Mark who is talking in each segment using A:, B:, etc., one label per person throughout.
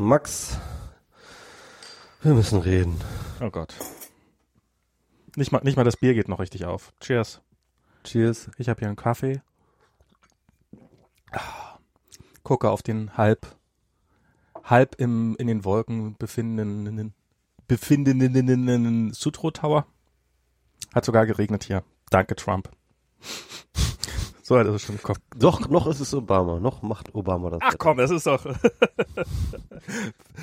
A: Max, wir müssen reden.
B: Oh Gott. Nicht mal, nicht mal das Bier geht noch richtig auf. Cheers.
A: Cheers.
B: Ich habe hier einen Kaffee. Gucke auf den halb, halb im, in den Wolken befindenden, befindenden Sutro Tower. Hat sogar geregnet hier. Danke, Trump. So hat es schon im Kopf.
A: Doch, noch ist es Obama. Noch macht Obama das.
B: Ach komm, das ist doch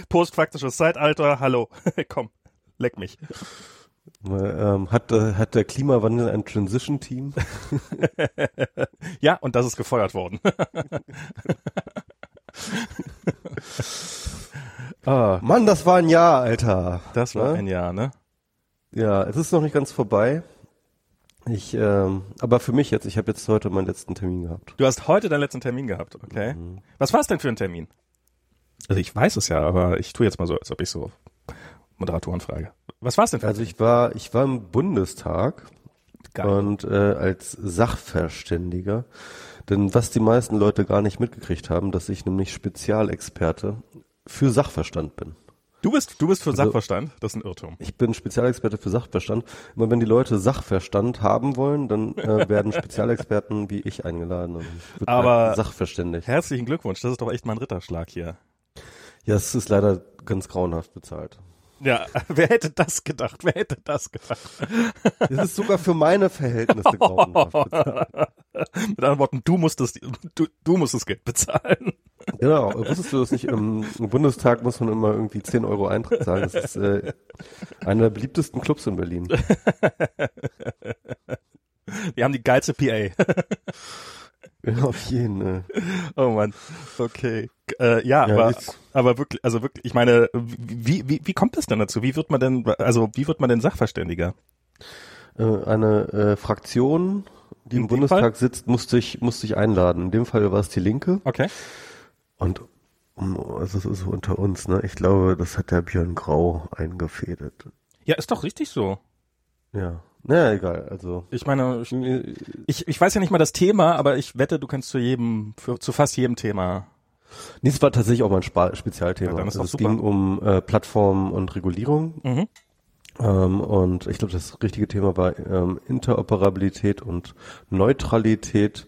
B: postfaktisches Zeitalter. Hallo, komm, leck mich.
A: Ähm, hat, äh, hat der Klimawandel ein Transition-Team?
B: ja, und das ist gefeuert worden.
A: ah, Mann, das war ein Jahr, Alter.
B: Das war ne? ein Jahr, ne?
A: Ja, es ist noch nicht ganz vorbei. Ich, ähm, aber für mich jetzt, ich habe jetzt heute meinen letzten Termin gehabt.
B: Du hast heute deinen letzten Termin gehabt, okay. Mhm. Was war es denn für ein Termin? Also ich weiß es ja, aber ich tue jetzt mal so, als ob ich so Moderatoren frage. Was war es denn für
A: Also ich war, ich war im Bundestag Geil. und äh, als Sachverständiger. Denn was die meisten Leute gar nicht mitgekriegt haben, dass ich nämlich Spezialexperte für Sachverstand bin.
B: Du bist, du bist für also, Sachverstand? Das ist ein Irrtum.
A: Ich bin Spezialexperte für Sachverstand. Immer wenn die Leute Sachverstand haben wollen, dann äh, werden Spezialexperten wie ich eingeladen und
B: Aber
A: sachverständig.
B: Herzlichen Glückwunsch, das ist doch echt mal ein Ritterschlag hier.
A: Ja, es ist leider ganz grauenhaft bezahlt.
B: Ja, wer hätte das gedacht? Wer hätte das gedacht?
A: Das ist sogar für meine Verhältnisse grauenhaft.
B: Mit anderen Worten, du musst das, du, du musst das Geld bezahlen.
A: Genau, wusstest du das nicht? Im, Bundestag muss man immer irgendwie 10 Euro Eintritt zahlen. Das ist äh, einer der beliebtesten Clubs in Berlin.
B: Wir haben die geilste PA.
A: Auf jeden. Äh.
B: Oh Mann. Okay. Äh, ja, ja, aber, aber wirklich, also wirklich, ich meine, wie, wie, wie kommt es denn dazu? Wie wird man denn, also wie wird man denn Sachverständiger?
A: Äh, eine äh, Fraktion, die In im Bundestag Fall? sitzt, musste ich, musste ich einladen. In dem Fall war es die Linke.
B: Okay.
A: Und also so, so unter uns, ne? Ich glaube, das hat der Björn Grau eingefädelt.
B: Ja, ist doch richtig so.
A: Ja. Naja, egal. Also
B: ich meine, ich, ich, ich weiß ja nicht mal das Thema, aber ich wette, du kennst zu jedem, für, zu fast jedem Thema.
A: Nee, es war tatsächlich auch mal ein Spa Spezialthema. Ja, dann ist also es super. ging um äh, Plattform und Regulierung. Mhm. Ähm, und ich glaube, das richtige Thema war ähm, Interoperabilität und Neutralität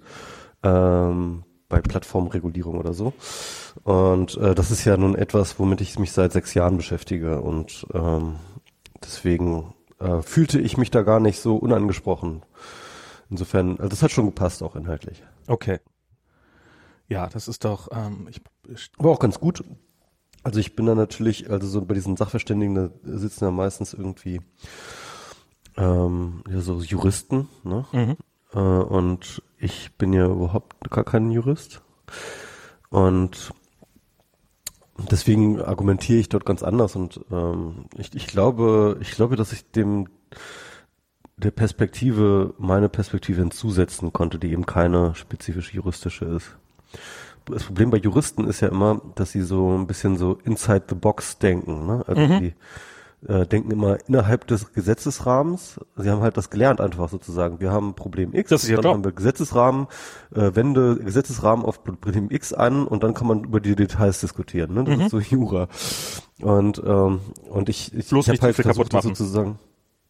A: ähm, bei Plattformregulierung oder so. Und äh, das ist ja nun etwas, womit ich mich seit sechs Jahren beschäftige. Und ähm, deswegen äh, fühlte ich mich da gar nicht so unangesprochen. Insofern, also das hat schon gepasst auch inhaltlich.
B: Okay. Ja, das ist doch, ähm, ich,
A: ich war auch ganz gut. Also ich bin da natürlich, also so bei diesen Sachverständigen, da sitzen ja meistens irgendwie ähm, ja, so Juristen, ne? Mhm. Äh, und ich bin ja überhaupt gar kein Jurist. Und deswegen argumentiere ich dort ganz anders und ähm, ich, ich glaube, ich glaube, dass ich dem der Perspektive meine Perspektive hinzusetzen konnte, die eben keine spezifisch juristische ist. Das Problem bei Juristen ist ja immer, dass sie so ein bisschen so inside the box denken. Ne? Also mhm. die äh, denken immer innerhalb des Gesetzesrahmens. Sie haben halt das gelernt einfach sozusagen. Wir haben Problem X,
B: das ist ja
A: dann
B: top.
A: haben wir Gesetzesrahmen, äh, wende Gesetzesrahmen auf Problem X an und dann kann man über die Details diskutieren. Ne? Das mhm. ist so Jura. Und ähm, und ich ich,
B: Bloß
A: ich habe halt
B: versucht
A: sozusagen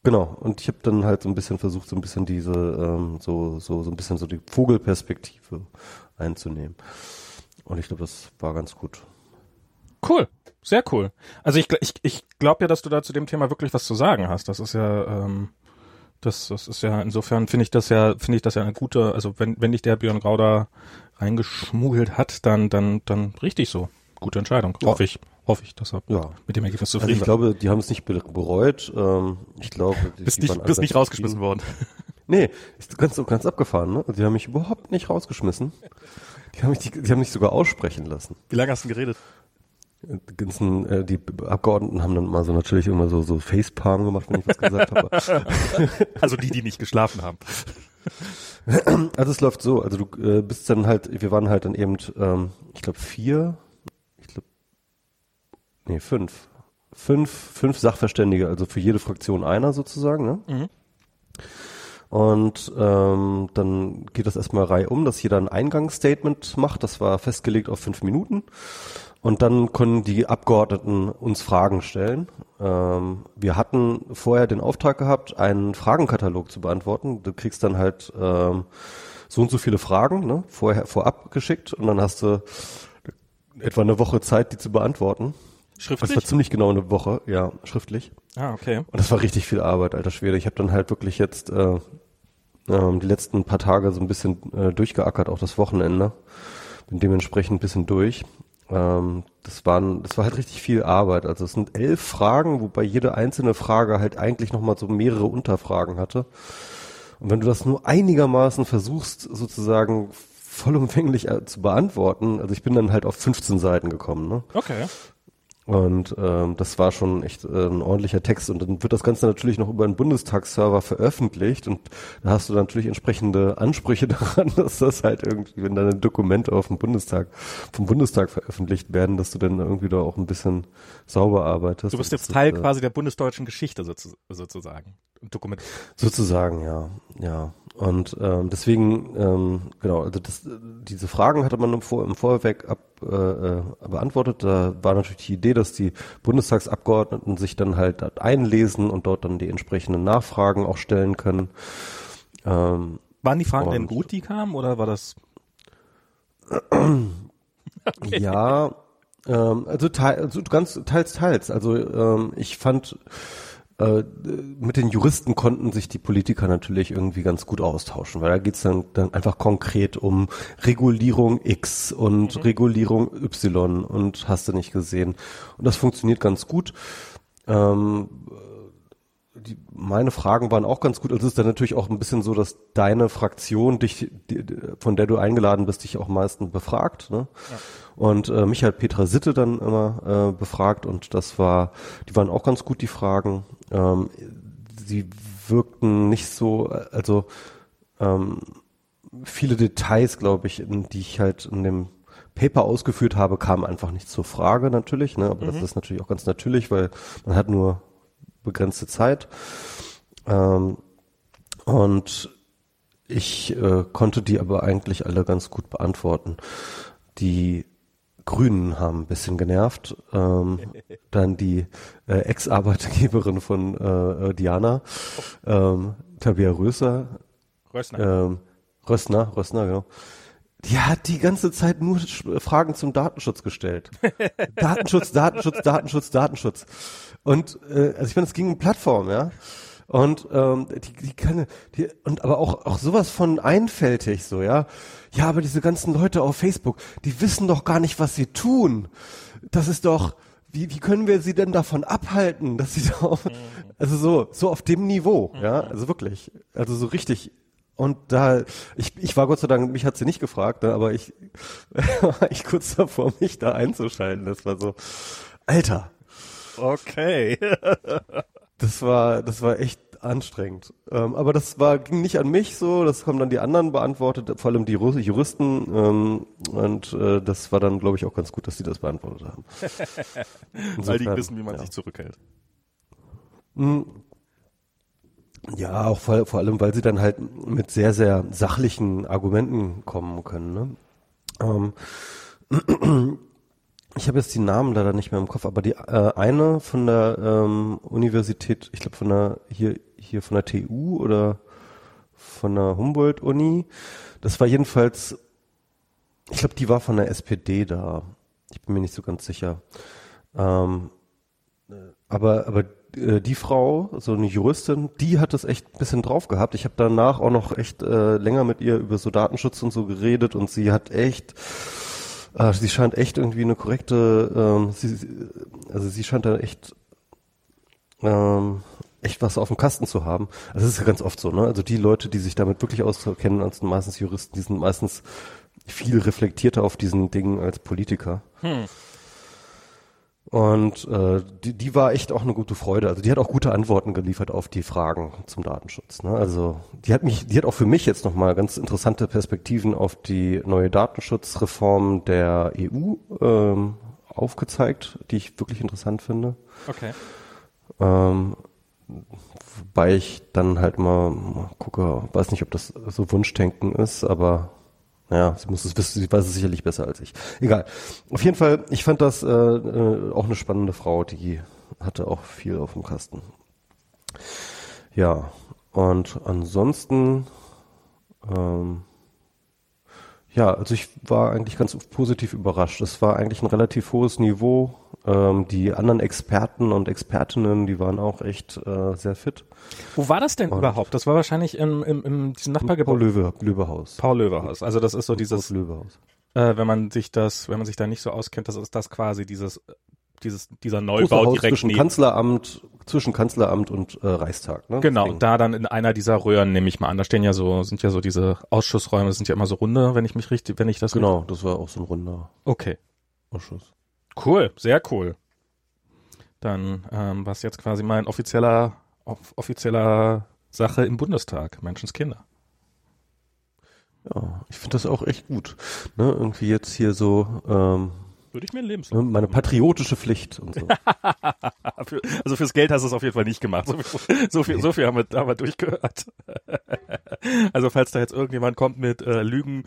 A: Genau, und ich habe dann halt so ein bisschen versucht, so ein bisschen diese, ähm, so, so, so ein bisschen so die Vogelperspektive einzunehmen. Und ich glaube, das war ganz gut.
B: Cool. Sehr cool. Also ich, ich, ich glaube ja, dass du da zu dem Thema wirklich was zu sagen hast. Das ist ja, ähm, das, das ist ja, insofern finde ich das ja, finde ich das ja eine gute, also wenn, wenn dich der Björn Grau da reingeschmuggelt hat, dann, dann, dann richtig so. Gute Entscheidung. Ja. Hoffe ich. Hoffe ich, dass er ja. mit dem Ergebnis zufrieden
A: also ich glaube, die haben es nicht bereut. Ähm, ich glaube,
B: die, bist, die nicht, bist nicht rausgeschmissen worden.
A: Nee, ist ganz, ganz abgefahren, ne? Die haben mich überhaupt nicht rausgeschmissen. Die haben mich, die, die haben mich sogar aussprechen lassen.
B: Wie lange hast du geredet?
A: Die ganzen, äh, die Abgeordneten haben dann mal so natürlich immer so, so Facepalm gemacht, wenn ich was gesagt habe.
B: Also die, die nicht geschlafen haben.
A: Also es läuft so, also du äh, bist dann halt, wir waren halt dann eben, ähm, ich glaube vier, ich glaube, nee, fünf. Fünf, fünf Sachverständige, also für jede Fraktion einer sozusagen, ne? Mhm. Und ähm, dann geht das erstmal Reihe um, dass jeder ein Eingangsstatement macht. Das war festgelegt auf fünf Minuten. Und dann können die Abgeordneten uns Fragen stellen. Ähm, wir hatten vorher den Auftrag gehabt, einen Fragenkatalog zu beantworten. Du kriegst dann halt ähm, so und so viele Fragen ne, vorher vorab geschickt und dann hast du etwa eine Woche Zeit, die zu beantworten.
B: Schriftlich?
A: Das war ziemlich genau eine Woche, ja, schriftlich.
B: Ah, okay.
A: Und das war richtig viel Arbeit, alter Schwede. Ich habe dann halt wirklich jetzt äh, äh, die letzten paar Tage so ein bisschen äh, durchgeackert, auch das Wochenende. Bin dementsprechend ein bisschen durch. Ähm, das waren, das war halt richtig viel Arbeit. Also es sind elf Fragen, wobei jede einzelne Frage halt eigentlich nochmal so mehrere Unterfragen hatte. Und wenn du das nur einigermaßen versuchst, sozusagen vollumfänglich äh, zu beantworten, also ich bin dann halt auf 15 Seiten gekommen, ne?
B: Okay.
A: Und ähm, das war schon echt äh, ein ordentlicher Text. Und dann wird das Ganze natürlich noch über einen Bundestagsserver veröffentlicht. Und da hast du natürlich entsprechende Ansprüche daran, dass das halt irgendwie, wenn deine Dokumente auf dem Bundestag, vom Bundestag veröffentlicht werden, dass du dann irgendwie da auch ein bisschen sauber arbeitest.
B: Du bist jetzt Teil ist, quasi der bundesdeutschen Geschichte sozusagen. Dokument.
A: Sozusagen, ja, ja. Und ähm, deswegen, ähm, genau, also das, diese Fragen hatte man im, Vor im Vorweg ab, äh, äh, beantwortet. Da war natürlich die Idee, dass die Bundestagsabgeordneten sich dann halt einlesen und dort dann die entsprechenden Nachfragen auch stellen können.
B: Ähm, Waren die Fragen denn gut, die kamen, oder war das?
A: okay. Ja, ähm, also, teil, also ganz teils, teils. Also ähm, ich fand äh, mit den Juristen konnten sich die Politiker natürlich irgendwie ganz gut austauschen, weil da geht's dann, dann einfach konkret um Regulierung X und mhm. Regulierung Y und hast du nicht gesehen. Und das funktioniert ganz gut. Ähm, die, meine Fragen waren auch ganz gut. Also es ist dann natürlich auch ein bisschen so, dass deine Fraktion dich, die, von der du eingeladen bist, dich auch meistens befragt. Ne? Ja. Und äh, mich hat Petra Sitte dann immer äh, befragt und das war, die waren auch ganz gut, die Fragen. Ähm, sie wirkten nicht so, also ähm, viele Details, glaube ich, in, die ich halt in dem Paper ausgeführt habe, kamen einfach nicht zur Frage natürlich, ne? aber mhm. das ist natürlich auch ganz natürlich, weil man hat nur begrenzte Zeit. Ähm, und ich äh, konnte die aber eigentlich alle ganz gut beantworten. Die Grünen haben ein bisschen genervt. Ähm, dann die äh, Ex-Arbeitgeberin von äh, äh, Diana, ähm, Tabia Röser. Rössner. Ähm, Rössner, Rössner, genau. Die hat die ganze Zeit nur Fragen zum Datenschutz gestellt. Datenschutz, Datenschutz, Datenschutz, Datenschutz. Und äh, also ich meine, es ging um Plattform, ja. Und ähm, die, die kann, die, und aber auch auch sowas von einfältig so, ja. Ja, aber diese ganzen Leute auf Facebook, die wissen doch gar nicht, was sie tun. Das ist doch, wie, wie können wir sie denn davon abhalten, dass sie da auf, also so, so auf dem Niveau, ja, mhm. also wirklich, also so richtig. Und da, ich, ich war Gott sei Dank, mich hat sie nicht gefragt, ne, aber ich war ich kurz davor, mich da einzuschalten. Das war so, Alter.
B: Okay.
A: Das war, das war echt anstrengend. Ähm, aber das war, ging nicht an mich so, das haben dann die anderen beantwortet, vor allem die Juristen. Ähm, und äh, das war dann, glaube ich, auch ganz gut, dass die das beantwortet haben.
B: Weil die wissen, wie man ja. sich zurückhält.
A: Hm. Ja, auch vor, vor allem, weil sie dann halt mit sehr, sehr sachlichen Argumenten kommen können. Ne? Ähm, ich habe jetzt die Namen leider nicht mehr im Kopf, aber die äh, eine von der ähm, Universität, ich glaube von der hier hier von der TU oder von der Humboldt-Uni, das war jedenfalls, ich glaube, die war von der SPD da. Ich bin mir nicht so ganz sicher. Ähm, aber aber äh, die Frau, so eine Juristin, die hat das echt ein bisschen drauf gehabt. Ich habe danach auch noch echt äh, länger mit ihr über so Datenschutz und so geredet und sie hat echt äh, sie scheint echt irgendwie eine korrekte, ähm, sie, also sie scheint da echt, ähm, echt was auf dem Kasten zu haben. Also das ist ja ganz oft so, ne? Also die Leute, die sich damit wirklich auskennen, als meistens Juristen, die sind meistens viel reflektierter auf diesen Dingen als Politiker. Hm. Und äh, die, die war echt auch eine gute Freude. Also die hat auch gute Antworten geliefert auf die Fragen zum Datenschutz. Ne? Also die hat mich, die hat auch für mich jetzt nochmal ganz interessante Perspektiven auf die neue Datenschutzreform der EU ähm, aufgezeigt, die ich wirklich interessant finde.
B: Okay.
A: Ähm, wobei ich dann halt mal gucke, weiß nicht, ob das so Wunschdenken ist, aber Naja, sie muss es wissen, sie weiß es sicherlich besser als ich. Egal. Auf jeden Fall, ich fand das äh, äh, auch eine spannende Frau, die hatte auch viel auf dem Kasten. Ja, und ansonsten, ähm, ja, also ich war eigentlich ganz positiv überrascht. Es war eigentlich ein relativ hohes Niveau. Ähm, die anderen Experten und Expertinnen, die waren auch echt äh, sehr fit.
B: Wo war das denn und überhaupt? Das war wahrscheinlich im, im, im diesem Nachbargebäude.
A: Paul Löwe, Löwehaus.
B: Paul Löwehaus. Also das ist so dieses. Löwehaus. Äh, wenn man sich das, wenn man sich da nicht so auskennt, das ist das quasi dieses dieses, dieser Neubau direkt
A: zwischen neben. Kanzleramt, zwischen Kanzleramt und äh, Reichstag. Ne?
B: Genau, und da dann in einer dieser Röhren nehme ich mal an. Da stehen ja so, sind ja so diese Ausschussräume, sind ja immer so runde, wenn ich mich richtig, wenn ich das
A: Genau, das war auch so ein runder
B: okay.
A: Ausschuss.
B: Cool, sehr cool. Dann ähm, was jetzt quasi mein offizieller off offizieller Sache im Bundestag, Menschenskinder.
A: Ja, ich finde das auch echt gut. Ne? Irgendwie jetzt hier so ähm,
B: würde ich mir ein Lebenslauf.
A: Meine patriotische Pflicht und so.
B: also fürs Geld hast du es auf jeden Fall nicht gemacht. So viel, so viel, so viel haben, wir, haben wir durchgehört. also falls da jetzt irgendjemand kommt mit äh, Lügen,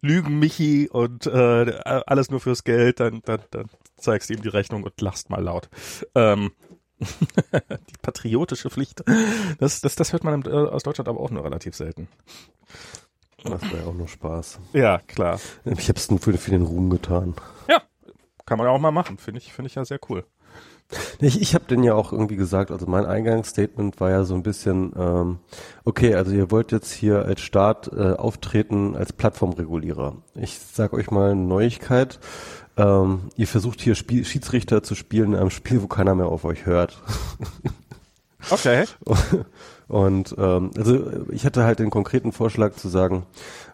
B: Lügen Michi und äh, alles nur fürs Geld, dann, dann, dann zeigst du ihm die Rechnung und lachst mal laut. Ähm, die patriotische Pflicht. Das, das, das hört man äh, aus Deutschland aber auch nur relativ selten.
A: Das war ja auch nur Spaß.
B: Ja, klar.
A: Ich habe es nur für, für, den Ruhm getan.
B: Ja, kann man auch mal machen. Finde ich, finde ich ja sehr cool.
A: Ich, ich habe den ja auch irgendwie gesagt, also mein Eingangsstatement war ja so ein bisschen, ähm, okay, also ihr wollt jetzt hier als Staat äh, auftreten als Plattformregulierer. Ich sage euch mal eine Neuigkeit. Ähm, ihr versucht hier Spiel Schiedsrichter zu spielen in einem Spiel, wo keiner mehr auf euch hört.
B: Okay.
A: Und ähm, also ich hatte halt den konkreten Vorschlag zu sagen,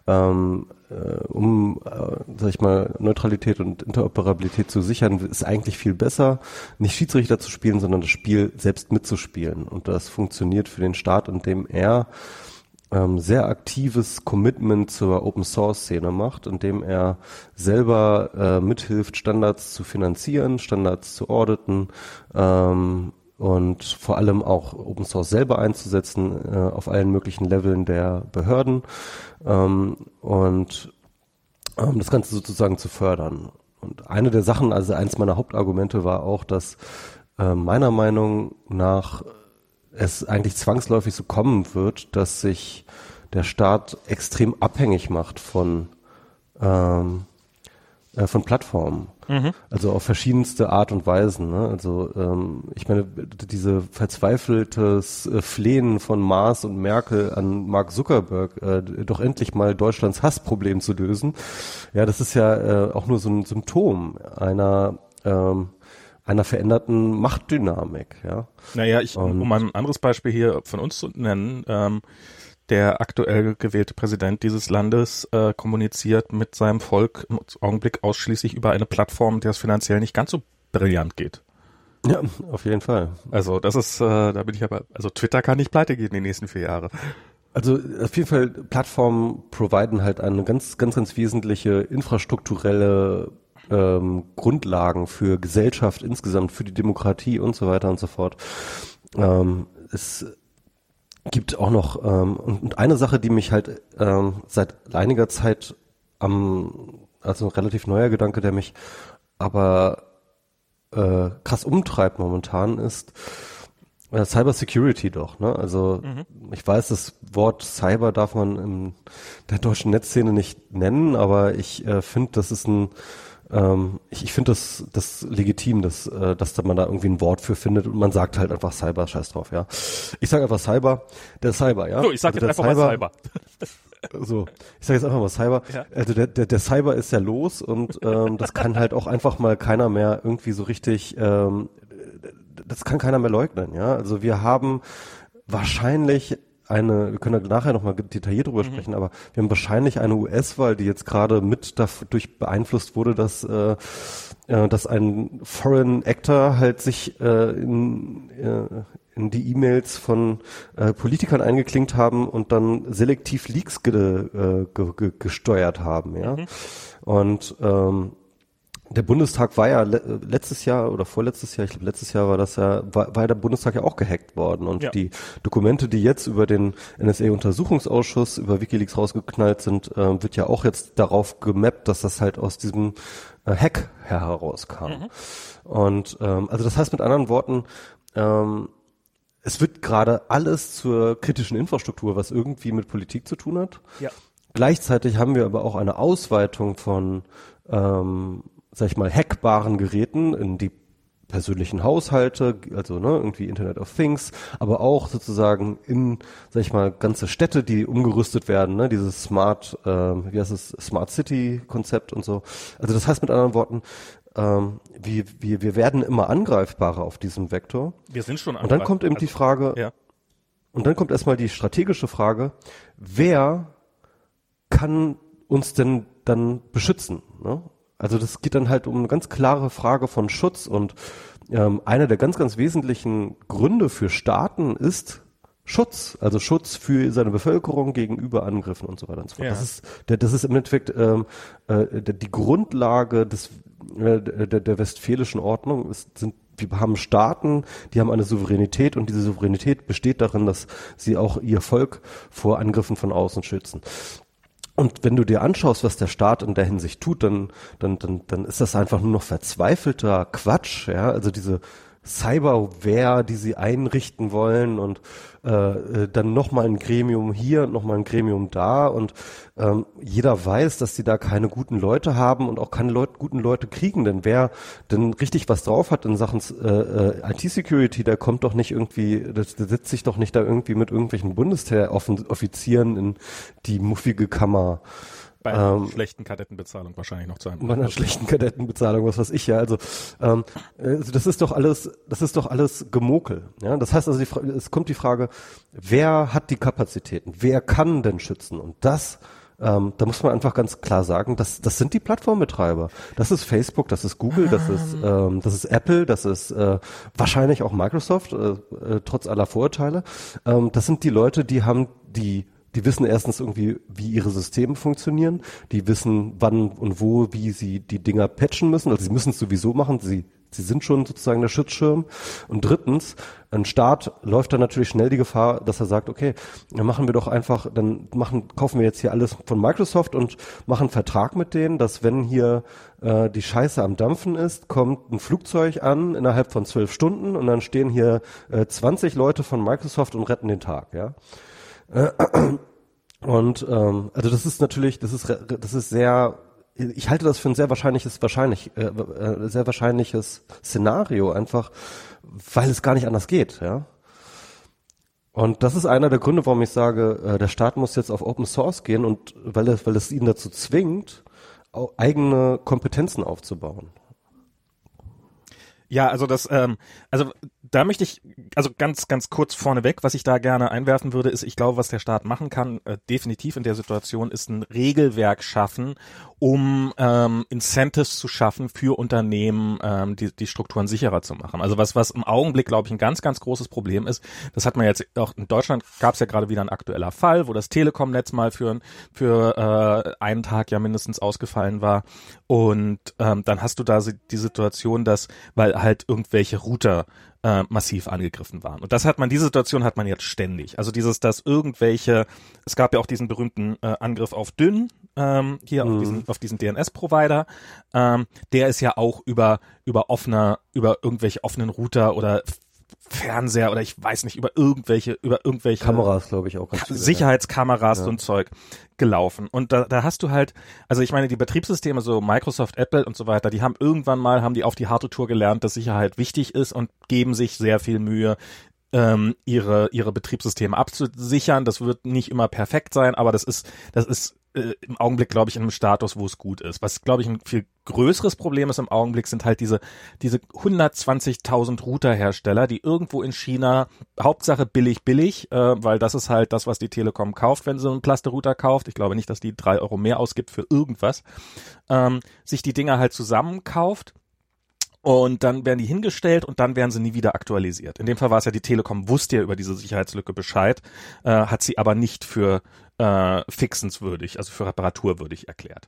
A: ähm, äh, um, äh, sag ich mal, Neutralität und Interoperabilität zu sichern, ist eigentlich viel besser, nicht Schiedsrichter zu spielen, sondern das Spiel selbst mitzuspielen. Und das funktioniert für den Staat, indem er ähm, sehr aktives Commitment zur Open Source Szene macht, indem er selber äh, mithilft, Standards zu finanzieren, Standards zu auditen, ähm, und vor allem auch Open Source selber einzusetzen äh, auf allen möglichen Leveln der Behörden ähm, und ähm, das Ganze sozusagen zu fördern. Und eine der Sachen, also eins meiner Hauptargumente war auch, dass äh, meiner Meinung nach es eigentlich zwangsläufig so kommen wird, dass sich der Staat extrem abhängig macht von ähm, äh, von Plattformen. Mhm. Also auf verschiedenste Art und Weisen. Ne? Also ähm, ich meine, diese verzweifeltes äh, Flehen von Maas und Merkel an Mark Zuckerberg, äh, doch endlich mal Deutschlands Hassproblem zu lösen, ja, das ist ja äh, auch nur so ein Symptom einer ähm, einer veränderten Machtdynamik, ja.
B: Naja, ich, um mal ein anderes Beispiel hier von uns zu nennen, ähm, der aktuell gewählte Präsident dieses Landes äh, kommuniziert mit seinem Volk im Augenblick ausschließlich über eine Plattform, der es finanziell nicht ganz so brillant geht.
A: Ja, auf jeden Fall.
B: Also das ist, äh, da bin ich aber, also Twitter kann nicht pleite gehen die nächsten vier Jahre.
A: Also auf jeden Fall Plattformen providen halt eine ganz, ganz, ganz wesentliche infrastrukturelle ähm, Grundlagen für Gesellschaft insgesamt, für die Demokratie und so weiter und so fort. Ähm, es gibt auch noch ähm, und eine Sache, die mich halt ähm, seit einiger Zeit am also ein relativ neuer Gedanke, der mich aber äh, krass umtreibt momentan, ist äh, Cyber Security doch. Ne? Also mhm. ich weiß, das Wort Cyber darf man in der deutschen Netzszene nicht nennen, aber ich äh, finde, das ist ein ähm, ich ich finde das, das legitim, dass, äh, dass man da irgendwie ein Wort für findet und man sagt halt einfach Cyber, scheiß drauf, ja. Ich sage einfach Cyber, der Cyber, ja.
B: So, ich sage also jetzt einfach Cyber, mal
A: Cyber. So, ich sage jetzt einfach mal Cyber. Ja. Also der, der, der Cyber ist ja los und ähm, das kann halt auch einfach mal keiner mehr irgendwie so richtig, ähm, das kann keiner mehr leugnen, ja. Also wir haben wahrscheinlich eine, wir können da nachher nochmal detailliert drüber mhm. sprechen, aber wir haben wahrscheinlich eine US-Wahl, die jetzt gerade mit dadurch beeinflusst wurde, dass, äh, äh, dass ein Foreign Actor halt sich äh, in, äh, in die E-Mails von äh, Politikern eingeklinkt haben und dann selektiv Leaks ge, äh, ge, ge, gesteuert haben, ja. Mhm. Und ähm, der Bundestag war ja letztes Jahr oder vorletztes Jahr, ich glaube letztes Jahr war das ja, war, war der Bundestag ja auch gehackt worden und ja. die Dokumente, die jetzt über den NSA-Untersuchungsausschuss, über WikiLeaks rausgeknallt sind, äh, wird ja auch jetzt darauf gemappt, dass das halt aus diesem äh, Hack herauskam. Mhm. Und ähm, also das heißt mit anderen Worten, ähm, es wird gerade alles zur kritischen Infrastruktur, was irgendwie mit Politik zu tun hat. Ja. Gleichzeitig haben wir aber auch eine Ausweitung von ähm, sag ich mal, hackbaren Geräten in die persönlichen Haushalte, also ne, irgendwie Internet of Things, aber auch sozusagen in, sag ich mal, ganze Städte, die umgerüstet werden, ne, dieses Smart, äh, wie heißt es, Smart City Konzept und so. Also das heißt mit anderen Worten, ähm, wir, wir, wir werden immer angreifbarer auf diesem Vektor.
B: Wir sind schon
A: angreifbar. Und dann kommt eben also, die Frage, ja. und dann kommt erstmal die strategische Frage, wer kann uns denn dann beschützen? Ne? Also das geht dann halt um eine ganz klare Frage von Schutz und ähm, einer der ganz, ganz wesentlichen Gründe für Staaten ist Schutz, also Schutz für seine Bevölkerung gegenüber Angriffen und so weiter und so fort. Ja. Das ist, der, das ist im Endeffekt ähm, äh, die Grundlage des äh, der, der westfälischen Ordnung. Es sind wir haben Staaten, die haben eine Souveränität und diese Souveränität besteht darin, dass sie auch ihr Volk vor Angriffen von außen schützen. Und wenn du dir anschaust, was der Staat in der Hinsicht tut, dann, dann, dann, dann ist das einfach nur noch verzweifelter Quatsch, ja. Also diese Cyberware, die sie einrichten wollen und äh, äh dann nochmal ein Gremium hier und nochmal ein Gremium da und ähm, jeder weiß, dass sie da keine guten Leute haben und auch keine Leut guten Leute kriegen, denn wer denn richtig was drauf hat in Sachen äh, äh, IT-Security, der kommt doch nicht irgendwie, der, setzt sich doch nicht da irgendwie mit irgendwelchen Bundesheer-Offizieren in die muffige Kammer.
B: Bei einer ähm, schlechten Kadettenbezahlung wahrscheinlich noch zu einem.
A: Bei einer schlechten Kadettenbezahlung, was weiß ich ja. Also, ähm, also das ist doch alles, das ist doch alles Gemokel. Ja, das heißt also, die, es kommt die Frage, wer hat die Kapazitäten? Wer kann denn schützen? Und das ähm, da muss man einfach ganz klar sagen, das, das sind die Plattformbetreiber. Das ist Facebook, das ist Google, das ist, ah. ähm, das ist Apple, das ist äh, wahrscheinlich auch Microsoft, äh, äh, trotz aller Vorurteile. Ähm, das sind die Leute, die haben die die wissen erstens irgendwie, wie ihre Systeme funktionieren. Die wissen, wann und wo, wie sie die Dinger patchen müssen. Also sie müssen es sowieso machen. Sie, sie sind schon sozusagen der Schutzschirm. Und drittens, ein Staat läuft dann natürlich schnell die Gefahr, dass er sagt, okay, dann machen wir doch einfach, dann machen, kaufen wir jetzt hier alles von Microsoft und machen einen Vertrag mit denen, dass wenn hier äh, die Scheiße am Dampfen ist, kommt ein Flugzeug an innerhalb von zwölf Stunden und dann stehen hier äh, 20 Leute von Microsoft und retten den Tag, ja. Äh, und ähm, also das ist natürlich, das ist das ist sehr, ich halte das für ein sehr wahrscheinliches, wahrscheinlich, äh, äh, sehr wahrscheinliches Szenario, einfach, weil es gar nicht anders geht, ja. Und das ist einer der Gründe, warum ich sage, äh, der Staat muss jetzt auf Open Source gehen und weil es, weil es ihn dazu zwingt, eigene Kompetenzen aufzubauen.
B: Ja, also das, ähm, also da möchte ich, also ganz, ganz kurz vorneweg, was ich da gerne einwerfen würde, ist, ich glaube, was der Staat machen kann, äh, definitiv in der Situation, ist ein Regelwerk schaffen, um ähm, Incentives zu schaffen für Unternehmen, ähm, die, die Strukturen sicherer zu machen. Also was, was im Augenblick, glaube ich, ein ganz, ganz großes Problem ist, das hat man jetzt auch in Deutschland, gab es ja gerade wieder ein aktueller Fall, wo das Telekom-Netz mal für, für äh, einen Tag ja mindestens ausgefallen war. Und ähm, dann hast du da die Situation, dass, weil halt irgendwelche Router äh, massiv angegriffen waren. Und das hat man, diese Situation hat man jetzt ständig. Also dieses, dass irgendwelche, es gab ja auch diesen berühmten äh, Angriff auf Dünn, ähm, hier mhm. auf diesen, auf diesen DNS-Provider, ähm, der ist ja auch über, über offener, über irgendwelche offenen Router oder Fernseher oder ich weiß nicht, über irgendwelche, über irgendwelche
A: Kameras, glaube ich, auch.
B: Ganz viele, Sicherheitskameras ja. und Zeug gelaufen. Und da, da hast du halt, also ich meine, die Betriebssysteme, so Microsoft, Apple und so weiter, die haben irgendwann mal, haben die auf die harte Tour gelernt, dass Sicherheit wichtig ist und geben sich sehr viel Mühe, ähm, ihre ihre Betriebssysteme abzusichern. Das wird nicht immer perfekt sein, aber das ist das ist äh, im Augenblick, glaube ich, in einem Status, wo es gut ist. Was, glaube ich, ein viel größeres Problem ist im Augenblick, sind halt diese, diese 120.000 Routerhersteller, die irgendwo in China, Hauptsache billig, billig, äh, weil das ist halt das, was die Telekom kauft, wenn sie einen Plaste-Router kauft. Ich glaube nicht, dass die drei Euro mehr ausgibt für irgendwas. Ähm, sich die Dinger halt zusammenkauft und dann werden die hingestellt und dann werden sie nie wieder aktualisiert. In dem Fall war es ja die Telekom wusste ja über diese Sicherheitslücke Bescheid, äh, hat sie aber nicht für äh, fixenswürdig, also für reparaturwürdig erklärt.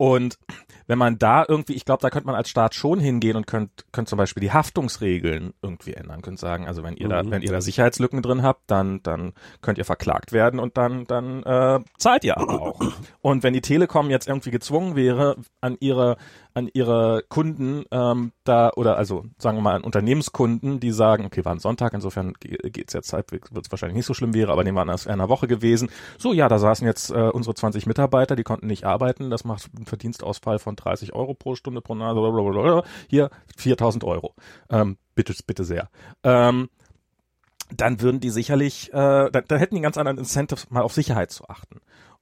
B: Und wenn man da irgendwie, ich glaube, da könnte man als Staat schon hingehen und könnt, könnt zum Beispiel die Haftungsregeln irgendwie ändern, könnt sagen, also wenn ihr mhm. da, wenn ihr da Sicherheitslücken drin habt, dann, dann könnt ihr verklagt werden und dann, dann äh, zahlt ihr aber auch. Und wenn die Telekom jetzt irgendwie gezwungen wäre, an ihre an ihre Kunden ähm, da oder also sagen wir mal an Unternehmenskunden, die sagen, okay, war ein Sonntag, insofern geht's jetzt halbwegs, wird es wahrscheinlich nicht so schlimm wäre, aber dem waren das in einer Woche gewesen. So, ja, da saßen jetzt äh, unsere 20 Mitarbeiter, die konnten nicht arbeiten, das macht einen Verdienstausfall von 30 Euro pro Stunde pro Nase, blablabla. hier 4000 Euro. Ähm, bitte, bitte sehr. Ähm, dann würden die sicherlich, äh, da, da hätten die ganz anderen Incentives, mal auf Sicherheit zu achten.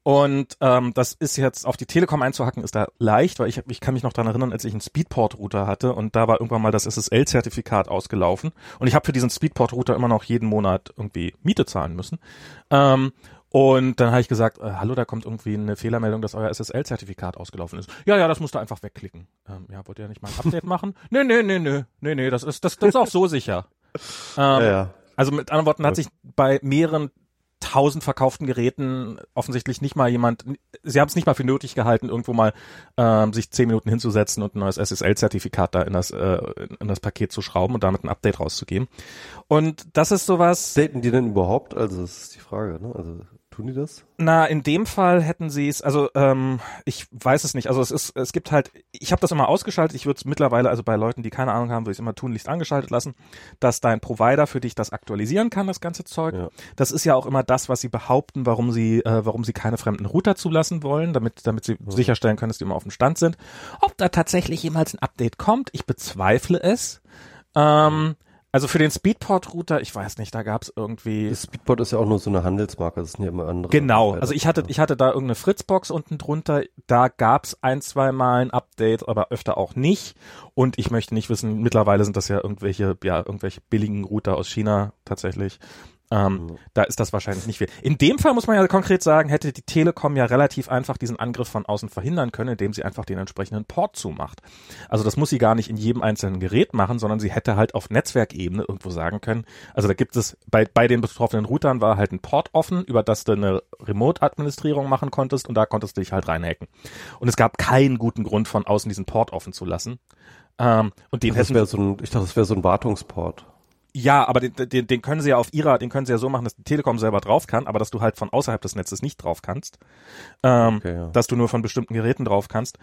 B: Und ähm, das ist jetzt auf die Telekom einzuhacken, ist da leicht, weil ich, ich kann mich noch daran erinnern, als ich einen Speedport-Router hatte und da war irgendwann mal das SSL-Zertifikat ausgelaufen und ich habe für diesen Speedport-Router immer noch jeden Monat irgendwie Miete zahlen müssen. Ähm, und dann habe ich gesagt, äh, hallo, da kommt irgendwie eine Fehlermeldung, dass euer SSL-Zertifikat ausgelaufen ist. Ja, ja, das musst du einfach wegklicken. Ähm, ja, wollt ihr nicht mal ein Update machen? Nee, nee, nee, nee, nee, nee, das ist, das, das ist auch so sicher. Ähm, ja, ja. Also mit anderen Worten hat sich bei mehreren tausend verkauften Geräten offensichtlich nicht mal jemand, sie haben es nicht mal für nötig gehalten, irgendwo mal ähm, sich zehn Minuten hinzusetzen und ein neues SSL-Zertifikat da in das, äh, in das Paket zu schrauben und damit ein Update rauszugeben. Und das ist sowas.
A: Daten die denn überhaupt? Also das ist die Frage, ne? Also Tun die das?
B: Na, in dem Fall hätten sie es, also ähm, ich weiß es nicht. Also es ist, es gibt halt, ich habe das immer ausgeschaltet, ich würde es mittlerweile, also bei Leuten, die keine Ahnung haben, würde ich es immer tunlichst angeschaltet lassen, dass dein Provider für dich das aktualisieren kann, das ganze Zeug. Ja. Das ist ja auch immer das, was sie behaupten, warum sie, äh, warum sie keine fremden Router zulassen wollen, damit, damit sie ja. sicherstellen können, dass die immer auf dem Stand sind. Ob da tatsächlich jemals ein Update kommt, ich bezweifle es. Ähm, also für den Speedport-Router, ich weiß nicht, da gab es irgendwie.
A: Das Speedport ist ja auch nur so eine Handelsmarke, das sind ja immer andere.
B: Genau, also ich hatte, ich hatte da irgendeine Fritzbox unten drunter, da gab es ein, zwei Mal ein Update, aber öfter auch nicht. Und ich möchte nicht wissen, mittlerweile sind das ja irgendwelche, ja, irgendwelche billigen Router aus China tatsächlich. Ähm, mhm. Da ist das wahrscheinlich nicht viel. In dem Fall muss man ja konkret sagen, hätte die Telekom ja relativ einfach diesen Angriff von außen verhindern können, indem sie einfach den entsprechenden Port zumacht. Also das muss sie gar nicht in jedem einzelnen Gerät machen, sondern sie hätte halt auf Netzwerkebene irgendwo sagen können. Also da gibt es bei, bei den betroffenen Routern war halt ein Port offen, über das du eine Remote-Administrierung machen konntest und da konntest du dich halt reinhacken. Und es gab keinen guten Grund von außen diesen Port offen zu lassen. Ähm, und den
A: das hätten so ein, ich dachte, das wäre so ein Wartungsport.
B: Ja, aber den, den, den können sie ja auf ihrer, den können sie ja so machen, dass die Telekom selber drauf kann, aber dass du halt von außerhalb des Netzes nicht drauf kannst. Ähm, okay, ja. Dass du nur von bestimmten Geräten drauf kannst.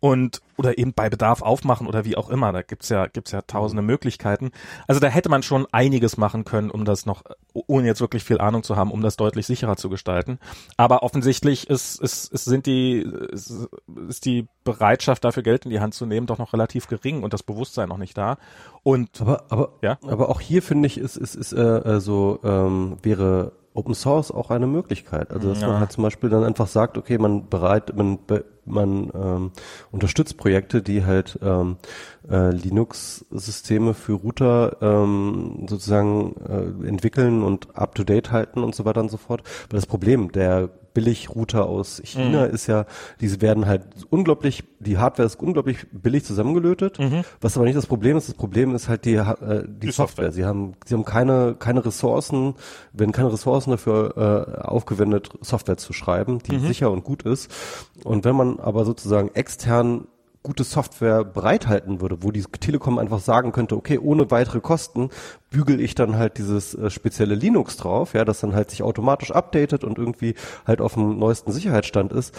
B: Und, oder eben bei Bedarf aufmachen oder wie auch immer. Da gibt's ja, gibt's ja tausende Möglichkeiten. Also da hätte man schon einiges machen können, um das noch, ohne jetzt wirklich viel Ahnung zu haben, um das deutlich sicherer zu gestalten. Aber offensichtlich ist, ist, ist sind die, ist, ist die Bereitschaft dafür Geld in die Hand zu nehmen doch noch relativ gering und das Bewusstsein noch nicht da. Und
A: aber aber ja, aber auch hier finde ich ist ist ist äh, äh, so ähm, wäre Open Source auch eine Möglichkeit. Also dass ja. man halt zum Beispiel dann einfach sagt, okay, man bereit, man man ähm, unterstützt Projekte, die halt ähm, äh, Linux-Systeme für Router ähm, sozusagen äh, entwickeln und up to date halten und so weiter und so fort. Weil das Problem der Billig-Router aus China mhm. ist ja, diese werden halt unglaublich, die Hardware ist unglaublich billig zusammengelötet, mhm. was aber nicht das Problem ist. Das Problem ist halt die, äh, die, die Software. Software. Sie haben, sie haben keine, keine Ressourcen, werden keine Ressourcen dafür äh, aufgewendet, Software zu schreiben, die mhm. sicher und gut ist. Und wenn man aber sozusagen extern gute Software bereithalten würde, wo die Telekom einfach sagen könnte, okay, ohne weitere Kosten bügel ich dann halt dieses äh, spezielle Linux drauf, ja, das dann halt sich automatisch updatet und irgendwie halt auf dem neuesten Sicherheitsstand ist,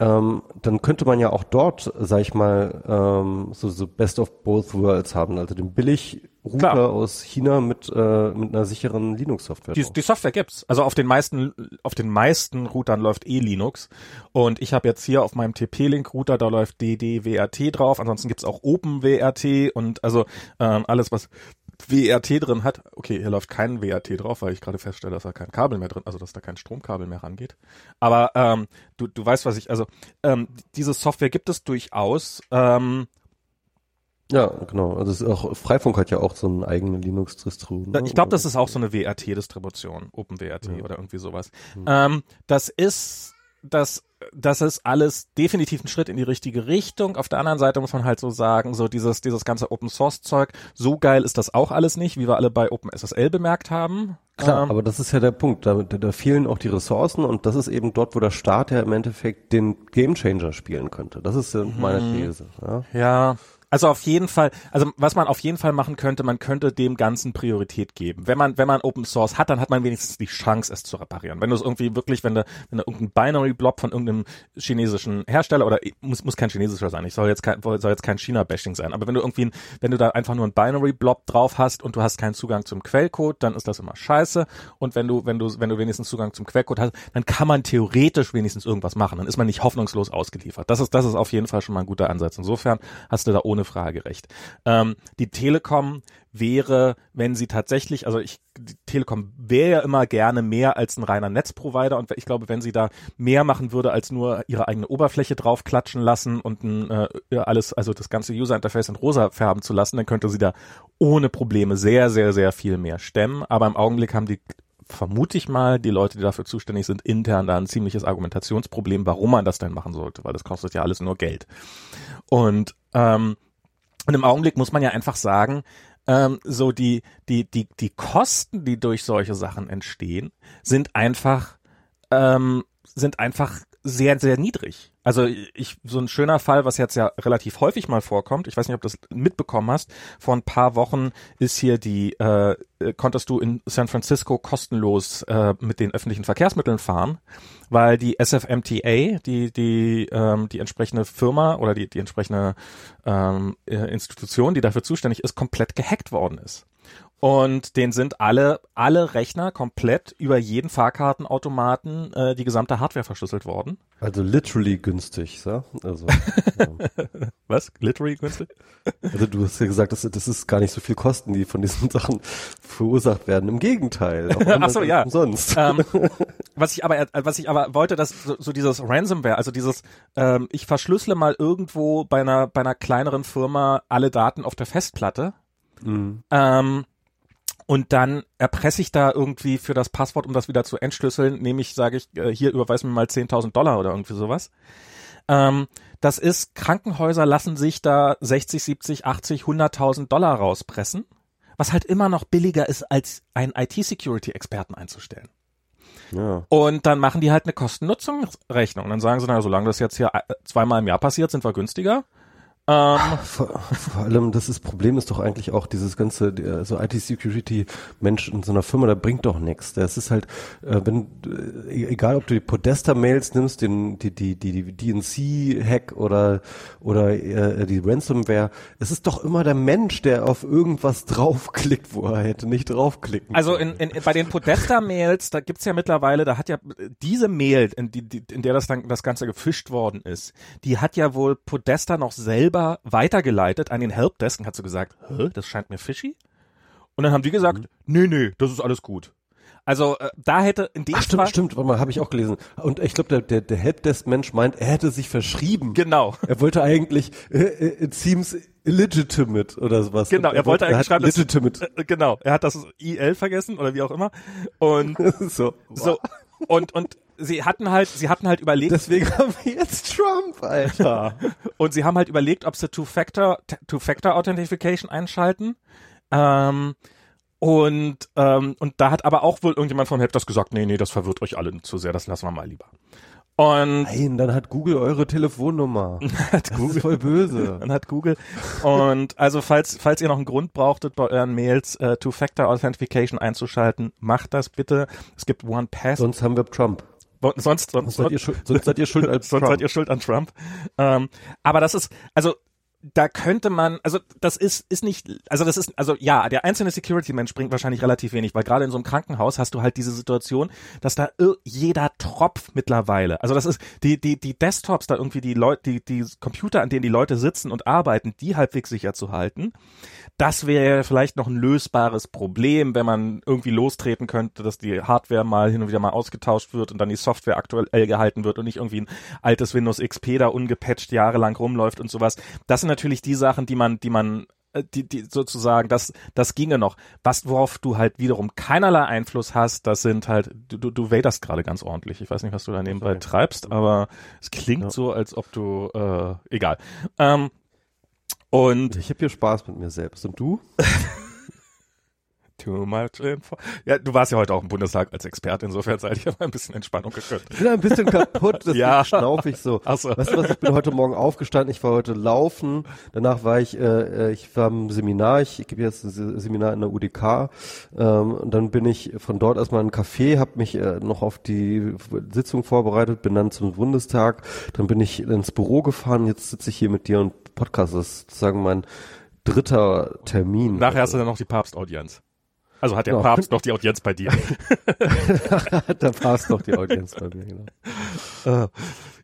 A: ähm, dann könnte man ja auch dort, sag ich mal, ähm, so, so Best of Both Worlds haben, also den billig Router aus China mit äh, mit einer sicheren Linux-Software.
B: Die, die, Software gibt's. Also auf den meisten auf den meisten Routern läuft eh Linux und ich habe jetzt hier auf meinem TP-Link-Router da läuft DDWRT drauf. Ansonsten gibt's auch OpenWRT und also ähm, alles was WRT drin hat. Okay, hier läuft kein WRT drauf, weil ich gerade feststelle, dass da kein Kabel mehr drin, also dass da kein Stromkabel mehr rangeht. Aber ähm, du, du weißt, was ich, also ähm, diese Software gibt es durchaus. Ähm,
A: ja, genau. Also auch, Freifunk hat ja auch so einen eigenen Linux-Distro.
B: Ne? Ich glaube, das ist auch so eine WRT-Distribution, OpenWRT ja. oder irgendwie sowas. Mhm. Ähm, das ist das das ist alles definitiv ein Schritt in die richtige Richtung. Auf der anderen Seite muss man halt so sagen, so dieses, dieses ganze Open Source Zeug, so geil ist das auch alles nicht, wie wir alle bei OpenSSL bemerkt haben.
A: Klar, ähm, aber das ist ja der Punkt. Da, da, da fehlen auch die Ressourcen und das ist eben dort, wo der Staat ja im Endeffekt den Gamechanger spielen könnte. Das ist meine mhm. These.
B: Ja. ja. Also auf jeden Fall, also was man auf jeden Fall machen könnte, man könnte dem Ganzen Priorität geben. Wenn man, wenn man Open Source hat, dann hat man wenigstens die Chance, es zu reparieren. Wenn du es irgendwie wirklich, wenn du, wenn du irgendein Binary-Blob von irgendeinem chinesischen Hersteller oder muss, muss kein chinesischer sein, ich soll jetzt kein, soll jetzt kein China-Bashing sein, aber wenn du irgendwie, wenn du da einfach nur ein Binary-Blob drauf hast und du hast keinen Zugang zum Quellcode, dann ist das immer scheiße. Und wenn du, wenn du, wenn du wenigstens Zugang zum Quellcode hast, dann kann man theoretisch wenigstens irgendwas machen. Dann ist man nicht hoffnungslos ausgeliefert. Das ist, das ist auf jeden Fall schon mal ein guter Ansatz. Insofern hast du da ohne Frage recht. Ähm, die Telekom wäre, wenn sie tatsächlich, also ich, die Telekom wäre ja immer gerne mehr als ein reiner Netzprovider und ich glaube, wenn sie da mehr machen würde, als nur ihre eigene Oberfläche draufklatschen lassen und ein, äh, alles, also das ganze User Interface in rosa färben zu lassen, dann könnte sie da ohne Probleme sehr, sehr, sehr viel mehr stemmen. Aber im Augenblick haben die vermute ich mal, die Leute, die dafür zuständig sind, intern da ein ziemliches Argumentationsproblem, warum man das denn machen sollte, weil das kostet ja alles nur Geld. Und ähm, und im Augenblick muss man ja einfach sagen, ähm, so die, die, die, die Kosten, die durch solche Sachen entstehen, sind einfach, ähm, sind einfach sehr, sehr niedrig. Also ich, so ein schöner Fall, was jetzt ja relativ häufig mal vorkommt, ich weiß nicht, ob du das mitbekommen hast, vor ein paar Wochen ist hier die, äh, konntest du in San Francisco kostenlos äh, mit den öffentlichen Verkehrsmitteln fahren, weil die SFMTA, die, die, ähm, die entsprechende Firma oder die, die entsprechende ähm, äh, Institution, die dafür zuständig ist, komplett gehackt worden ist. Und den sind alle, alle Rechner komplett über jeden Fahrkartenautomaten äh, die gesamte Hardware verschlüsselt worden.
A: Also literally günstig, so? Also,
B: Was? Literally günstig?
A: Also du hast ja gesagt, das, das ist gar nicht so viel Kosten, die von diesen Sachen verursacht werden. Im Gegenteil.
B: Ach so, ja. Sonst. Ähm, was ich aber, was ich aber wollte, dass so, so dieses Ransomware, also dieses, ähm, ich verschlüssele mal irgendwo bei einer, bei einer kleineren Firma alle Daten auf der Festplatte. Mhm. Ähm, und dann erpresse ich da irgendwie für das Passwort, um das wieder zu entschlüsseln, nämlich sage ich, äh, hier überweis mir mal 10.000 Dollar oder irgendwie sowas. Ähm, das ist, Krankenhäuser lassen sich da 60, 70, 80, 100.000 Dollar rauspressen, was halt immer noch billiger ist, als einen IT-Security-Experten einzustellen. Ja. Und dann machen die halt eine Kosten-Nutzungsrechnung. Und dann sagen sie, naja, solange das jetzt hier äh, zweimal im Jahr passiert, sind wir günstiger.
A: Ähm, vor, vor, allem, das ist, Problem ist doch eigentlich auch dieses ganze, so IT-Security-Mensch in so einer Firma, der bringt doch nichts. Das ist halt, äh, wenn, äh, egal ob du die Podesta-Mails nimmst, den, die, die, die, die DNC-Hack oder, oder äh, die Ransomware, es ist doch immer der Mensch, der auf irgendwas draufklickt, wo er hätte nicht draufklicken
B: Also in, in, bei den Podesta-Mails, da gibt's ja mittlerweile, da hat ja diese Mail, in, die, die, in der das dann das Ganze gefischt worden ist, die hat ja wohl Podesta noch selber selber weitergeleitet an den Helpdesk und hat so gesagt, Hä, das scheint mir fishy. Und dann haben die gesagt, mhm. nee, nee, das ist alles gut. Also äh, da hätte in dem Ach,
A: stimmt, Fall stimmt, warte mal, habe ich auch gelesen. Und ich glaube, der, der, der Helpdesk-Mensch meint, er hätte sich verschrieben.
B: Genau.
A: Er wollte eigentlich, äh, äh it seems illegitimate oder sowas.
B: Genau, er, er wollte eigentlich schreiben,
A: legitimate.
B: Das, äh, genau, er hat das IL vergessen oder wie auch immer. Und so, so und und sie hatten halt, sie hatten halt überlegt.
A: Deswegen haben wir jetzt Trump, Alter.
B: und sie haben halt überlegt, ob sie Two-Factor, Two-Factor-Authentification einschalten. Ähm, und, ähm, und da hat aber auch wohl irgendjemand von Help das gesagt, nee, nee, das verwirrt euch alle zu sehr, das lassen wir mal lieber. Und
A: Nein, dann hat Google eure Telefonnummer.
B: hat das Google, ist voll böse. Dann hat Google. Und also falls, falls ihr noch einen Grund brauchtet, bei euren Mails äh, Two-Factor Authentification einzuschalten, macht das bitte. Es gibt One Pass.
A: Sonst haben wir Trump.
B: Sonst, sonst,
A: seid, ihr schuld, sonst seid ihr schuld als
B: sonst Trump. seid ihr schuld an Trump. Ähm, aber das ist, also da könnte man, also das ist, ist nicht, also das ist, also ja, der einzelne Security-Mensch bringt wahrscheinlich relativ wenig, weil gerade in so einem Krankenhaus hast du halt diese Situation, dass da jeder Tropf mittlerweile, also das ist, die, die, die Desktops da irgendwie die Leute, die, die Computer, an denen die Leute sitzen und arbeiten, die halbwegs sicher zu halten. Das wäre vielleicht noch ein lösbares Problem, wenn man irgendwie lostreten könnte, dass die Hardware mal hin und wieder mal ausgetauscht wird und dann die Software aktuell gehalten wird und nicht irgendwie ein altes Windows XP da ungepatcht jahrelang rumläuft und sowas. Das sind natürlich die Sachen, die man, die man äh, die, die sozusagen, das, das ginge noch. Was, worauf du halt wiederum keinerlei Einfluss hast, das sind halt, du, du, du waderst gerade ganz ordentlich. Ich weiß nicht, was du da nebenbei okay. treibst, aber es klingt ja. so, als ob du, äh, egal. Ähm, und
A: ich habe hier Spaß mit mir selbst. Und du?
B: too much info. Ja, du warst ja heute auch im Bundestag als Experte, insofern seid ihr mal ein bisschen Entspannung gegönnt.
A: Ich bin ein bisschen kaputt, das
B: ja.
A: schnaufig so. Ach so. Weißt du was, ich bin heute Morgen aufgestanden, ich war heute laufen, danach war ich, äh, ich war im Seminar, ich, ich gebe jetzt ein Seminar in der UDK ähm, und dann bin ich von dort erstmal in ein Café, habe mich äh, noch auf die Sitzung vorbereitet, bin dann zum Bundestag, dann bin ich ins Büro gefahren, jetzt sitze ich hier mit dir und Podcast, das ist sozusagen mein dritter Termin.
B: Nachher hast du dann noch die Papstaudienz. Also hat der genau. Papst noch die Audienz bei dir.
A: hat der Papst noch die Audienz bei mir, genau.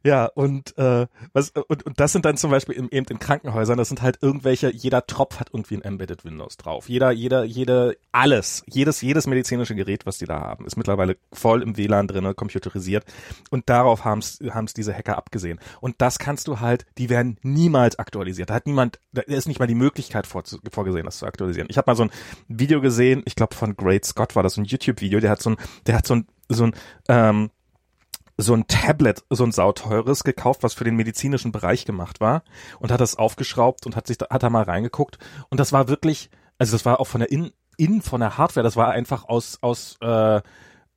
B: Ja, und, äh, was, und, und das sind dann zum Beispiel im, eben in Krankenhäusern, das sind halt irgendwelche, jeder Tropf hat irgendwie ein Embedded Windows drauf. Jeder, jeder, jede, alles, jedes, jedes medizinische Gerät, was die da haben, ist mittlerweile voll im WLAN drinne, computerisiert. Und darauf haben es diese Hacker abgesehen. Und das kannst du halt, die werden niemals aktualisiert. Da hat niemand, da ist nicht mal die Möglichkeit vor, vorgesehen, das zu aktualisieren. Ich habe mal so ein Video gesehen, ich glaube von Great Scott war das, so ein YouTube-Video, der hat so ein, der hat so ein, so ein, ähm, so ein Tablet, so ein sauteures gekauft, was für den medizinischen Bereich gemacht war und hat das aufgeschraubt und hat sich da, hat da mal reingeguckt. Und das war wirklich, also das war auch von der in, in von der Hardware, das war einfach aus aus äh,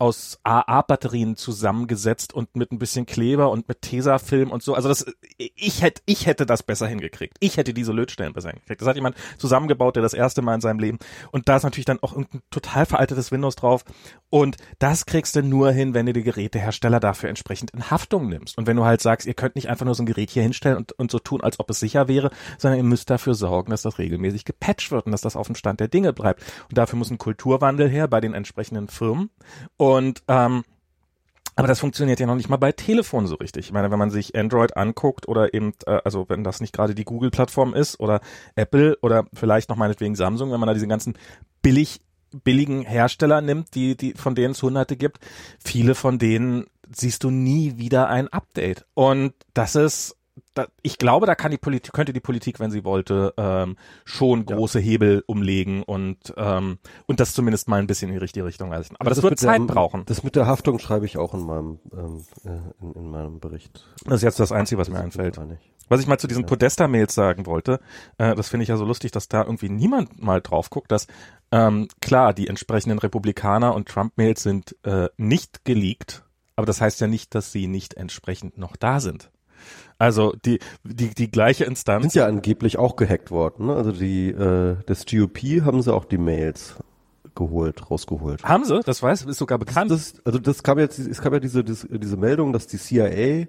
B: aus AA-Batterien zusammengesetzt und mit ein bisschen Kleber und mit Tesafilm und so. Also das, ich hätte, ich hätte das besser hingekriegt. Ich hätte diese Lötstellen besser hingekriegt. Das hat jemand zusammengebaut, der das erste Mal in seinem Leben. Und da ist natürlich dann auch irgendein total veraltetes Windows drauf. Und das kriegst du nur hin, wenn du die Gerätehersteller dafür entsprechend in Haftung nimmst. Und wenn du halt sagst, ihr könnt nicht einfach nur so ein Gerät hier hinstellen und, und so tun, als ob es sicher wäre, sondern ihr müsst dafür sorgen, dass das regelmäßig gepatcht wird und dass das auf dem Stand der Dinge bleibt. Und dafür muss ein Kulturwandel her bei den entsprechenden Firmen. Und ähm, aber das funktioniert ja noch nicht mal bei Telefon so richtig. Ich meine, wenn man sich Android anguckt oder eben, äh, also wenn das nicht gerade die Google-Plattform ist oder Apple oder vielleicht noch meinetwegen Samsung, wenn man da diese ganzen billig billigen Hersteller nimmt, die, die, von denen es hunderte gibt, viele von denen siehst du nie wieder ein Update. Und das ist da, ich glaube, da kann die Politik, könnte die Politik, wenn sie wollte, ähm, schon große ja. Hebel umlegen und und ähm, und das zumindest mal ein bisschen in die richtige Richtung leisten. Aber das, das wird Zeit der, brauchen.
A: Das mit der Haftung schreibe ich auch in meinem ähm, äh, in, in, meinem Bericht.
B: Das ist jetzt das Einzige, was mir einfällt. Was ich mal zu diesen ja. Podesta-Mails sagen wollte, äh, das finde ich ja so lustig, dass da irgendwie niemand mal drauf guckt, dass ähm, klar die entsprechenden Republikaner und Trump-Mails sind äh, nicht geleakt, aber das heißt ja nicht, dass sie nicht entsprechend noch da sind. Also die, die, die gleiche Instanz.
A: Sind ja angeblich auch gehackt worden. Ne? Also die, äh, das GOP haben sie auch die Mails geholt, rausgeholt.
B: Haben sie? Das weiß, ist sogar bekannt.
A: Das, also das kam jetzt, es kam ja diese, diese, diese Meldung, dass die CIA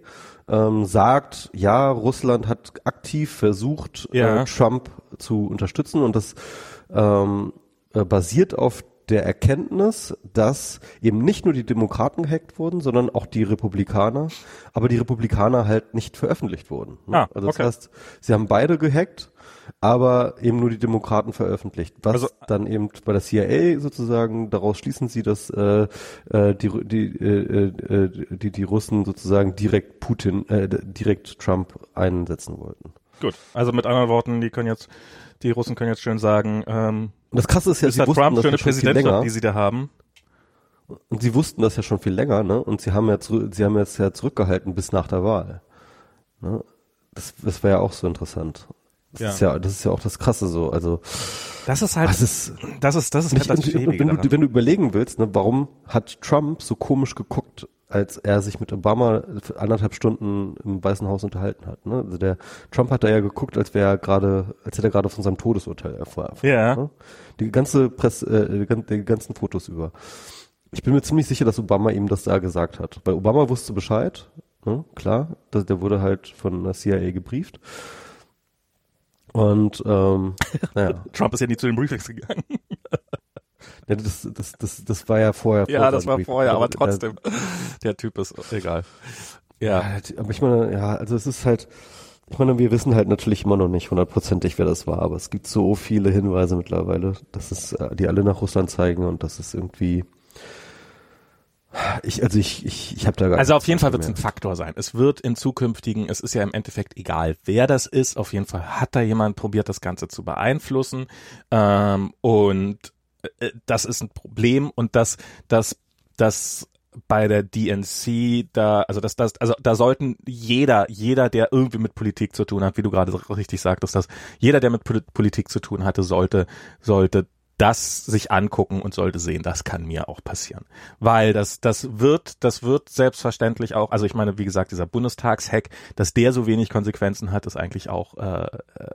A: ähm, sagt, ja, Russland hat aktiv versucht, ja. äh, Trump zu unterstützen und das ähm, äh, basiert auf der Erkenntnis, dass eben nicht nur die Demokraten gehackt wurden, sondern auch die Republikaner, aber die Republikaner halt nicht veröffentlicht wurden.
B: Ne? Ah,
A: also das okay. heißt, sie haben beide gehackt, aber eben nur die Demokraten veröffentlicht. Was also, dann eben bei der CIA sozusagen, daraus schließen sie, dass äh, äh, die, die, äh, äh, die, die Russen sozusagen direkt Putin, äh, direkt Trump einsetzen wollten.
B: Gut, also mit anderen Worten, die können jetzt, die Russen können jetzt schön sagen, ähm,
A: und das Krasse ist ja,
B: sie wussten Trump das ja schon viel länger. die sie da haben.
A: Und sie wussten das ja schon viel länger, ne? Und sie haben ja, sie haben jetzt ja zurückgehalten bis nach der Wahl. Ne? Das, das wäre ja auch so interessant. Das ja. ist ja, das ist ja auch das Krasse so. Also
B: das ist halt,
A: das ist,
B: das ist, das ist halt das
A: und, wenn du, wenn du überlegen willst, ne, warum hat Trump so komisch geguckt, als er sich mit Obama anderthalb Stunden im Weißen Haus unterhalten hat. Ne? Also der Trump hat da ja geguckt, als wäre er gerade, als hätte er gerade von seinem Todesurteil erfahren.
B: Ja. Ne?
A: Die ganze Presse, äh, die ganzen Fotos über. Ich bin mir ziemlich sicher, dass Obama ihm das da gesagt hat. Weil Obama wusste Bescheid, ne? klar, das, der wurde halt von der CIA gebrieft. Und ähm, naja.
B: Trump ist ja nie zu den Briefings gegangen.
A: Ja, das, das, das, das war ja vorher.
B: Ja, das war vorher, aber trotzdem, der Typ ist egal.
A: Ja. Aber ich meine, ja, also es ist halt, ich meine, wir wissen halt natürlich immer noch nicht hundertprozentig, wer das war, aber es gibt so viele Hinweise mittlerweile, dass es, äh, die alle nach Russland zeigen und das ist irgendwie, ich, also ich, ich, ich habe da gar
B: Also auf jeden Fall wird es ein Faktor sein. Es wird in zukünftigen, es ist ja im Endeffekt egal, wer das ist. Auf jeden Fall hat da jemand probiert, das Ganze zu beeinflussen. Ähm, und äh, das ist ein Problem und das, das, das bei der DNC da, also das, das, also da sollten jeder, jeder, der irgendwie mit Politik zu tun hat, wie du gerade richtig sagtest, dass jeder, der mit Politik zu tun hatte, sollte, sollte das sich angucken und sollte sehen, das kann mir auch passieren. Weil das, das wird, das wird selbstverständlich auch, also ich meine, wie gesagt, dieser Bundestagshack, dass der so wenig Konsequenzen hat, ist eigentlich auch äh, äh,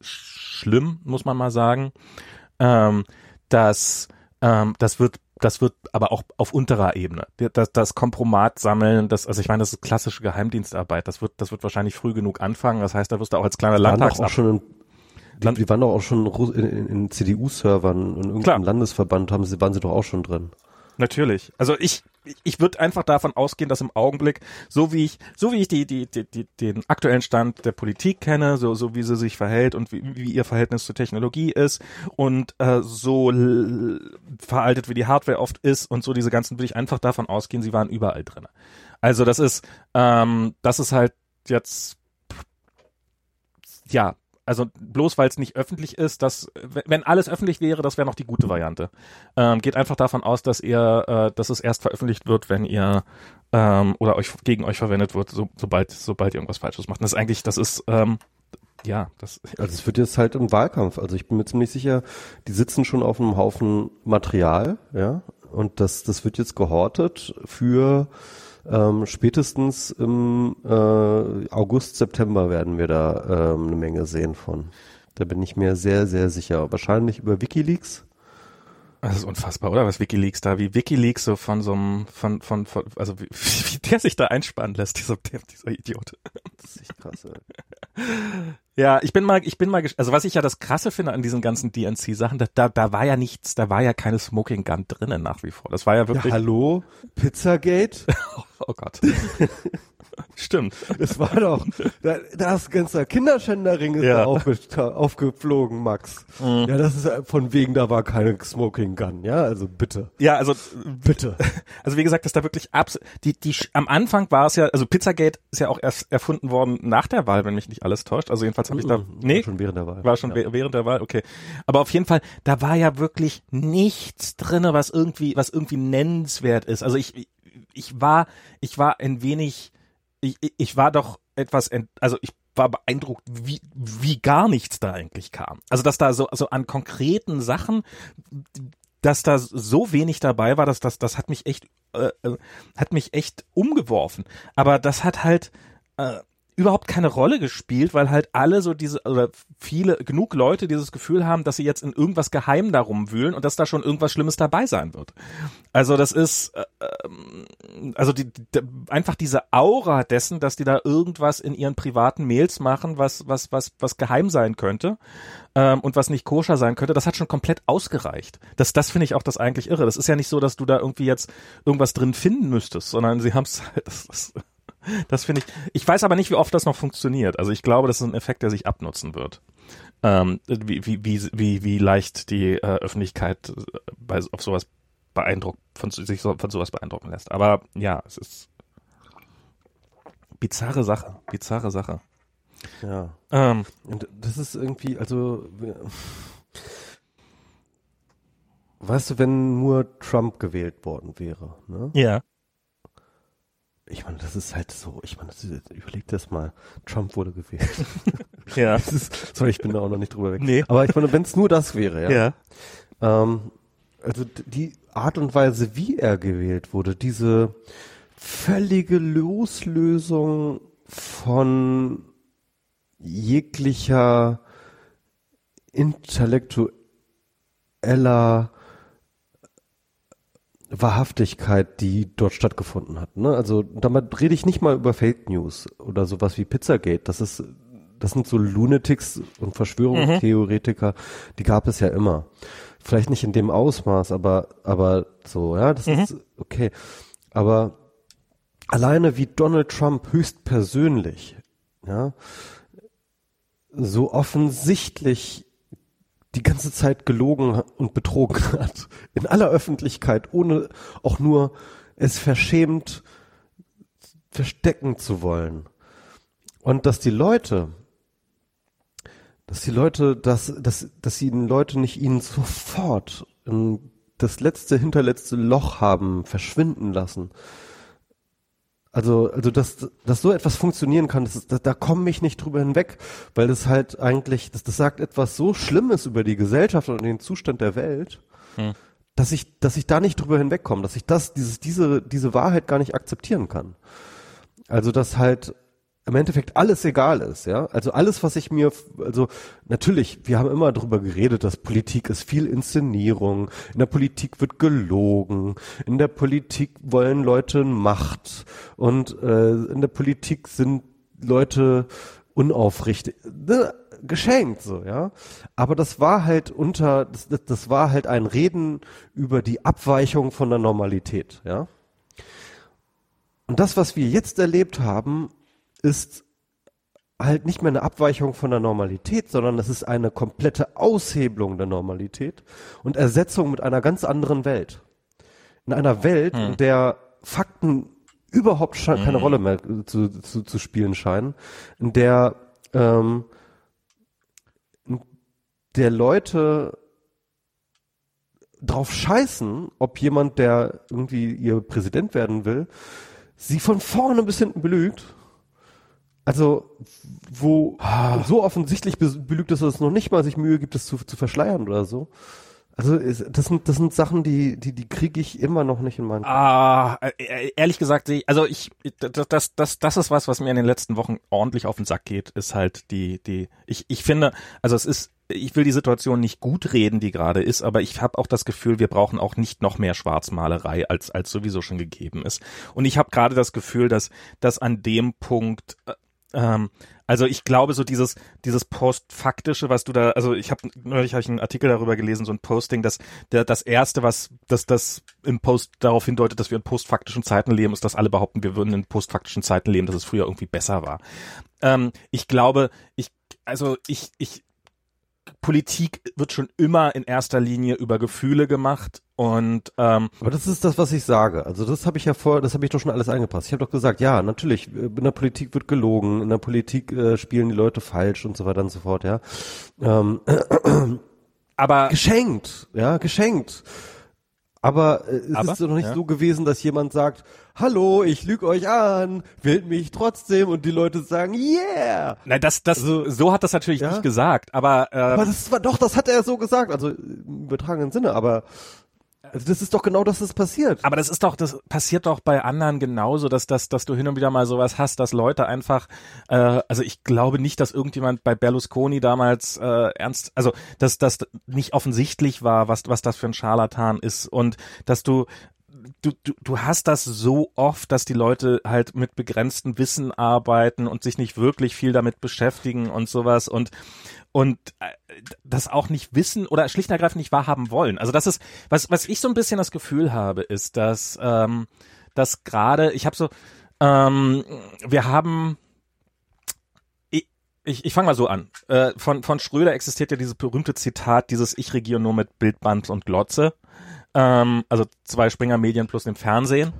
B: schlimm, muss man mal sagen. Ähm, das, ähm, das wird das wird aber auch auf unterer Ebene. Das, das Kompromat sammeln, das, also ich meine, das ist klassische Geheimdienstarbeit. Das wird, das wird wahrscheinlich früh genug anfangen. Das heißt, da wirst du auch als kleiner Landtags
A: die, die waren doch auch schon in, in, in CDU-Servern und irgendeinem. Landesverband haben sie, waren sie doch auch schon drin.
B: Natürlich. Also ich, ich würde einfach davon ausgehen, dass im Augenblick, so wie ich, so wie ich die, die, die, die, den aktuellen Stand der Politik kenne, so, so wie sie sich verhält und wie, wie ihr Verhältnis zur Technologie ist und äh, so veraltet wie die Hardware oft ist und so diese ganzen, würde ich einfach davon ausgehen, sie waren überall drin. Also das ist, ähm, das ist halt jetzt ja, also bloß weil es nicht öffentlich ist, dass wenn alles öffentlich wäre, das wäre noch die gute Variante. Ähm, geht einfach davon aus, dass ihr, äh, dass es erst veröffentlicht wird, wenn ihr ähm, oder euch gegen euch verwendet wird, so, sobald sobald ihr irgendwas Falsches macht. Das ist eigentlich, das ist ähm, ja, das.
A: Also es wird jetzt halt im Wahlkampf. Also ich bin mir ziemlich sicher, die sitzen schon auf einem Haufen Material, ja, und das das wird jetzt gehortet für ähm, spätestens im äh, August, September werden wir da ähm, eine Menge sehen von. Da bin ich mir sehr, sehr sicher. Wahrscheinlich über Wikileaks.
B: Das ist unfassbar, oder? Was Wikileaks da, wie Wikileaks so von so einem, von, von, von also wie, wie der sich da einspannen lässt, dieser, dieser Idiot. Das ist echt krass, ey. Ja, ich bin mal, ich bin mal, also was ich ja das Krasse finde an diesen ganzen DNC-Sachen, da, da, da war ja nichts, da war ja keine Smoking Gun drinnen nach wie vor. Das war ja wirklich. Ja,
A: hallo? Pizzagate?
B: oh Gott. Stimmt.
A: Das war doch, da, da ist ganzer Kinderschänderring ist ja. da aufge, aufgeflogen, Max. Mhm. Ja, das ist von wegen, da war keine Smoking Gun, ja, also bitte.
B: Ja, also bitte. Also wie gesagt, dass da wirklich abs die die am Anfang war es ja, also Pizzagate ist ja auch erst erfunden worden nach der Wahl, wenn mich nicht alles täuscht. Also jedenfalls habe ich da
A: nee, war schon während der Wahl.
B: War schon ja. während der Wahl, okay. Aber auf jeden Fall, da war ja wirklich nichts drinne, was irgendwie was irgendwie nennenswert ist. Also ich ich war ich war ein wenig ich, ich war doch etwas, ent, also ich war beeindruckt, wie, wie gar nichts da eigentlich kam. Also dass da so also an konkreten Sachen, dass da so wenig dabei war, dass das das hat mich echt äh, äh hat mich echt umgeworfen. Aber das hat halt äh, überhaupt keine Rolle gespielt, weil halt alle so diese oder viele genug Leute dieses Gefühl haben, dass sie jetzt in irgendwas geheim darum wühlen und dass da schon irgendwas Schlimmes dabei sein wird. Also das ist äh, ähm, also die, die, einfach diese Aura dessen, dass die da irgendwas in ihren privaten Mails machen, was was was was geheim sein könnte ähm, und was nicht koscher sein könnte, das hat schon komplett ausgereicht. Das das finde ich auch das eigentlich irre. Das ist ja nicht so, dass du da irgendwie jetzt irgendwas drin finden müsstest, sondern sie haben es halt das, das das finde ich. Ich weiß aber nicht, wie oft das noch funktioniert. Also ich glaube, das ist ein Effekt, der sich abnutzen wird. Ähm, wie, wie, wie, wie, leicht die äh, Öffentlichkeit äh, bei, auf sowas beeindruckt, von sich so, von sowas beeindrucken lässt. Aber ja, es ist bizarre Sache, bizarre Sache.
A: Ja. Ähm, Und das ist irgendwie, also weißt du, wenn nur Trump gewählt worden wäre, ne?
B: Ja
A: ich meine, das ist halt so, ich meine, überleg das mal, Trump wurde gewählt.
B: ja.
A: Ist, sorry, ich bin da auch noch nicht drüber weg.
B: Nee.
A: Aber ich meine, wenn es nur das wäre, ja.
B: Ja.
A: Ähm, also die Art und Weise, wie er gewählt wurde, diese völlige Loslösung von jeglicher intellektueller Wahrhaftigkeit, die dort stattgefunden hat. Ne? Also damit rede ich nicht mal über Fake News oder sowas wie Pizzagate. Das ist, das sind so Lunatics und Verschwörungstheoretiker, mhm. die gab es ja immer. Vielleicht nicht in dem Ausmaß, aber aber so, ja, das mhm. ist okay. Aber alleine wie Donald Trump höchstpersönlich, ja, so offensichtlich die ganze Zeit gelogen und betrogen hat. In aller Öffentlichkeit, ohne auch nur es verschämt verstecken zu wollen. Und dass die Leute, dass die Leute, dass, dass, dass die Leute nicht ihn sofort das letzte, hinterletzte Loch haben verschwinden lassen. Also, also dass, dass so etwas funktionieren kann, das da, da komme ich nicht drüber hinweg, weil das halt eigentlich, das, das sagt etwas so Schlimmes über die Gesellschaft und den Zustand der Welt, hm. dass ich, dass ich da nicht drüber hinwegkomme, dass ich das, dieses, diese, diese Wahrheit gar nicht akzeptieren kann. Also, dass halt im Endeffekt alles egal ist, ja. Also alles, was ich mir, also natürlich, wir haben immer darüber geredet, dass Politik ist viel Inszenierung, in der Politik wird gelogen, in der Politik wollen Leute Macht und äh, in der Politik sind Leute unaufrichtig. Ne? geschenkt, so, ja. Aber das war halt unter, das, das war halt ein Reden über die Abweichung von der Normalität, ja. Und das, was wir jetzt erlebt haben, ist halt nicht mehr eine Abweichung von der Normalität, sondern es ist eine komplette Aushebelung der Normalität und Ersetzung mit einer ganz anderen Welt. In einer Welt, hm. in der Fakten überhaupt hm. keine Rolle mehr zu, zu, zu spielen scheinen, in der ähm, der Leute drauf scheißen, ob jemand, der irgendwie ihr Präsident werden will, sie von vorne bis hinten belügt also, wo ah. so offensichtlich belügt ist, dass es noch nicht mal sich Mühe gibt, es zu, zu verschleiern oder so. Also das sind das sind Sachen, die die die kriege ich immer noch nicht in meinen.
B: Ah, äh, ehrlich gesagt, also ich das das das das ist was, was mir in den letzten Wochen ordentlich auf den Sack geht, ist halt die die ich ich finde, also es ist ich will die Situation nicht gut reden, die gerade ist, aber ich habe auch das Gefühl, wir brauchen auch nicht noch mehr Schwarzmalerei, als als sowieso schon gegeben ist. Und ich habe gerade das Gefühl, dass dass an dem Punkt äh, ähm, also ich glaube so dieses dieses postfaktische, was du da, also ich habe neulich hab ich einen Artikel darüber gelesen, so ein Posting, dass der das erste, was das das im Post darauf hindeutet, dass wir in postfaktischen Zeiten leben, ist, dass alle behaupten, wir würden in postfaktischen Zeiten leben, dass es früher irgendwie besser war. Ähm, ich glaube, ich also ich ich Politik wird schon immer in erster Linie über Gefühle gemacht und ähm,
A: aber das ist das, was ich sage. Also das habe ich ja vor, das habe ich doch schon alles angepasst. Ich habe doch gesagt, ja, natürlich, in der Politik wird gelogen, in der Politik äh, spielen die Leute falsch und so weiter und so fort, ja. Ähm, aber geschenkt, ja, geschenkt. Aber äh, es aber, ist doch nicht ja. so gewesen, dass jemand sagt, hallo, ich lüge euch an, wählt mich trotzdem und die Leute sagen, yeah.
B: Nein, das, das, also, so hat das natürlich ja? nicht gesagt, aber,
A: äh, aber das war doch, das hat er so gesagt, also im übertragenen Sinne, aber also das ist doch genau das, was passiert.
B: Aber das ist doch, das passiert doch bei anderen genauso, dass, dass, dass du hin und wieder mal sowas hast, dass Leute einfach, äh, also ich glaube nicht, dass irgendjemand bei Berlusconi damals äh, ernst, also dass das nicht offensichtlich war, was, was das für ein Scharlatan ist und dass du du, du, du hast das so oft, dass die Leute halt mit begrenztem Wissen arbeiten und sich nicht wirklich viel damit beschäftigen und sowas und und äh, das auch nicht wissen oder schlicht und ergreifend nicht wahrhaben wollen. Also das ist, was, was ich so ein bisschen das Gefühl habe, ist, dass, ähm, dass gerade, ich habe so, ähm, wir haben ich, ich fange mal so an. Äh, von, von Schröder existiert ja dieses berühmte Zitat, dieses Ich regiere nur mit Bildband und Glotze. Ähm, also zwei Springer Medien plus dem Fernsehen.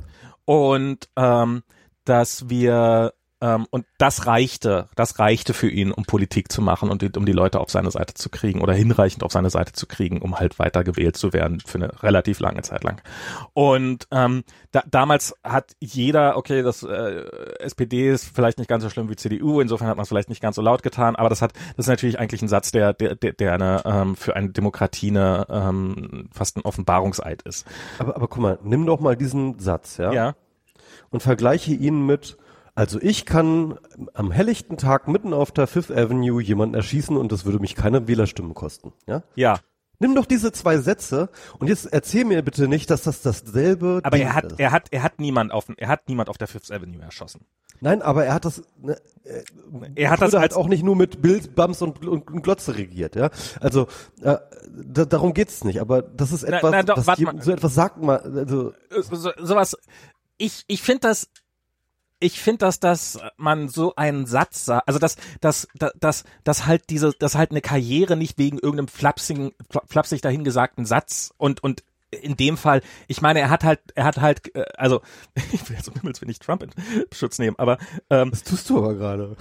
B: Und ähm, dass wir ähm, und das reichte, das reichte für ihn, um Politik zu machen und die, um die Leute auf seine Seite zu kriegen oder hinreichend auf seine Seite zu kriegen, um halt weiter gewählt zu werden für eine relativ lange Zeit lang. Und ähm, da, damals hat jeder, okay, das äh, SPD ist vielleicht nicht ganz so schlimm wie CDU, insofern hat man es vielleicht nicht ganz so laut getan, aber das hat, das ist natürlich eigentlich ein Satz, der, der, der, der eine ähm, für eine Demokratie eine ähm, fast ein Offenbarungseid ist.
A: Aber, aber guck mal, nimm doch mal diesen Satz, ja?
B: Ja.
A: Und vergleiche ihn mit also ich kann am helllichten Tag mitten auf der Fifth Avenue jemanden erschießen und das würde mich keine Wählerstimmen kosten. Ja?
B: Ja.
A: Nimm doch diese zwei Sätze und jetzt erzähl mir bitte nicht, dass das dasselbe.
B: Aber er hat, ist. er hat, er hat niemand auf, er hat niemand auf der Fifth Avenue erschossen.
A: Nein, aber er hat das, ne,
B: äh, er hat das
A: halt auch nicht nur mit Bild, Bums und, und, und Glotze regiert, ja. Also äh, da, darum geht's nicht. Aber das ist etwas, na, na, doch, was je, so etwas sagt man. Also
B: so, sowas. Ich, ich finde das ich finde, dass dass man so einen Satz sagt, also dass dass dass dass halt diese, dass halt eine Karriere nicht wegen irgendeinem flapsigen, flapsig dahingesagten Satz und und in dem Fall, ich meine, er hat halt, er hat halt, äh, also ich will jetzt um Himmels will nicht Trump in Schutz nehmen, aber ähm,
A: das tust du aber gerade.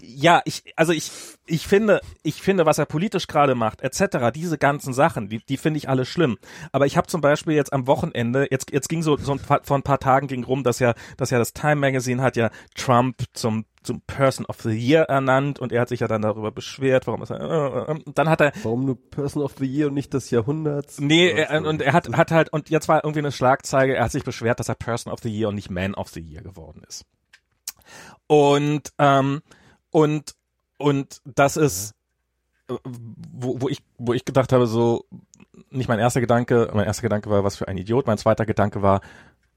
B: Ja, ich, also ich, ich finde, ich finde, was er politisch gerade macht, etc., diese ganzen Sachen, die, die finde ich alle schlimm. Aber ich habe zum Beispiel jetzt am Wochenende, jetzt, jetzt ging so, so ein paar, vor ein paar Tagen ging rum, dass ja, dass ja das Time Magazine hat ja Trump zum zum Person of the Year ernannt und er hat sich ja dann darüber beschwert, warum ist er, äh, äh, dann hat er
A: warum nur Person of the Year und nicht des Jahrhunderts?
B: Nee, er, und er hat hat halt und jetzt war irgendwie eine Schlagzeile, er hat sich beschwert, dass er Person of the Year und nicht Man of the Year geworden ist. Und ähm, und und das ist wo, wo ich wo ich gedacht habe so nicht mein erster Gedanke, mein erster Gedanke war was für ein Idiot, mein zweiter Gedanke war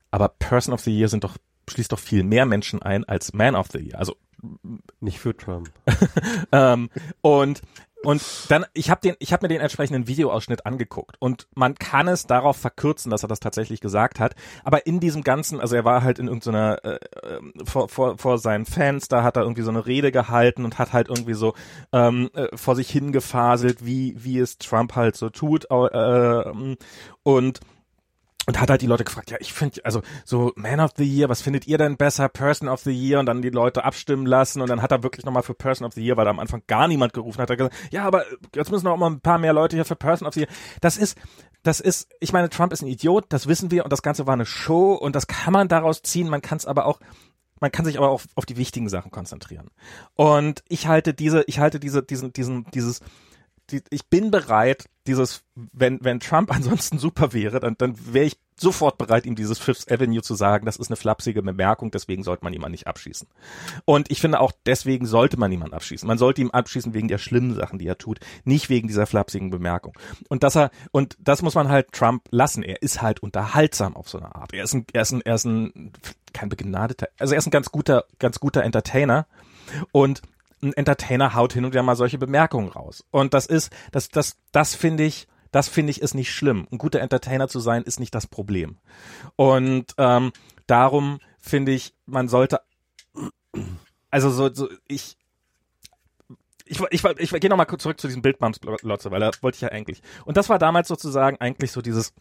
B: aber Person of the Year sind doch schließt doch viel mehr Menschen ein als Man of the Year. Also
A: nicht für Trump.
B: ähm, und und dann, ich habe den, ich habe mir den entsprechenden Videoausschnitt angeguckt und man kann es darauf verkürzen, dass er das tatsächlich gesagt hat. Aber in diesem ganzen, also er war halt in irgendeiner äh, äh, vor, vor, vor seinen Fans, da hat er irgendwie so eine Rede gehalten und hat halt irgendwie so ähm, äh, vor sich hingefaselt, wie wie es Trump halt so tut äh, und und hat halt die Leute gefragt, ja, ich finde, also so Man of the Year, was findet ihr denn besser, Person of the Year? Und dann die Leute abstimmen lassen. Und dann hat er wirklich nochmal für Person of the Year, weil da am Anfang gar niemand gerufen hat, er gesagt, ja, aber jetzt müssen noch mal ein paar mehr Leute hier für Person of the Year. Das ist, das ist, ich meine, Trump ist ein Idiot, das wissen wir. Und das Ganze war eine Show. Und das kann man daraus ziehen, man kann es aber auch man kann sich aber auch auf die wichtigen Sachen konzentrieren. Und ich halte diese, ich halte diese, diesen, diesen, dieses, die, ich bin bereit, dieses, wenn, wenn Trump ansonsten super wäre, dann, dann wäre ich sofort bereit, ihm dieses Fifth Avenue zu sagen, das ist eine flapsige Bemerkung, deswegen sollte man jemanden nicht abschießen. Und ich finde auch, deswegen sollte man niemanden abschießen. Man sollte ihm abschießen wegen der schlimmen Sachen, die er tut, nicht wegen dieser flapsigen Bemerkung. Und dass er, und das muss man halt Trump lassen. Er ist halt unterhaltsam auf so eine Art. Er ist ein, er ist ein, er ist ein, kein begnadeter, also er ist ein ganz guter, ganz guter Entertainer. Und ein Entertainer haut hin und wieder mal solche Bemerkungen raus. Und das ist, das, das, das finde ich, das finde ich ist nicht schlimm. Ein guter Entertainer zu sein ist nicht das Problem. Und ähm, darum finde ich, man sollte, also so, so ich, ich, ich, ich, ich gehe nochmal zurück zu diesem Bildmanns-Lotze, weil da wollte ich ja eigentlich. Und das war damals sozusagen eigentlich so dieses,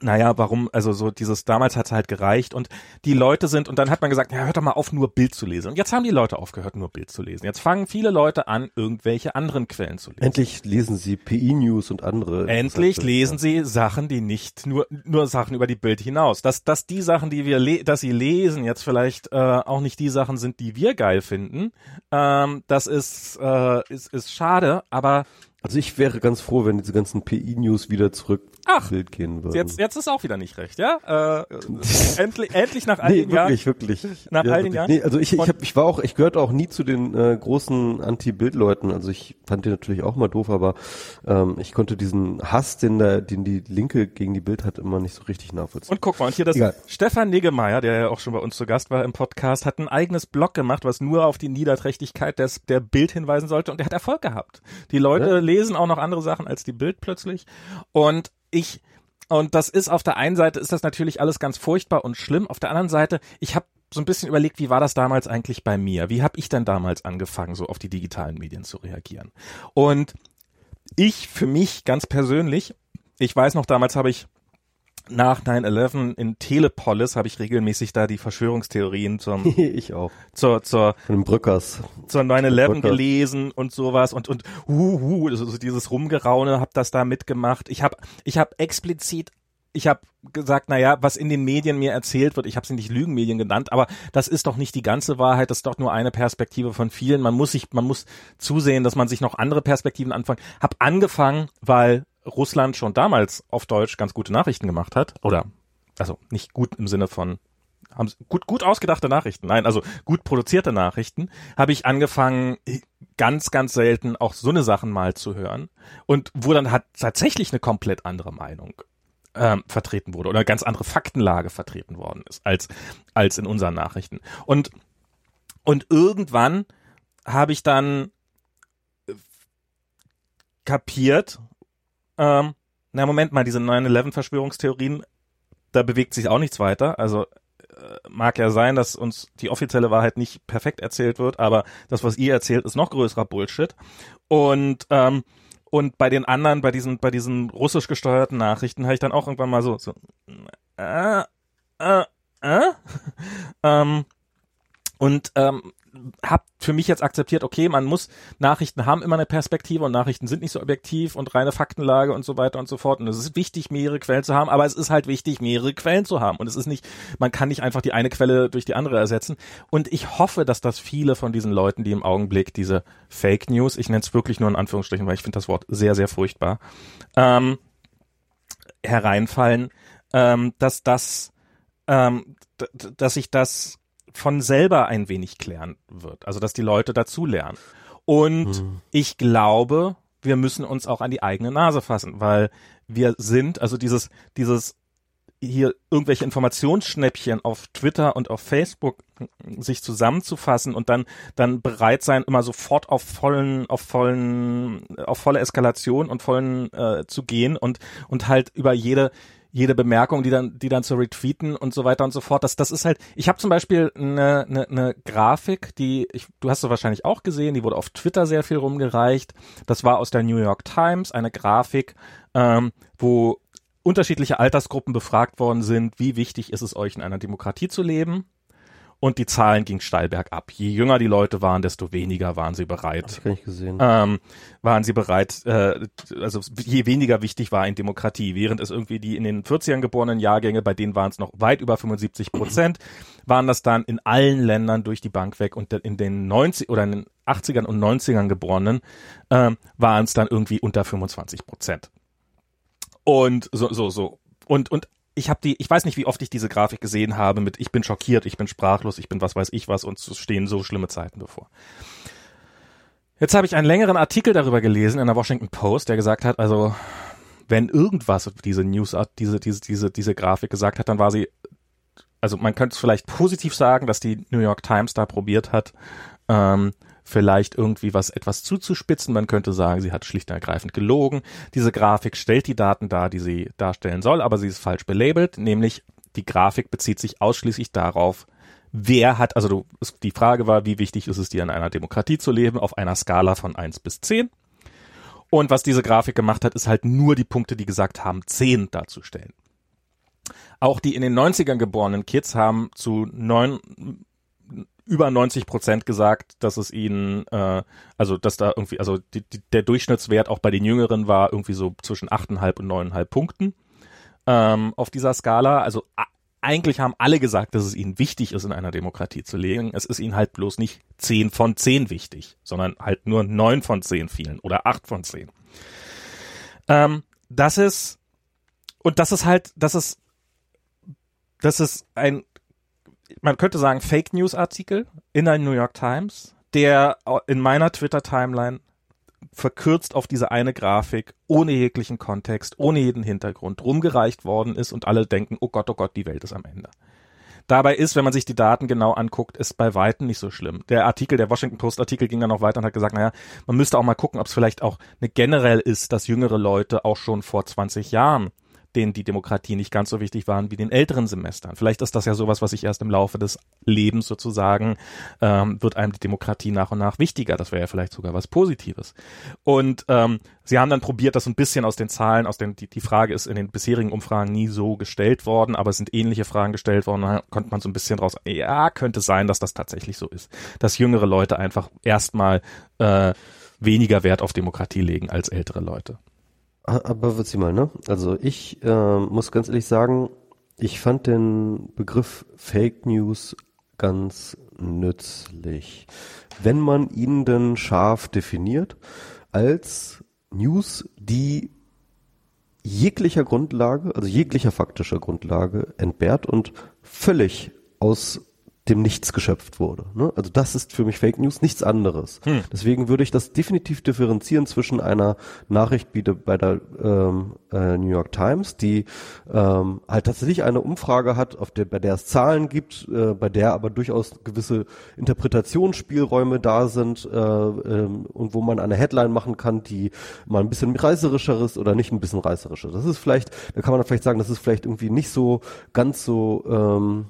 B: naja, warum, also so dieses, damals hat's halt gereicht und die Leute sind, und dann hat man gesagt, ja, hört doch mal auf, nur Bild zu lesen. Und jetzt haben die Leute aufgehört, nur Bild zu lesen. Jetzt fangen viele Leute an, irgendwelche anderen Quellen zu lesen.
A: Endlich lesen sie PI News und andere.
B: Endlich lesen sie Sachen, die nicht nur, nur Sachen über die Bild hinaus. Dass, dass die Sachen, die wir, le dass sie lesen, jetzt vielleicht äh, auch nicht die Sachen sind, die wir geil finden, ähm, das ist, äh, ist, ist schade, aber
A: also ich wäre ganz froh, wenn diese ganzen PI-News wieder zurück Ach, Bild gehen würden.
B: Jetzt, jetzt ist auch wieder nicht recht, ja? Äh, endlich, endlich nach all
A: nee,
B: den Jahren.
A: Wirklich, wirklich.
B: Nach ja, all den Jahren.
A: Nee, also ich, ich, hab, ich war auch, ich gehörte auch nie zu den äh, großen Anti-Bild-Leuten. Also ich fand die natürlich auch mal doof, aber ähm, ich konnte diesen Hass, den, da, den die Linke gegen die Bild hat, immer nicht so richtig nachvollziehen.
B: Und guck mal, und hier das Egal. Stefan Niggemeier, der ja auch schon bei uns zu Gast war im Podcast, hat ein eigenes Blog gemacht, was nur auf die Niederträchtigkeit des, der Bild hinweisen sollte und der hat Erfolg gehabt. Die Leute ja? lesen auch noch andere Sachen als die Bild plötzlich. Und ich und das ist auf der einen Seite ist das natürlich alles ganz furchtbar und schlimm. Auf der anderen Seite, ich habe so ein bisschen überlegt, wie war das damals eigentlich bei mir? Wie habe ich denn damals angefangen, so auf die digitalen Medien zu reagieren? Und ich für mich ganz persönlich, ich weiß noch, damals habe ich nach 9-11 in Telepolis habe ich regelmäßig da die Verschwörungstheorien zum
A: ich auch
B: zur zur
A: von Brückers
B: zur 9-11 gelesen und sowas und und hu, hu also dieses Rumgeraune habe das da mitgemacht. Ich habe ich habe explizit ich habe gesagt, na ja, was in den Medien mir erzählt wird, ich habe sie nicht Lügenmedien genannt, aber das ist doch nicht die ganze Wahrheit, das ist doch nur eine Perspektive von vielen. Man muss sich, man muss zusehen, dass man sich noch andere Perspektiven anfangen. Hab angefangen, weil Russland schon damals auf Deutsch ganz gute Nachrichten gemacht hat, oder also nicht gut im Sinne von haben gut gut ausgedachte Nachrichten, nein, also gut produzierte Nachrichten, habe ich angefangen ganz ganz selten auch so eine Sachen mal zu hören und wo dann hat tatsächlich eine komplett andere Meinung ähm, vertreten wurde oder eine ganz andere Faktenlage vertreten worden ist als als in unseren Nachrichten. Und und irgendwann habe ich dann kapiert ähm, na, Moment mal, diese 9-11-Verschwörungstheorien, da bewegt sich auch nichts weiter. Also äh, mag ja sein, dass uns die offizielle Wahrheit nicht perfekt erzählt wird, aber das, was ihr erzählt, ist noch größerer Bullshit. Und ähm, und bei den anderen, bei diesen, bei diesen russisch gesteuerten Nachrichten, habe ich dann auch irgendwann mal so, so äh, äh, äh, ähm, und ähm, habe für mich jetzt akzeptiert, okay, man muss, Nachrichten haben immer eine Perspektive und Nachrichten sind nicht so objektiv und reine Faktenlage und so weiter und so fort. Und es ist wichtig, mehrere Quellen zu haben, aber es ist halt wichtig, mehrere Quellen zu haben. Und es ist nicht, man kann nicht einfach die eine Quelle durch die andere ersetzen. Und ich hoffe, dass das viele von diesen Leuten, die im Augenblick diese Fake News, ich nenne es wirklich nur in Anführungsstrichen, weil ich finde das Wort sehr, sehr furchtbar, ähm, hereinfallen, ähm, dass das, ähm, dass sich das von selber ein wenig klären wird. Also dass die Leute dazu lernen. Und hm. ich glaube, wir müssen uns auch an die eigene Nase fassen, weil wir sind, also dieses, dieses hier irgendwelche Informationsschnäppchen auf Twitter und auf Facebook sich zusammenzufassen und dann dann bereit sein immer sofort auf vollen auf vollen auf volle Eskalation und vollen äh, zu gehen und und halt über jede jede Bemerkung, die dann, die dann zu retweeten und so weiter und so fort. Das, das ist halt, ich habe zum Beispiel eine, eine, eine Grafik, die, ich, du hast sie wahrscheinlich auch gesehen, die wurde auf Twitter sehr viel rumgereicht. Das war aus der New York Times, eine Grafik, ähm, wo unterschiedliche Altersgruppen befragt worden sind, wie wichtig ist es euch in einer Demokratie zu leben und die Zahlen gingen steil bergab. Je jünger die Leute waren, desto weniger waren sie bereit.
A: Hab ich gesehen.
B: Ähm, waren sie bereit, äh, also je weniger wichtig war in Demokratie, während es irgendwie die in den 40ern geborenen Jahrgänge, bei denen waren es noch weit über 75 Prozent, waren das dann in allen Ländern durch die Bank weg und in den 90 oder in den 80ern und 90ern geborenen ähm, waren es dann irgendwie unter 25 Prozent. Und so, so, so. Und, und ich habe die, ich weiß nicht, wie oft ich diese Grafik gesehen habe mit ich bin schockiert, ich bin sprachlos, ich bin was weiß ich was und es stehen so schlimme Zeiten bevor. Jetzt habe ich einen längeren Artikel darüber gelesen in der Washington Post, der gesagt hat, also wenn irgendwas diese News, diese, diese, diese, diese Grafik gesagt hat, dann war sie, also man könnte es vielleicht positiv sagen, dass die New York Times da probiert hat, ähm, vielleicht irgendwie was etwas zuzuspitzen. Man könnte sagen, sie hat schlicht und ergreifend gelogen. Diese Grafik stellt die Daten dar, die sie darstellen soll, aber sie ist falsch belabelt, nämlich die Grafik bezieht sich ausschließlich darauf, wer hat, also du, die Frage war, wie wichtig ist es dir in einer Demokratie zu leben, auf einer Skala von eins bis zehn. Und was diese Grafik gemacht hat, ist halt nur die Punkte, die gesagt haben, zehn darzustellen. Auch die in den 90ern geborenen Kids haben zu neun, über 90 Prozent gesagt, dass es ihnen, äh, also dass da irgendwie, also die, die, der Durchschnittswert auch bei den Jüngeren war irgendwie so zwischen 8,5 und 9,5 Punkten ähm, auf dieser Skala. Also eigentlich haben alle gesagt, dass es ihnen wichtig ist, in einer Demokratie zu leben. Es ist ihnen halt bloß nicht 10 von 10 wichtig, sondern halt nur 9 von 10 vielen oder 8 von 10. Ähm, das ist, und das ist halt, das ist, das ist ein man könnte sagen, Fake News Artikel in der New York Times, der in meiner Twitter Timeline verkürzt auf diese eine Grafik ohne jeglichen Kontext, ohne jeden Hintergrund rumgereicht worden ist und alle denken, oh Gott, oh Gott, die Welt ist am Ende. Dabei ist, wenn man sich die Daten genau anguckt, ist bei Weitem nicht so schlimm. Der Artikel, der Washington Post Artikel ging dann noch weiter und hat gesagt, naja, man müsste auch mal gucken, ob es vielleicht auch eine generell ist, dass jüngere Leute auch schon vor 20 Jahren denen die Demokratie nicht ganz so wichtig waren wie den älteren Semestern. Vielleicht ist das ja sowas, was sich erst im Laufe des Lebens sozusagen, ähm, wird einem die Demokratie nach und nach wichtiger. Das wäre ja vielleicht sogar was Positives. Und ähm, sie haben dann probiert, das ein bisschen aus den Zahlen, aus den, die, die Frage ist in den bisherigen Umfragen nie so gestellt worden, aber es sind ähnliche Fragen gestellt worden, da konnte man so ein bisschen raus, ja, könnte sein, dass das tatsächlich so ist. Dass jüngere Leute einfach erstmal äh, weniger Wert auf Demokratie legen als ältere Leute.
A: Aber wird sie mal, ne? Also ich äh, muss ganz ehrlich sagen, ich fand den Begriff Fake News ganz nützlich. Wenn man ihn denn scharf definiert als News, die jeglicher Grundlage, also jeglicher faktischer Grundlage entbehrt und völlig aus dem Nichts geschöpft wurde. Ne? Also das ist für mich Fake News, nichts anderes. Hm. Deswegen würde ich das definitiv differenzieren zwischen einer Nachricht wie bei der ähm, äh, New York Times, die ähm, halt tatsächlich eine Umfrage hat, auf der, bei der es Zahlen gibt, äh, bei der aber durchaus gewisse Interpretationsspielräume da sind äh, ähm, und wo man eine Headline machen kann, die mal ein bisschen reißerischer ist oder nicht ein bisschen reißerischer. Das ist vielleicht, da kann man vielleicht sagen, das ist vielleicht irgendwie nicht so ganz so ähm,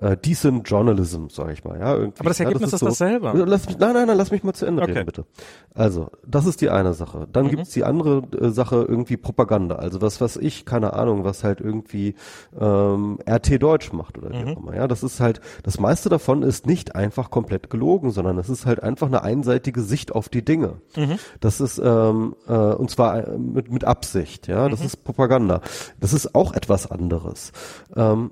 A: äh, decent Journalism, sage ich mal. Ja, irgendwie.
B: Aber das Ergebnis ja, das ist, ist so, dasselbe.
A: Lass mich, nein, nein, nein, lass mich mal zu Ende okay. reden, bitte. Also, das ist die eine Sache. Dann mhm. gibt's die andere äh, Sache, irgendwie Propaganda. Also was, was ich, keine Ahnung, was halt irgendwie ähm, RT Deutsch macht oder wie mhm. auch immer. Ja, das ist halt, das meiste davon ist nicht einfach komplett gelogen, sondern es ist halt einfach eine einseitige Sicht auf die Dinge. Mhm. Das ist, ähm, äh, und zwar äh, mit, mit Absicht, ja, das mhm. ist Propaganda. Das ist auch etwas anderes. Ähm,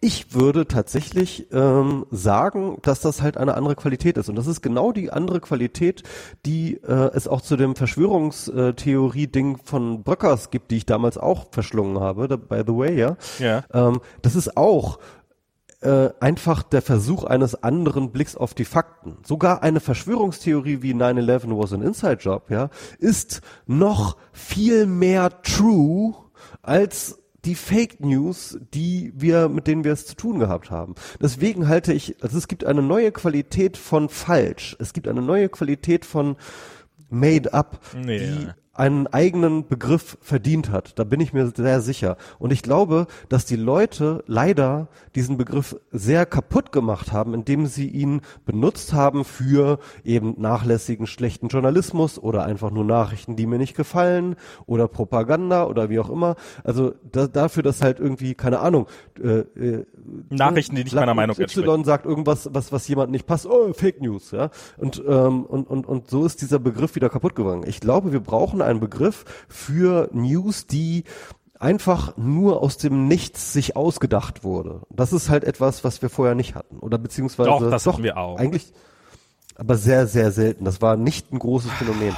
A: ich würde tatsächlich ähm, sagen, dass das halt eine andere Qualität ist. Und das ist genau die andere Qualität, die äh, es auch zu dem Verschwörungstheorie-Ding von Bröckers gibt, die ich damals auch verschlungen habe, by the way, ja. ja. Ähm, das ist auch äh, einfach der Versuch eines anderen Blicks auf die Fakten. Sogar eine Verschwörungstheorie wie 9-11 was an Inside Job, ja, ist noch viel mehr true als die Fake News, die wir, mit denen wir es zu tun gehabt haben. Deswegen halte ich, also es gibt eine neue Qualität von falsch. Es gibt eine neue Qualität von made up, nee, die ja einen eigenen Begriff verdient hat. Da bin ich mir sehr sicher. Und ich glaube, dass die Leute leider diesen Begriff sehr kaputt gemacht haben, indem sie ihn benutzt haben für eben nachlässigen, schlechten Journalismus oder einfach nur Nachrichten, die mir nicht gefallen oder Propaganda oder wie auch immer. Also da, dafür, dass halt irgendwie, keine Ahnung,
B: äh, äh, Nachrichten, die nicht meiner Meinung
A: Y entsprechen. sagt irgendwas, was, was jemand nicht passt, oh, Fake News, ja. Und, ähm, und, und, und so ist dieser Begriff wieder kaputt gegangen. Ich glaube, wir brauchen ein Begriff für News, die einfach nur aus dem Nichts sich ausgedacht wurde. Das ist halt etwas, was wir vorher nicht hatten. Oder beziehungsweise.
B: Doch, das doch, hatten wir auch.
A: Eigentlich, aber sehr, sehr selten. Das war nicht ein großes Phänomen.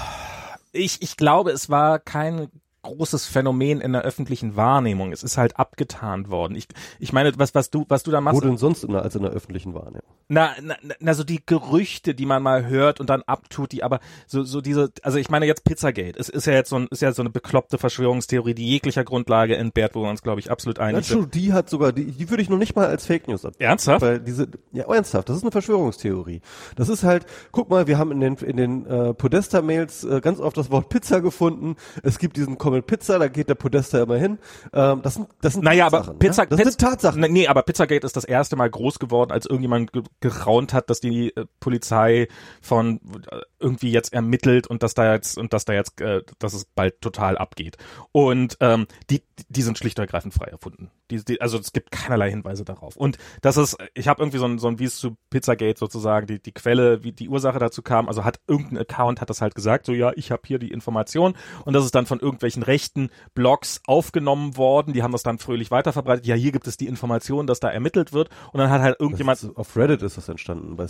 B: Ich, ich glaube, es war kein großes Phänomen in der öffentlichen Wahrnehmung. Es ist halt abgetan worden. Ich, ich meine, was, was du, was du da machst.
A: Wo denn sonst in der, als in der öffentlichen Wahrnehmung?
B: Na, na, na, so die Gerüchte, die man mal hört und dann abtut, die aber so, so diese, also ich meine jetzt Pizzagate. Es ist ja jetzt so ein, ist ja so eine bekloppte Verschwörungstheorie, die jeglicher Grundlage entbehrt, wo wir uns, glaube ich, absolut einig
A: ja, sind. Die hat sogar, die, die würde ich noch nicht mal als Fake News
B: abtun. Ernsthaft?
A: Weil diese, ja, ernsthaft. Das ist eine Verschwörungstheorie. Das ist halt, guck mal, wir haben in den, in den äh, Podesta-Mails äh, ganz oft das Wort Pizza gefunden. Es gibt diesen Comment Pizza, da geht der Podesta immer hin. Ähm, das sind, das sind
B: naja, Tatsachen. aber Pizza,
A: ja? das Pizza, sind Tatsachen.
B: Nee, aber Pizzagate ist das erste Mal groß geworden, als irgendjemand ge geraunt hat, dass die äh, Polizei von äh, irgendwie jetzt ermittelt und dass da jetzt und dass da jetzt, äh, dass es bald total abgeht. Und ähm, die, die sind schlicht und ergreifend frei erfunden. Die, die, also es gibt keinerlei Hinweise darauf. Und das ist, ich habe irgendwie so ein, so ein, wie es zu Pizzagate sozusagen, die, die Quelle, wie die Ursache dazu kam, also hat irgendein Account hat das halt gesagt, so ja, ich habe hier die Information und das ist dann von irgendwelchen rechten Blogs aufgenommen worden, die haben das dann fröhlich weiterverbreitet, ja, hier gibt es die Information, dass da ermittelt wird und dann hat halt irgendjemand...
A: Ist, auf Reddit ist das entstanden, bei äh,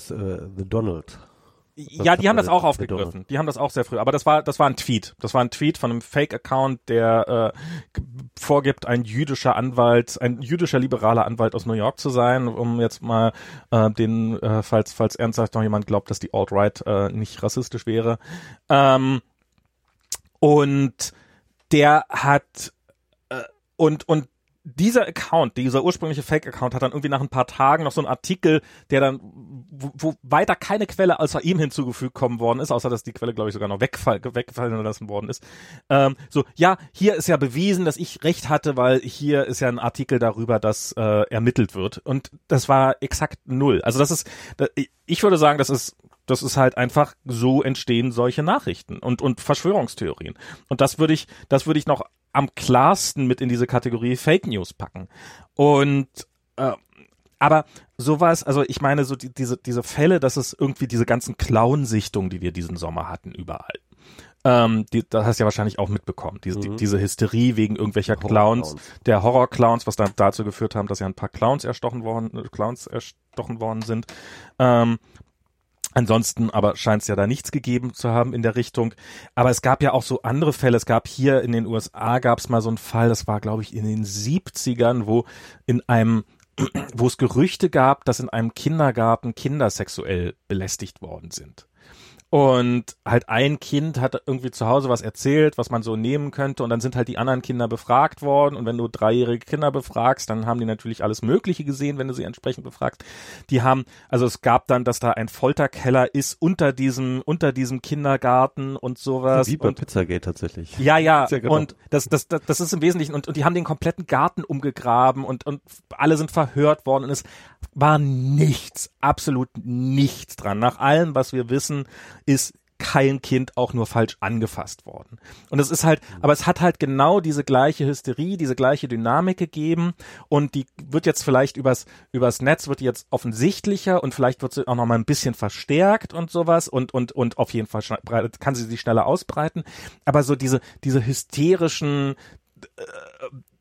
A: The Donald.
B: Ja, die haben das auch aufgegriffen. Die haben das auch sehr früh. Aber das war, das war ein Tweet. Das war ein Tweet von einem Fake-Account, der äh, vorgibt, ein jüdischer Anwalt, ein jüdischer liberaler Anwalt aus New York zu sein, um jetzt mal äh, den, äh, falls, falls ernsthaft noch jemand glaubt, dass die Alt-Right äh, nicht rassistisch wäre. Ähm, und der hat äh, und und dieser Account, dieser ursprüngliche Fake-Account hat dann irgendwie nach ein paar Tagen noch so einen Artikel, der dann, wo, wo weiter keine Quelle außer ihm hinzugefügt kommen worden ist, außer dass die Quelle, glaube ich, sogar noch wegfall, weggefallen lassen worden ist. Ähm, so, ja, hier ist ja bewiesen, dass ich recht hatte, weil hier ist ja ein Artikel darüber, dass äh, ermittelt wird. Und das war exakt null. Also das ist, ich würde sagen, das ist das ist halt einfach so entstehen solche Nachrichten und und Verschwörungstheorien. Und das würde ich, das würde ich noch am klarsten mit in diese Kategorie Fake News packen. Und äh, aber sowas, also ich meine, so die, diese, diese Fälle, dass es irgendwie diese ganzen Clown-Sichtungen, die wir diesen Sommer hatten, überall. Ähm, die, das hast du ja wahrscheinlich auch mitbekommen. Diese, mhm. die, diese Hysterie wegen irgendwelcher Clowns, der Horror-Clowns, was dann dazu geführt haben, dass ja ein paar Clowns erstochen worden, Clowns erstochen worden sind. Ähm, Ansonsten aber scheint es ja da nichts gegeben zu haben in der Richtung. Aber es gab ja auch so andere Fälle. Es gab hier in den USA gab es mal so einen Fall, das war glaube ich in den 70ern, wo in einem wo es Gerüchte gab, dass in einem Kindergarten Kinder sexuell belästigt worden sind. Und halt ein Kind hat irgendwie zu Hause was erzählt, was man so nehmen könnte. Und dann sind halt die anderen Kinder befragt worden. Und wenn du dreijährige Kinder befragst, dann haben die natürlich alles Mögliche gesehen, wenn du sie entsprechend befragst. Die haben, also es gab dann, dass da ein Folterkeller ist unter diesem, unter diesem Kindergarten und sowas.
A: Wie bei
B: und,
A: Pizzagate tatsächlich.
B: Ja, ja. ja genau. Und das, das, das, das ist im Wesentlichen, und, und die haben den kompletten Garten umgegraben und, und alle sind verhört worden. Und es war nichts, absolut nichts dran. Nach allem, was wir wissen, ist kein Kind auch nur falsch angefasst worden. Und es ist halt, aber es hat halt genau diese gleiche Hysterie, diese gleiche Dynamik gegeben und die wird jetzt vielleicht übers, übers Netz wird jetzt offensichtlicher und vielleicht wird sie auch noch mal ein bisschen verstärkt und sowas und, und, und auf jeden Fall kann sie sich schneller ausbreiten. Aber so diese, diese hysterischen, äh,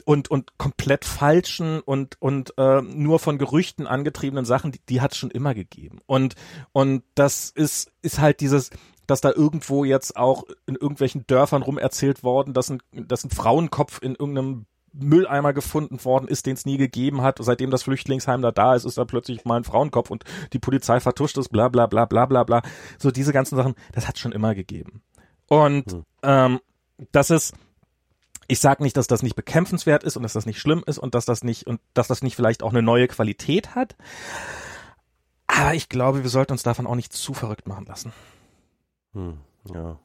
B: und und komplett falschen und und äh, nur von Gerüchten angetriebenen Sachen, die, die hat es schon immer gegeben. Und und das ist ist halt dieses dass da irgendwo jetzt auch in irgendwelchen Dörfern rum erzählt worden, dass ein, dass ein Frauenkopf in irgendeinem Mülleimer gefunden worden ist, den es nie gegeben hat. Seitdem das Flüchtlingsheim da da ist, ist da plötzlich mal ein Frauenkopf und die Polizei vertuscht es, bla bla bla bla bla bla. So diese ganzen Sachen, das hat schon immer gegeben. Und hm. ähm, das ist, ich sage nicht, dass das nicht bekämpfenswert ist und dass das nicht schlimm ist und dass das nicht und dass das nicht vielleicht auch eine neue Qualität hat. Aber ich glaube, wir sollten uns davon auch nicht zu verrückt machen lassen.
A: Hm, ja.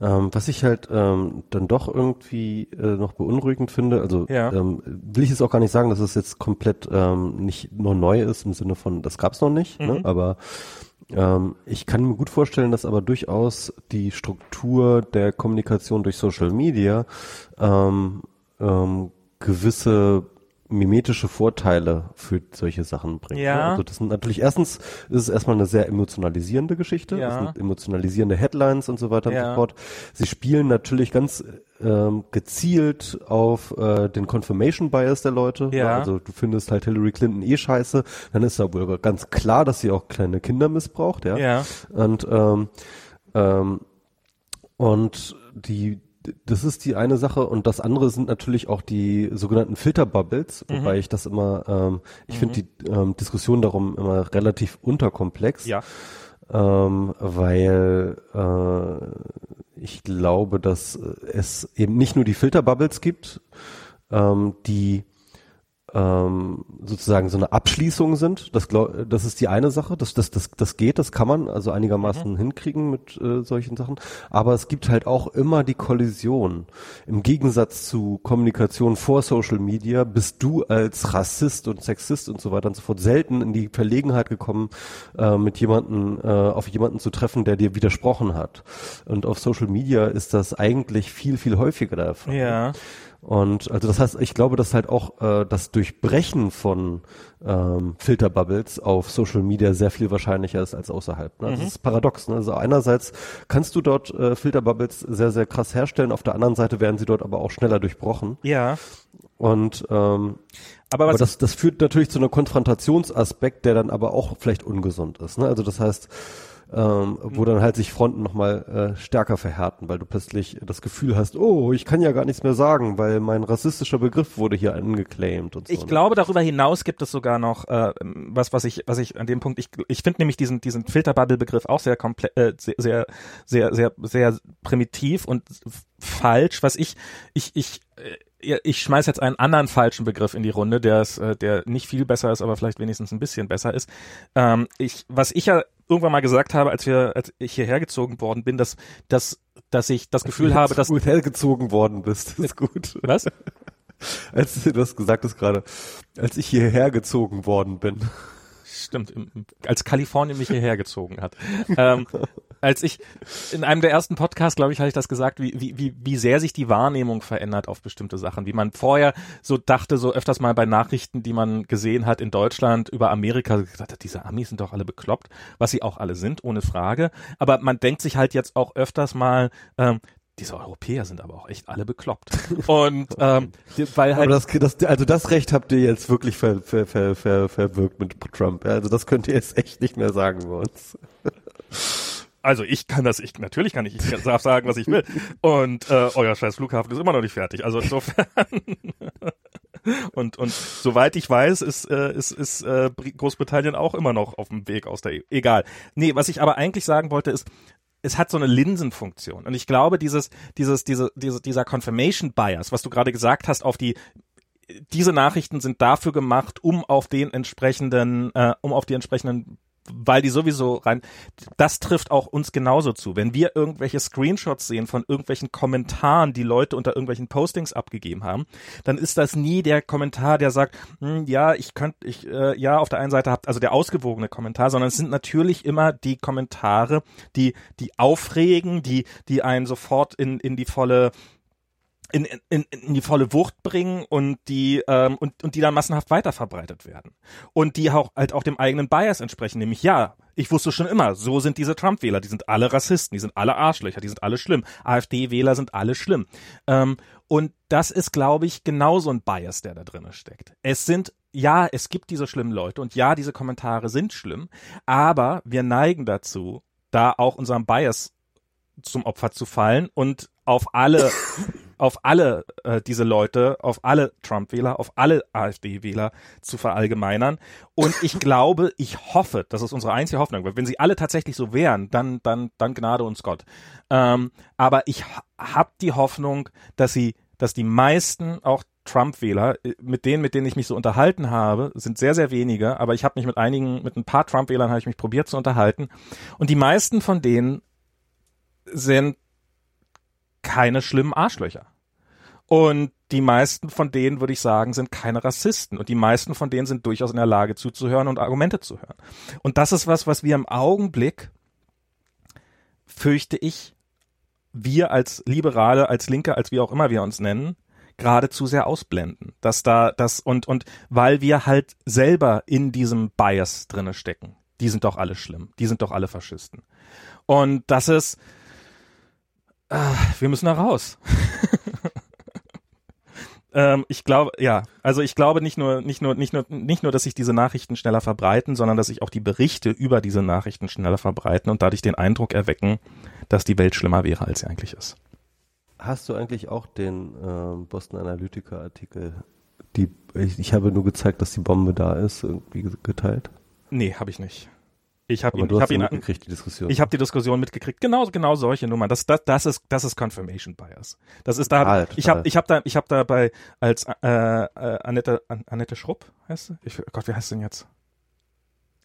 A: Ähm, was ich halt ähm, dann doch irgendwie äh, noch beunruhigend finde, also ja. ähm, will ich jetzt auch gar nicht sagen, dass es jetzt komplett ähm, nicht nur neu ist im Sinne von, das gab's noch nicht, ne? mhm. ne? aber ähm, ich kann mir gut vorstellen, dass aber durchaus die Struktur der Kommunikation durch Social Media ähm, ähm, gewisse mimetische Vorteile für solche Sachen bringt. Ne? Ja. Also das sind natürlich erstens ist es erstmal eine sehr emotionalisierende Geschichte, ja. das sind emotionalisierende Headlines und so weiter ja. und so fort. Sie spielen natürlich ganz ähm, gezielt auf äh, den Confirmation Bias der Leute. Ja. Also du findest halt Hillary Clinton eh scheiße, dann ist da wohl ganz klar, dass sie auch kleine Kinder missbraucht, ja. ja. Und ähm, ähm, und die das ist die eine Sache und das andere sind natürlich auch die sogenannten Filterbubbles, mhm. wobei ich das immer, ähm, ich mhm. finde die ähm, Diskussion darum immer relativ unterkomplex. Ja. Ähm, weil äh, ich glaube, dass es eben nicht nur die Filterbubbles gibt, ähm, die ähm, sozusagen so eine Abschließung sind. Das, glaub, das ist die eine Sache. Das, das, das, das geht, das kann man also einigermaßen mhm. hinkriegen mit äh, solchen Sachen. Aber es gibt halt auch immer die Kollision. Im Gegensatz zu Kommunikation vor Social Media bist du als Rassist und Sexist und so weiter und so fort selten in die Verlegenheit gekommen, äh, mit jemanden äh, auf jemanden zu treffen, der dir widersprochen hat. Und auf Social Media ist das eigentlich viel, viel häufiger der Fall. Ja. Und also das heißt, ich glaube, dass halt auch äh, das Durchbrechen von ähm, Filterbubbles auf Social Media sehr viel wahrscheinlicher ist als außerhalb. Ne? Mhm. Das ist paradox. Ne? Also einerseits kannst du dort äh, Filterbubbles sehr, sehr krass herstellen, auf der anderen Seite werden sie dort aber auch schneller durchbrochen. Ja. Und ähm, aber, aber das, das führt natürlich zu einem Konfrontationsaspekt, der dann aber auch vielleicht ungesund ist. Ne? Also das heißt, ähm, wo dann halt sich Fronten nochmal äh, stärker verhärten, weil du plötzlich das Gefühl hast, oh, ich kann ja gar nichts mehr sagen, weil mein rassistischer Begriff wurde hier angeclaimed und
B: so. Ich ne? glaube, darüber hinaus gibt es sogar noch äh, was, was ich, was ich an dem Punkt, ich, ich finde nämlich diesen, diesen Filterbubble-Begriff auch sehr komplett, äh, sehr, sehr, sehr, sehr, sehr primitiv und falsch, was ich, ich, ich, äh, ich schmeiß jetzt einen anderen falschen Begriff in die Runde, der ist, äh, der nicht viel besser ist, aber vielleicht wenigstens ein bisschen besser ist. Ähm, ich, was ich ja irgendwann mal gesagt habe, als wir, als ich hierher gezogen worden bin, dass, dass, dass ich das Gefühl habe, dass
A: du hergezogen worden bist. Das ist gut. Was? als du das gesagt hast gerade, als ich hierher gezogen worden bin.
B: Stimmt, als Kalifornien mich hierher gezogen hat. ähm, als ich in einem der ersten Podcasts, glaube ich, hatte ich das gesagt, wie, wie, wie, wie sehr sich die Wahrnehmung verändert auf bestimmte Sachen. Wie man vorher so dachte, so öfters mal bei Nachrichten, die man gesehen hat in Deutschland über Amerika, gesagt hat, diese Amis sind doch alle bekloppt, was sie auch alle sind, ohne Frage. Aber man denkt sich halt jetzt auch öfters mal, ähm, diese Europäer sind aber auch echt alle bekloppt. Und ähm,
A: weil halt. Aber das, das, also das Recht habt ihr jetzt wirklich ver, ver, ver, ver, verwirkt mit Trump. Also das könnt ihr jetzt echt nicht mehr sagen bei uns.
B: Also ich kann das, ich natürlich kann ich, ich darf sagen, was ich will. Und äh, euer scheiß Flughafen ist immer noch nicht fertig. Also insofern. und und soweit ich weiß, ist äh, ist ist äh, Großbritannien auch immer noch auf dem Weg aus der EU. Egal. Nee, was ich aber eigentlich sagen wollte ist, es hat so eine Linsenfunktion. Und ich glaube, dieses, dieses, diese, diese, dieser Confirmation Bias, was du gerade gesagt hast, auf die diese Nachrichten sind dafür gemacht, um auf den entsprechenden, äh, um auf die entsprechenden weil die sowieso rein, das trifft auch uns genauso zu. Wenn wir irgendwelche Screenshots sehen von irgendwelchen Kommentaren, die Leute unter irgendwelchen Postings abgegeben haben, dann ist das nie der Kommentar, der sagt, hm, ja, ich könnte, ich, äh, ja, auf der einen Seite habt, also der ausgewogene Kommentar, sondern es sind natürlich immer die Kommentare, die, die aufregen, die, die einen sofort in, in die volle, in, in, in die volle Wucht bringen und die ähm, und, und die dann massenhaft weiterverbreitet werden. Und die auch halt auch dem eigenen Bias entsprechen, nämlich ja, ich wusste schon immer, so sind diese Trump-Wähler, die sind alle Rassisten, die sind alle Arschlöcher, die sind alle schlimm, AfD-Wähler sind alle schlimm. Ähm, und das ist, glaube ich, genauso ein Bias, der da drinne steckt. Es sind ja, es gibt diese schlimmen Leute und ja, diese Kommentare sind schlimm, aber wir neigen dazu, da auch unserem Bias zum Opfer zu fallen und auf alle auf alle äh, diese Leute, auf alle Trump-Wähler, auf alle AfD-Wähler zu verallgemeinern. Und ich glaube, ich hoffe, das ist unsere einzige Hoffnung, weil wenn sie alle tatsächlich so wären, dann, dann, dann Gnade uns Gott. Ähm, aber ich habe die Hoffnung, dass sie, dass die meisten auch Trump-Wähler, äh, mit denen, mit denen ich mich so unterhalten habe, sind sehr, sehr wenige, aber ich habe mich mit einigen, mit ein paar Trump-Wählern habe ich mich probiert zu unterhalten. Und die meisten von denen sind keine schlimmen Arschlöcher. Und die meisten von denen, würde ich sagen, sind keine Rassisten. Und die meisten von denen sind durchaus in der Lage zuzuhören und Argumente zu hören. Und das ist was, was wir im Augenblick, fürchte ich, wir als Liberale, als Linke, als wie auch immer wir uns nennen, gerade zu sehr ausblenden. Dass da das und und weil wir halt selber in diesem Bias drinne stecken. Die sind doch alle schlimm. Die sind doch alle Faschisten. Und das ist äh, wir müssen da raus. ähm, ich glaube, ja, also ich glaube nicht nur, nicht nur, nicht nur, nicht nur, dass sich diese Nachrichten schneller verbreiten, sondern dass sich auch die Berichte über diese Nachrichten schneller verbreiten und dadurch den Eindruck erwecken, dass die Welt schlimmer wäre, als sie eigentlich ist.
A: Hast du eigentlich auch den äh, Boston Analytica Artikel, die ich, ich habe nur gezeigt, dass die Bombe da ist, irgendwie geteilt?
B: Nee, habe ich nicht. Ich habe ihn,
A: ich
B: habe ihn
A: mitgekriegt, die Diskussion.
B: Ich habe die Diskussion mitgekriegt. Genau, genau solche Nummern. Das, das, das ist, das ist Confirmation Bias. Das ist da. Halt, ich habe, ich habe da, ich habe dabei als äh, äh, Annette, An, Annette Schrupp heißt sie? Ich, oh Gott, wie heißt sie denn jetzt?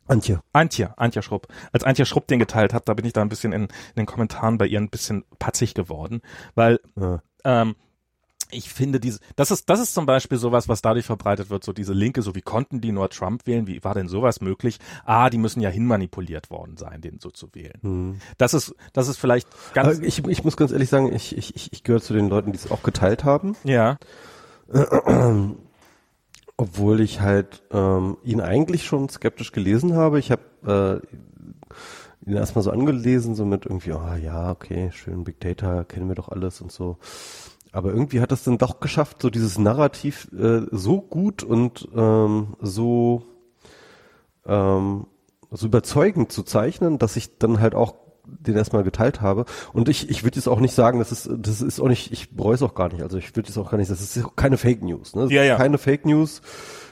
A: Antje.
B: Antje, Antje Schrupp. Als Antje Schrupp den geteilt hat, da bin ich da ein bisschen in, in den Kommentaren bei ihr ein bisschen patzig geworden, weil ja. ähm, ich finde diese, das ist, das ist zum Beispiel sowas, was dadurch verbreitet wird, so diese Linke, so wie konnten die nur Trump wählen, wie war denn sowas möglich? Ah, die müssen ja hinmanipuliert worden sein, den so zu wählen. Hm. Das ist, das ist vielleicht ganz.
A: ich, ich muss ganz ehrlich sagen, ich, ich, ich gehöre zu den Leuten, die es auch geteilt haben.
B: Ja.
A: Obwohl ich halt ähm, ihn eigentlich schon skeptisch gelesen habe. Ich habe äh, ihn erstmal so angelesen, so mit irgendwie, oh ja, okay, schön Big Data, kennen wir doch alles und so. Aber irgendwie hat es dann doch geschafft, so dieses Narrativ äh, so gut und ähm, so, ähm, so überzeugend zu zeichnen, dass ich dann halt auch den erstmal geteilt habe. Und ich, ich würde jetzt auch nicht sagen, das ist, das ist auch nicht, ich bereue es auch gar nicht. Also ich würde jetzt auch gar nicht, das ist keine Fake News. Ne?
B: ja, ja.
A: Keine Fake News.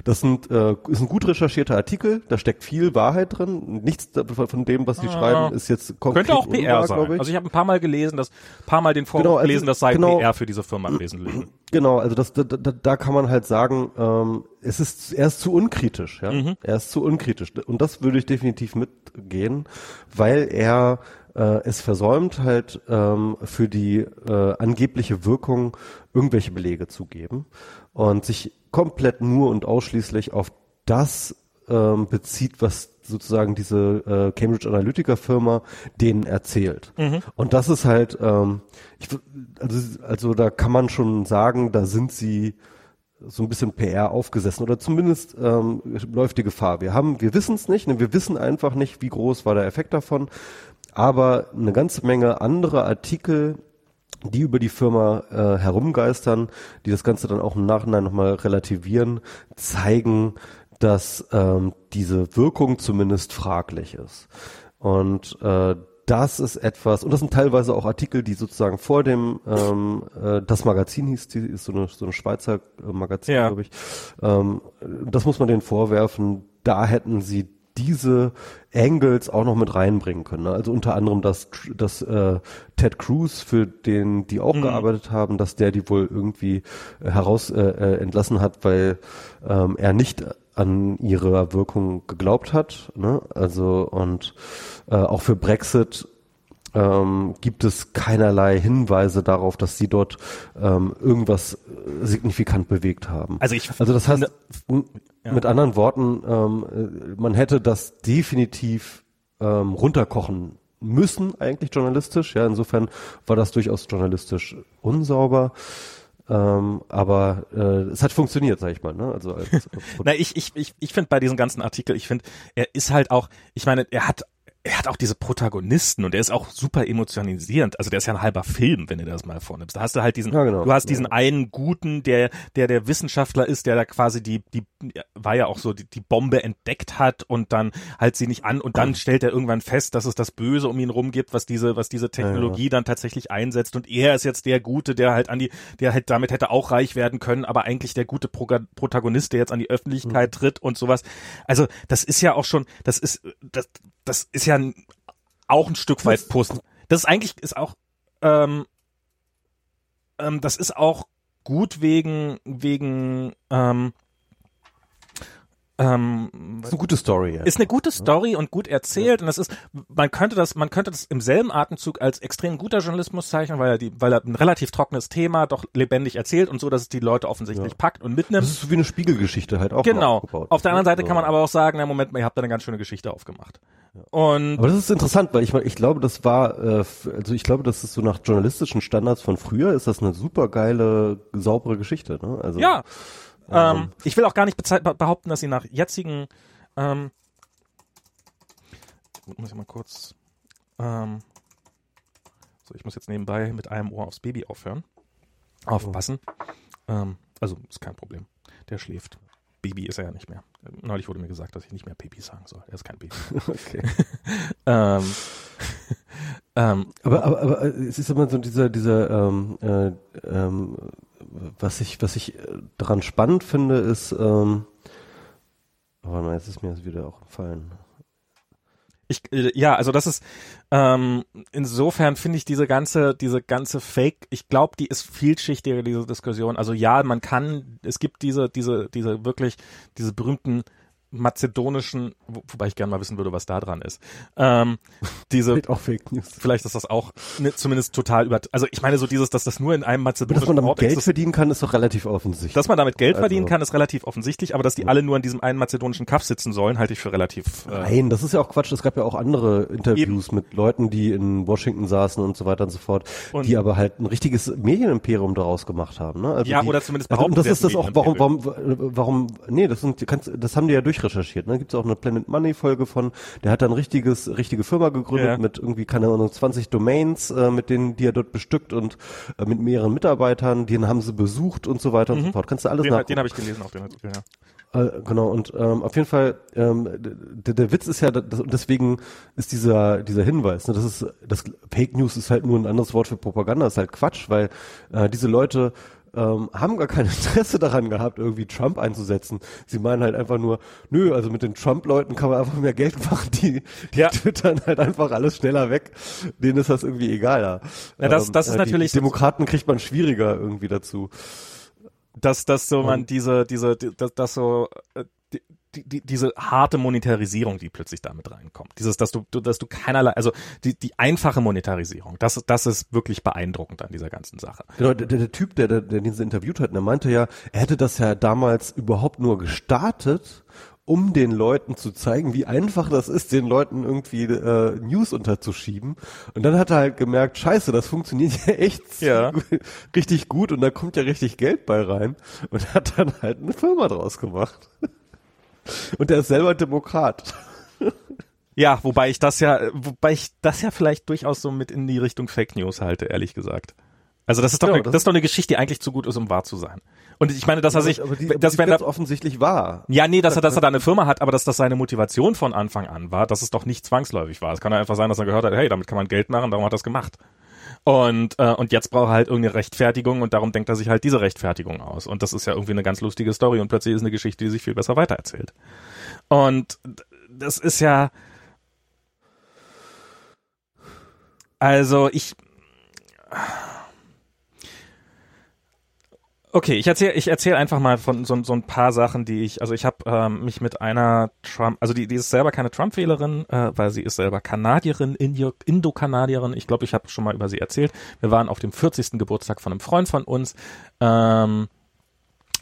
A: Das sind, äh, ist ein gut recherchierter Artikel, da steckt viel Wahrheit drin. Nichts von dem, was sie ah, schreiben, ist jetzt
B: konkret. Könnte auch PR unwahr, sein. Ich. Also ich habe ein paar Mal gelesen, dass paar Mal den Vorwurf genau, also, gelesen, das sei genau, PR für diese Firma im Wesentlichen.
A: Genau, also das, da, da, da kann man halt sagen, ähm, es ist, er ist zu unkritisch, ja. Mhm. Er ist zu unkritisch. Und das würde ich definitiv mitgehen, weil er äh, es versäumt, halt ähm, für die äh, angebliche Wirkung irgendwelche Belege zu geben und sich komplett nur und ausschließlich auf das ähm, bezieht, was sozusagen diese äh, Cambridge Analytica Firma denen erzählt. Mhm. Und das ist halt, ähm, ich, also, also da kann man schon sagen, da sind sie so ein bisschen PR aufgesessen oder zumindest ähm, läuft die Gefahr. Wir haben, wir wissen es nicht, ne? wir wissen einfach nicht, wie groß war der Effekt davon, aber eine ganze Menge andere Artikel die über die Firma äh, herumgeistern, die das Ganze dann auch im Nachhinein nochmal relativieren, zeigen, dass ähm, diese Wirkung zumindest fraglich ist. Und äh, das ist etwas, und das sind teilweise auch Artikel, die sozusagen vor dem, ähm, äh, das Magazin hieß, die ist so eine, so eine Schweizer äh, Magazin, ja. glaube ich. Ähm, das muss man denen vorwerfen, da hätten sie diese Angles auch noch mit reinbringen können. Ne? Also unter anderem, dass, dass äh, Ted Cruz, für den die auch mhm. gearbeitet haben, dass der die wohl irgendwie äh, heraus äh, äh, entlassen hat, weil ähm, er nicht an ihre Wirkung geglaubt hat. Ne? Also und äh, auch für Brexit ähm, gibt es keinerlei Hinweise darauf, dass sie dort ähm, irgendwas signifikant bewegt haben.
B: Also ich
A: also das heißt ja. mit anderen Worten, ähm, äh, man hätte das definitiv ähm, runterkochen müssen eigentlich journalistisch. Ja, insofern war das durchaus journalistisch unsauber. Ähm, aber äh, es hat funktioniert, sag ich mal. Ne? Also als, als
B: Na, ich ich ich ich finde bei diesem ganzen Artikel, ich finde, er ist halt auch, ich meine, er hat er hat auch diese Protagonisten und er ist auch super emotionalisierend. Also der ist ja ein halber Film, wenn du das mal vornimmst. Da hast du halt diesen, ja, genau. du hast diesen ja. einen Guten, der, der der Wissenschaftler ist, der da quasi die, die war ja auch so, die, die Bombe entdeckt hat und dann halt sie nicht an und dann stellt er irgendwann fest, dass es das Böse um ihn rum gibt, was diese, was diese Technologie ja, dann tatsächlich einsetzt und er ist jetzt der Gute, der halt an die, der halt damit hätte auch reich werden können, aber eigentlich der gute Pro Protagonist, der jetzt an die Öffentlichkeit mhm. tritt und sowas. Also das ist ja auch schon, das ist, das, das ist ja auch ein Stück weit Post. Das ist eigentlich ist auch ähm, ähm, das ist auch gut wegen wegen ähm,
A: ähm, ist eine gute Story.
B: Ja. Ist eine gute Story und gut erzählt ja. und das ist, man könnte das, man könnte das im selben Atemzug als extrem guter Journalismus zeichnen, weil er die, weil er ein relativ trockenes Thema doch lebendig erzählt und so, dass es die Leute offensichtlich ja. packt und mitnimmt. Das
A: ist so wie eine Spiegelgeschichte halt auch.
B: Genau. Auf der anderen Seite kann man aber auch sagen, na Moment, ihr habt da eine ganz schöne Geschichte aufgemacht.
A: Und aber das ist interessant, weil ich ich glaube, das war, äh, also ich glaube, das ist so nach journalistischen Standards von früher, ist das eine super geile, saubere Geschichte. Ne?
B: Also, ja, ähm, ich will auch gar nicht behaupten, dass sie nach jetzigen ähm, muss ich mal kurz ähm, so, ich muss jetzt nebenbei mit einem Ohr aufs Baby aufhören. Aufpassen. Ähm, also ist kein Problem. Der schläft. Baby ist er ja nicht mehr. Neulich wurde mir gesagt, dass ich nicht mehr Baby sagen soll. Er ist kein Baby. Okay. ähm,
A: ähm, aber, aber, aber es ist immer so dieser, dieser ähm, äh, ähm, was ich, was ich äh, daran spannend finde, ist, ähm, aber oh, jetzt ist mir das wieder auch gefallen.
B: Ich, äh, ja, also das ist ähm, insofern finde ich diese ganze, diese ganze Fake, ich glaube, die ist vielschichtiger, diese Diskussion. Also ja, man kann, es gibt diese, diese, diese wirklich, diese berühmten mazedonischen, wo, wobei ich gerne mal wissen würde, was da dran ist. Ähm, diese,
A: auch Fake News.
B: Vielleicht ist das auch ne, zumindest total über. Also ich meine so dieses, dass das nur in einem mazedonischen
A: Dass man damit Ort Geld verdienen kann, ist doch relativ offensichtlich.
B: Dass man damit Geld also, verdienen kann, ist relativ offensichtlich, aber dass die ja. alle nur in diesem einen mazedonischen Kaff sitzen sollen, halte ich für relativ.
A: Äh, Nein, das ist ja auch Quatsch. Es gab ja auch andere Interviews eben. mit Leuten, die in Washington saßen und so weiter und so fort, und die aber halt ein richtiges Medienimperium daraus gemacht haben. Ne?
B: Also ja,
A: die,
B: oder zumindest
A: behaupten. Also, und das ist das auch, warum, warum, warum, nee, das sind, kannst, das haben die ja durchrecherchiert. Ne? Gibt's auch auch eine Planet Money Folge von. Der hat dann richtiges, richtige Firma gegründet ja. mit irgendwie, keine Ahnung, 20 Domains, äh, mit denen, die er dort bestückt und äh, mit mehreren Mitarbeitern, den haben sie besucht und so weiter mhm. und so mhm. fort. Kannst du alles
B: den, Den habe ich gelesen auf den Artikel, ja.
A: Äh, genau, und ähm, auf jeden Fall, ähm, der, der Witz ist ja, das, deswegen ist dieser, dieser Hinweis, ne, das ist, das Fake News ist halt nur ein anderes Wort für Propaganda, ist halt Quatsch, weil äh, diese Leute ähm, haben gar kein Interesse daran gehabt, irgendwie Trump einzusetzen. Sie meinen halt einfach nur, nö, also mit den Trump-Leuten kann man einfach mehr Geld machen, die, die ja. twittern halt einfach alles schneller weg. Denen ist das irgendwie egaler.
B: Ja, das, das ist
A: ähm,
B: natürlich.
A: Die Demokraten kriegt man schwieriger irgendwie dazu.
B: Dass, dass so man diese, diese, dass, dass so, äh, die, die, diese harte Monetarisierung, die plötzlich damit reinkommt. Dieses, dass du, dass du keinerlei, also die, die einfache Monetarisierung, das, das ist wirklich beeindruckend an dieser ganzen Sache.
A: Genau, der, der Typ, der, der, der den sie interviewt hat, der meinte ja, er hätte das ja damals überhaupt nur gestartet, um den Leuten zu zeigen, wie einfach das ist, den Leuten irgendwie äh, News unterzuschieben. Und dann hat er halt gemerkt, scheiße, das funktioniert ja echt
B: ja.
A: richtig gut und da kommt ja richtig Geld bei rein. Und hat dann halt eine Firma draus gemacht. Und er ist selber Demokrat.
B: Ja, wobei ich das ja, wobei ich das ja vielleicht durchaus so mit in die Richtung Fake News halte, ehrlich gesagt. Also das ist doch, ja, eine, das, das, ist doch eine Geschichte, die eigentlich zu gut ist, um wahr zu sein. Und ich meine, dass er sich,
A: aber die, aber das wäre offensichtlich wahr.
B: Ja, nee, dass er, dass er da eine Firma hat, aber dass das seine Motivation von Anfang an war, dass es doch nicht zwangsläufig war. Es kann ja einfach sein, dass er gehört hat, hey, damit kann man Geld machen, darum hat er es gemacht. Und, äh, und jetzt braucht er halt irgendeine Rechtfertigung und darum denkt er sich halt diese Rechtfertigung aus. Und das ist ja irgendwie eine ganz lustige Story und plötzlich ist eine Geschichte, die sich viel besser weitererzählt. Und das ist ja, also ich, Okay, ich erzähle ich erzähl einfach mal von so, so ein paar Sachen, die ich, also ich habe ähm, mich mit einer Trump, also die, die ist selber keine Trump-Wählerin, äh, weil sie ist selber Kanadierin, Indo-Kanadierin. Ich glaube, ich habe schon mal über sie erzählt. Wir waren auf dem 40. Geburtstag von einem Freund von uns. Ähm,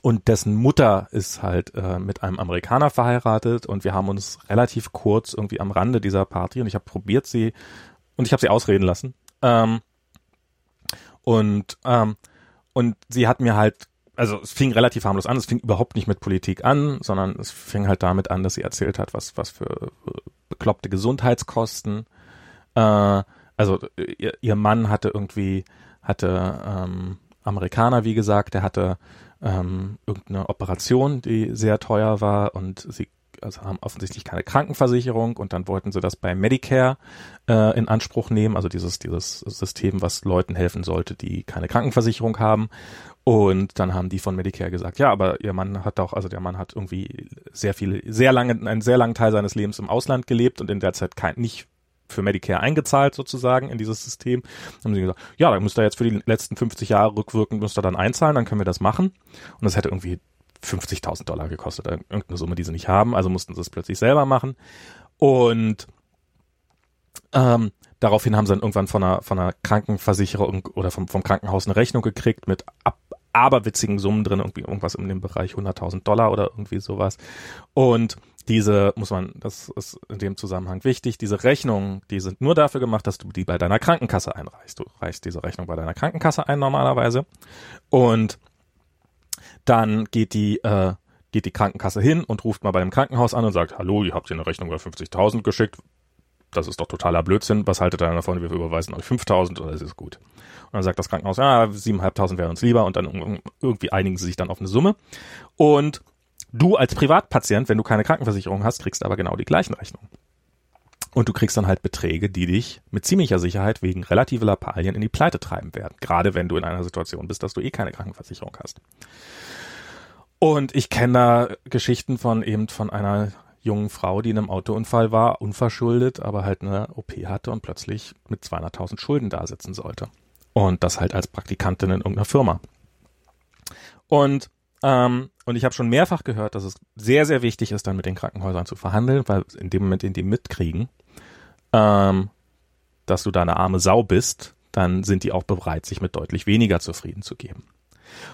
B: und dessen Mutter ist halt äh, mit einem Amerikaner verheiratet und wir haben uns relativ kurz irgendwie am Rande dieser Party und ich habe probiert sie und ich habe sie ausreden lassen. Ähm, und ähm, und sie hat mir halt, also es fing relativ harmlos an, es fing überhaupt nicht mit Politik an, sondern es fing halt damit an, dass sie erzählt hat, was, was für äh, bekloppte Gesundheitskosten. Äh, also ihr, ihr Mann hatte irgendwie, hatte ähm, Amerikaner, wie gesagt, der hatte ähm, irgendeine Operation, die sehr teuer war und sie also haben offensichtlich keine Krankenversicherung und dann wollten sie das bei Medicare äh, in Anspruch nehmen, also dieses, dieses System, was Leuten helfen sollte, die keine Krankenversicherung haben. Und dann haben die von Medicare gesagt, ja, aber ihr Mann hat auch, also der Mann hat irgendwie sehr viele, sehr lange, einen sehr langen Teil seines Lebens im Ausland gelebt und in der Zeit kein, nicht für Medicare eingezahlt sozusagen in dieses System. Dann haben sie gesagt, ja, dann müsst ihr jetzt für die letzten 50 Jahre rückwirkend müsst ihr dann einzahlen, dann können wir das machen. Und das hätte irgendwie 50.000 Dollar gekostet, irgendeine Summe, die sie nicht haben, also mussten sie es plötzlich selber machen. Und ähm, daraufhin haben sie dann irgendwann von einer, von einer Krankenversicherung oder vom, vom Krankenhaus eine Rechnung gekriegt mit ab, aberwitzigen Summen drin, irgendwie irgendwas in dem Bereich 100.000 Dollar oder irgendwie sowas. Und diese, muss man, das ist in dem Zusammenhang wichtig, diese Rechnungen, die sind nur dafür gemacht, dass du die bei deiner Krankenkasse einreichst. Du reichst diese Rechnung bei deiner Krankenkasse ein normalerweise. Und dann geht die, äh, geht die Krankenkasse hin und ruft mal bei dem Krankenhaus an und sagt, hallo, ihr habt hier eine Rechnung über 50.000 geschickt. Das ist doch totaler Blödsinn. Was haltet ihr davon? Wir überweisen euch 5.000 oder ist es gut? Und dann sagt das Krankenhaus, ja, 7.500 wären uns lieber und dann irgendwie einigen sie sich dann auf eine Summe. Und du als Privatpatient, wenn du keine Krankenversicherung hast, kriegst aber genau die gleichen Rechnungen. Und du kriegst dann halt Beträge, die dich mit ziemlicher Sicherheit wegen relative Lappalien in die Pleite treiben werden. Gerade wenn du in einer Situation bist, dass du eh keine Krankenversicherung hast. Und ich kenne da Geschichten von eben von einer jungen Frau, die in einem Autounfall war, unverschuldet, aber halt eine OP hatte und plötzlich mit 200.000 Schulden da sitzen sollte. Und das halt als Praktikantin in irgendeiner Firma. Und ähm, und ich habe schon mehrfach gehört, dass es sehr, sehr wichtig ist, dann mit den Krankenhäusern zu verhandeln, weil in dem Moment, in dem mitkriegen, ähm, dass du da eine arme Sau bist, dann sind die auch bereit, sich mit deutlich weniger zufrieden zu geben.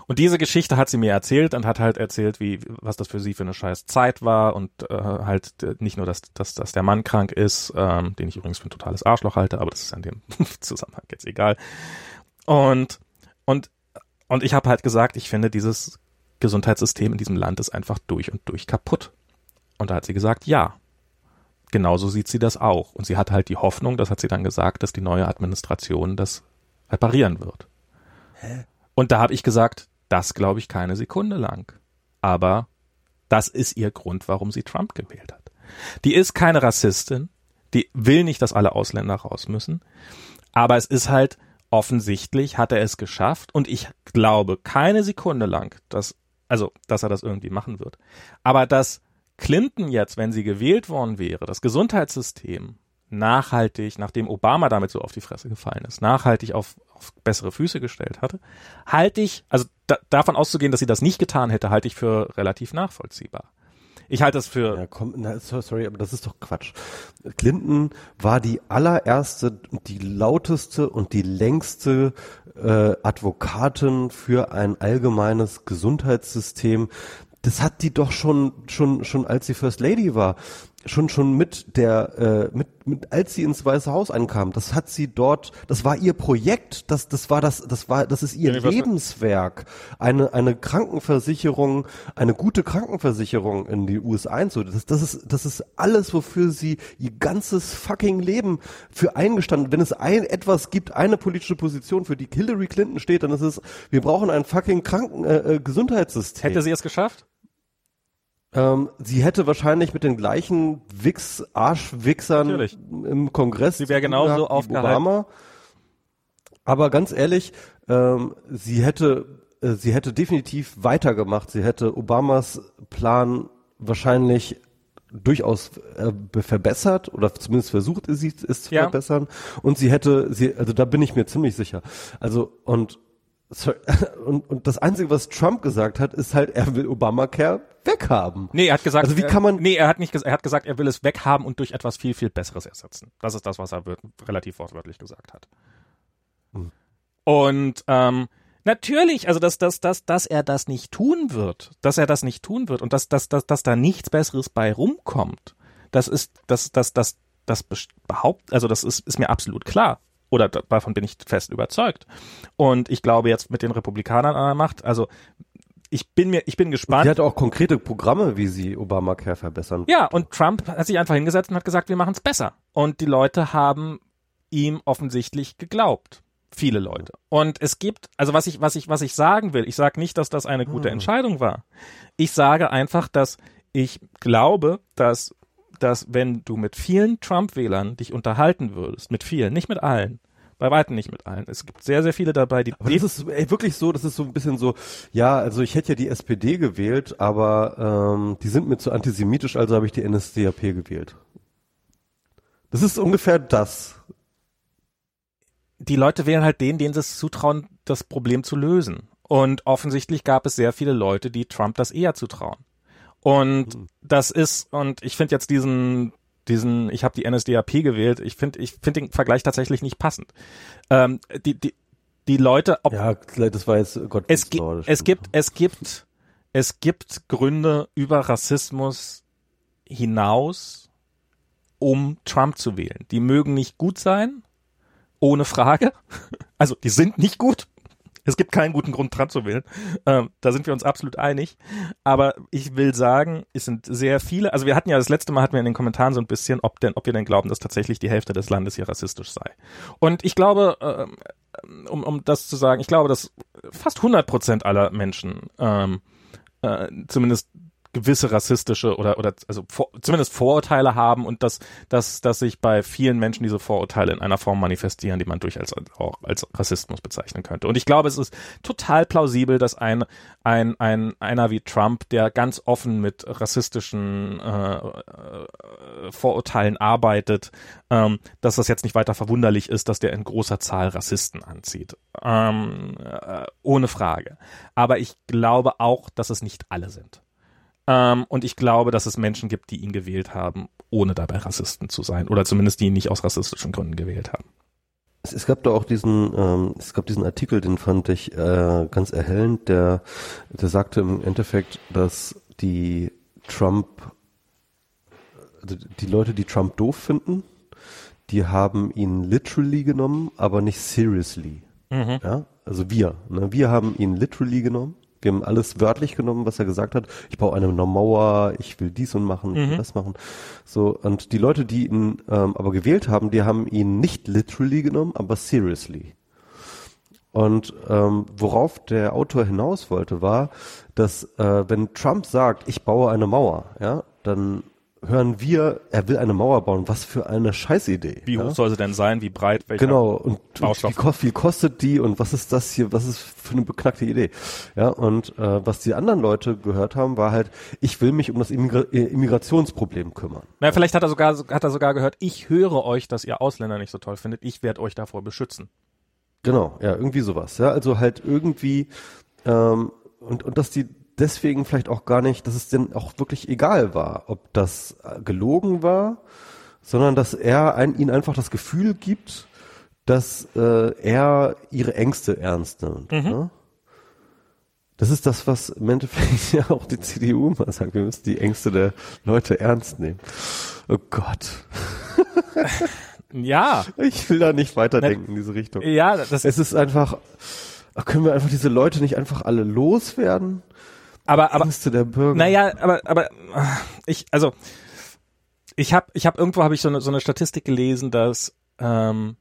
B: Und diese Geschichte hat sie mir erzählt und hat halt erzählt, wie was das für sie für eine scheiß Zeit war und äh, halt nicht nur, dass, dass, dass der Mann krank ist, ähm, den ich übrigens für ein totales Arschloch halte, aber das ist an dem Zusammenhang jetzt egal. Und und und ich habe halt gesagt, ich finde dieses Gesundheitssystem in diesem Land ist einfach durch und durch kaputt. Und da hat sie gesagt, ja. Genauso sieht sie das auch. Und sie hat halt die Hoffnung, das hat sie dann gesagt, dass die neue Administration das reparieren wird. Hä? Und da habe ich gesagt, das glaube ich keine Sekunde lang. Aber das ist ihr Grund, warum sie Trump gewählt hat. Die ist keine Rassistin, die will nicht, dass alle Ausländer raus müssen. Aber es ist halt offensichtlich, hat er es geschafft. Und ich glaube keine Sekunde lang, dass, also, dass er das irgendwie machen wird. Aber dass Clinton jetzt, wenn sie gewählt worden wäre, das Gesundheitssystem nachhaltig, nachdem Obama damit so auf die Fresse gefallen ist, nachhaltig auf, auf bessere Füße gestellt hatte, halte ich, also da, davon auszugehen, dass sie das nicht getan hätte, halte ich für relativ nachvollziehbar. Ich halte das für.
A: Ja, komm, na, sorry, aber das ist doch Quatsch. Clinton war die allererste, die lauteste und die längste äh, Advokatin für ein allgemeines Gesundheitssystem. Das hat die doch schon, schon, schon als sie First Lady war, schon schon mit der äh, mit, mit als sie ins Weiße Haus ankam, das hat sie dort, das war ihr Projekt, das das war das das war das ist ihr ja, Lebenswerk, eine eine Krankenversicherung, eine gute Krankenversicherung in die USA einzuholen. Das das ist das ist alles, wofür sie ihr ganzes fucking Leben für eingestanden. Wenn es ein etwas gibt, eine politische Position, für die Hillary Clinton steht, dann ist es, wir brauchen ein fucking Kranken äh, äh Gesundheitssystem.
B: Hätte sie es geschafft?
A: Ähm, sie hätte wahrscheinlich mit den gleichen Wix, Arschwichsern im Kongress.
B: Sie wäre genauso aufgehalten. Obama.
A: Aber ganz ehrlich, ähm, sie hätte, äh, sie hätte definitiv weitergemacht. Sie hätte Obamas Plan wahrscheinlich durchaus äh, verbessert oder zumindest versucht sie es zu ja. verbessern und sie hätte sie also da bin ich mir ziemlich sicher also und und, und das Einzige, was Trump gesagt hat, ist halt, er will Obamacare weghaben.
B: Nee, er hat gesagt,
A: also wie kann man,
B: nee, er hat nicht gesagt, er hat gesagt, er will es weghaben und durch etwas viel, viel Besseres ersetzen. Das ist das, was er relativ wortwörtlich gesagt hat. Hm. Und ähm, natürlich, also dass, dass, dass, dass er das nicht tun wird, dass er das nicht tun wird und dass, dass, dass, dass da nichts Besseres bei rumkommt, das ist, das, das, das, das behauptet, also das ist, ist mir absolut klar. Oder davon bin ich fest überzeugt. Und ich glaube jetzt mit den Republikanern an der Macht, also ich bin mir, ich bin gespannt.
A: Sie hat auch konkrete Programme, wie sie Obamacare verbessern.
B: Ja, und Trump hat sich einfach hingesetzt und hat gesagt, wir machen es besser. Und die Leute haben ihm offensichtlich geglaubt. Viele Leute. Und es gibt, also was ich, was ich, was ich sagen will, ich sage nicht, dass das eine gute hm. Entscheidung war. Ich sage einfach, dass ich glaube, dass dass wenn du mit vielen Trump-Wählern dich unterhalten würdest, mit vielen, nicht mit allen, bei weitem nicht mit allen. Es gibt sehr, sehr viele dabei, die.
A: Aber das ist ey, wirklich so, das ist so ein bisschen so, ja, also ich hätte ja die SPD gewählt, aber ähm, die sind mir zu antisemitisch, also habe ich die NSDAP gewählt. Das ist ungefähr das.
B: Die Leute wählen halt den, denen sie es zutrauen, das Problem zu lösen. Und offensichtlich gab es sehr viele Leute, die Trump das eher zutrauen. Und mhm. das ist, und ich finde jetzt diesen, diesen, ich habe die NSDAP gewählt, ich finde, ich finde den Vergleich tatsächlich nicht passend. Ähm, die, die, die Leute,
A: ob, ja, das war jetzt Gott.
B: Es, gi es gibt, es gibt, es gibt Gründe über Rassismus hinaus, um Trump zu wählen. Die mögen nicht gut sein, ohne Frage. Also die sind nicht gut, es gibt keinen guten Grund, Trump zu wählen. Ähm, da sind wir uns absolut einig. Aber ich will sagen, es sind sehr viele, also wir hatten ja das letzte Mal hatten wir in den Kommentaren so ein bisschen, ob denn, ob wir denn glauben, dass tatsächlich die Hälfte des Landes hier rassistisch sei. Und ich glaube, ähm, um, um das zu sagen, ich glaube, dass fast 100 Prozent aller Menschen ähm, äh, zumindest gewisse rassistische oder oder also vor, zumindest Vorurteile haben und dass dass dass sich bei vielen Menschen diese Vorurteile in einer Form manifestieren, die man durchaus auch als Rassismus bezeichnen könnte. Und ich glaube, es ist total plausibel, dass ein ein ein einer wie Trump, der ganz offen mit rassistischen äh, äh, Vorurteilen arbeitet, ähm, dass das jetzt nicht weiter verwunderlich ist, dass der in großer Zahl Rassisten anzieht. Ähm, äh, ohne Frage. Aber ich glaube auch, dass es nicht alle sind. Ähm, und ich glaube, dass es Menschen gibt, die ihn gewählt haben, ohne dabei Rassisten zu sein. Oder zumindest die ihn nicht aus rassistischen Gründen gewählt haben.
A: Es, es gab da auch diesen, ähm, es gab diesen Artikel, den fand ich äh, ganz erhellend, der, der sagte im Endeffekt, dass die Trump, also die Leute, die Trump doof finden, die haben ihn literally genommen, aber nicht seriously. Mhm. Ja, also wir, ne? wir haben ihn literally genommen wir haben alles wörtlich genommen, was er gesagt hat. Ich baue eine Mauer, ich will dies und machen, mhm. das machen. So, und die Leute, die ihn ähm, aber gewählt haben, die haben ihn nicht literally genommen, aber seriously. Und ähm, worauf der Autor hinaus wollte, war, dass äh, wenn Trump sagt, ich baue eine Mauer, ja, dann hören wir, er will eine Mauer bauen. Was für eine Scheißidee.
B: Wie hoch ja? soll sie denn sein? Wie breit?
A: Welcher genau. Und, und wie viel kostet die? Und was ist das hier? Was ist für eine beknackte Idee? Ja. Und äh, was die anderen Leute gehört haben, war halt, ich will mich um das Immigra äh, Immigrationsproblem kümmern.
B: Na, vielleicht hat er sogar hat er sogar gehört, ich höre euch, dass ihr Ausländer nicht so toll findet. Ich werde euch davor beschützen.
A: Genau. Ja, irgendwie sowas. Ja. Also halt irgendwie ähm, und und dass die deswegen vielleicht auch gar nicht, dass es denn auch wirklich egal war, ob das äh, gelogen war, sondern dass er ein, ihnen einfach das Gefühl gibt, dass äh, er ihre Ängste ernst nimmt. Mhm. Ne? Das ist das, was im Endeffekt ja auch die CDU mal sagt. Wir müssen die Ängste der Leute ernst nehmen. Oh Gott.
B: ja.
A: Ich will da nicht weiterdenken in diese Richtung.
B: Ja, das
A: es ist einfach, können wir einfach diese Leute nicht einfach alle loswerden?
B: Aber aber
A: Ängste der Bürger.
B: Naja, aber aber ich also ich habe ich habe irgendwo habe ich so eine so eine Statistik gelesen, dass ähm,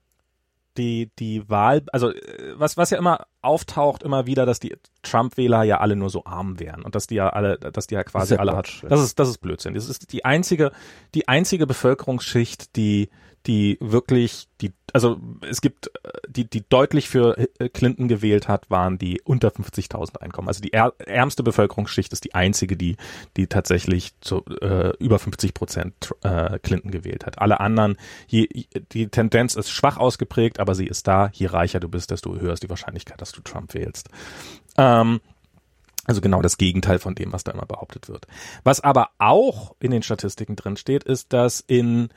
B: die die Wahl also was was ja immer auftaucht immer wieder, dass die Trump-Wähler ja alle nur so arm wären und dass die ja alle dass die ja quasi alle hat. Das ist das ist Blödsinn. Das ist die einzige die einzige Bevölkerungsschicht, die die wirklich, die, also es gibt, äh, die, die deutlich für äh, Clinton gewählt hat, waren die unter 50.000 Einkommen. Also die ärmste Bevölkerungsschicht ist die einzige, die, die tatsächlich zu, äh, über 50 Prozent äh, Clinton gewählt hat. Alle anderen, je, die Tendenz ist schwach ausgeprägt, aber sie ist da. Je reicher du bist, desto höher ist die Wahrscheinlichkeit, dass du Trump wählst. Ähm, also genau das Gegenteil von dem, was da immer behauptet wird. Was aber auch in den Statistiken drin steht, ist, dass in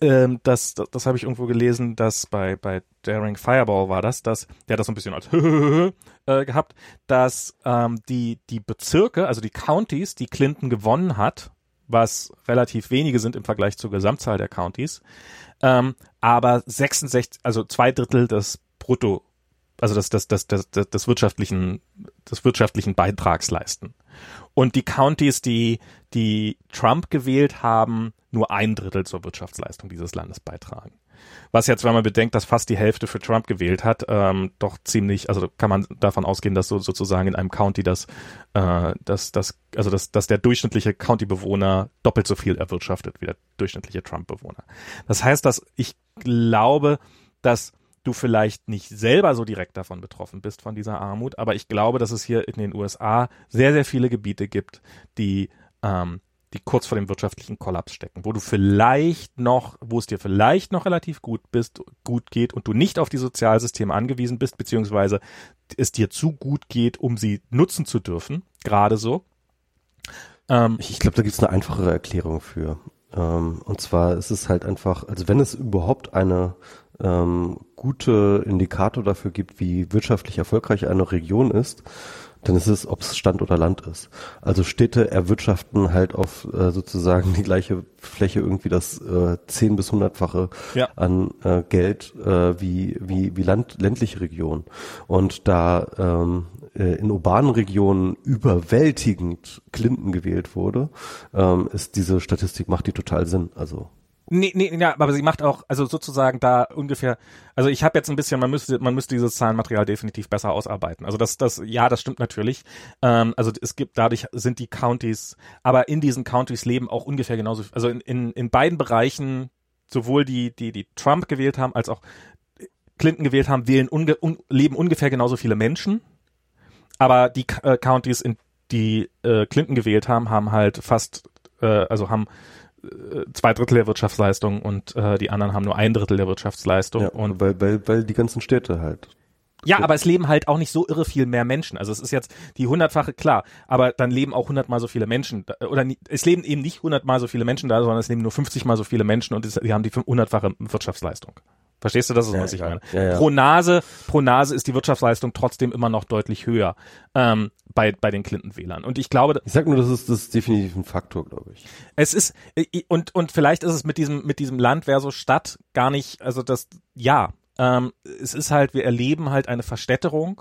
B: ähm, das, das, das habe ich irgendwo gelesen, dass bei, bei Daring Fireball war das, dass, der hat das so ein bisschen als äh, gehabt, dass ähm, die, die Bezirke, also die Counties, die Clinton gewonnen hat, was relativ wenige sind im Vergleich zur Gesamtzahl der Counties, ähm, aber 66, also zwei Drittel des Brutto also des, des, des, des, des wirtschaftlichen, des wirtschaftlichen Beitrags leisten. Und die Counties, die, die Trump gewählt haben, nur ein Drittel zur Wirtschaftsleistung dieses Landes beitragen. Was jetzt, wenn man bedenkt, dass fast die Hälfte für Trump gewählt hat, ähm, doch ziemlich, also kann man davon ausgehen, dass so sozusagen in einem County das, äh, dass, dass, also dass, dass der durchschnittliche County-Bewohner doppelt so viel erwirtschaftet wie der durchschnittliche Trump-Bewohner. Das heißt, dass ich glaube, dass du vielleicht nicht selber so direkt davon betroffen bist von dieser Armut, aber ich glaube, dass es hier in den USA sehr, sehr viele Gebiete gibt, die, ähm, die kurz vor dem wirtschaftlichen Kollaps stecken, wo du vielleicht noch, wo es dir vielleicht noch relativ gut bist, gut geht und du nicht auf die Sozialsysteme angewiesen bist, beziehungsweise es dir zu gut geht, um sie nutzen zu dürfen, gerade so.
A: Ähm, ich glaube, da gibt es eine einfachere Erklärung für. Ähm, und zwar ist es halt einfach, also wenn es überhaupt eine ähm, gute Indikator dafür gibt, wie wirtschaftlich erfolgreich eine Region ist, dann ist es, ob es Stand oder Land ist. Also Städte erwirtschaften halt auf äh, sozusagen die gleiche Fläche irgendwie das äh, zehn bis hundertfache ja. an äh, Geld äh, wie wie wie Land, ländliche Regionen. Und da ähm, äh, in urbanen Regionen überwältigend Clinton gewählt wurde, ähm, ist diese Statistik macht die total Sinn. Also
B: Nee, nee, ja, aber sie macht auch, also sozusagen da ungefähr, also ich habe jetzt ein bisschen, man müsste, man müsste dieses Zahlenmaterial definitiv besser ausarbeiten. Also das, das, ja, das stimmt natürlich. Ähm, also es gibt, dadurch sind die Counties, aber in diesen Counties leben auch ungefähr genauso, also in, in, in beiden Bereichen, sowohl die, die, die Trump gewählt haben, als auch Clinton gewählt haben, wählen unge, un, leben ungefähr genauso viele Menschen. Aber die äh, Counties, in die äh, Clinton gewählt haben, haben halt fast, äh, also haben zwei Drittel der Wirtschaftsleistung und äh, die anderen haben nur ein Drittel der Wirtschaftsleistung. Ja,
A: und weil, weil, weil die ganzen Städte halt.
B: Ja, aber es leben halt auch nicht so irre viel mehr Menschen. Also es ist jetzt die hundertfache, klar, aber dann leben auch hundertmal so viele Menschen. Oder es leben eben nicht hundertmal so viele Menschen da, sondern es leben nur 50 mal so viele Menschen und die haben die hundertfache Wirtschaftsleistung. Verstehst du, das ist, ja, was ich meine? Ja, ja. Pro Nase, pro Nase ist die Wirtschaftsleistung trotzdem immer noch deutlich höher ähm, bei bei den Clinton-Wählern. Und ich glaube,
A: ich sag nur, das ist das ist definitiv ein Faktor, glaube ich.
B: Es ist und und vielleicht ist es mit diesem mit diesem Land versus Stadt gar nicht, also das ja, ähm, es ist halt, wir erleben halt eine Verstädterung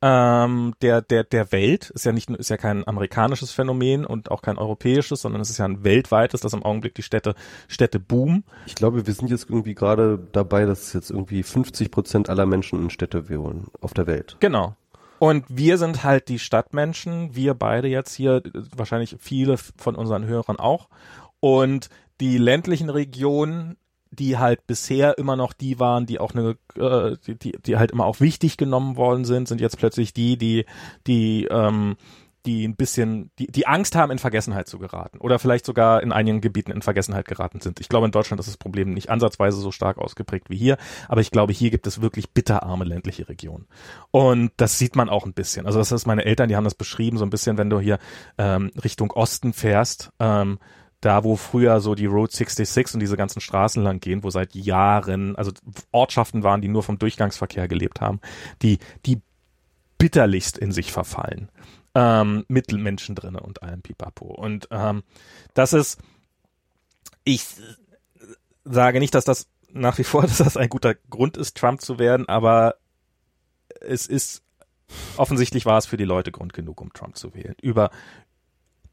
B: ähm, der, der, der Welt. Ist ja nicht, ist ja kein amerikanisches Phänomen und auch kein europäisches, sondern es ist ja ein weltweites, dass im Augenblick die Städte, Städte boomen.
A: Ich glaube, wir sind jetzt irgendwie gerade dabei, dass jetzt irgendwie 50 Prozent aller Menschen in Städte wohnen auf der Welt.
B: Genau. Und wir sind halt die Stadtmenschen, wir beide jetzt hier, wahrscheinlich viele von unseren Hörern auch. Und die ländlichen Regionen die halt bisher immer noch die waren, die auch eine, äh, die, die, die halt immer auch wichtig genommen worden sind, sind jetzt plötzlich die, die, die, ähm, die ein bisschen, die, die Angst haben, in Vergessenheit zu geraten oder vielleicht sogar in einigen Gebieten in Vergessenheit geraten sind. Ich glaube, in Deutschland ist das Problem nicht ansatzweise so stark ausgeprägt wie hier, aber ich glaube, hier gibt es wirklich bitterarme ländliche Regionen. Und das sieht man auch ein bisschen. Also das ist meine Eltern, die haben das beschrieben, so ein bisschen, wenn du hier ähm, Richtung Osten fährst, ähm, da wo früher so die Road 66 und diese ganzen Straßen lang gehen, wo seit Jahren, also Ortschaften waren, die nur vom Durchgangsverkehr gelebt haben, die, die bitterlichst in sich verfallen. Ähm, mit Menschen drinne und allem Pipapo. Und ähm, das ist, ich sage nicht, dass das nach wie vor, dass das ein guter Grund ist, Trump zu werden, aber es ist offensichtlich war es für die Leute Grund genug, um Trump zu wählen. Über,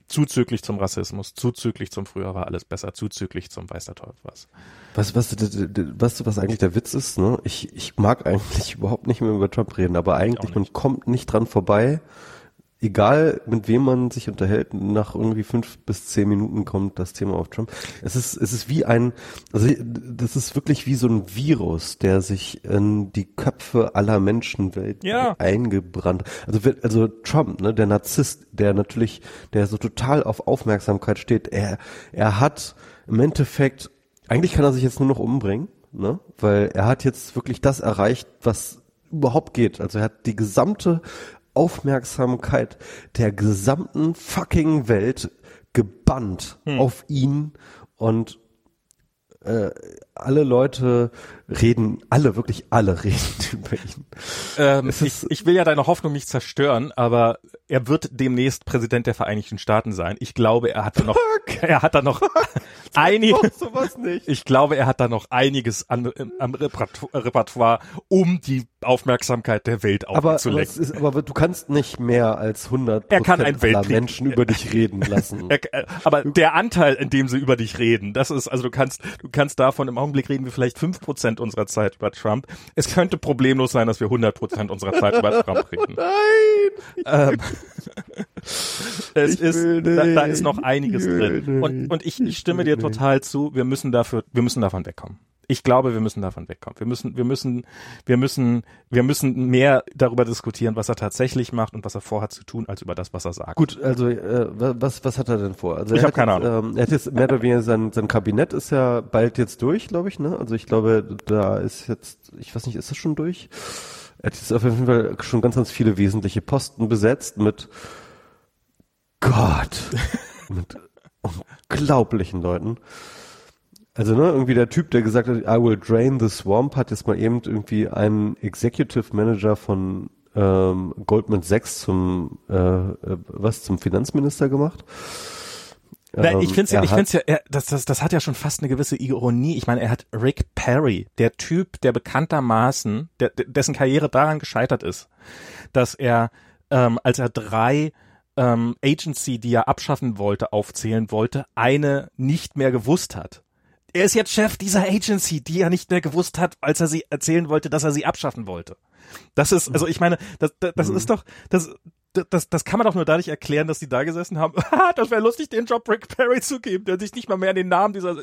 B: zuzüglich zum Rassismus, zuzüglich zum früher war alles besser, zuzüglich zum weiß der Teufel was.
A: Was, was, was, was eigentlich der Witz ist, ne? Ich, ich mag eigentlich überhaupt nicht mehr über Trump reden, aber eigentlich, man kommt nicht dran vorbei. Egal mit wem man sich unterhält, nach irgendwie fünf bis zehn Minuten kommt das Thema auf Trump. Es ist, es ist wie ein, also das ist wirklich wie so ein Virus, der sich in die Köpfe aller Menschenwelt ja. eingebrannt. Also, also Trump, ne, der Narzisst, der natürlich, der so total auf Aufmerksamkeit steht, er, er hat im Endeffekt, eigentlich kann er sich jetzt nur noch umbringen, ne, weil er hat jetzt wirklich das erreicht, was überhaupt geht. Also er hat die gesamte Aufmerksamkeit der gesamten fucking Welt gebannt hm. auf ihn und äh, alle Leute reden, alle, wirklich alle reden über ihn.
B: Ähm, ich, ich, will ja deine Hoffnung nicht zerstören, aber er wird demnächst Präsident der Vereinigten Staaten sein. Ich glaube, er hat da noch, er hat da noch einige, ich glaube, er hat da noch einiges an, am Repertoire, um die Aufmerksamkeit der Welt aufzulenken.
A: Aber, aber, aber, du kannst nicht mehr als 100
B: er kann ein
A: Menschen über dich reden lassen.
B: er, aber der Anteil, in dem sie über dich reden, das ist, also du kannst, du kannst davon im Augenblick reden wir vielleicht fünf Prozent unserer Zeit über Trump. Es könnte problemlos sein, dass wir 100 Prozent unserer Zeit über Trump reden.
A: Nein! Ähm,
B: es ist, da, da, ist noch einiges drin. Und, und ich, ich stimme dir total zu. Wir müssen dafür, wir müssen davon wegkommen ich glaube, wir müssen davon wegkommen. Wir müssen, wir müssen, wir müssen, wir müssen mehr darüber diskutieren, was er tatsächlich macht und was er vorhat zu tun, als über das, was er sagt.
A: Gut, also äh, was, was hat er denn vor? Also
B: ich habe keine Ahnung.
A: Ähm, er hat jetzt mehr oder weniger sein, sein Kabinett ist ja bald jetzt durch, glaube ich. Ne? Also ich glaube, da ist jetzt, ich weiß nicht, ist das schon durch? Er hat jetzt auf jeden Fall schon ganz, ganz viele wesentliche Posten besetzt mit Gott, mit unglaublichen Leuten. Also ne, irgendwie der Typ, der gesagt hat, I will drain the swamp, hat jetzt mal eben irgendwie einen Executive Manager von ähm, Goldman Sachs zum äh, äh was zum Finanzminister gemacht.
B: Na, ich finde ja, ich find's ja, er, das, das, das hat ja schon fast eine gewisse Ironie. Ich meine, er hat Rick Perry, der Typ, der bekanntermaßen, der, dessen Karriere daran gescheitert ist, dass er, ähm, als er drei ähm, Agency, die er abschaffen wollte, aufzählen wollte, eine nicht mehr gewusst hat er ist jetzt Chef dieser Agency, die er nicht mehr gewusst hat, als er sie erzählen wollte, dass er sie abschaffen wollte. Das ist, also ich meine, das, das, das mhm. ist doch, das, das, das kann man doch nur dadurch erklären, dass die da gesessen haben. das wäre lustig, den Job Rick Perry zu geben, der sich nicht mal mehr an den Namen dieser,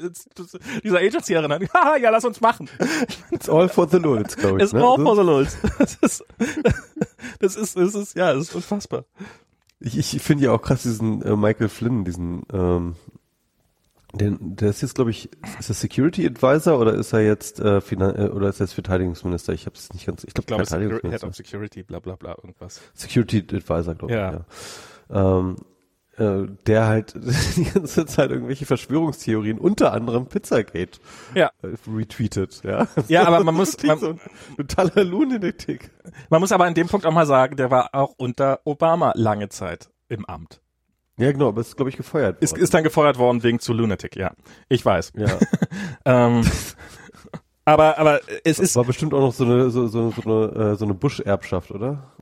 B: dieser Agency erinnert. ja, lass uns machen.
A: It's all for the lulz, glaube
B: ich. It's ne? all for the lulz. Das ist, das ist, das ist, ja, das ist unfassbar.
A: Ich, ich finde ja auch krass diesen äh, Michael Flynn, diesen ähm, der, der ist jetzt, glaube ich, ist er Security Advisor oder ist er jetzt äh, Finan äh, oder ist er jetzt Verteidigungsminister? Ich habe es nicht ganz. Ich glaube,
B: glaub, Verteidigungsminister. Head of Security, bla bla bla irgendwas.
A: Security Advisor, glaube ja. ich. Ja. Ähm, äh, der halt die ganze Zeit irgendwelche Verschwörungstheorien, unter anderem Pizzagate,
B: ja.
A: äh, retweetet. Ja,
B: ja aber man muss man,
A: so ein totaler Lunatic.
B: Man muss aber an dem Punkt auch mal sagen, der war auch unter Obama lange Zeit im Amt.
A: Ja, genau, aber ist, glaube ich, gefeuert worden.
B: Ist, ist dann gefeuert worden wegen zu Lunatic, ja. Ich weiß.
A: Ja.
B: ähm, aber, aber es
A: das
B: ist.
A: War bestimmt auch noch so eine, so, so, so eine, äh, so eine Bush-Erbschaft, oder?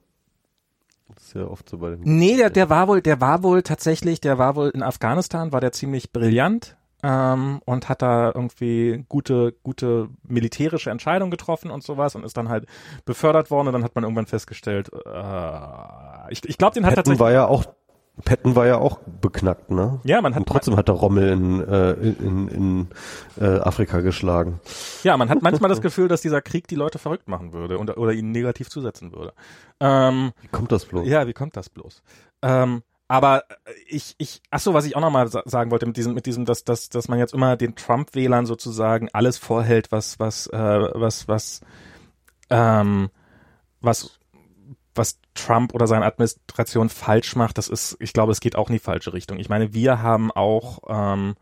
A: Das ist ja oft so bei den.
B: Nee, der, der war wohl, der war wohl tatsächlich, der war wohl in Afghanistan, war der ziemlich brillant. Ähm, und hat da irgendwie gute, gute militärische Entscheidungen getroffen und sowas und ist dann halt befördert worden und dann hat man irgendwann festgestellt, äh, ich, ich glaube, den hat
A: Patton tatsächlich. war ja auch Patton war ja auch beknackt, ne?
B: Ja, man hat
A: und trotzdem hat er Rommel in, äh, in, in äh, Afrika geschlagen.
B: Ja, man hat manchmal das Gefühl, dass dieser Krieg die Leute verrückt machen würde und, oder ihnen negativ zusetzen würde. Ähm,
A: wie kommt das bloß?
B: Ja, wie kommt das bloß? Ähm, aber ich, ich, ach so, was ich auch nochmal sagen wollte mit diesem, mit diesem, dass, dass, dass man jetzt immer den Trump-Wählern sozusagen alles vorhält, was, was, äh, was, was, ähm, was was Trump oder seine Administration falsch macht, das ist, ich glaube, es geht auch in die falsche Richtung. Ich meine, wir haben auch ähm,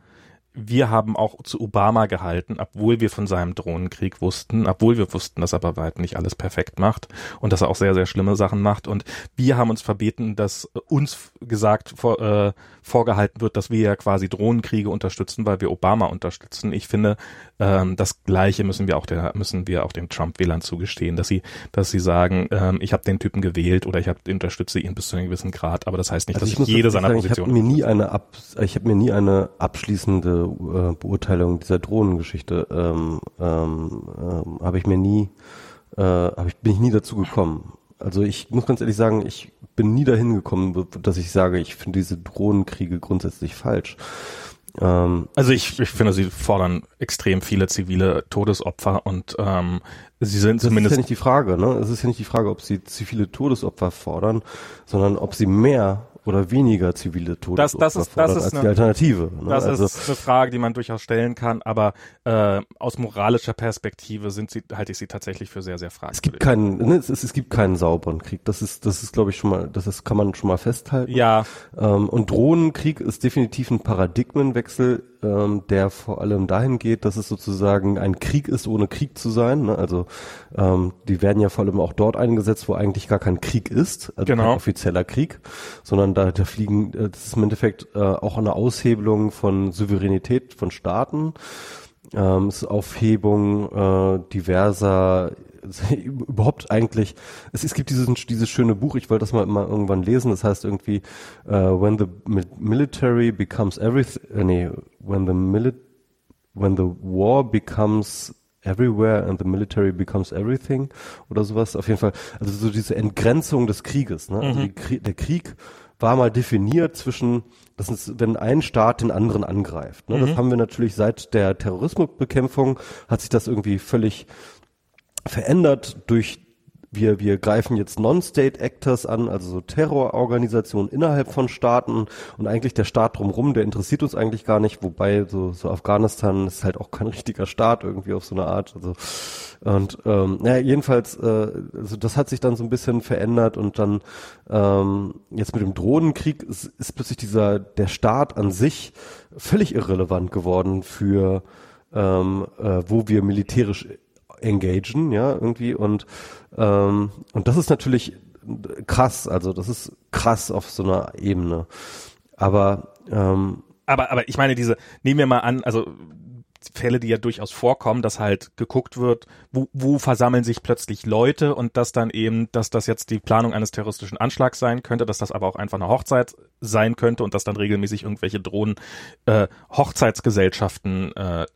B: wir haben auch zu Obama gehalten, obwohl wir von seinem Drohnenkrieg wussten, obwohl wir wussten, dass er bei weitem nicht alles perfekt macht und dass er auch sehr, sehr schlimme Sachen macht. Und wir haben uns verbeten, dass uns gesagt vor, äh, vorgehalten wird, dass wir ja quasi Drohnenkriege unterstützen, weil wir Obama unterstützen. Ich finde, ähm, das Gleiche müssen wir auch der, müssen wir auch den Trump-Wählern zugestehen, dass sie, dass sie sagen, ähm, ich habe den Typen gewählt oder ich hab, unterstütze ihn bis zu einem gewissen Grad, aber das heißt nicht, also dass ich, ich jede seiner Positionen.
A: Ich habe mir nie eine ab, ich habe mir nie eine abschließende äh, Beurteilung dieser Drohnengeschichte ähm, ähm, ähm, habe ich mir nie, äh, hab ich, bin ich nie dazu gekommen. also ich muss ganz ehrlich sagen, ich bin nie dahin gekommen, dass ich sage, ich finde diese Drohnenkriege grundsätzlich falsch.
B: Ähm, also ich, ich finde, sie fordern extrem viele zivile Todesopfer und ähm, sie sind zumindest.
A: Das ist ja nicht die Frage, ne? Es ist ja nicht die Frage, ob sie zivile Todesopfer fordern, sondern ob sie mehr oder weniger zivile Tote
B: das, das ist, das ist
A: als
B: eine,
A: die Alternative.
B: Ne? Das also, ist eine Frage, die man durchaus stellen kann, aber äh, aus moralischer Perspektive sind sie, halte ich sie tatsächlich für sehr, sehr fragwürdig.
A: Es gibt keinen, ne, es, es, gibt keinen sauberen Krieg. Das ist, das ist, glaube ich, schon mal, das ist, kann man schon mal festhalten.
B: Ja.
A: Ähm, und Drohnenkrieg ist definitiv ein Paradigmenwechsel ähm, der vor allem dahin geht, dass es sozusagen ein Krieg ist, ohne Krieg zu sein. Ne? Also ähm, die werden ja vor allem auch dort eingesetzt, wo eigentlich gar kein Krieg ist, also
B: genau.
A: kein offizieller Krieg, sondern da, da fliegen, äh, das ist im Endeffekt äh, auch eine Aushebelung von Souveränität von Staaten. Ähm, es ist Aufhebung äh, diverser überhaupt eigentlich, es, es gibt dieses, dieses schöne Buch, ich wollte das mal, mal irgendwann lesen, das heißt irgendwie, uh, when the military becomes everything, äh, nee, when the mili when the war becomes everywhere and the military becomes everything oder sowas, auf jeden Fall, also so diese Entgrenzung des Krieges, ne? Also mhm. die, der Krieg war mal definiert zwischen, das ist, wenn ein Staat den anderen angreift. Ne? Mhm. Das haben wir natürlich seit der Terrorismusbekämpfung, hat sich das irgendwie völlig verändert durch wir, wir greifen jetzt Non-State Actors an, also so Terrororganisationen innerhalb von Staaten. Und eigentlich der Staat drumherum, der interessiert uns eigentlich gar nicht, wobei so, so Afghanistan ist halt auch kein richtiger Staat irgendwie auf so eine Art. Also und ähm, naja, jedenfalls, äh, also das hat sich dann so ein bisschen verändert. Und dann ähm, jetzt mit dem Drohnenkrieg ist, ist plötzlich dieser der Staat an sich völlig irrelevant geworden für ähm, äh, wo wir militärisch engagen, ja, irgendwie und ähm, und das ist natürlich krass, also das ist krass auf so einer Ebene. Aber ähm,
B: aber aber ich meine diese nehmen wir mal an, also Fälle, die ja durchaus vorkommen, dass halt geguckt wird, wo, wo versammeln sich plötzlich Leute und dass dann eben, dass das jetzt die Planung eines terroristischen Anschlags sein könnte, dass das aber auch einfach eine Hochzeit sein könnte und dass dann regelmäßig irgendwelche Drohnen äh, Hochzeitsgesellschaften äh,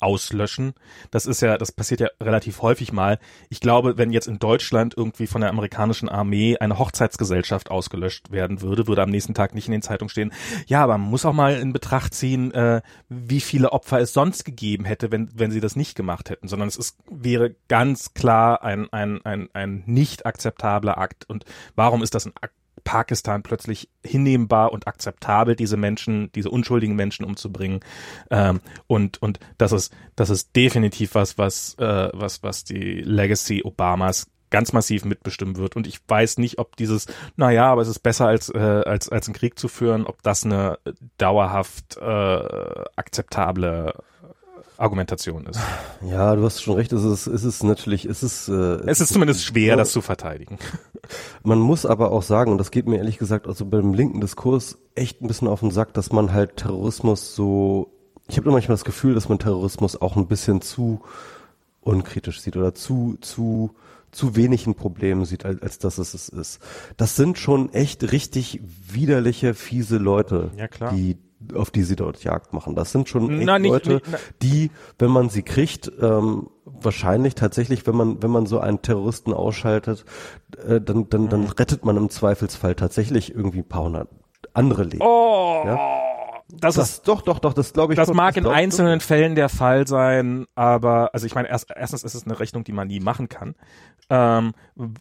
B: auslöschen. Das ist ja, das passiert ja relativ häufig mal. Ich glaube, wenn jetzt in Deutschland irgendwie von der amerikanischen Armee eine Hochzeitsgesellschaft ausgelöscht werden würde, würde am nächsten Tag nicht in den Zeitungen stehen. Ja, aber man muss auch mal in Betracht ziehen, äh, wie viele Opfer es sonst gegeben hätte, wenn, wenn sie das nicht gemacht hätten, sondern es ist, wäre ganz klar ein, ein, ein, ein nicht akzeptabler Akt. Und warum ist das ein Akt? Pakistan plötzlich hinnehmbar und akzeptabel, diese Menschen, diese unschuldigen Menschen umzubringen. Ähm, und und das ist das ist definitiv was, was äh, was was die Legacy Obamas ganz massiv mitbestimmen wird. Und ich weiß nicht, ob dieses, naja, aber es ist besser als, äh, als, als einen Krieg zu führen, ob das eine dauerhaft äh, akzeptable Argumentation ist.
A: Ja, du hast schon recht, es ist, es ist natürlich, es ist, äh,
B: es ist zumindest schwer, das zu verteidigen.
A: Man muss aber auch sagen, und das geht mir ehrlich gesagt also beim linken Diskurs echt ein bisschen auf den Sack, dass man halt Terrorismus so, ich habe manchmal das Gefühl, dass man Terrorismus auch ein bisschen zu unkritisch sieht oder zu, zu, zu wenig ein Problem sieht, als, als dass es es ist. Das sind schon echt richtig widerliche, fiese Leute,
B: ja, klar.
A: die auf die sie dort Jagd machen. Das sind schon
B: na, nicht,
A: Leute,
B: nicht,
A: die, wenn man sie kriegt, ähm, wahrscheinlich tatsächlich, wenn man, wenn man so einen Terroristen ausschaltet, äh, dann, dann, dann mhm. rettet man im Zweifelsfall tatsächlich irgendwie ein paar hundert andere Leben.
B: Oh.
A: Ja?
B: Das, das ist
A: doch, doch, doch, das glaube ich.
B: Das mag in einzelnen du? Fällen der Fall sein, aber also ich meine, erst, erstens ist es eine Rechnung, die man nie machen kann. Ähm,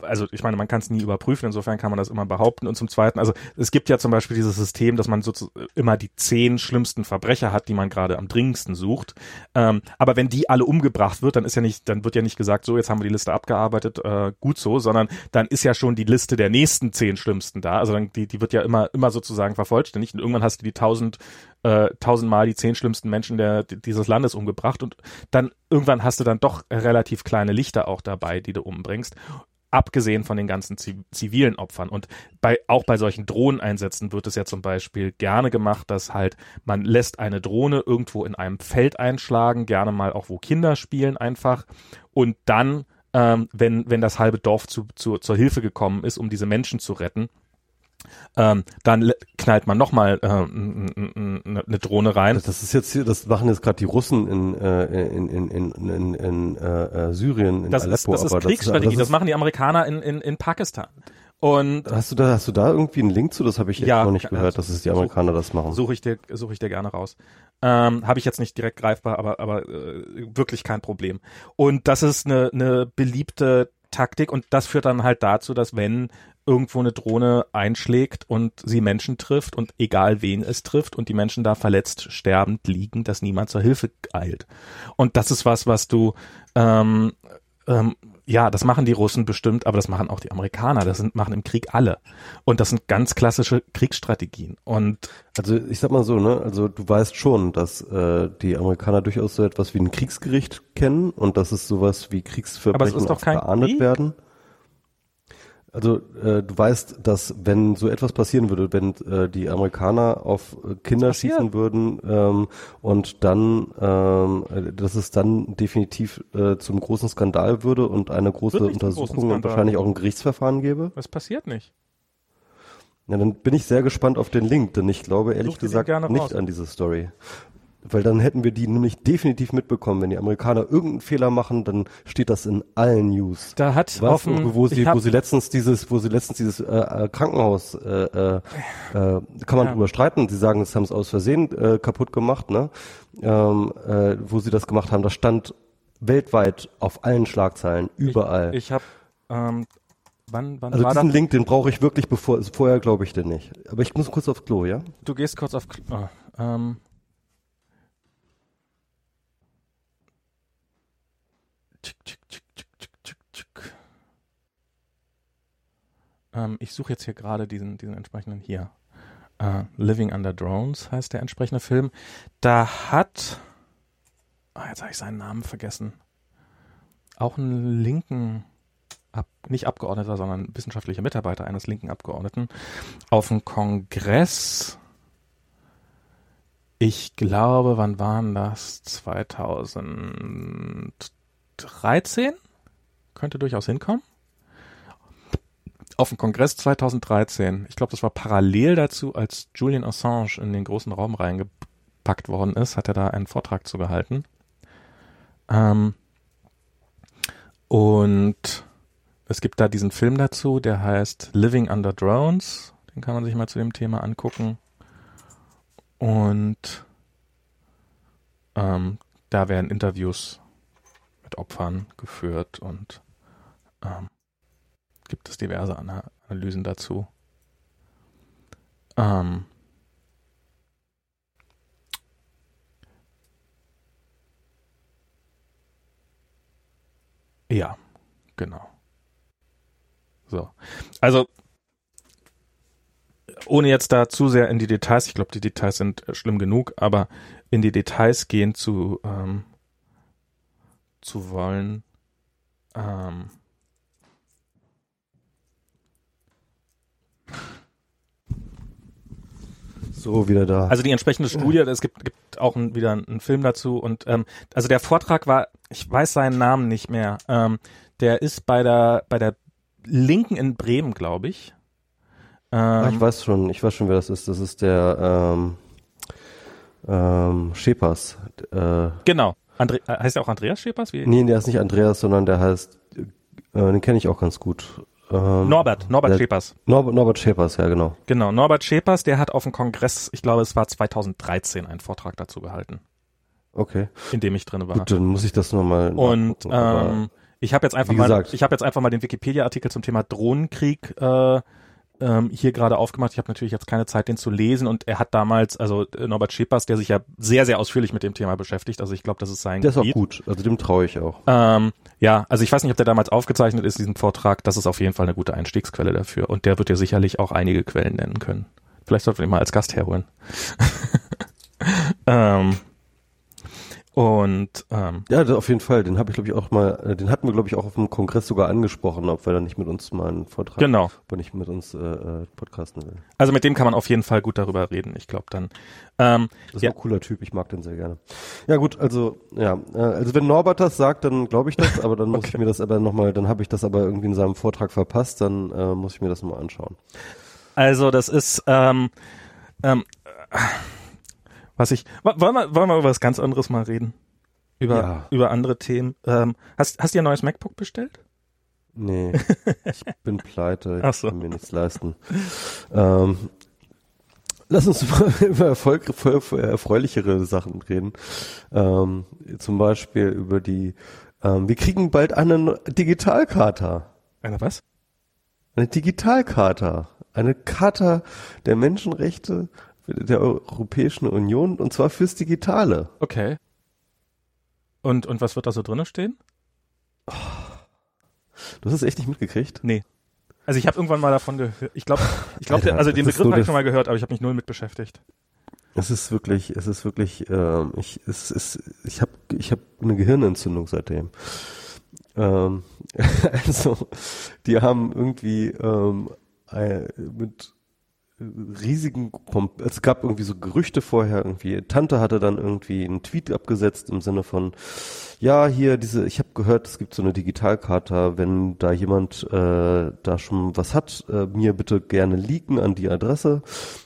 B: also ich meine, man kann es nie überprüfen, insofern kann man das immer behaupten. Und zum Zweiten, also es gibt ja zum Beispiel dieses System, dass man so immer die zehn schlimmsten Verbrecher hat, die man gerade am dringendsten sucht. Ähm, aber wenn die alle umgebracht wird, dann ist ja nicht, dann wird ja nicht gesagt, so jetzt haben wir die Liste abgearbeitet, äh, gut so, sondern dann ist ja schon die Liste der nächsten zehn schlimmsten da. Also dann, die, die wird ja immer, immer sozusagen vervollständigt und irgendwann hast du die tausend äh, tausendmal die zehn schlimmsten Menschen der, dieses Landes umgebracht und dann irgendwann hast du dann doch relativ kleine Lichter auch dabei, die du umbringst abgesehen von den ganzen zivilen Opfern. Und bei, auch bei solchen Drohneneinsätzen wird es ja zum Beispiel gerne gemacht, dass halt man lässt eine Drohne irgendwo in einem Feld einschlagen, gerne mal auch wo Kinder spielen einfach. Und dann, ähm, wenn, wenn das halbe Dorf zu, zu, zur Hilfe gekommen ist, um diese Menschen zu retten, ähm, dann knallt man nochmal äh, eine Drohne rein.
A: Das ist jetzt hier, das machen jetzt gerade die Russen in, äh, in, in, in, in, in äh, Syrien, in
B: das
A: Aleppo.
B: Ist, das ist Kriegsstrategie, das, das, machen die Amerikaner in, in, in Pakistan. Und
A: hast du da hast du da irgendwie einen Link zu? Das habe ich ja, noch nicht gehört, dass es die Amerikaner
B: such,
A: das machen.
B: Suche ich dir suche ich dir gerne raus. Ähm, habe ich jetzt nicht direkt greifbar, aber aber äh, wirklich kein Problem. Und das ist eine eine beliebte Taktik und das führt dann halt dazu, dass wenn irgendwo eine Drohne einschlägt und sie Menschen trifft und egal wen es trifft und die Menschen da verletzt sterbend liegen, dass niemand zur Hilfe eilt. Und das ist was, was du ähm, ähm, ja, das machen die Russen bestimmt, aber das machen auch die Amerikaner. Das sind, machen im Krieg alle. Und das sind ganz klassische Kriegsstrategien. Und
A: also ich sag mal so, ne, also du weißt schon, dass äh, die Amerikaner durchaus so etwas wie ein Kriegsgericht kennen und dass es sowas wie Kriegsverbrechen auch geahndet Krieg? werden. Also äh, du weißt, dass wenn so etwas passieren würde, wenn äh, die Amerikaner auf Kinder schießen würden ähm, und dann, ähm, dass es dann definitiv äh, zum großen Skandal würde und eine große Untersuchung und wahrscheinlich auch ein Gerichtsverfahren gäbe.
B: Das passiert nicht.
A: Ja, dann bin ich sehr gespannt auf den Link, denn ich glaube ehrlich Such gesagt nicht raus. an diese Story. Weil dann hätten wir die nämlich definitiv mitbekommen. Wenn die Amerikaner irgendeinen Fehler machen, dann steht das in allen News.
B: Da hat
A: Was, offen, wo sie, wo sie letztens dieses, wo sie letztens dieses äh, äh, Krankenhaus, äh, äh, äh, kann man ja. drüber streiten. Sie sagen, sie haben es aus Versehen äh, kaputt gemacht, ne? Ähm, äh, wo sie das gemacht haben, das stand weltweit auf allen Schlagzeilen, überall.
B: Ich, ich habe ähm, Wann, wann
A: also diesen das? Link, den brauche ich wirklich bevor, vorher glaube ich den nicht. Aber ich muss kurz aufs Klo, ja?
B: Du gehst kurz auf Klo. Oh, ähm, Ähm, ich suche jetzt hier gerade diesen, diesen entsprechenden hier. Uh, Living Under Drones heißt der entsprechende Film. Da hat, ah, jetzt habe ich seinen Namen vergessen, auch einen linken, ab, nicht Abgeordneter, sondern wissenschaftlicher Mitarbeiter eines linken Abgeordneten auf dem Kongress. Ich glaube, wann waren das? 2013? Könnte durchaus hinkommen auf dem Kongress 2013, ich glaube, das war parallel dazu, als Julian Assange in den großen Raum reingepackt worden ist, hat er da einen Vortrag zu gehalten. Ähm, und es gibt da diesen Film dazu, der heißt Living Under Drones. Den kann man sich mal zu dem Thema angucken. Und ähm, da werden Interviews mit Opfern geführt und ähm, gibt es diverse Analysen dazu. Ähm, ja, genau. So. Also, ohne jetzt da zu sehr in die Details, ich glaube, die Details sind äh, schlimm genug, aber in die Details gehen zu, ähm, zu wollen, ähm,
A: So, wieder da.
B: Also die entsprechende Studie, es gibt, gibt auch ein, wieder einen Film dazu und ähm, also der Vortrag war, ich weiß seinen Namen nicht mehr, ähm, der ist bei der bei der Linken in Bremen, glaube ich.
A: Ähm, Ach, ich weiß schon, ich weiß schon, wer das ist. Das ist der ähm, ähm, Schepers.
B: Äh, genau. Andre heißt er auch Andreas Schepers?
A: Wie? Nee, der ist nicht Andreas, sondern der heißt, äh, den kenne ich auch ganz gut.
B: Ähm, Norbert, Norbert der, Schepers.
A: Norbert, Norbert Schepers, ja genau.
B: Genau, Norbert Schepers, der hat auf dem Kongress, ich glaube es war 2013, einen Vortrag dazu gehalten.
A: Okay.
B: In dem ich drin war.
A: Gut, dann muss ich das nochmal
B: Und ähm, ich habe jetzt einfach mal, ich habe jetzt einfach mal den Wikipedia-Artikel zum Thema Drohnenkrieg äh, ähm, hier gerade aufgemacht. Ich habe natürlich jetzt keine Zeit, den zu lesen und er hat damals, also äh, Norbert Schepers, der sich ja sehr, sehr ausführlich mit dem Thema beschäftigt, also ich glaube, das ist sein
A: Der Gebiet. ist auch gut, also dem traue ich auch.
B: Ähm, ja, also ich weiß nicht, ob der damals aufgezeichnet ist, diesen Vortrag, das ist auf jeden Fall eine gute Einstiegsquelle dafür und der wird dir sicherlich auch einige Quellen nennen können. Vielleicht sollten wir ihn mal als Gast herholen. ähm, und ähm,
A: ja, auf jeden Fall. Den habe ich glaube ich auch mal, äh, den hatten wir glaube ich auch auf dem Kongress sogar angesprochen, ob wir dann nicht mit uns mal einen Vortrag,
B: genau,
A: ob er nicht mit uns äh, äh, podcasten will.
B: Also mit dem kann man auf jeden Fall gut darüber reden. Ich glaube dann.
A: Ähm, das ist ja. ein cooler Typ. Ich mag den sehr gerne. Ja gut, also ja, äh, also wenn Norbert das sagt, dann glaube ich das, aber dann muss okay. ich mir das aber nochmal, dann habe ich das aber irgendwie in seinem Vortrag verpasst, dann äh, muss ich mir das nochmal anschauen.
B: Also das ist, ähm, ähm, was ich, wollen wir, wollen wir über was ganz anderes mal reden? Über, ja. über andere Themen. Ähm, hast, hast du dir ein neues MacBook bestellt?
A: Nee, ich bin pleite,
B: ich so.
A: kann mir nichts leisten. Ähm, lass uns über Erfolg, erfreulichere Sachen reden. Ähm, zum Beispiel über die, ähm, wir kriegen bald eine Digitalkarte.
B: Eine was?
A: Eine Digitalkarte. Eine Charta der Menschenrechte der Europäischen Union und zwar fürs Digitale.
B: Okay. Und, und was wird da so drinnen stehen?
A: Oh. Du hast es echt nicht mitgekriegt?
B: Nee. Also ich habe irgendwann mal davon gehört. Ich glaube, ich glaube, also den Begriff so habe ich schon mal gehört, aber ich habe mich null mit beschäftigt.
A: Es ist wirklich, es ist wirklich, ähm, ich, es ist, ich habe, ich habe eine Gehirnentzündung seitdem. Ähm, also, die haben irgendwie ähm, mit riesigen, es gab irgendwie so Gerüchte vorher, irgendwie, Tante hatte dann irgendwie einen Tweet abgesetzt im Sinne von, ja, hier diese, ich habe gehört, es gibt so eine Digitalkarte, wenn da jemand äh, da schon was hat, äh, mir bitte gerne leaken an die Adresse.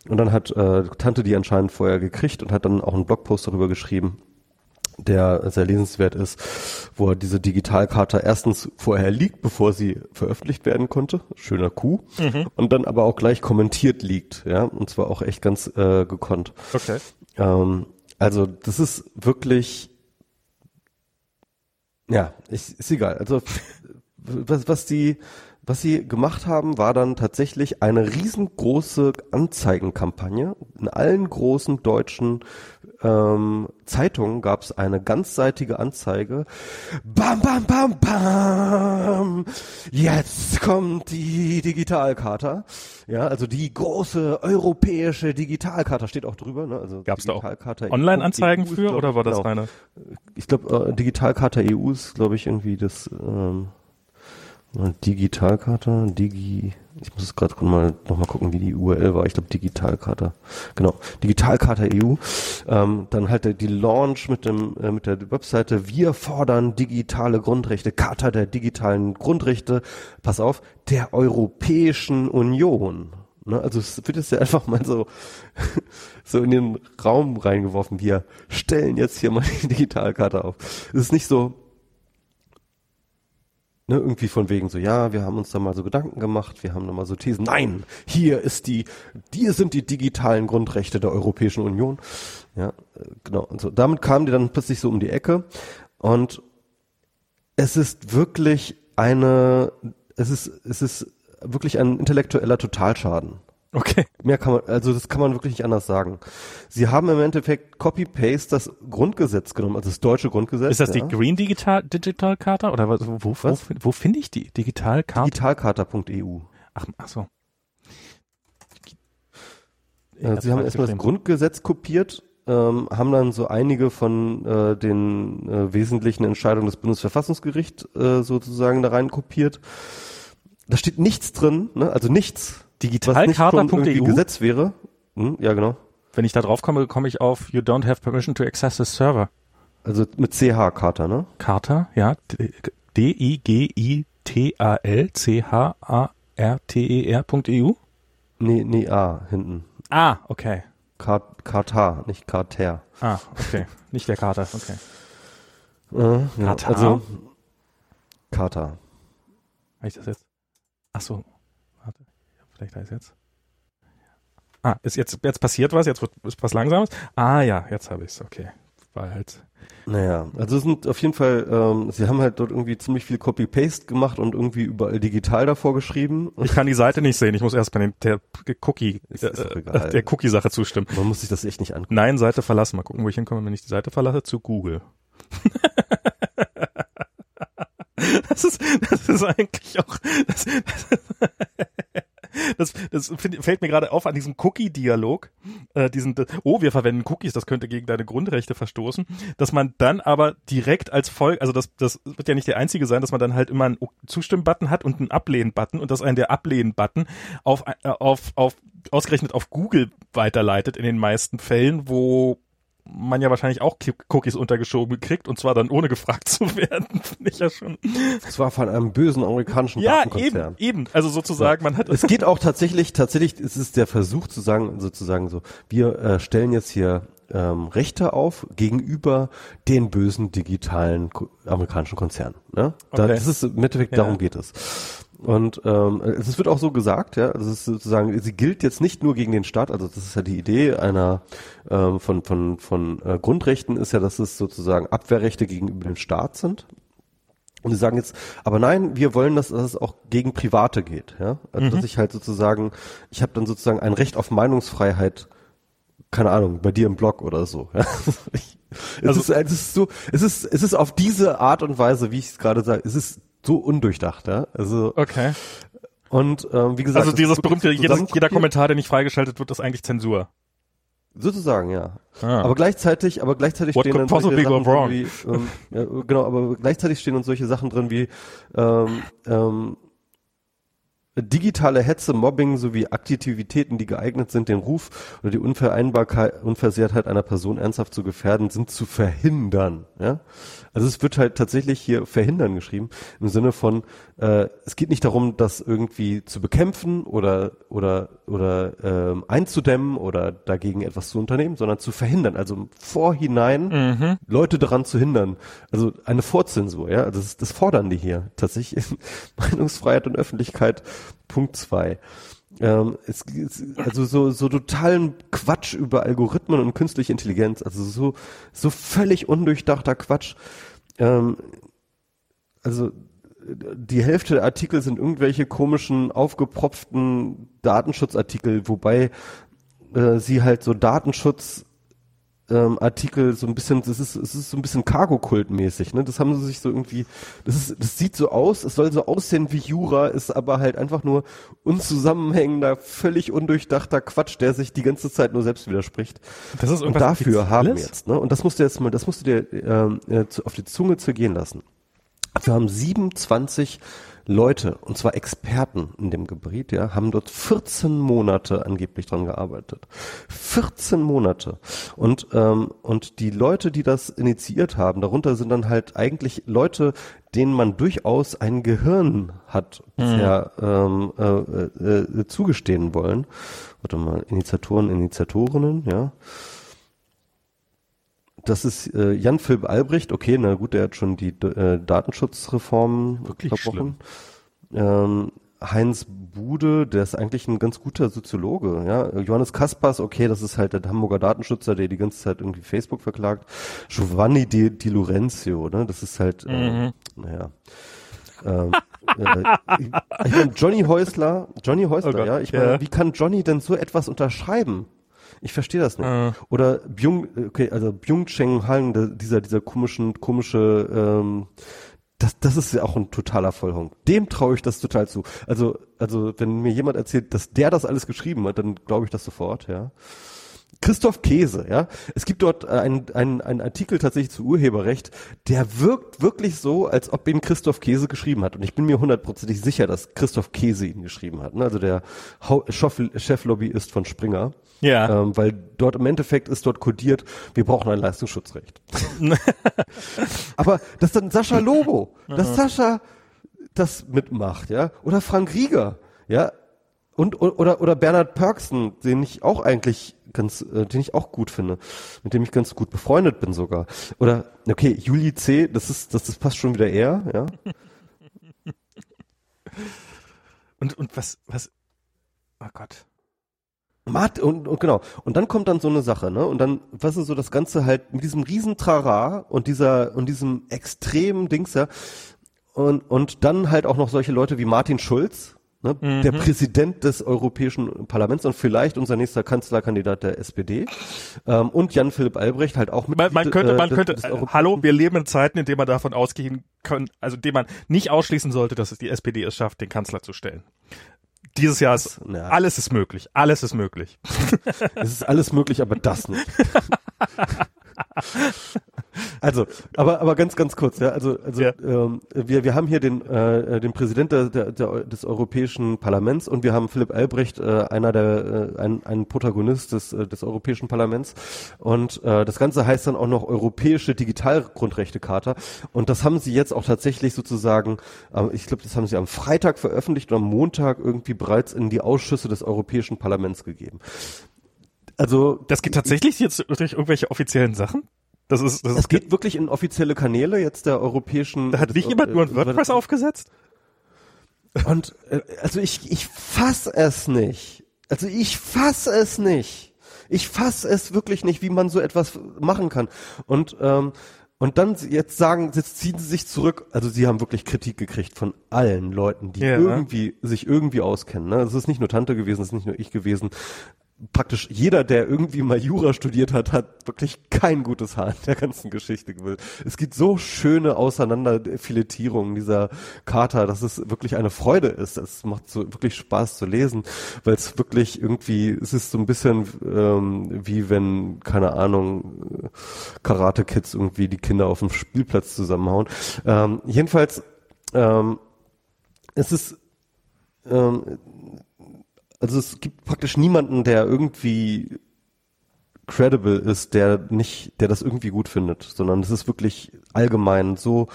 A: Und dann hat äh, Tante die anscheinend vorher gekriegt und hat dann auch einen Blogpost darüber geschrieben, der sehr lesenswert ist, wo er diese Digitalkarte erstens vorher liegt, bevor sie veröffentlicht werden konnte, schöner Coup, mhm. und dann aber auch gleich kommentiert liegt, ja, und zwar auch echt ganz äh, gekonnt.
B: Okay.
A: Ähm, also das ist wirklich, ja, ich, ist egal. Also was, was die was sie gemacht haben, war dann tatsächlich eine riesengroße Anzeigenkampagne. In allen großen deutschen ähm, Zeitungen gab es eine ganzseitige Anzeige. Bam, bam, bam, bam! Jetzt kommt die Digitalkarte. Ja, also die große europäische Digitalkarte steht auch drüber. Ne? Also
B: Gab es da auch Online-Anzeigen für glaub, oder war das genau. reine?
A: Ich glaube, äh, Digitalkarte EU ist, glaube ich, irgendwie das. Ähm, Digitalkarte, Digi, ich muss es gerade mal noch mal gucken, wie die URL war. Ich glaube Digitalkarte, genau, Digitalkarte EU. Ähm, dann halt die Launch mit dem äh, mit der Webseite. Wir fordern digitale Grundrechte, Charta der digitalen Grundrechte. Pass auf, der Europäischen Union. Ne? Also es wird jetzt ja einfach mal so so in den Raum reingeworfen. Wir stellen jetzt hier mal die Digitalkarte auf. Es ist nicht so Ne, irgendwie von wegen so, ja, wir haben uns da mal so Gedanken gemacht, wir haben da mal so Thesen. Nein, hier ist die, hier sind die digitalen Grundrechte der Europäischen Union. Ja, genau. Und so, damit kamen die dann plötzlich so um die Ecke und es ist wirklich eine, es ist, es ist wirklich ein intellektueller Totalschaden.
B: Okay.
A: Mehr kann man, also das kann man wirklich nicht anders sagen. Sie haben im Endeffekt Copy-Paste das Grundgesetz genommen, also das deutsche Grundgesetz.
B: Ist das ja. die Green Digital, Digital Charta oder was, wo, wo, was? wo, wo finde ich die? Digital Charta?
A: Digitalcharta.eu.
B: Ach, ach so.
A: Ja, Sie haben erstmal das Grundgesetz kopiert, ähm, haben dann so einige von äh, den äh, wesentlichen Entscheidungen des Bundesverfassungsgerichts äh, sozusagen da rein kopiert. Da steht nichts drin, ne? also nichts
B: Digitalkarte.eu
A: Gesetz wäre. Hm, ja, genau.
B: Wenn ich da drauf komme, komme ich auf You don't have permission to access the server.
A: Also mit CH Charta, ne?
B: Charta, ja. D-I-G-I-T-A-L-C-H-A-R-T-E-R.eu?
A: Nee, nee, A hinten.
B: Ah, okay.
A: Katar, nicht Carter.
B: Ah, okay. nicht der Kater, okay.
A: Äh, ja, Katar? Also, Katar.
B: Habe ich das jetzt? Ach so, Vielleicht heißt jetzt. Ah, ist jetzt, jetzt passiert was, jetzt wird ist was Langsames. Ah ja, jetzt habe ich es, okay. War halt.
A: Naja, also es sind auf jeden Fall, ähm, sie haben halt dort irgendwie ziemlich viel Copy-Paste gemacht und irgendwie überall digital davor geschrieben.
B: Ich kann die Seite nicht sehen, ich muss erst bei den, der Cookie, ist, ist äh, der Cookie-Sache zustimmen.
A: Man muss sich das echt nicht angucken.
B: Nein, Seite verlassen. Mal gucken, wo ich hinkomme, wenn ich die Seite verlasse, zu Google. das ist, das ist eigentlich auch, das, das das, das find, fällt mir gerade auf an diesem Cookie-Dialog, äh, diesen, oh, wir verwenden Cookies, das könnte gegen deine Grundrechte verstoßen, dass man dann aber direkt als Folge, also das, das wird ja nicht der einzige sein, dass man dann halt immer einen Zustimmen-Button hat und einen Ablehnen-Button und dass ein der Ablehnen-Button auf, äh, auf, auf, ausgerechnet auf Google weiterleitet in den meisten Fällen, wo man ja wahrscheinlich auch Cookies untergeschoben kriegt und zwar dann ohne gefragt zu werden, finde ich ja schon.
A: Zwar von einem bösen amerikanischen
B: ja. Ja, eben, eben. Also sozusagen, ja. man hat.
A: Es geht auch tatsächlich, tatsächlich ist es der Versuch zu sagen, sozusagen so, wir äh, stellen jetzt hier ähm, Rechte auf gegenüber den bösen digitalen amerikanischen Konzernen. Ne? Da, okay. Das ist im Endeffekt, darum geht es. Und ähm, es wird auch so gesagt, ja, also es ist sozusagen, sie gilt jetzt nicht nur gegen den Staat, also das ist ja die Idee einer ähm, von von von äh, Grundrechten ist ja, dass es sozusagen Abwehrrechte gegenüber dem Staat sind. Und sie sagen jetzt, aber nein, wir wollen, dass, dass es auch gegen Private geht, ja, also mhm. dass ich halt sozusagen, ich habe dann sozusagen ein Recht auf Meinungsfreiheit, keine Ahnung, bei dir im Blog oder so. Ja? es, also, ist, es ist so, es ist es ist auf diese Art und Weise, wie ich es gerade sage, es ist so undurchdacht, ja. Also
B: okay.
A: Und ähm, wie gesagt,
B: also dieses berühmte jeder, jeder Kommentar, der nicht freigeschaltet wird, ist eigentlich Zensur.
A: Sozusagen, ja. Ah. Aber gleichzeitig, aber gleichzeitig
B: What
A: stehen
B: dann solche Sachen drin wie,
A: ähm, ja, genau, aber gleichzeitig stehen uns solche Sachen drin wie ähm, ähm, digitale Hetze, Mobbing sowie Aktivitäten, die geeignet sind, den Ruf oder die Unvereinbarkeit, Unversehrtheit einer Person ernsthaft zu gefährden, sind zu verhindern. Ja? Also es wird halt tatsächlich hier verhindern geschrieben im Sinne von äh, es geht nicht darum, das irgendwie zu bekämpfen oder oder oder ähm, einzudämmen oder dagegen etwas zu unternehmen, sondern zu verhindern. Also im Vorhinein mhm. Leute daran zu hindern. Also eine Vorzensur. Ja, also das, das fordern die hier tatsächlich. Meinungsfreiheit und Öffentlichkeit. Punkt zwei. Ähm, es, es, also so, so totalen Quatsch über Algorithmen und künstliche Intelligenz, also so, so völlig undurchdachter Quatsch. Ähm, also die Hälfte der Artikel sind irgendwelche komischen, aufgepropften Datenschutzartikel, wobei äh, sie halt so Datenschutz ähm, Artikel so ein bisschen, das ist, es ist so ein bisschen Cargo-Kult-mäßig, ne? Das haben sie sich so irgendwie, das ist, das sieht so aus, es soll so aussehen wie Jura, ist aber halt einfach nur unzusammenhängender, völlig undurchdachter Quatsch, der sich die ganze Zeit nur selbst widerspricht.
B: Das ist
A: Und dafür haben wir jetzt, ne? Und das musst du jetzt mal, das musst du dir ähm, äh, auf die Zunge zergehen lassen. Wir haben 27 Leute, und zwar Experten in dem Gebiet, ja, haben dort 14 Monate angeblich dran gearbeitet. 14 Monate. Und, ähm, und die Leute, die das initiiert haben, darunter sind dann halt eigentlich Leute, denen man durchaus ein Gehirn hat bisher mhm. ähm, äh, äh, zugestehen wollen. Warte mal, Initiatoren, Initiatorinnen, ja. Das ist äh, Jan Philipp Albrecht, okay, na gut, der hat schon die äh, Datenschutzreformen
B: Wirklich verbrochen.
A: Ähm, Heinz Bude, der ist eigentlich ein ganz guter Soziologe, ja. Johannes Kaspers, okay, das ist halt der Hamburger Datenschützer, der die ganze Zeit irgendwie Facebook verklagt. Giovanni Di, Di Lorenzio, ne, das ist halt, äh, mhm. naja. ähm, äh, ich, meine, Johnny Häusler, Johnny Häusler, oh ja, ich meine, ja. wie kann Johnny denn so etwas unterschreiben? Ich verstehe das nicht. Uh. Oder Byung, okay, also Byung-Cheng Han, dieser, dieser komischen, komische, ähm, das, das ist ja auch ein totaler Vollhong. Dem traue ich das total zu. Also, also, wenn mir jemand erzählt, dass der das alles geschrieben hat, dann glaube ich das sofort, ja. Christoph Käse, ja. Es gibt dort einen, einen, einen Artikel tatsächlich zu Urheberrecht, der wirkt wirklich so, als ob ihn Christoph Käse geschrieben hat. Und ich bin mir hundertprozentig sicher, dass Christoph Käse ihn geschrieben hat. Ne? Also der Cheflobbyist von Springer.
B: Ja.
A: Ähm, weil dort im Endeffekt ist dort kodiert, wir brauchen ein Leistungsschutzrecht. Aber dass dann Sascha Lobo, dass Sascha das mitmacht, ja. Oder Frank Rieger, ja. Und, oder, oder Bernhard Perksen, den ich auch eigentlich ganz, äh, den ich auch gut finde, mit dem ich ganz gut befreundet bin sogar. Oder, okay, Juli C., das ist, das, das passt schon wieder eher, ja.
B: Und, und was, was, oh Gott.
A: Mart und, und genau. Und dann kommt dann so eine Sache, ne? Und dann, was ist so das Ganze halt mit diesem riesen Trara und dieser, und diesem extremen Dings, ja. Und, und dann halt auch noch solche Leute wie Martin Schulz, Ne, mhm. Der Präsident des Europäischen Parlaments und vielleicht unser nächster Kanzlerkandidat der SPD ähm, und Jan-Philipp Albrecht halt auch
B: mit. Man, man könnte, man äh, könnte, des, des äh, hallo, wir leben in Zeiten, in denen man davon ausgehen kann, also in denen man nicht ausschließen sollte, dass es die SPD es schafft, den Kanzler zu stellen. Dieses Jahr ist ja. alles ist möglich, alles ist möglich.
A: es ist alles möglich, aber das nicht. Also, aber aber ganz ganz kurz, ja. Also also ja. Ähm, wir wir haben hier den äh, den Präsident der, der, der, des Europäischen Parlaments und wir haben Philipp Albrecht, äh, einer der äh, ein, ein Protagonist des äh, des Europäischen Parlaments und äh, das Ganze heißt dann auch noch Europäische Digitalgrundrechtecharta und das haben sie jetzt auch tatsächlich sozusagen, äh, ich glaube, das haben sie am Freitag veröffentlicht und am Montag irgendwie bereits in die Ausschüsse des Europäischen Parlaments gegeben.
B: Also das geht tatsächlich jetzt durch irgendwelche offiziellen Sachen?
A: Das ist, das, das geht wirklich in offizielle Kanäle jetzt der europäischen.
B: Da hat nicht jemand nur ein WordPress aufgesetzt?
A: Und äh, also ich ich fass es nicht. Also ich fass es nicht. Ich fass es wirklich nicht, wie man so etwas machen kann. Und ähm, und dann jetzt sagen, jetzt ziehen sie sich zurück. Also sie haben wirklich Kritik gekriegt von allen Leuten, die ja. irgendwie sich irgendwie auskennen. Ne? Es ist nicht nur Tante gewesen, es ist nicht nur ich gewesen praktisch jeder, der irgendwie mal Jura studiert hat, hat wirklich kein gutes Haar in der ganzen Geschichte gewählt. Es gibt so schöne Auseinanderfiletierungen dieser Charta, dass es wirklich eine Freude ist. Es macht so wirklich Spaß zu lesen, weil es wirklich irgendwie, es ist so ein bisschen ähm, wie wenn, keine Ahnung, Karate-Kids irgendwie die Kinder auf dem Spielplatz zusammenhauen. Ähm, jedenfalls, ähm, es ist ähm, also es gibt praktisch niemanden, der irgendwie credible ist, der nicht, der das irgendwie gut findet, sondern es ist wirklich allgemein so,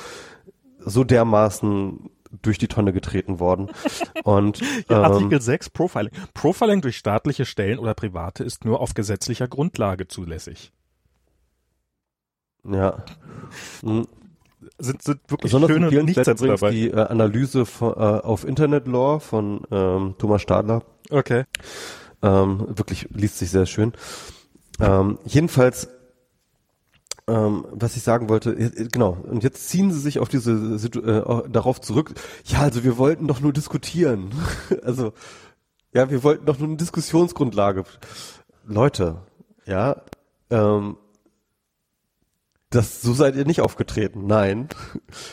A: so dermaßen durch die Tonne getreten worden. Und
B: ja, Artikel ähm, 6 Profiling. Profiling durch staatliche Stellen oder private ist nur auf gesetzlicher Grundlage zulässig.
A: Ja.
B: Sind, sind wirklich
A: Besonders schöne Nichtsätze dabei. die äh, Analyse von, äh, auf Internet Law von ähm, Thomas Stadler
B: Okay.
A: Ähm, wirklich liest sich sehr schön. Ähm, jedenfalls, ähm, was ich sagen wollte, äh, genau, und jetzt ziehen sie sich auf diese Situ äh, darauf zurück. Ja, also wir wollten doch nur diskutieren. also, ja, wir wollten doch nur eine Diskussionsgrundlage. Leute, ja, ähm, das, so seid ihr nicht aufgetreten, nein.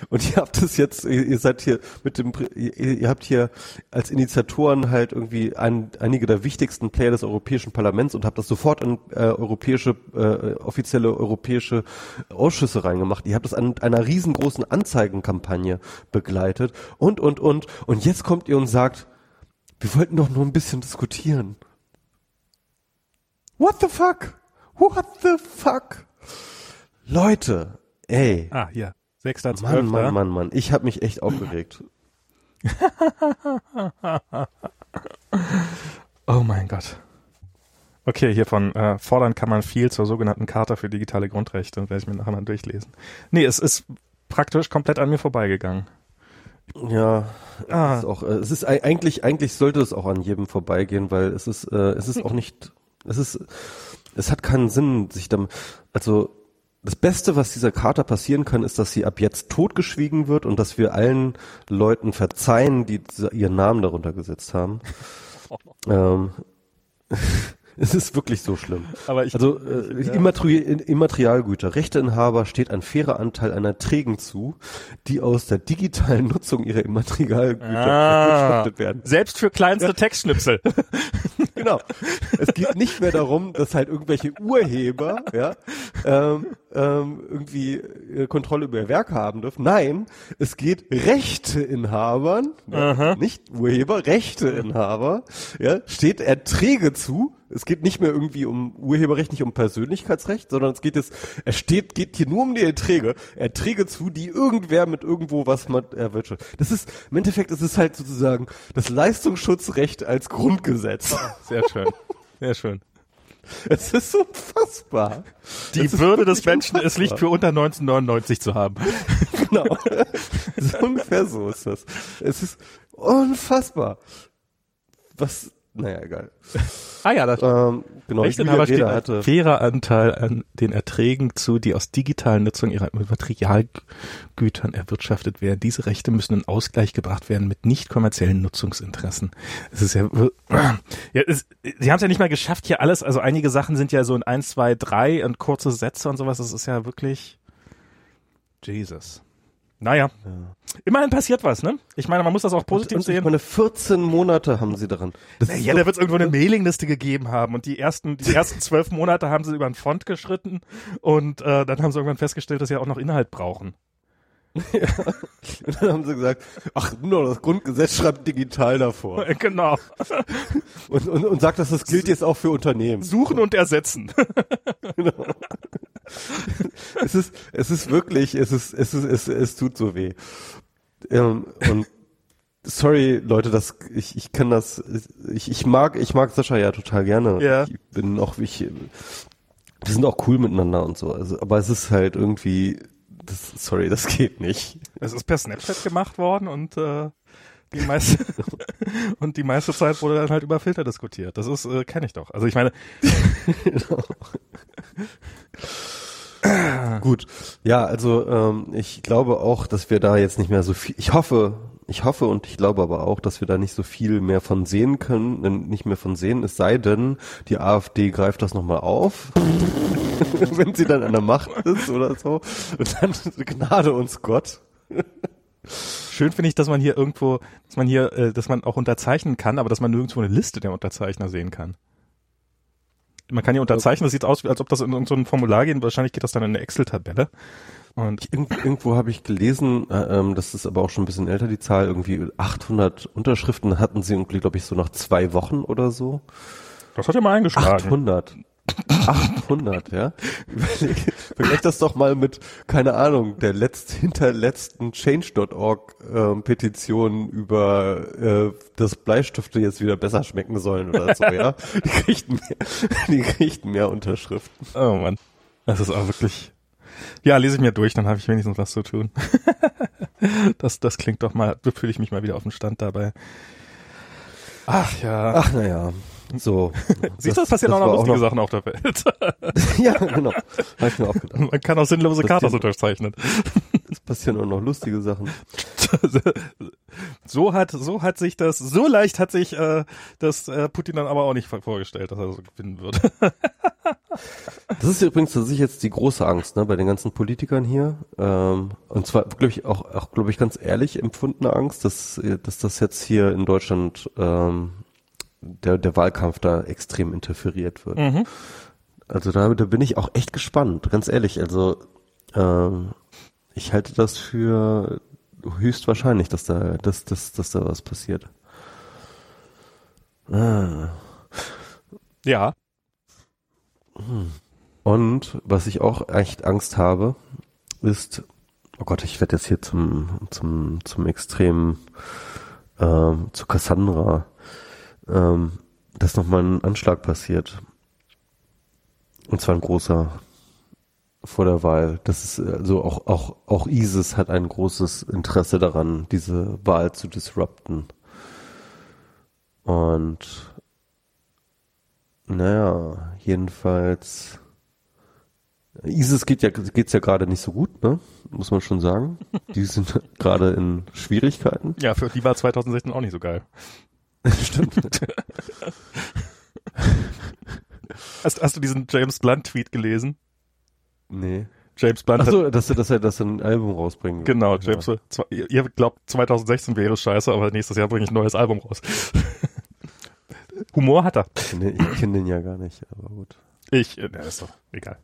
A: Und ihr habt es jetzt, ihr seid hier mit dem, ihr, habt hier als Initiatoren halt irgendwie ein, einige der wichtigsten Player des Europäischen Parlaments und habt das sofort in äh, europäische, äh, offizielle europäische Ausschüsse reingemacht. Ihr habt das an einer riesengroßen Anzeigenkampagne begleitet und, und, und. Und jetzt kommt ihr und sagt, wir wollten doch nur ein bisschen diskutieren. What the fuck? What the fuck? Leute, ey.
B: Ah, hier. Sechster,
A: Mann, Mann, Mann, Mann. Ich habe mich echt aufgeregt.
B: oh mein Gott. Okay, hier von äh, fordern kann man viel zur sogenannten Charta für digitale Grundrechte. Werde ich mir nachher mal durchlesen. Nee, es ist praktisch komplett an mir vorbeigegangen.
A: Ja, ah. ist auch, äh, es ist eigentlich, eigentlich sollte es auch an jedem vorbeigehen, weil es ist, äh, es ist auch nicht, es ist, es hat keinen Sinn, sich damit, also das Beste, was dieser Charta passieren kann, ist, dass sie ab jetzt totgeschwiegen wird und dass wir allen Leuten verzeihen, die ihren Namen darunter gesetzt haben. ähm, es ist wirklich so schlimm.
B: Aber ich,
A: also äh, ja. Immateri Immaterialgüter, Rechteinhaber steht ein fairer Anteil einer Trägen zu, die aus der digitalen Nutzung ihrer Immaterialgüter
B: ah, werden. Selbst für kleinste. Textschnipsel.
A: Genau. Es geht nicht mehr darum, dass halt irgendwelche Urheber ja, ähm, ähm, irgendwie äh, Kontrolle über ihr Werk haben dürfen. Nein, es geht Rechteinhabern, ja, nicht Urheber, Rechteinhaber, ja, steht Erträge zu, es geht nicht mehr irgendwie um Urheberrecht, nicht um Persönlichkeitsrecht, sondern es geht jetzt, es steht, geht hier nur um die Erträge, Erträge zu, die irgendwer mit irgendwo was man erwirtschaftet. Das ist, im Endeffekt ist es halt sozusagen das Leistungsschutzrecht als Grundgesetz.
B: Sehr schön. Sehr schön.
A: Es ist unfassbar.
B: Die Würde des Menschen unfassbar. ist nicht für unter 1999 zu haben.
A: Genau. so ungefähr so ist das. Es ist unfassbar. Was, naja, egal.
B: Ah ja, das
A: ähm, genau.
B: Rechteinhaber steht ein hatte. fairer Anteil an den Erträgen zu, die aus digitalen Nutzung ihrer Materialgütern erwirtschaftet werden. Diese Rechte müssen in Ausgleich gebracht werden mit nicht kommerziellen Nutzungsinteressen. Es ist ja, ja es, sie haben es ja nicht mal geschafft, hier alles, also einige Sachen sind ja so in eins, zwei, drei und kurze Sätze und sowas. Das ist ja wirklich Jesus. Naja. Ja. Immerhin passiert was, ne? Ich meine, man muss das auch positiv und, und sehen. Ich
A: meine, 14 Monate haben sie daran.
B: Das naja, so da wird es irgendwo eine Mailingliste gegeben haben und die ersten, die ersten zwölf Monate haben sie über einen Font geschritten und äh, dann haben sie irgendwann festgestellt, dass sie auch noch Inhalt brauchen.
A: Ja. Und dann haben sie gesagt, ach, nur das Grundgesetz schreibt digital davor.
B: Genau.
A: Und, und, und sagt, dass das gilt jetzt auch für Unternehmen.
B: Suchen und ersetzen. Genau.
A: Es ist, es ist wirklich, es ist, es ist, es, es tut so weh. Ähm, und sorry, Leute, das, ich, ich kann das, ich, ich mag, ich mag Sascha ja total gerne.
B: Ja.
A: Ich bin auch, ich, wir sind auch cool miteinander und so. Also, aber es ist halt irgendwie, das, sorry, das geht nicht.
B: Es ist per Snapchat gemacht worden und äh, die meiste und die meiste Zeit wurde dann halt über Filter diskutiert. Das ist äh, kenne ich doch. Also ich meine.
A: Gut, ja, also ähm, ich glaube auch, dass wir da jetzt nicht mehr so viel. Ich hoffe, ich hoffe und ich glaube aber auch, dass wir da nicht so viel mehr von sehen können, nicht mehr von sehen. Es sei denn, die AfD greift das nochmal auf. wenn sie dann an der Macht ist oder so. Und dann Gnade uns Gott.
B: Schön finde ich, dass man hier irgendwo, dass man hier, äh, dass man auch unterzeichnen kann, aber dass man nirgendwo eine Liste der Unterzeichner sehen kann. Man kann hier unterzeichnen, das sieht aus, als ob das in irgendein so Formular geht. Wahrscheinlich geht das dann in eine Excel-Tabelle.
A: Und irgendwo, irgendwo habe ich gelesen, äh, ähm, das ist aber auch schon ein bisschen älter, die Zahl, irgendwie 800 Unterschriften hatten sie irgendwie, glaube ich, so nach zwei Wochen oder so.
B: Das hat ja mal eingeschlagen.
A: 800. 800, ja. Überleg, vergleich das doch mal mit, keine Ahnung, der letzt, hinterletzten Change.org ähm, Petition über, äh, dass Bleistifte jetzt wieder besser schmecken sollen oder so, ja. Die kriegten mehr, die kriegten mehr Unterschriften.
B: Oh Mann. Das ist auch wirklich, ja, lese ich mir durch, dann habe ich wenigstens was zu tun. das, das klingt doch mal, fühle ich mich mal wieder auf den Stand dabei.
A: Ach ja. Ach naja. So.
B: Siehst du, das passieren das auch noch lustige auch noch Sachen auf der Welt.
A: ja, genau. Habe ich mir auch gedacht.
B: Man kann auch sinnlose Katas unterzeichnen.
A: Es passieren auch noch lustige Sachen.
B: so hat, so hat sich das, so leicht hat sich äh, das äh, Putin dann aber auch nicht vorgestellt, dass er so gewinnen würde.
A: das ist übrigens tatsächlich jetzt die große Angst, ne, bei den ganzen Politikern hier. Ähm, und zwar, glaube ich, auch, auch glaube ich, ganz ehrlich empfundene Angst, dass, dass das jetzt hier in Deutschland ähm, der, der Wahlkampf da extrem interferiert wird. Mhm. Also da, da bin ich auch echt gespannt, ganz ehrlich. Also ähm, ich halte das für höchstwahrscheinlich, dass da, dass, dass, dass da was passiert.
B: Ah. Ja.
A: Hm. Und was ich auch echt Angst habe, ist, oh Gott, ich werde jetzt hier zum, zum, zum Extrem, ähm, zu Cassandra ähm, dass nochmal ein Anschlag passiert. Und zwar ein großer vor der Wahl. Das ist also auch, auch, auch ISIS hat ein großes Interesse daran, diese Wahl zu disrupten. Und naja, jedenfalls ISIS geht ja geht's ja gerade nicht so gut, ne? Muss man schon sagen. Die sind gerade in Schwierigkeiten.
B: Ja, für die war 2016 auch nicht so geil.
A: Stimmt.
B: hast, hast du diesen James Blunt Tweet gelesen?
A: Nee.
B: James Blunt.
A: Ach so, dass er, dass er, dass er ein Album rausbringen
B: will. Genau, James, ja. ihr glaubt 2016 wäre scheiße, aber nächstes Jahr bringe ich ein neues Album raus. Humor hat er.
A: Ich kenne, ich kenne den ja gar nicht, aber gut.
B: Ich, äh, ist doch egal.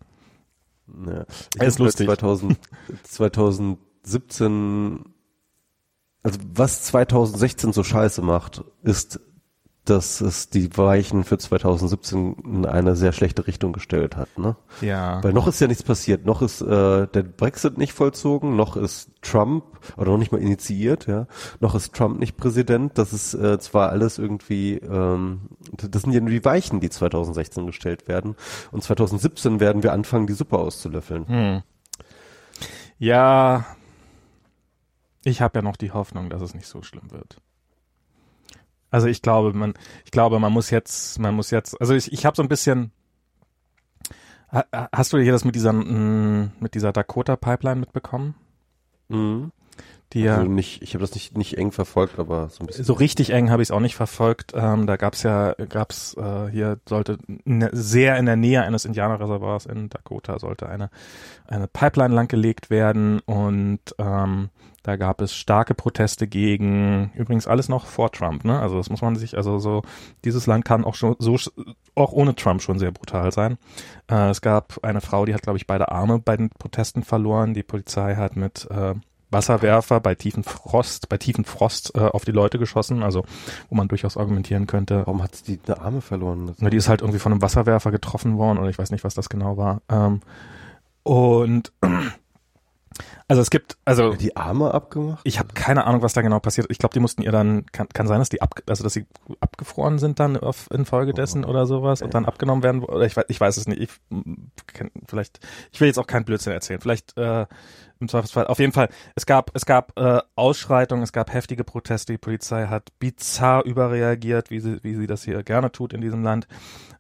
A: Ja, er ist lustig. 2000, 2017 also was 2016 so scheiße macht, ist, dass es die Weichen für 2017 in eine sehr schlechte Richtung gestellt hat. Ne?
B: Ja.
A: Weil noch ist ja nichts passiert. Noch ist äh, der Brexit nicht vollzogen, noch ist Trump, oder noch nicht mal initiiert, ja, noch ist Trump nicht Präsident. Das ist äh, zwar alles irgendwie, ähm, das sind ja nur die Weichen, die 2016 gestellt werden. Und 2017 werden wir anfangen, die Suppe auszulöffeln.
B: Hm. Ja, ich habe ja noch die Hoffnung, dass es nicht so schlimm wird. Also ich glaube, man, ich glaube, man muss jetzt, man muss jetzt, also ich, ich habe so ein bisschen. Hast du hier das mit dieser, mit dieser Dakota Pipeline mitbekommen?
A: Mhm. die also nicht, ich habe das nicht nicht eng verfolgt, aber so ein bisschen.
B: So richtig eng habe ich es auch nicht verfolgt. Ähm, da gab's ja, gab's äh, hier sollte ne, sehr in der Nähe eines Indianerreservoirs in Dakota sollte eine eine Pipeline langgelegt werden und ähm, da gab es starke Proteste gegen, übrigens alles noch vor Trump, ne? Also das muss man sich, also so, dieses Land kann auch schon so auch ohne Trump schon sehr brutal sein. Äh, es gab eine Frau, die hat, glaube ich, beide Arme bei den Protesten verloren. Die Polizei hat mit äh, Wasserwerfer bei tiefen Frost, bei tiefen Frost äh, auf die Leute geschossen, also wo man durchaus argumentieren könnte.
A: Warum hat sie die Arme verloren?
B: Na, die ist halt irgendwie von einem Wasserwerfer getroffen worden oder ich weiß nicht, was das genau war. Ähm, und also es gibt, also
A: die Arme abgemacht.
B: Ich habe keine Ahnung, was da genau passiert. Ich glaube, die mussten ihr dann kann, kann sein, dass die ab, also dass sie abgefroren sind dann auf, infolge dessen oh. oder sowas und dann abgenommen werden. Oder ich weiß, ich weiß es nicht. Ich kann, vielleicht, ich will jetzt auch keinen Blödsinn erzählen. Vielleicht äh, im Zweifelsfall. Auf jeden Fall. Es gab, es gab äh, Ausschreitungen, es gab heftige Proteste. Die Polizei hat bizarr überreagiert, wie sie, wie sie das hier gerne tut in diesem Land.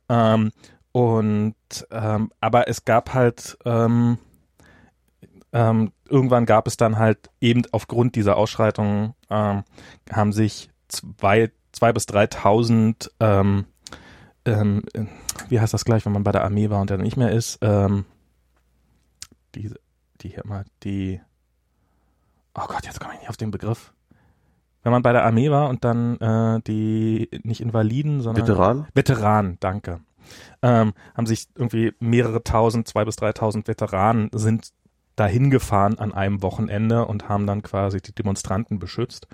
B: Ähm, und ähm, aber es gab halt ähm, ähm, irgendwann gab es dann halt eben aufgrund dieser Ausschreitungen ähm, haben sich zwei, zwei bis dreitausend ähm, ähm, wie heißt das gleich, wenn man bei der Armee war und dann nicht mehr ist, ähm, die, die hier immer, die, oh Gott, jetzt komme ich nicht auf den Begriff. Wenn man bei der Armee war und dann äh, die, nicht Invaliden, sondern
A: Veteran?
B: Veteran, danke. Ähm, haben sich irgendwie mehrere tausend, zwei bis dreitausend Veteranen sind dahin gefahren an einem Wochenende und haben dann quasi die Demonstranten beschützt.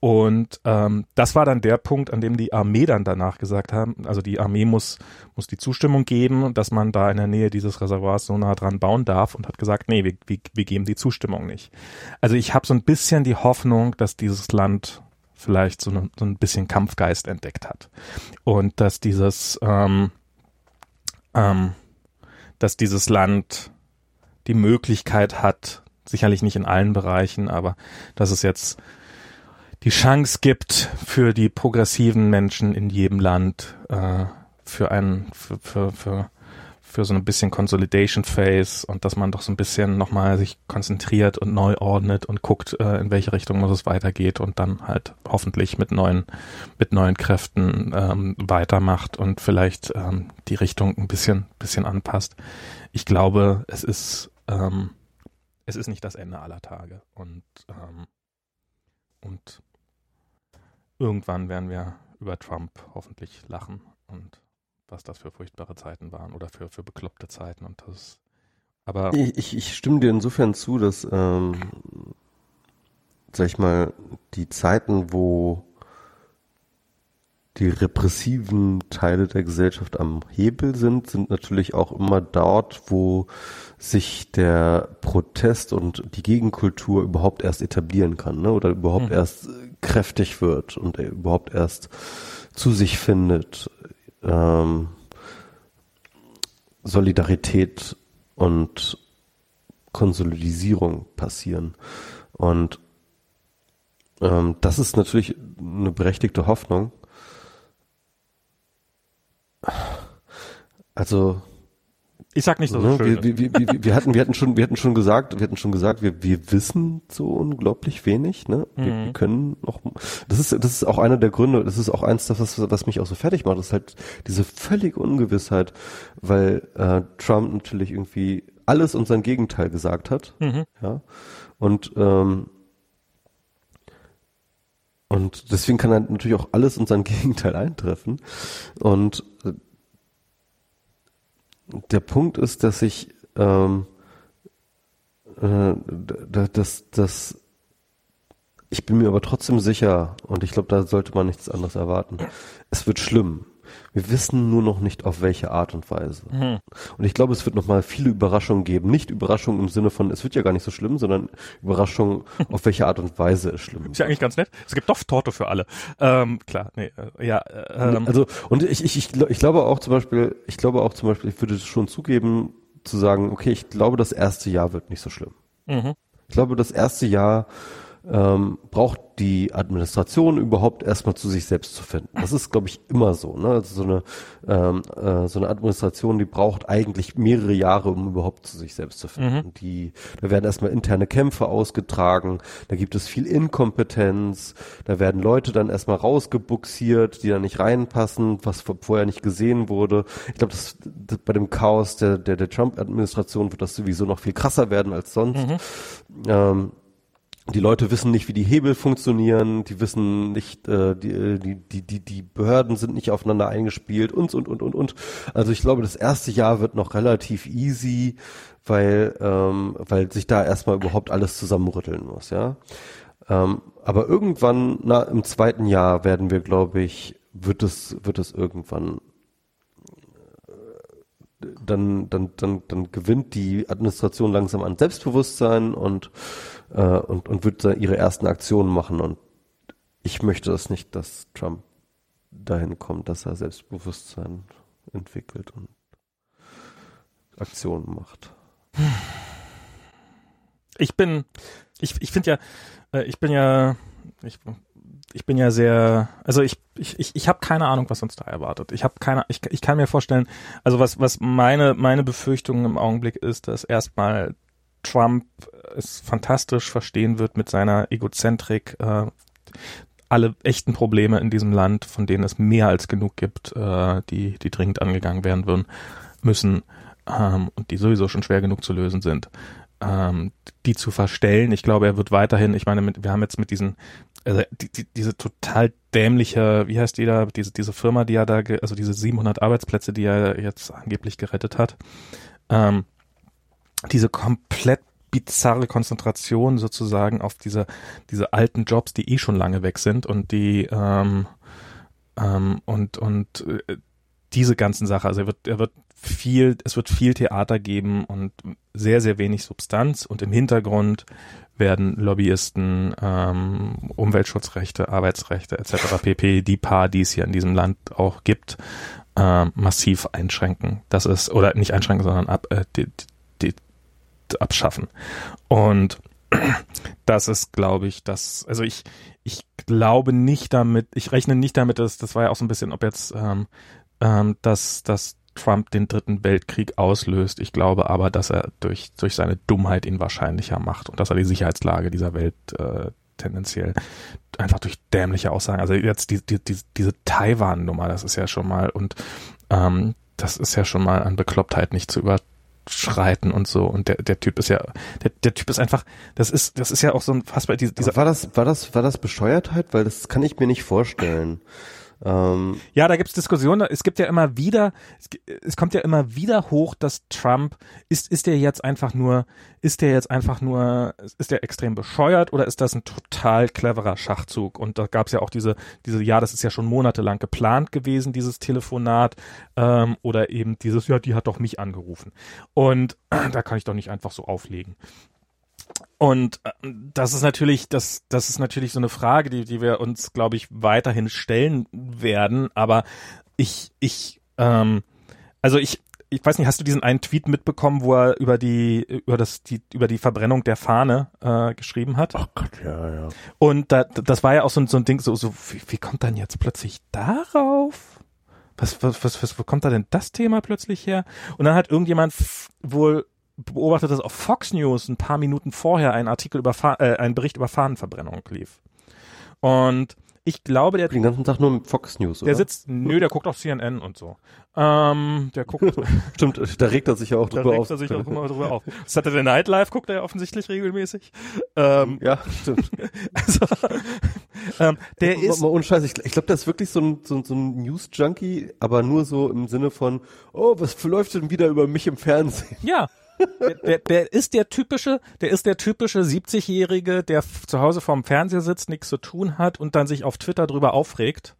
B: Und ähm, das war dann der Punkt, an dem die Armee dann danach gesagt haben, also die Armee muss, muss die Zustimmung geben, dass man da in der Nähe dieses Reservoirs so nah dran bauen darf und hat gesagt, nee, wir, wir, wir geben die Zustimmung nicht. Also ich habe so ein bisschen die Hoffnung, dass dieses Land vielleicht so, ne, so ein bisschen Kampfgeist entdeckt hat. Und dass dieses, ähm, ähm, dass dieses Land die Möglichkeit hat, sicherlich nicht in allen Bereichen, aber dass es jetzt die Chance gibt für die progressiven Menschen in jedem Land, äh, für einen, für, für, für, für so ein bisschen Consolidation Phase und dass man doch so ein bisschen nochmal sich konzentriert und neu ordnet und guckt, äh, in welche Richtung es weitergeht und dann halt hoffentlich mit neuen, mit neuen Kräften ähm, weitermacht und vielleicht ähm, die Richtung ein bisschen, bisschen anpasst. Ich glaube, es ist ähm, es ist nicht das Ende aller Tage. Und, ähm, und irgendwann werden wir über Trump hoffentlich lachen und was das für furchtbare Zeiten waren oder für, für bekloppte Zeiten. Und das aber
A: ich, ich stimme dir insofern zu, dass, ähm, sag ich mal, die Zeiten, wo die repressiven Teile der Gesellschaft am Hebel sind, sind natürlich auch immer dort, wo sich der Protest und die Gegenkultur überhaupt erst etablieren kann, ne? oder überhaupt mhm. erst kräftig wird und überhaupt erst zu sich findet. Ähm, Solidarität und Konsolidisierung passieren. Und ähm, das ist natürlich eine berechtigte Hoffnung. Also
B: ich sag nicht, dass
A: ne, wir, wir, wir, wir, hatten, wir hatten schon, wir hatten schon gesagt, wir hatten schon gesagt, wir, wir wissen so unglaublich wenig. Ne? Wir, mhm. wir können noch. Das ist, das ist auch einer der Gründe. Das ist auch eins, das was, was mich auch so fertig macht. Das ist halt diese völlige Ungewissheit, weil äh, Trump natürlich irgendwie alles und sein Gegenteil gesagt hat. Mhm. Ja. Und ähm, und deswegen kann er natürlich auch alles und sein Gegenteil eintreffen. Und der Punkt ist, dass ich ähm, äh, dass, dass ich bin mir aber trotzdem sicher, und ich glaube, da sollte man nichts anderes erwarten. Es wird schlimm. Wir wissen nur noch nicht, auf welche Art und Weise. Mhm. Und ich glaube, es wird noch mal viele Überraschungen geben. Nicht Überraschungen im Sinne von, es wird ja gar nicht so schlimm, sondern Überraschungen, auf welche Art und Weise es schlimm
B: ist. Ist ja eigentlich ganz nett. Es gibt doch Torte für alle. Ähm, klar, nee, äh, ja.
A: Äh, ähm. Also, und ich, ich, ich, ich glaube auch zum Beispiel, ich glaube auch zum Beispiel, ich würde schon zugeben, zu sagen, okay, ich glaube, das erste Jahr wird nicht so schlimm. Mhm. Ich glaube, das erste Jahr ähm, braucht die Administration überhaupt erstmal zu sich selbst zu finden. Das ist, glaube ich, immer so. Ne? Also so eine ähm, äh, so eine Administration, die braucht eigentlich mehrere Jahre, um überhaupt zu sich selbst zu finden. Mhm. Die, da werden erstmal interne Kämpfe ausgetragen, da gibt es viel Inkompetenz, da werden Leute dann erstmal rausgebuxiert, die da nicht reinpassen, was vorher nicht gesehen wurde. Ich glaube, das, das, bei dem Chaos der, der, der Trump-Administration wird das sowieso noch viel krasser werden als sonst. Mhm. Ähm, die Leute wissen nicht, wie die Hebel funktionieren, die wissen nicht, äh, die, die, die, die, die Behörden sind nicht aufeinander eingespielt und, und, und, und, und. Also ich glaube, das erste Jahr wird noch relativ easy, weil, ähm, weil sich da erstmal überhaupt alles zusammenrütteln muss, ja. Ähm, aber irgendwann, na, im zweiten Jahr werden wir, glaube ich, wird es, wird es irgendwann dann, dann, dann, dann gewinnt die Administration langsam an Selbstbewusstsein und, äh, und, und wird da ihre ersten Aktionen machen. Und ich möchte das nicht, dass Trump dahin kommt, dass er Selbstbewusstsein entwickelt und Aktionen macht.
B: Ich bin, ich, ich finde ja, äh, ich bin ja, ich ich bin ja sehr, also ich ich ich, ich habe keine Ahnung, was uns da erwartet. Ich habe keine, ich, ich kann mir vorstellen, also was was meine meine Befürchtung im Augenblick ist, dass erstmal Trump es fantastisch verstehen wird mit seiner Egozentrik, äh, alle echten Probleme in diesem Land, von denen es mehr als genug gibt, äh, die die dringend angegangen werden würden müssen ähm, und die sowieso schon schwer genug zu lösen sind ähm, die zu verstellen. Ich glaube, er wird weiterhin, ich meine, mit, wir haben jetzt mit diesen, also die, die, diese total dämliche, wie heißt die da, diese, diese Firma, die er da, also diese 700 Arbeitsplätze, die er jetzt angeblich gerettet hat, ähm, diese komplett bizarre Konzentration sozusagen auf diese, diese alten Jobs, die eh schon lange weg sind und die, ähm, ähm, und, und äh, diese ganzen Sachen, also er wird, er wird viel, es wird viel Theater geben und sehr, sehr wenig Substanz und im Hintergrund werden Lobbyisten, ähm, Umweltschutzrechte, Arbeitsrechte etc. pp, die paar, die es hier in diesem Land auch gibt, äh, massiv einschränken. Das ist, oder nicht einschränken, sondern ab, äh, die, die, abschaffen. Und das ist, glaube ich, das, also ich, ich glaube nicht damit, ich rechne nicht damit, dass, das war ja auch so ein bisschen, ob jetzt, ähm, ähm, dass, dass Trump den dritten Weltkrieg auslöst. Ich glaube aber, dass er durch, durch seine Dummheit ihn wahrscheinlicher macht und dass er die Sicherheitslage dieser Welt äh, tendenziell einfach durch dämliche Aussagen, also jetzt die, die, die, diese Taiwan-Nummer, das ist ja schon mal und ähm, das ist ja schon mal an Beklopptheit nicht zu überschreiten und so. Und der, der Typ ist ja der, der Typ ist einfach das ist das ist ja auch so ein fast bei dieser
A: war das war das war das Bescheuertheit? Weil das kann ich mir nicht vorstellen
B: ähm, ja, da gibt's Diskussionen. Es gibt ja immer wieder, es, es, kommt ja immer wieder hoch, dass Trump ist, ist der jetzt einfach nur, ist der jetzt einfach nur, ist der extrem bescheuert oder ist das ein total cleverer Schachzug? Und da gab's ja auch diese, diese, ja, das ist ja schon monatelang geplant gewesen, dieses Telefonat ähm, oder eben dieses, ja, die hat doch mich angerufen und da kann ich doch nicht einfach so auflegen. Und äh, das ist natürlich, das, das ist natürlich so eine Frage, die, die wir uns, glaube ich, weiterhin stellen werden. Aber ich, ich, ähm, also ich, ich weiß nicht, hast du diesen einen Tweet mitbekommen, wo er über die, über das, die, über die Verbrennung der Fahne äh, geschrieben hat?
A: Ach Gott, ja, ja.
B: Und da, das war ja auch so, so ein Ding, so, so wie, wie kommt dann jetzt plötzlich darauf? Was, was, was, was, wo kommt da denn das Thema plötzlich her? Und dann hat irgendjemand wohl beobachtet, dass auf Fox News ein paar Minuten vorher ein Artikel über Fa äh, ein Bericht über Fahnenverbrennung lief. Und ich glaube, der
A: den ganzen Tag nur Fox News,
B: oder? Der sitzt, nö, der guckt auf CNN und so. Ähm, der guckt.
A: Stimmt, da regt er sich ja auch drüber auf. Da regt er sich auch immer
B: drüber auf. Saturday Night Live guckt er ja offensichtlich regelmäßig.
A: Ähm, ja, stimmt. also, ähm, der mal, ist. Mal ohne Scheiß, ich, ich glaube, der ist wirklich so ein, so, so ein News-Junkie, aber nur so im Sinne von, oh, was läuft denn wieder über mich im Fernsehen?
B: Ja, der, der, der ist der typische, der ist der typische 70-Jährige, der zu Hause vorm Fernseher sitzt, nichts zu tun hat und dann sich auf Twitter drüber aufregt.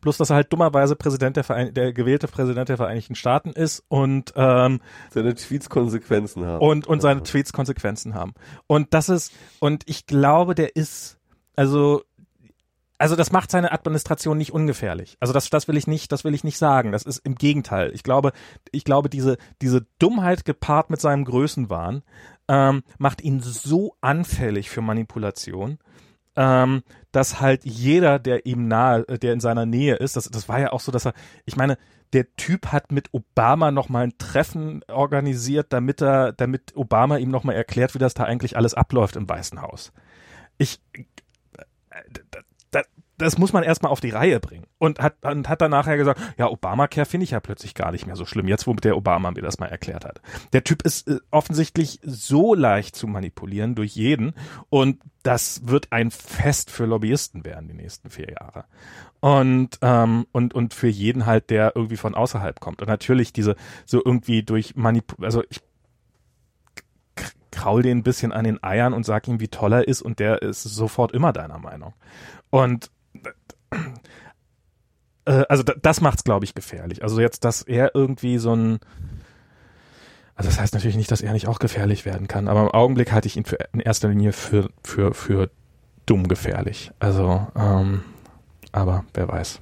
B: Bloß, dass er halt dummerweise Präsident der, Verein der gewählte Präsident der Vereinigten Staaten ist und ähm,
A: seine Tweets Konsequenzen haben.
B: Und, und seine Tweets Konsequenzen haben. Und das ist, und ich glaube, der ist, also also das macht seine Administration nicht ungefährlich. Also das, das will ich nicht, das will ich nicht sagen. Das ist im Gegenteil. Ich glaube, ich glaube, diese, diese Dummheit gepaart mit seinem Größenwahn ähm, macht ihn so anfällig für Manipulation, ähm, dass halt jeder, der ihm nahe, der in seiner Nähe ist, das, das war ja auch so, dass er, ich meine, der Typ hat mit Obama noch mal ein Treffen organisiert, damit er, damit Obama ihm noch mal erklärt, wie das da eigentlich alles abläuft im Weißen Haus. Ich, das muss man erstmal auf die Reihe bringen. Und hat, und hat dann nachher gesagt, ja, Obamacare finde ich ja plötzlich gar nicht mehr so schlimm, jetzt wo der Obama mir das mal erklärt hat. Der Typ ist äh, offensichtlich so leicht zu manipulieren durch jeden und das wird ein Fest für Lobbyisten werden die nächsten vier Jahre. Und, ähm, und, und für jeden halt, der irgendwie von außerhalb kommt. Und natürlich diese, so irgendwie durch Manipul, also ich kraul den ein bisschen an den Eiern und sag ihm, wie toll er ist und der ist sofort immer deiner Meinung. Und äh, also das macht's, glaube ich, gefährlich. Also jetzt, dass er irgendwie so ein also das heißt natürlich nicht, dass er nicht auch gefährlich werden kann, aber im Augenblick halte ich ihn für, in erster Linie für, für, für dumm gefährlich. Also, ähm, aber wer weiß.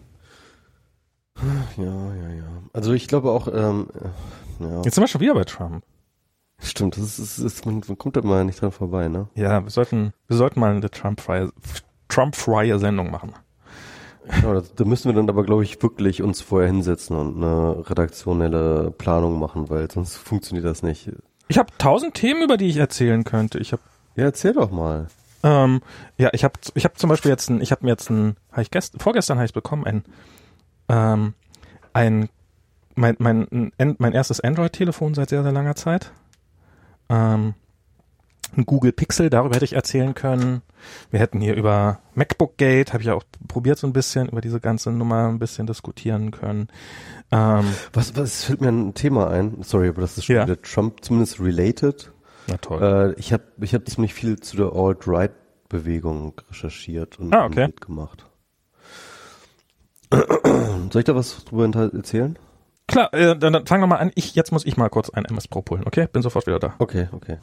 A: Ja, ja, ja. Also ich glaube auch, ähm,
B: ja. Jetzt sind wir schon wieder bei Trump.
A: Stimmt, das ist, das ist man, man kommt da mal nicht dran vorbei, ne?
B: Ja, wir sollten, wir sollten mal eine Trump-freie Trump-freie Sendung machen.
A: Ja, da, da müssen wir dann aber, glaube ich, wirklich uns vorher hinsetzen und eine redaktionelle Planung machen, weil sonst funktioniert das nicht.
B: Ich habe tausend Themen, über die ich erzählen könnte. Ich habe
A: ja, erzähl doch mal.
B: Ähm, ja, ich habe ich hab zum Beispiel jetzt ein, ich habe mir jetzt ein, hab ich gest, vorgestern habe ich bekommen, ein, ähm, ein, mein, mein, mein erstes Android-Telefon seit sehr, sehr langer Zeit. Ähm, ein Google Pixel, darüber hätte ich erzählen können. Wir hätten hier über MacBook Gate, habe ich ja auch probiert so ein bisschen, über diese ganze Nummer ein bisschen diskutieren können.
A: Ähm, was, was fällt mir ein Thema ein? Sorry, aber das ist schon ja. wieder Trump zumindest related.
B: Na toll.
A: Äh, ich habe ich hab ziemlich viel zu der Alt-Right-Bewegung recherchiert und,
B: ah, okay.
A: mitgemacht. Soll ich da was drüber erzählen?
B: Klar, äh, dann, dann fang doch mal an. Ich, jetzt muss ich mal kurz ein MS Pro holen, okay? Bin sofort wieder da.
A: Okay, okay.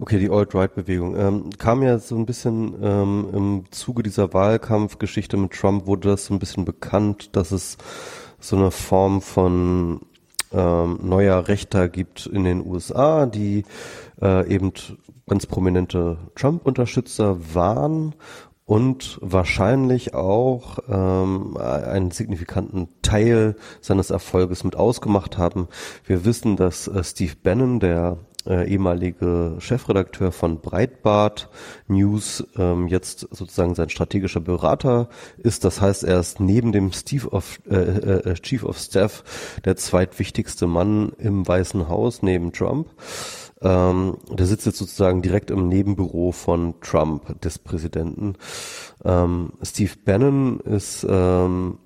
A: Okay, die Alt-Right-Bewegung. Ähm, kam ja so ein bisschen ähm, im Zuge dieser Wahlkampfgeschichte mit Trump wurde das so ein bisschen bekannt, dass es so eine Form von ähm, neuer Rechter gibt in den USA, die äh, eben ganz prominente Trump-Unterstützer waren und wahrscheinlich auch ähm, einen signifikanten Teil seines Erfolges mit ausgemacht haben. Wir wissen, dass äh, Steve Bannon, der äh, ehemalige Chefredakteur von Breitbart News, ähm, jetzt sozusagen sein strategischer Berater ist. Das heißt, er ist neben dem Steve of, äh, äh, Chief of Staff der zweitwichtigste Mann im Weißen Haus neben Trump. Ähm, der sitzt jetzt sozusagen direkt im Nebenbüro von Trump, des Präsidenten. Ähm, Steve Bannon ist ähm,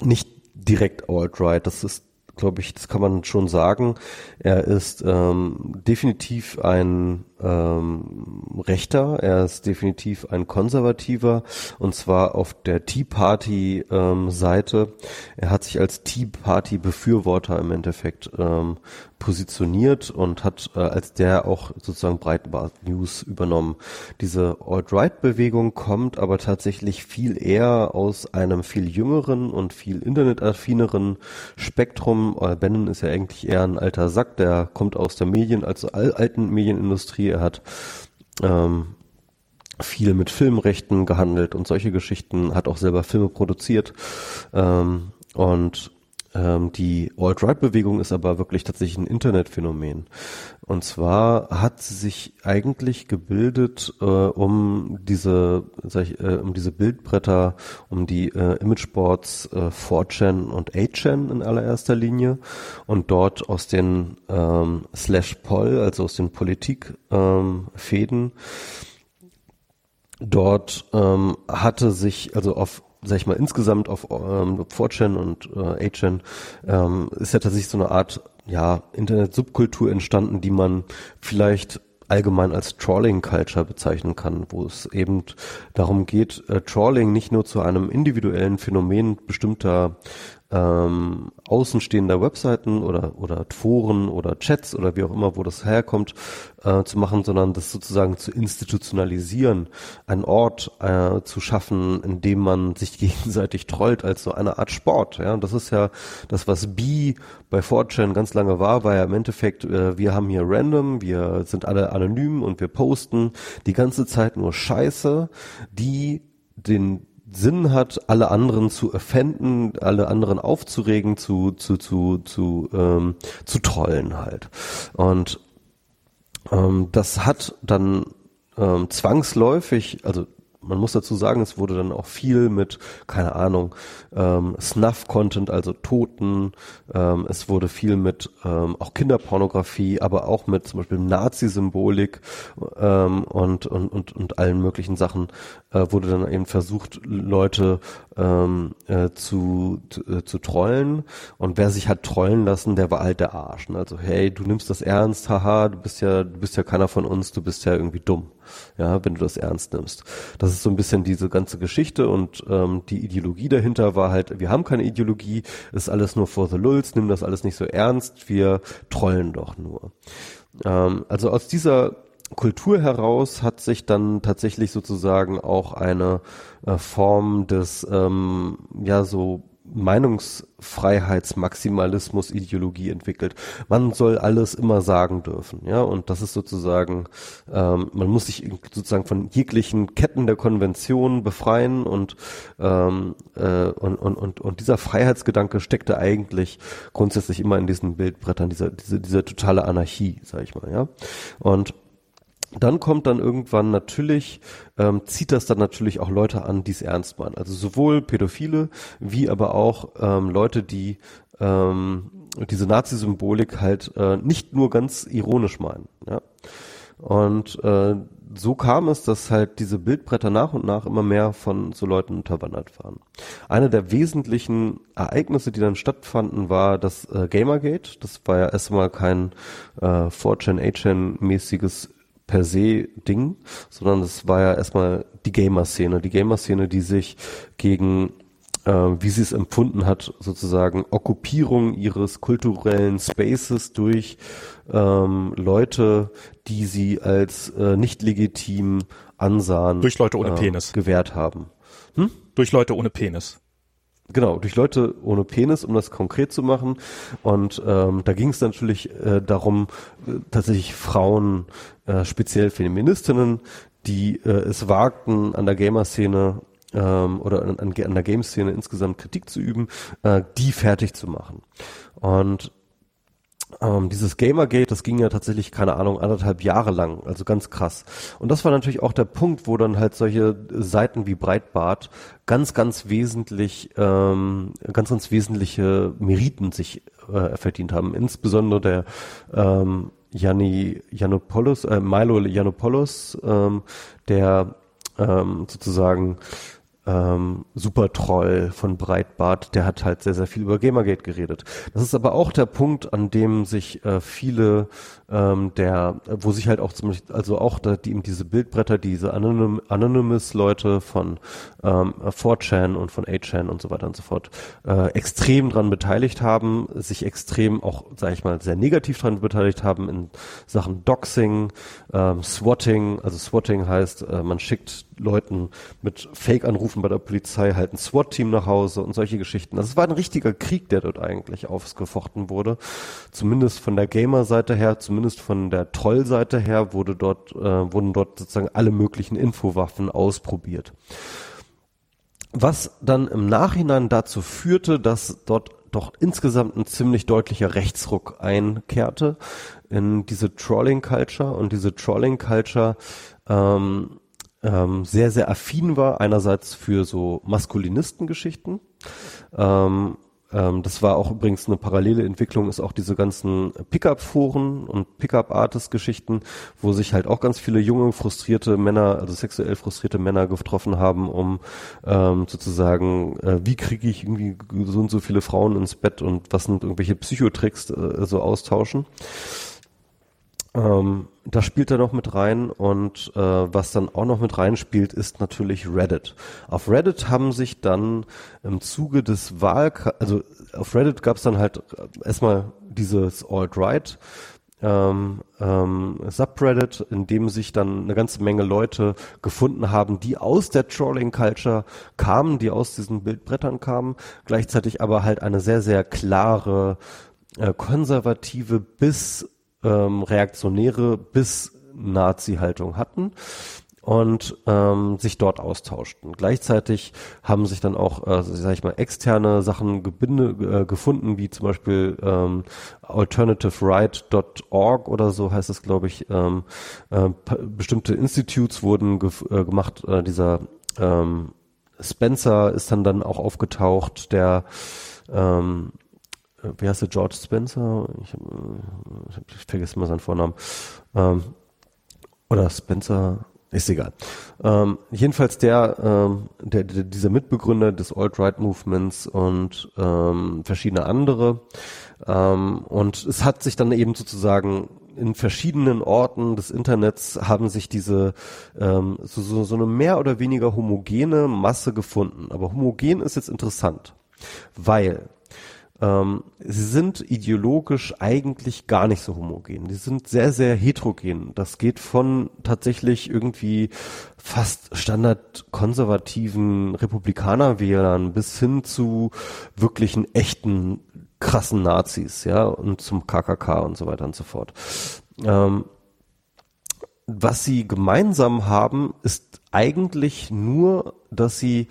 A: nicht direkt alt-right. Das ist glaube ich, das kann man schon sagen. Er ist ähm, definitiv ein ähm, Rechter, er ist definitiv ein Konservativer und zwar auf der Tea Party ähm, Seite. Er hat sich als Tea Party Befürworter im Endeffekt ähm, positioniert und hat äh, als der auch sozusagen Breitbart News übernommen. Diese Alt-Right-Bewegung kommt aber tatsächlich viel eher aus einem viel jüngeren und viel internetaffineren Spektrum. Äh, Bannon ist ja eigentlich eher ein alter Sack, der kommt aus der Medien, also alten Medienindustrie er hat ähm, viel mit Filmrechten gehandelt und solche Geschichten, hat auch selber Filme produziert. Ähm, und ähm, die Alt-Right-Bewegung ist aber wirklich tatsächlich ein Internetphänomen. Und zwar hat sie sich eigentlich gebildet, äh, um diese, sag ich, äh, um diese Bildbretter, um die äh, Imageboards äh, 4chan und 8chan in allererster Linie und dort aus den ähm, Slash Poll, also aus den Politikfäden, ähm, dort ähm, hatte sich also auf sag ich mal, insgesamt auf ähm, 4chan und äh, 8chan ähm, ist ja tatsächlich so eine Art ja, Internet-Subkultur entstanden, die man vielleicht allgemein als Trawling Culture bezeichnen kann, wo es eben darum geht, äh, Trawling nicht nur zu einem individuellen Phänomen bestimmter ähm, außenstehender Webseiten oder, oder Foren oder Chats oder wie auch immer, wo das herkommt, äh, zu machen, sondern das sozusagen zu institutionalisieren, einen Ort äh, zu schaffen, in dem man sich gegenseitig trollt als so eine Art Sport. Ja, und das ist ja das, was B bei 4chan ganz lange war, war ja im Endeffekt, äh, wir haben hier random, wir sind alle anonym und wir posten die ganze Zeit nur Scheiße, die den Sinn hat, alle anderen zu offenden, alle anderen aufzuregen, zu zu zu zu ähm, zu trollen halt. Und ähm, das hat dann ähm, zwangsläufig, also man muss dazu sagen, es wurde dann auch viel mit, keine Ahnung, ähm, Snuff-Content, also Toten. Ähm, es wurde viel mit ähm, auch Kinderpornografie, aber auch mit zum Beispiel Nazi-Symbolik ähm, und, und, und, und allen möglichen Sachen äh, wurde dann eben versucht, Leute ähm, äh, zu, äh, zu trollen. Und wer sich hat trollen lassen, der war halt der Arsch. Ne? Also, hey, du nimmst das ernst, haha, du bist ja, du bist ja keiner von uns, du bist ja irgendwie dumm ja, wenn du das ernst nimmst. Das ist so ein bisschen diese ganze Geschichte und ähm, die Ideologie dahinter war halt, wir haben keine Ideologie, ist alles nur for the lulz, nimm das alles nicht so ernst, wir trollen doch nur. Ähm, also aus dieser Kultur heraus hat sich dann tatsächlich sozusagen auch eine äh, Form des ähm, ja so Meinungsfreiheitsmaximalismus-Ideologie entwickelt. Man soll alles immer sagen dürfen, ja, und das ist sozusagen, ähm, man muss sich sozusagen von jeglichen Ketten der Konvention befreien und, ähm, äh, und, und, und, und dieser Freiheitsgedanke steckte eigentlich grundsätzlich immer in diesen Bildbrettern, dieser, diese, dieser totale Anarchie, sag ich mal, ja. Und dann kommt dann irgendwann natürlich, ähm, zieht das dann natürlich auch Leute an, die es ernst meinen. Also sowohl Pädophile wie aber auch ähm, Leute, die ähm, diese Nazi-Symbolik halt äh, nicht nur ganz ironisch meinen. Ja? Und äh, so kam es, dass halt diese Bildbretter nach und nach immer mehr von so Leuten unterwandert waren. Eine der wesentlichen Ereignisse, die dann stattfanden, war das äh, Gamergate. Das war ja erstmal kein äh, 4chan, 8chan mäßiges per se Ding, sondern es war ja erstmal die Gamer-Szene. Die Gamer-Szene, die sich gegen, äh, wie sie es empfunden hat, sozusagen Okkupierung ihres kulturellen Spaces durch ähm, Leute, die sie als äh, nicht legitim ansahen.
B: Durch Leute ohne äh, Penis.
A: Gewährt haben.
B: Hm? Durch Leute ohne Penis.
A: Genau, durch Leute ohne Penis, um das konkret zu machen. Und ähm, da ging es natürlich äh, darum, äh, tatsächlich Frauen, äh, speziell Feministinnen, die äh, es wagten, an der Gamer-Szene ähm, oder an, an, der Game-Szene insgesamt Kritik zu üben, äh, die fertig zu machen. Und ähm, dieses Gamergate, das ging ja tatsächlich, keine Ahnung, anderthalb Jahre lang, also ganz krass. Und das war natürlich auch der Punkt, wo dann halt solche Seiten wie Breitbart ganz, ganz wesentlich, ähm, ganz, ganz wesentliche Meriten sich äh, verdient haben. Insbesondere der ähm, Janni Janopoulos, äh, Milo Janopoulos, ähm, der ähm, sozusagen ähm, Supertroll von Breitbart, der hat halt sehr, sehr viel über Gamergate geredet. Das ist aber auch der Punkt, an dem sich äh, viele ähm, der, wo sich halt auch zum Beispiel, also auch da, die eben diese Bildbretter, diese Anonym, Anonymous-Leute von ähm, 4chan und von 8chan und so weiter und so fort äh, extrem dran beteiligt haben, sich extrem auch, sage ich mal, sehr negativ dran beteiligt haben in Sachen Doxing, ähm, Swatting, also Swatting heißt, äh, man schickt Leuten mit Fake-Anrufen bei der Polizei halt ein SWAT-Team nach Hause und solche Geschichten. Also es war ein richtiger Krieg, der dort eigentlich ausgefochten wurde. Zumindest von der Gamer-Seite her, zumindest von der Troll-Seite her wurde dort, äh, wurden dort sozusagen alle möglichen Infowaffen ausprobiert. Was dann im Nachhinein dazu führte, dass dort doch insgesamt ein ziemlich deutlicher Rechtsruck einkehrte in diese Trolling-Culture und diese Trolling-Culture ähm, ähm, sehr, sehr affin war, einerseits für so Maskulinistengeschichten. Ähm, ähm, das war auch übrigens eine parallele Entwicklung, ist auch diese ganzen Pickup-Foren und Pickup-Artist-Geschichten, wo sich halt auch ganz viele junge, frustrierte Männer, also sexuell frustrierte Männer getroffen haben, um ähm, sozusagen, äh, wie kriege ich irgendwie so und so viele Frauen ins Bett und was sind irgendwelche Psychotricks äh, so austauschen. Ähm, da spielt er noch mit rein und äh, was dann auch noch mit reinspielt, ist natürlich Reddit. Auf Reddit haben sich dann im Zuge des Wahlkampfs, also auf Reddit gab es dann halt erstmal dieses Alt-Right ähm, ähm, Subreddit, in dem sich dann eine ganze Menge Leute gefunden haben, die aus der Trolling Culture kamen, die aus diesen Bildbrettern kamen, gleichzeitig aber halt eine sehr, sehr klare äh, konservative bis ähm, reaktionäre bis Nazi-Haltung hatten und ähm, sich dort austauschten. Gleichzeitig haben sich dann auch, äh, sag ich mal, externe Sachen gebinde, äh, gefunden, wie zum Beispiel ähm, alternativeright.org oder so heißt es, glaube ich. Ähm, äh, bestimmte Institutes wurden ge äh, gemacht. Äh, dieser ähm, Spencer ist dann dann auch aufgetaucht, der ähm, wie heißt der, George Spencer? Ich, ich, ich vergesse mal seinen Vornamen. Ähm, oder Spencer, ist egal. Ähm, jedenfalls der, ähm, der, der, dieser Mitbegründer des Alt-Right-Movements und ähm, verschiedene andere. Ähm, und es hat sich dann eben sozusagen in verschiedenen Orten des Internets haben sich diese ähm, so, so, so eine mehr oder weniger homogene Masse gefunden. Aber homogen ist jetzt interessant, weil ähm, sie sind ideologisch eigentlich gar nicht so homogen. Die sind sehr, sehr heterogen. Das geht von tatsächlich irgendwie fast standardkonservativen Republikanerwählern bis hin zu wirklichen echten krassen Nazis, ja, und zum KKK und so weiter und so fort. Ähm, was sie gemeinsam haben, ist eigentlich nur, dass sie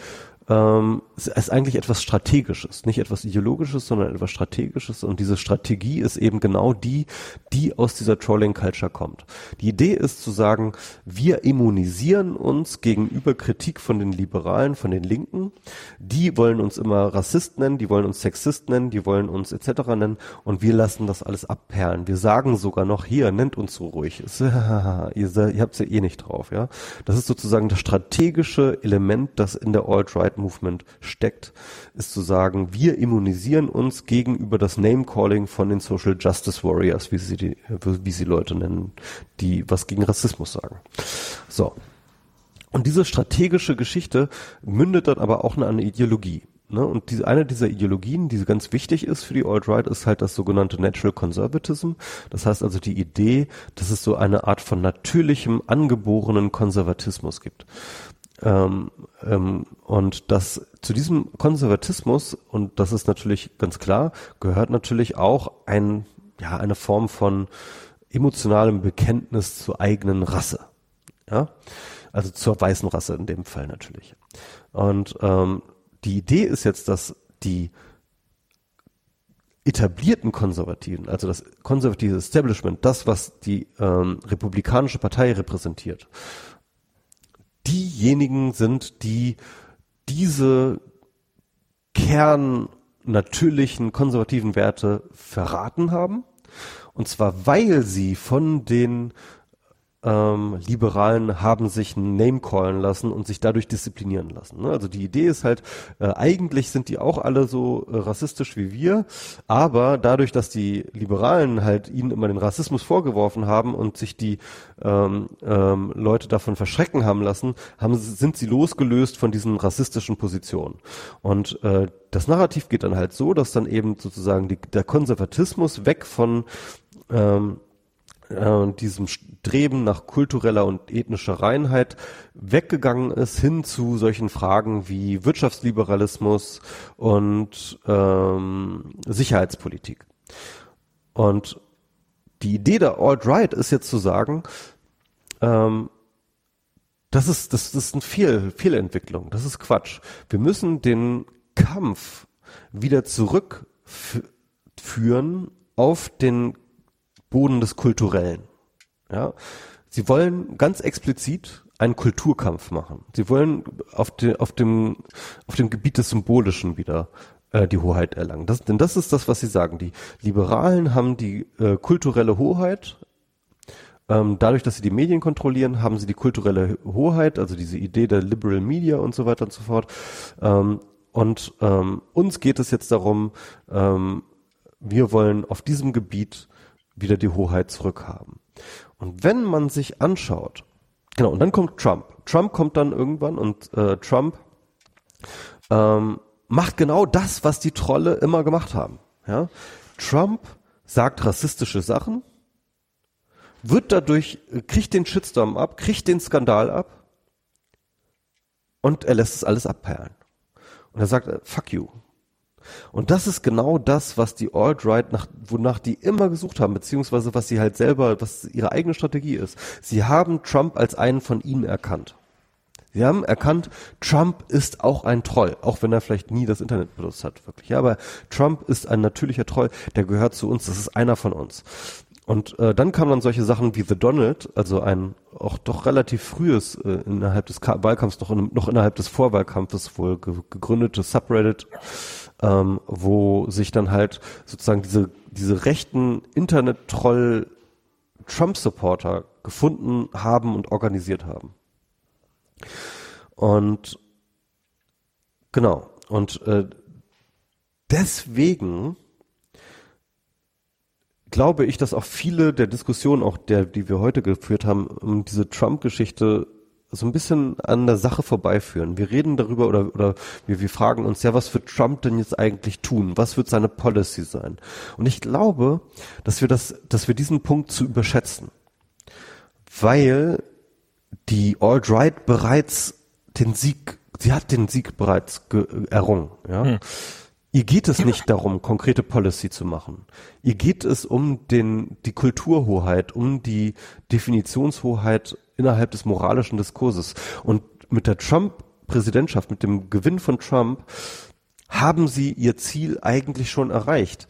A: ähm, ist eigentlich etwas Strategisches, nicht etwas Ideologisches, sondern etwas Strategisches. Und diese Strategie ist eben genau die, die aus dieser Trolling Culture kommt. Die Idee ist zu sagen, wir immunisieren uns gegenüber Kritik von den Liberalen, von den Linken. Die wollen uns immer Rassist nennen, die wollen uns Sexist nennen, die wollen uns etc. nennen und wir lassen das alles abperlen. Wir sagen sogar noch, hier, nennt uns so ruhig. ihr, ihr habt es ja eh nicht drauf, ja. Das ist sozusagen das strategische Element, das in der Alt-Right Movement steckt, ist zu sagen, wir immunisieren uns gegenüber das Name-Calling von den Social Justice Warriors, wie sie die, wie sie Leute nennen, die was gegen Rassismus sagen. So. Und diese strategische Geschichte mündet dann aber auch in eine Ideologie. Ne? Und diese, eine dieser Ideologien, die ganz wichtig ist für die Alt-Right, ist halt das sogenannte Natural Conservatism. Das heißt also die Idee, dass es so eine Art von natürlichem, angeborenen Konservatismus gibt. Ähm, ähm, und das zu diesem Konservatismus, und das ist natürlich ganz klar, gehört natürlich auch ein, ja, eine Form von emotionalem Bekenntnis zur eigenen Rasse. Ja? Also zur weißen Rasse in dem Fall natürlich. Und ähm, die Idee ist jetzt, dass die etablierten Konservativen, also das konservative Establishment, das, was die ähm, Republikanische Partei repräsentiert, diejenigen sind, die diese Kern natürlichen konservativen Werte verraten haben. Und zwar, weil sie von den ähm, Liberalen haben sich Name callen lassen und sich dadurch disziplinieren lassen. Ne? Also die Idee ist halt, äh, eigentlich sind die auch alle so äh, rassistisch wie wir, aber dadurch, dass die Liberalen halt ihnen immer den Rassismus vorgeworfen haben und sich die ähm, ähm, Leute davon verschrecken haben lassen, haben, sind sie losgelöst von diesen rassistischen Positionen. Und äh, das Narrativ geht dann halt so, dass dann eben sozusagen die, der Konservatismus weg von ähm, äh, diesem Streben nach kultureller und ethnischer Reinheit weggegangen ist hin zu solchen Fragen wie Wirtschaftsliberalismus und ähm, Sicherheitspolitik. Und die Idee der Alt-Right ist jetzt zu sagen, ähm, das ist, das, das ist eine Fehl, Fehlentwicklung, das ist Quatsch. Wir müssen den Kampf wieder zurückführen auf den Boden des Kulturellen. Ja, sie wollen ganz explizit einen Kulturkampf machen. Sie wollen auf, de, auf dem auf dem Gebiet des Symbolischen wieder äh, die Hoheit erlangen. Das, denn das ist das, was sie sagen. Die Liberalen haben die äh, kulturelle Hoheit. Ähm, dadurch, dass sie die Medien kontrollieren, haben sie die kulturelle Hoheit, also diese Idee der Liberal Media und so weiter und so fort. Ähm, und ähm, uns geht es jetzt darum, ähm, wir wollen auf diesem Gebiet wieder die Hoheit zurückhaben. Und wenn man sich anschaut, genau, und dann kommt Trump. Trump kommt dann irgendwann und äh, Trump ähm, macht genau das, was die Trolle immer gemacht haben. Ja? Trump sagt rassistische Sachen, wird dadurch, kriegt den Shitstorm ab, kriegt den Skandal ab und er lässt es alles abperlen. Und er sagt, fuck you. Und das ist genau das, was die Alt-Right, nach, wonach die immer gesucht haben, beziehungsweise was sie halt selber, was ihre eigene Strategie ist. Sie haben Trump als einen von ihnen erkannt. Sie haben erkannt, Trump ist auch ein Troll, auch wenn er vielleicht nie das Internet benutzt hat, wirklich. Ja, aber Trump ist ein natürlicher Troll, der gehört zu uns, das ist einer von uns. Und äh, dann kamen dann solche Sachen wie The Donald, also ein auch doch relativ frühes äh, innerhalb des Ka Wahlkampfs, noch, in, noch innerhalb des Vorwahlkampfes wohl ge gegründetes Subreddit, ähm, wo sich dann halt sozusagen diese, diese rechten Internet-Troll Trump-Supporter gefunden haben und organisiert haben. Und genau, und äh, deswegen glaube ich, dass auch viele der Diskussionen, auch der, die wir heute geführt haben, um diese Trump-Geschichte so ein bisschen an der Sache vorbeiführen. Wir reden darüber oder, oder wir, wir fragen uns, ja, was wird Trump denn jetzt eigentlich tun? Was wird seine Policy sein? Und ich glaube, dass wir das, dass wir diesen Punkt zu überschätzen. Weil die Alt-Right bereits den Sieg, sie hat den Sieg bereits errungen, ja. Hm. Ihr geht es nicht darum, konkrete Policy zu machen. Ihr geht es um den, die Kulturhoheit, um die Definitionshoheit innerhalb des moralischen Diskurses. Und mit der Trump-Präsidentschaft, mit dem Gewinn von Trump, haben sie ihr Ziel eigentlich schon erreicht.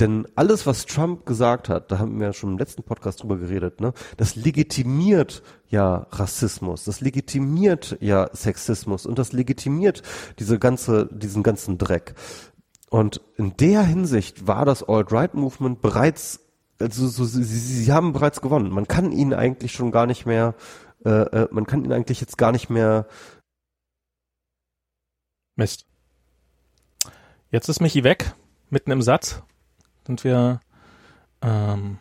A: Denn alles, was Trump gesagt hat, da haben wir ja schon im letzten Podcast drüber geredet, ne, das legitimiert ja Rassismus, das legitimiert ja Sexismus und das legitimiert diese ganze, diesen ganzen Dreck. Und in der Hinsicht war das Alt-Right-Movement bereits, also so, sie, sie haben bereits gewonnen. Man kann ihnen eigentlich schon gar nicht mehr, äh, äh, man kann ihnen eigentlich jetzt gar nicht mehr.
B: Mist. Jetzt ist Michi weg, mitten im Satz. Sind wir. Ähm,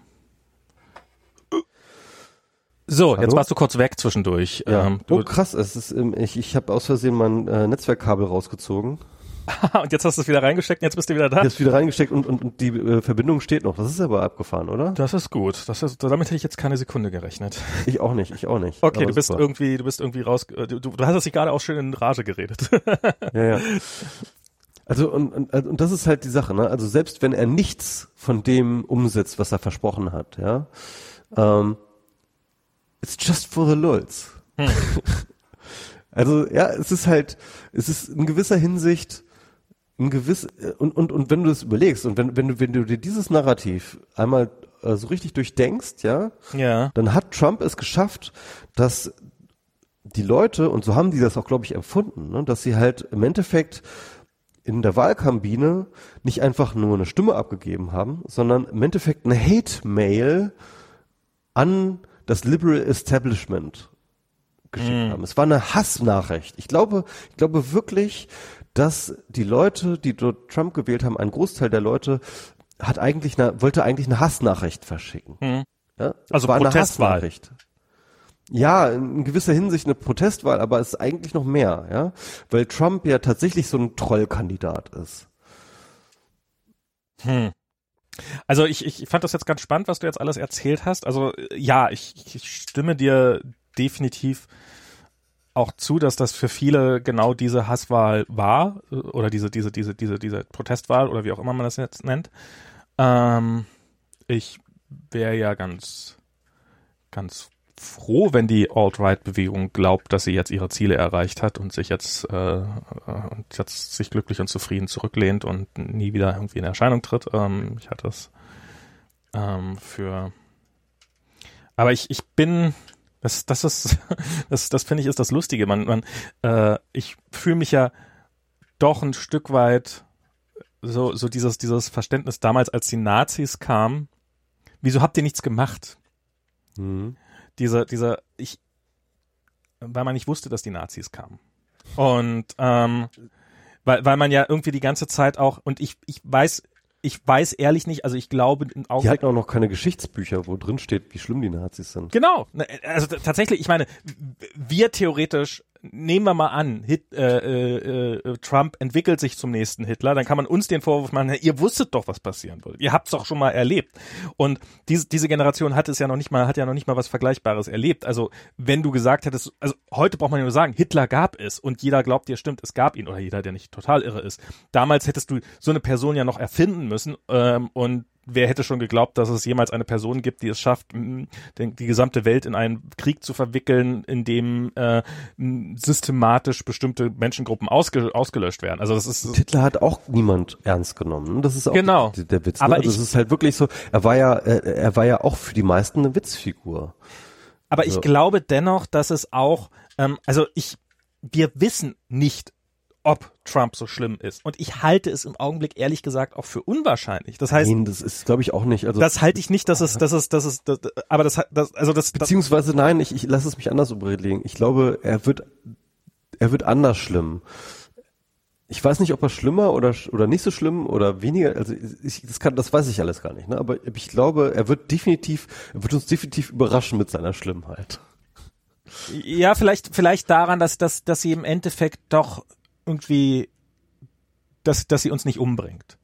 B: so, Hallo? jetzt warst du kurz weg zwischendurch.
A: Ja. Ähm, oh krass, es ist, ich, ich habe aus Versehen mein äh, Netzwerkkabel rausgezogen.
B: und jetzt hast du es wieder reingesteckt und jetzt bist du wieder da.
A: Jetzt wieder reingesteckt und, und, und die äh, Verbindung steht noch. Das ist aber abgefahren, oder?
B: Das ist gut. Das ist, damit hätte ich jetzt keine Sekunde gerechnet.
A: Ich auch nicht, ich auch nicht.
B: Okay, aber du bist super. irgendwie, du bist irgendwie raus, äh, du, du hast es gerade auch schön in Rage geredet.
A: ja, ja. Also und, und, und das ist halt die Sache, ne? Also selbst wenn er nichts von dem umsetzt, was er versprochen hat, ja, ähm, it's just for the lulz. Hm. also ja, es ist halt, es ist in gewisser Hinsicht ein gewiss und und und wenn du es überlegst und wenn wenn du wenn du dir dieses Narrativ einmal äh, so richtig durchdenkst, ja,
B: ja,
A: dann hat Trump es geschafft, dass die Leute und so haben die das auch glaube ich empfunden, ne, dass sie halt im Endeffekt in der Wahlkabine nicht einfach nur eine Stimme abgegeben haben, sondern im Endeffekt eine Hate-Mail an das Liberal Establishment geschickt mm. haben. Es war eine Hassnachricht. Ich glaube, ich glaube wirklich, dass die Leute, die dort Trump gewählt haben, ein Großteil der Leute hat eigentlich eine, wollte eigentlich eine Hassnachricht verschicken.
B: Mhm. Ja? Also war Protestwahl. Eine Hassnachricht.
A: Ja, in gewisser Hinsicht eine Protestwahl, aber es ist eigentlich noch mehr, ja, weil Trump ja tatsächlich so ein Trollkandidat ist.
B: Hm. Also ich, ich fand das jetzt ganz spannend, was du jetzt alles erzählt hast. Also ja, ich, ich stimme dir definitiv auch zu, dass das für viele genau diese Hasswahl war oder diese diese diese diese diese Protestwahl oder wie auch immer man das jetzt nennt. Ähm, ich wäre ja ganz ganz froh, wenn die Alt-Right-Bewegung glaubt, dass sie jetzt ihre Ziele erreicht hat und sich jetzt äh, und jetzt sich glücklich und zufrieden zurücklehnt und nie wieder irgendwie in Erscheinung tritt. Ähm, ich hatte das ähm, für aber ich, ich bin das, das ist, das, das finde ich ist das Lustige. Man, man, äh, ich fühle mich ja doch ein Stück weit so, so dieses, dieses Verständnis damals, als die Nazis kamen. Wieso habt ihr nichts gemacht? Mhm. Diese, diese, ich, weil man nicht wusste, dass die Nazis kamen. Und ähm, weil, weil man ja irgendwie die ganze Zeit auch, und ich, ich weiß, ich weiß ehrlich nicht, also ich glaube
A: im Augenblick. Die hatten auch noch keine Geschichtsbücher, wo drin steht, wie schlimm die Nazis sind.
B: Genau. Also tatsächlich, ich meine, wir theoretisch nehmen wir mal an, Hit, äh, äh, äh, Trump entwickelt sich zum nächsten Hitler, dann kann man uns den Vorwurf machen, ihr wusstet doch, was passieren würde. Ihr habt's doch schon mal erlebt. Und diese, diese Generation hat es ja noch nicht mal, hat ja noch nicht mal was Vergleichbares erlebt. Also wenn du gesagt hättest, also heute braucht man ja nur sagen, Hitler gab es und jeder glaubt dir, stimmt, es gab ihn oder jeder, der nicht total irre ist. Damals hättest du so eine Person ja noch erfinden müssen ähm, und wer hätte schon geglaubt, dass es jemals eine Person gibt, die es schafft, die, die gesamte Welt in einen Krieg zu verwickeln, in dem äh, systematisch bestimmte Menschengruppen ausge, ausgelöscht werden. Also das ist
A: Hitler hat auch niemand ernst genommen. Das ist auch
B: genau.
A: der, der Witz. Ne? Aber das ist halt wirklich so. Er war ja, er, er war ja auch für die meisten eine Witzfigur.
B: Aber also. ich glaube dennoch, dass es auch, ähm, also ich, wir wissen nicht, ob Trump so schlimm ist. Und ich halte es im Augenblick ehrlich gesagt auch für unwahrscheinlich. Das heißt,
A: nein, das ist glaube ich auch nicht. Also
B: das halte ich nicht, dass es, dass es, dass es, das, aber das, das, also das
A: beziehungsweise nein, ich, ich lasse es mich anders überlegen. Ich glaube, er wird, er wird anders schlimm. Ich weiß nicht, ob er schlimmer oder oder nicht so schlimm oder weniger. Also ich, das kann, das weiß ich alles gar nicht. Ne? Aber ich glaube, er wird definitiv, er wird uns definitiv überraschen mit seiner Schlimmheit.
B: Ja, vielleicht, vielleicht daran, dass, dass, dass sie im Endeffekt doch irgendwie, dass, dass sie uns nicht umbringt.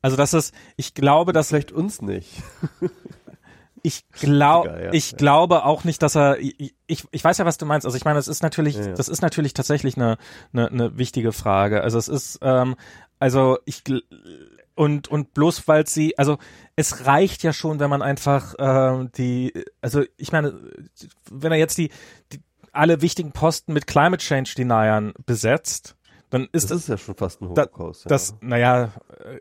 B: Also das ist, ich glaube, dass
A: vielleicht uns nicht.
B: ich glaube, ja, ich ja. glaube auch nicht, dass er, ich, ich weiß ja, was du meinst. Also ich meine, das ist natürlich, ja, das ist natürlich tatsächlich eine, eine, eine wichtige Frage. Also es ist, ähm, also ich und und bloß weil sie, also es reicht ja schon, wenn man einfach äh, die, also ich meine, wenn er jetzt die, die alle wichtigen Posten mit Climate Change Deniern besetzt, dann ist das,
A: das ist ja schon fast ein Holocaust.
B: Da, das, ja. naja,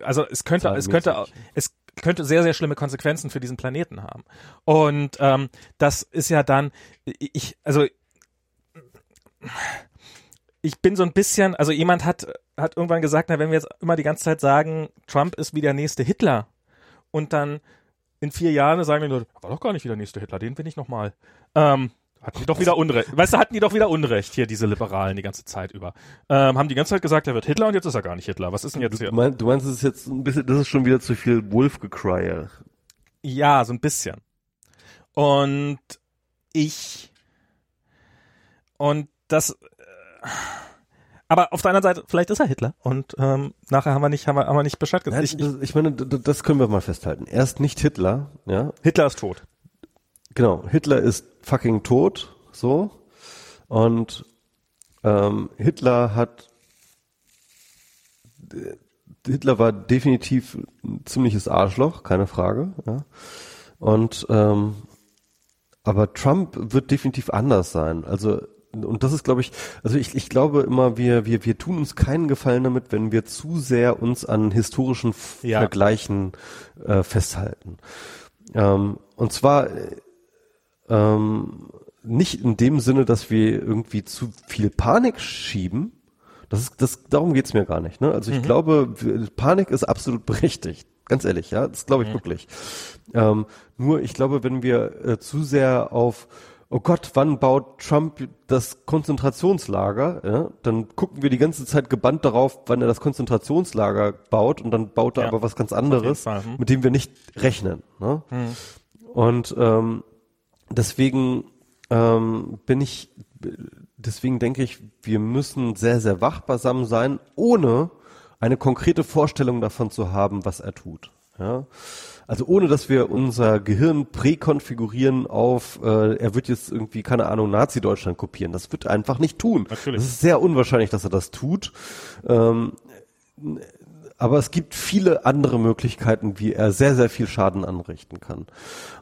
B: also es könnte, es könnte, es könnte sehr, sehr schlimme Konsequenzen für diesen Planeten haben. Und ähm, das ist ja dann, ich, also ich bin so ein bisschen, also jemand hat, hat irgendwann gesagt, na, wenn wir jetzt immer die ganze Zeit sagen, Trump ist wie der nächste Hitler und dann in vier Jahren sagen die Leute, war doch gar nicht wie der nächste Hitler, den bin ich nochmal. Ähm, hatten die doch wieder Unrecht. Weißt du, hatten die doch wieder Unrecht hier, diese Liberalen, die ganze Zeit über. Ähm, haben die ganze Zeit gesagt, er wird Hitler und jetzt ist er gar nicht Hitler. Was ist denn jetzt hier?
A: Du, mein, du meinst, es ist jetzt ein bisschen, das ist schon wieder zu viel Wolf-Gekreie.
B: Ja, so ein bisschen. Und ich, und das, äh, aber auf der anderen Seite, vielleicht ist er Hitler und ähm, nachher haben wir nicht, haben wir, haben wir nicht Bescheid gesagt.
A: Ich, ich, ich meine, das können wir mal festhalten. Er ist nicht Hitler, ja.
B: Hitler ist tot.
A: Genau, Hitler ist fucking tot, so. Und ähm, Hitler hat Hitler war definitiv ein ziemliches Arschloch, keine Frage. Ja. Und ähm, aber Trump wird definitiv anders sein. Also und das ist, glaube ich, also ich, ich glaube immer, wir, wir, wir tun uns keinen Gefallen damit, wenn wir zu sehr uns an historischen ja. Vergleichen äh, festhalten. Ähm, und zwar ähm, nicht in dem Sinne, dass wir irgendwie zu viel Panik schieben. Das ist, das, darum geht's mir gar nicht. Ne? Also ich mhm. glaube, Panik ist absolut berechtigt. Ganz ehrlich, ja, das glaube ich mhm. wirklich. Ähm, nur ich glaube, wenn wir äh, zu sehr auf oh Gott, wann baut Trump das Konzentrationslager? Ja, dann gucken wir die ganze Zeit gebannt darauf, wann er das Konzentrationslager baut und dann baut er ja, aber was ganz anderes, hm. mit dem wir nicht rechnen. Ne? Hm. Und ähm, deswegen ähm, bin ich, deswegen denke ich, wir müssen sehr, sehr wachsam sein, ohne eine konkrete Vorstellung davon zu haben, was er tut. Ja? Also ohne, dass wir unser Gehirn präkonfigurieren auf, äh, er wird jetzt irgendwie, keine Ahnung, Nazi-Deutschland kopieren. Das wird er einfach nicht tun. Natürlich. Das ist sehr unwahrscheinlich, dass er das tut. Ähm, aber es gibt viele andere Möglichkeiten, wie er sehr, sehr viel Schaden anrichten kann.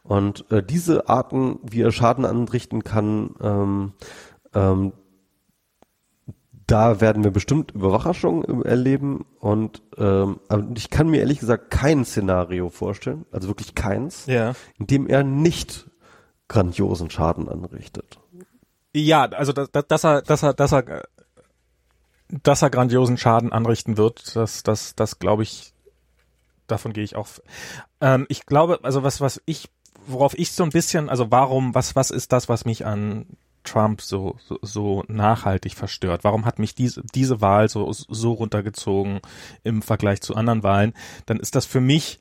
A: Und äh, diese Arten, wie er Schaden anrichten kann, ähm, ähm, da werden wir bestimmt Überraschungen erleben und ähm, ich kann mir ehrlich gesagt kein Szenario vorstellen, also wirklich keins,
B: ja.
A: in dem er nicht grandiosen Schaden anrichtet.
B: Ja, also dass, dass er, dass er, dass er dass er grandiosen Schaden anrichten wird, das, das, das glaube ich, davon gehe ich auch. Ähm, ich glaube, also was, was ich, worauf ich so ein bisschen, also warum, was, was ist das, was mich an Trump so, so, so nachhaltig verstört? Warum hat mich diese, diese Wahl so, so runtergezogen im Vergleich zu anderen Wahlen? Dann ist das für mich,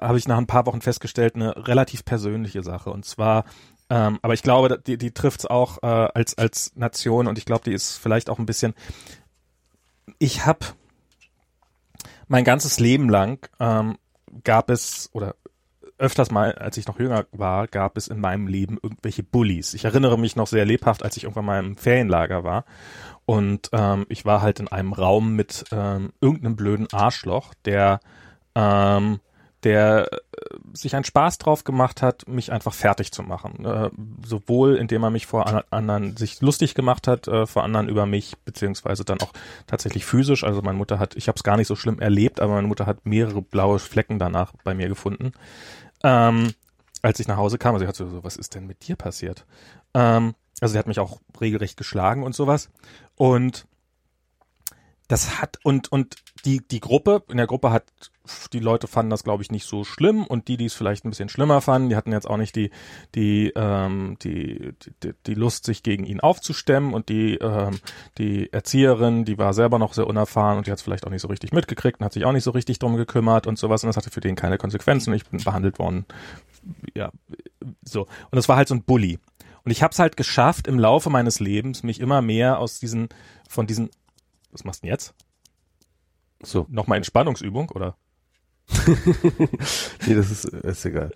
B: habe ich nach ein paar Wochen festgestellt, eine relativ persönliche Sache. Und zwar, ähm, aber ich glaube, die, die trifft es auch äh, als, als Nation und ich glaube, die ist vielleicht auch ein bisschen, ich habe mein ganzes Leben lang ähm, gab es, oder öfters mal, als ich noch jünger war, gab es in meinem Leben irgendwelche Bullies. Ich erinnere mich noch sehr lebhaft, als ich irgendwann mal im Ferienlager war. Und ähm, ich war halt in einem Raum mit ähm, irgendeinem blöden Arschloch, der ähm, der äh, sich einen Spaß drauf gemacht hat, mich einfach fertig zu machen. Äh, sowohl indem er mich vor an anderen sich lustig gemacht hat, äh, vor anderen über mich, beziehungsweise dann auch tatsächlich physisch. Also meine Mutter hat, ich habe es gar nicht so schlimm erlebt, aber meine Mutter hat mehrere blaue Flecken danach bei mir gefunden. Ähm, als ich nach Hause kam, also sie hat so, was ist denn mit dir passiert? Ähm, also sie hat mich auch regelrecht geschlagen und sowas. Und das hat und und die die Gruppe in der Gruppe hat die Leute fanden das glaube ich nicht so schlimm und die die es vielleicht ein bisschen schlimmer fanden die hatten jetzt auch nicht die die ähm, die, die die Lust sich gegen ihn aufzustemmen und die ähm, die Erzieherin die war selber noch sehr unerfahren und die hat es vielleicht auch nicht so richtig mitgekriegt und hat sich auch nicht so richtig drum gekümmert und sowas und das hatte für den keine Konsequenzen. Und ich bin behandelt worden ja so. Und das war halt so ein Bully. Und ich habe es halt geschafft im Laufe meines Lebens mich immer mehr aus diesen von diesen was machst du denn jetzt? So. Nochmal Entspannungsübung, oder?
A: nee, das ist, ist egal.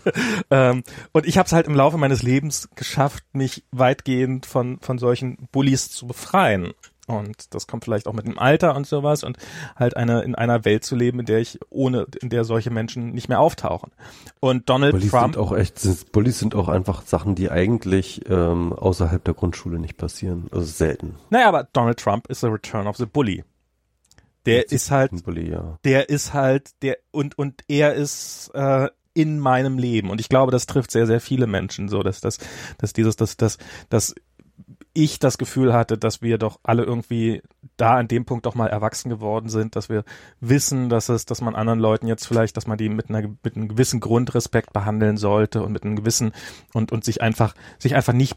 B: ähm, und ich habe es halt im Laufe meines Lebens geschafft, mich weitgehend von, von solchen Bullies zu befreien. Und das kommt vielleicht auch mit dem Alter und sowas und halt eine, in einer Welt zu leben, in der ich ohne, in der solche Menschen nicht mehr auftauchen. Und Donald
A: Bullies
B: Trump.
A: Sind auch echt, sind, Bullies sind auch einfach Sachen, die eigentlich ähm, außerhalb der Grundschule nicht passieren. Also selten.
B: Naja, aber Donald Trump ist the return of the bully. Der ist halt,
A: ja.
B: der ist halt, der, und, und er ist, äh, in meinem Leben. Und ich glaube, das trifft sehr, sehr viele Menschen so, dass, dass, dass dieses, dass, dass, dass ich das Gefühl hatte, dass wir doch alle irgendwie da an dem Punkt doch mal erwachsen geworden sind, dass wir wissen, dass es, dass man anderen Leuten jetzt vielleicht, dass man die mit einer mit einem gewissen Grundrespekt behandeln sollte und mit einem gewissen und und sich einfach sich einfach nicht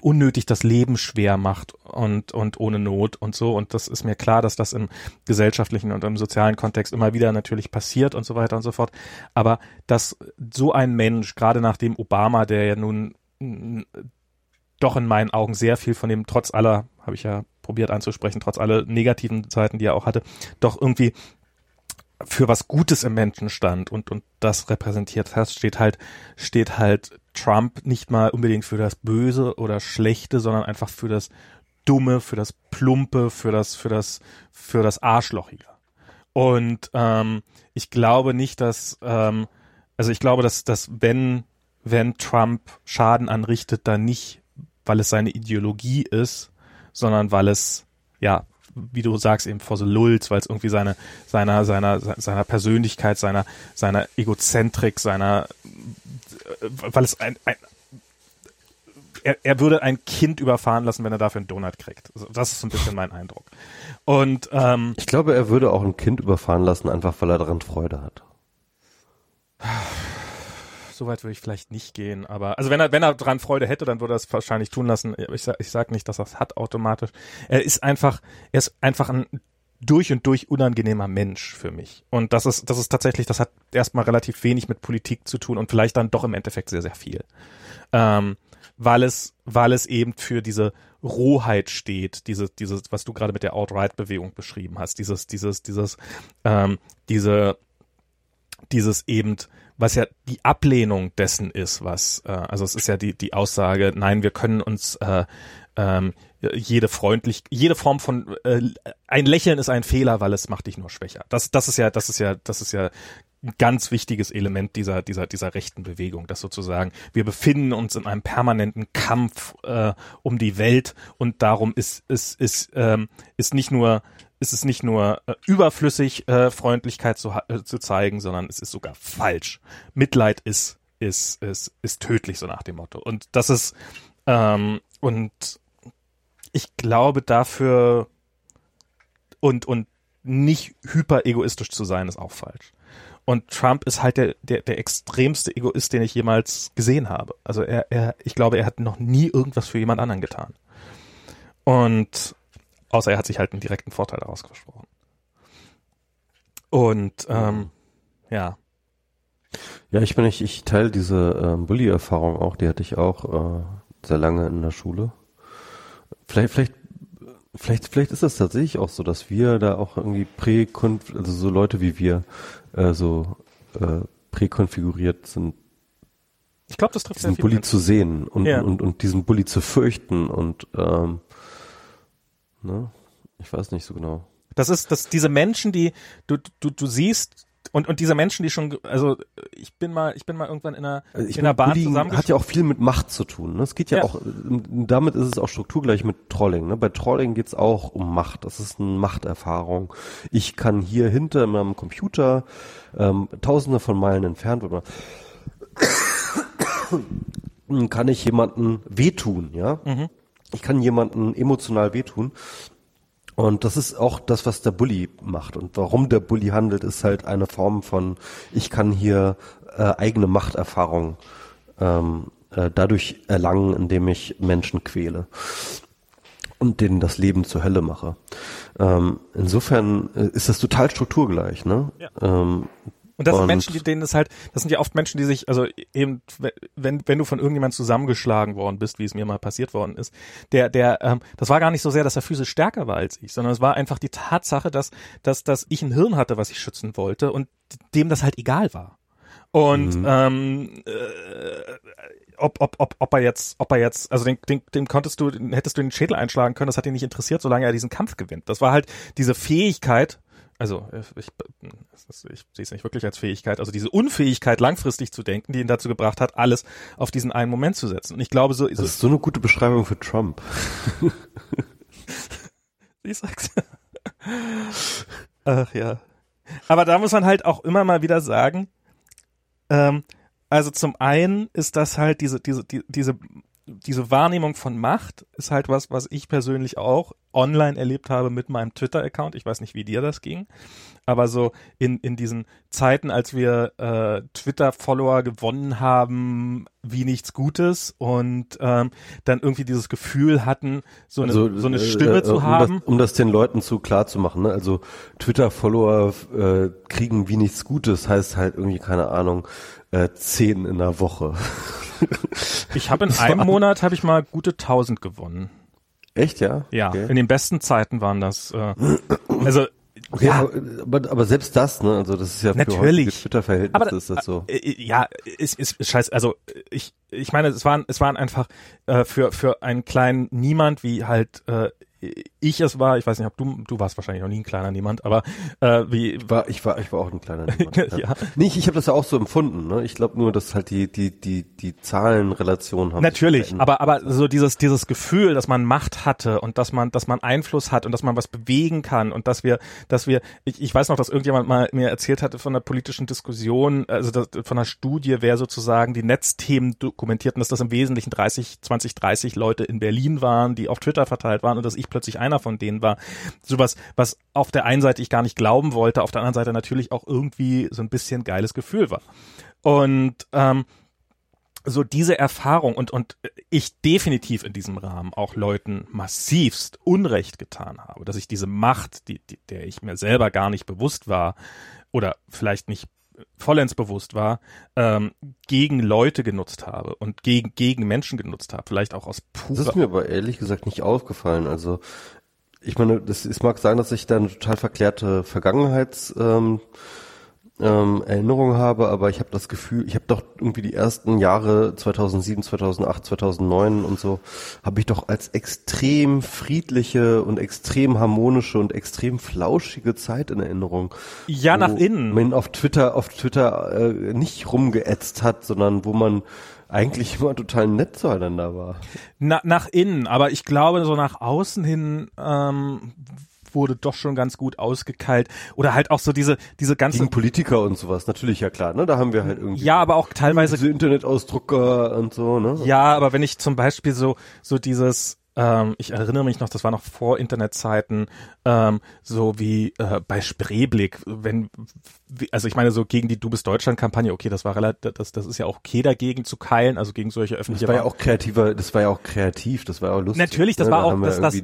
B: unnötig das Leben schwer macht und und ohne Not und so. Und das ist mir klar, dass das im gesellschaftlichen und im sozialen Kontext immer wieder natürlich passiert und so weiter und so fort, aber dass so ein Mensch gerade nachdem Obama, der ja nun doch in meinen Augen sehr viel von dem, trotz aller, habe ich ja probiert anzusprechen, trotz aller negativen Seiten, die er auch hatte, doch irgendwie für was Gutes im Menschen stand und, und das repräsentiert hat, steht halt, steht halt Trump nicht mal unbedingt für das Böse oder Schlechte, sondern einfach für das Dumme, für das Plumpe, für das, für das, für das Arschlochige. Und ähm, ich glaube nicht, dass, ähm, also ich glaube, dass, dass wenn, wenn Trump Schaden anrichtet, dann nicht weil es seine Ideologie ist, sondern weil es, ja, wie du sagst, eben vor so Lulz, weil es irgendwie seine, seiner, seiner, seiner Persönlichkeit, seiner, seiner Egozentrik, seiner, weil es ein, ein er, er würde ein Kind überfahren lassen, wenn er dafür einen Donut kriegt. Das ist so ein bisschen mein Eindruck. Und ähm,
A: ich glaube, er würde auch ein Kind überfahren lassen, einfach weil er daran Freude hat
B: so weit würde ich vielleicht nicht gehen, aber also wenn er wenn er dran Freude hätte, dann würde er es wahrscheinlich tun lassen. Ich sag, ich sag nicht, dass er es hat automatisch. Er ist einfach er ist einfach ein durch und durch unangenehmer Mensch für mich. Und das ist das ist tatsächlich, das hat erstmal relativ wenig mit Politik zu tun und vielleicht dann doch im Endeffekt sehr sehr viel. Ähm, weil es weil es eben für diese Rohheit steht, dieses, dieses, was du gerade mit der Outright-Bewegung beschrieben hast, dieses, dieses, dieses, ähm, diese, dieses eben was ja die Ablehnung dessen ist, was, äh, also es ist ja die, die Aussage, nein, wir können uns äh, ähm, jede freundlich, jede Form von äh, ein Lächeln ist ein Fehler, weil es macht dich nur schwächer. Das, das ist ja, das ist ja, das ist ja ein ganz wichtiges Element dieser, dieser, dieser rechten Bewegung, dass sozusagen wir befinden uns in einem permanenten Kampf äh, um die Welt und darum ist, ist, ist, ähm, ist nicht nur ist es nicht nur äh, überflüssig, äh, Freundlichkeit zu, äh, zu zeigen, sondern es ist sogar falsch. Mitleid ist, ist, ist, ist tödlich, so nach dem Motto. Und das ist, ähm, und ich glaube dafür, und, und nicht hyper egoistisch zu sein, ist auch falsch. Und Trump ist halt der, der, der extremste Egoist, den ich jemals gesehen habe. Also er, er, ich glaube, er hat noch nie irgendwas für jemand anderen getan. Und außer er hat sich halt einen direkten Vorteil daraus gesprochen. Und ähm, ja.
A: Ja, ich bin ich, ich teile diese ähm, Bully-Erfahrung auch, die hatte ich auch äh, sehr lange in der Schule. Vielleicht, vielleicht Vielleicht, vielleicht ist das tatsächlich auch so, dass wir da auch irgendwie prä, also so Leute wie wir, äh, so äh, präkonfiguriert sind.
B: Ich glaube, das trifft
A: diesen Bully zu sehen und, ja. und, und diesen Bully zu fürchten und ähm, ne? ich weiß nicht so genau.
B: Das ist, dass diese Menschen, die du, du, du siehst, und, und diese Menschen, die schon, also ich bin mal, ich bin mal irgendwann in einer,
A: also in
B: einer
A: Bahn zusammen. hat ja auch viel mit Macht zu tun. Ne? Es geht ja, ja, auch, damit ist es auch strukturgleich mit Trolling. Ne? Bei Trolling geht's auch um Macht. Das ist eine Machterfahrung. Ich kann hier hinter meinem Computer ähm, Tausende von Meilen entfernt, kann ich jemanden wehtun, ja. Mhm. Ich kann jemanden emotional wehtun und das ist auch das, was der Bully macht. Und warum der Bully handelt, ist halt eine Form von, ich kann hier äh, eigene Machterfahrung ähm, äh, dadurch erlangen, indem ich Menschen quäle und denen das Leben zur Hölle mache. Ähm, insofern äh, ist das total strukturgleich. Ne? Ja. Ähm,
B: und das und sind Menschen, die denen es halt, das sind ja oft Menschen, die sich, also eben, wenn, wenn du von irgendjemand zusammengeschlagen worden bist, wie es mir mal passiert worden ist, der, der, ähm, das war gar nicht so sehr, dass er physisch stärker war als ich, sondern es war einfach die Tatsache, dass, dass, dass ich ein Hirn hatte, was ich schützen wollte und dem das halt egal war. Und mhm. ähm, äh, ob, ob, ob, ob er jetzt, ob er jetzt, also den, den, den konntest du, hättest du den Schädel einschlagen können, das hat ihn nicht interessiert, solange er diesen Kampf gewinnt. Das war halt diese Fähigkeit, also ich, ich, ich sehe es nicht wirklich als Fähigkeit, also diese Unfähigkeit, langfristig zu denken, die ihn dazu gebracht hat, alles auf diesen einen Moment zu setzen. Und ich glaube, so
A: das ist so eine gute Beschreibung für Trump.
B: ich sag's. Ach ja. Aber da muss man halt auch immer mal wieder sagen, ähm, also zum einen ist das halt diese, diese, die, diese diese Wahrnehmung von Macht ist halt was, was ich persönlich auch online erlebt habe mit meinem Twitter-Account. Ich weiß nicht, wie dir das ging, aber so in, in diesen Zeiten, als wir äh, Twitter-Follower gewonnen haben, wie nichts Gutes und ähm, dann irgendwie dieses Gefühl hatten, so eine, also, so eine Stimme äh, äh, zu
A: um
B: haben.
A: Das, um das den Leuten zu klar zu machen, ne? also Twitter-Follower äh, kriegen wie nichts Gutes, heißt halt irgendwie, keine Ahnung, äh, zehn in der Woche.
B: ich habe in einem Monat habe ich mal gute 1000 gewonnen.
A: Echt, ja?
B: Ja, okay. in den besten Zeiten waren das. Äh, also
A: Okay, ja. aber, aber selbst das, ne, also das ist ja
B: natürlich
A: für Twitter-Verhältnisse ist das so.
B: Äh, äh, ja, ist, ist, ist scheiße. Also ich, ich meine, es waren, es waren einfach äh, für für einen kleinen Niemand wie halt äh, ich es war, ich weiß nicht, ob du, du warst wahrscheinlich noch nie ein kleiner Niemand, aber äh, wie
A: war ich war ich war auch ein kleiner Niemand. ja. ja. Nicht, ich habe das ja auch so empfunden. Ne? Ich glaube nur, dass halt die die die die Zahlenrelation haben.
B: Natürlich, aber aber so dieses dieses Gefühl, dass man Macht hatte und dass man dass man Einfluss hat und dass man was bewegen kann und dass wir dass wir ich, ich weiß noch, dass irgendjemand mal mir erzählt hatte von der politischen Diskussion, also das, von einer Studie, wer sozusagen die Netzthemen dokumentierten, dass das im Wesentlichen 30 20 30 Leute in Berlin waren, die auf Twitter verteilt waren und dass ich plötzlich einer von denen war. Sowas, was auf der einen Seite ich gar nicht glauben wollte, auf der anderen Seite natürlich auch irgendwie so ein bisschen geiles Gefühl war. Und ähm, so diese Erfahrung und, und ich definitiv in diesem Rahmen auch Leuten massivst Unrecht getan habe, dass ich diese Macht, die, die, der ich mir selber gar nicht bewusst war oder vielleicht nicht vollends bewusst war, ähm, gegen Leute genutzt habe und gegen, gegen Menschen genutzt habe. Vielleicht auch aus
A: purer... Das ist mir aber ehrlich gesagt nicht aufgefallen. Also ich meine, das, es mag sein, dass ich da eine total verklärte Vergangenheits... Ähm, ähm, Erinnerung habe, aber ich habe das Gefühl, ich habe doch irgendwie die ersten Jahre 2007, 2008, 2009 und so, habe ich doch als extrem friedliche und extrem harmonische und extrem flauschige Zeit in Erinnerung.
B: Ja, nach innen.
A: Man auf Twitter, auf Twitter äh, nicht rumgeätzt hat, sondern wo man eigentlich immer total nett zueinander war.
B: Na, nach innen, aber ich glaube, so nach außen hin ähm, wurde doch schon ganz gut ausgekeilt. Oder halt auch so diese, diese ganze.
A: Gegen Politiker und sowas, natürlich, ja klar, ne? Da haben wir halt irgendwie.
B: Ja, aber auch teilweise.
A: Diese Internetausdrucker und so, ne?
B: Ja, aber wenn ich zum Beispiel so, so dieses, ähm, ich erinnere mich noch, das war noch vor Internetzeiten, ähm, so wie äh, bei Spreeblick, wenn, wie, also ich meine so gegen die Du bist Deutschland-Kampagne, okay, das war relativ, das, das ist ja auch okay dagegen zu keilen, also gegen solche öffentliche.
A: Das war ja auch kreativer, das war ja auch kreativ, das war ja auch lustig.
B: Natürlich, das ne? war da auch, das, das,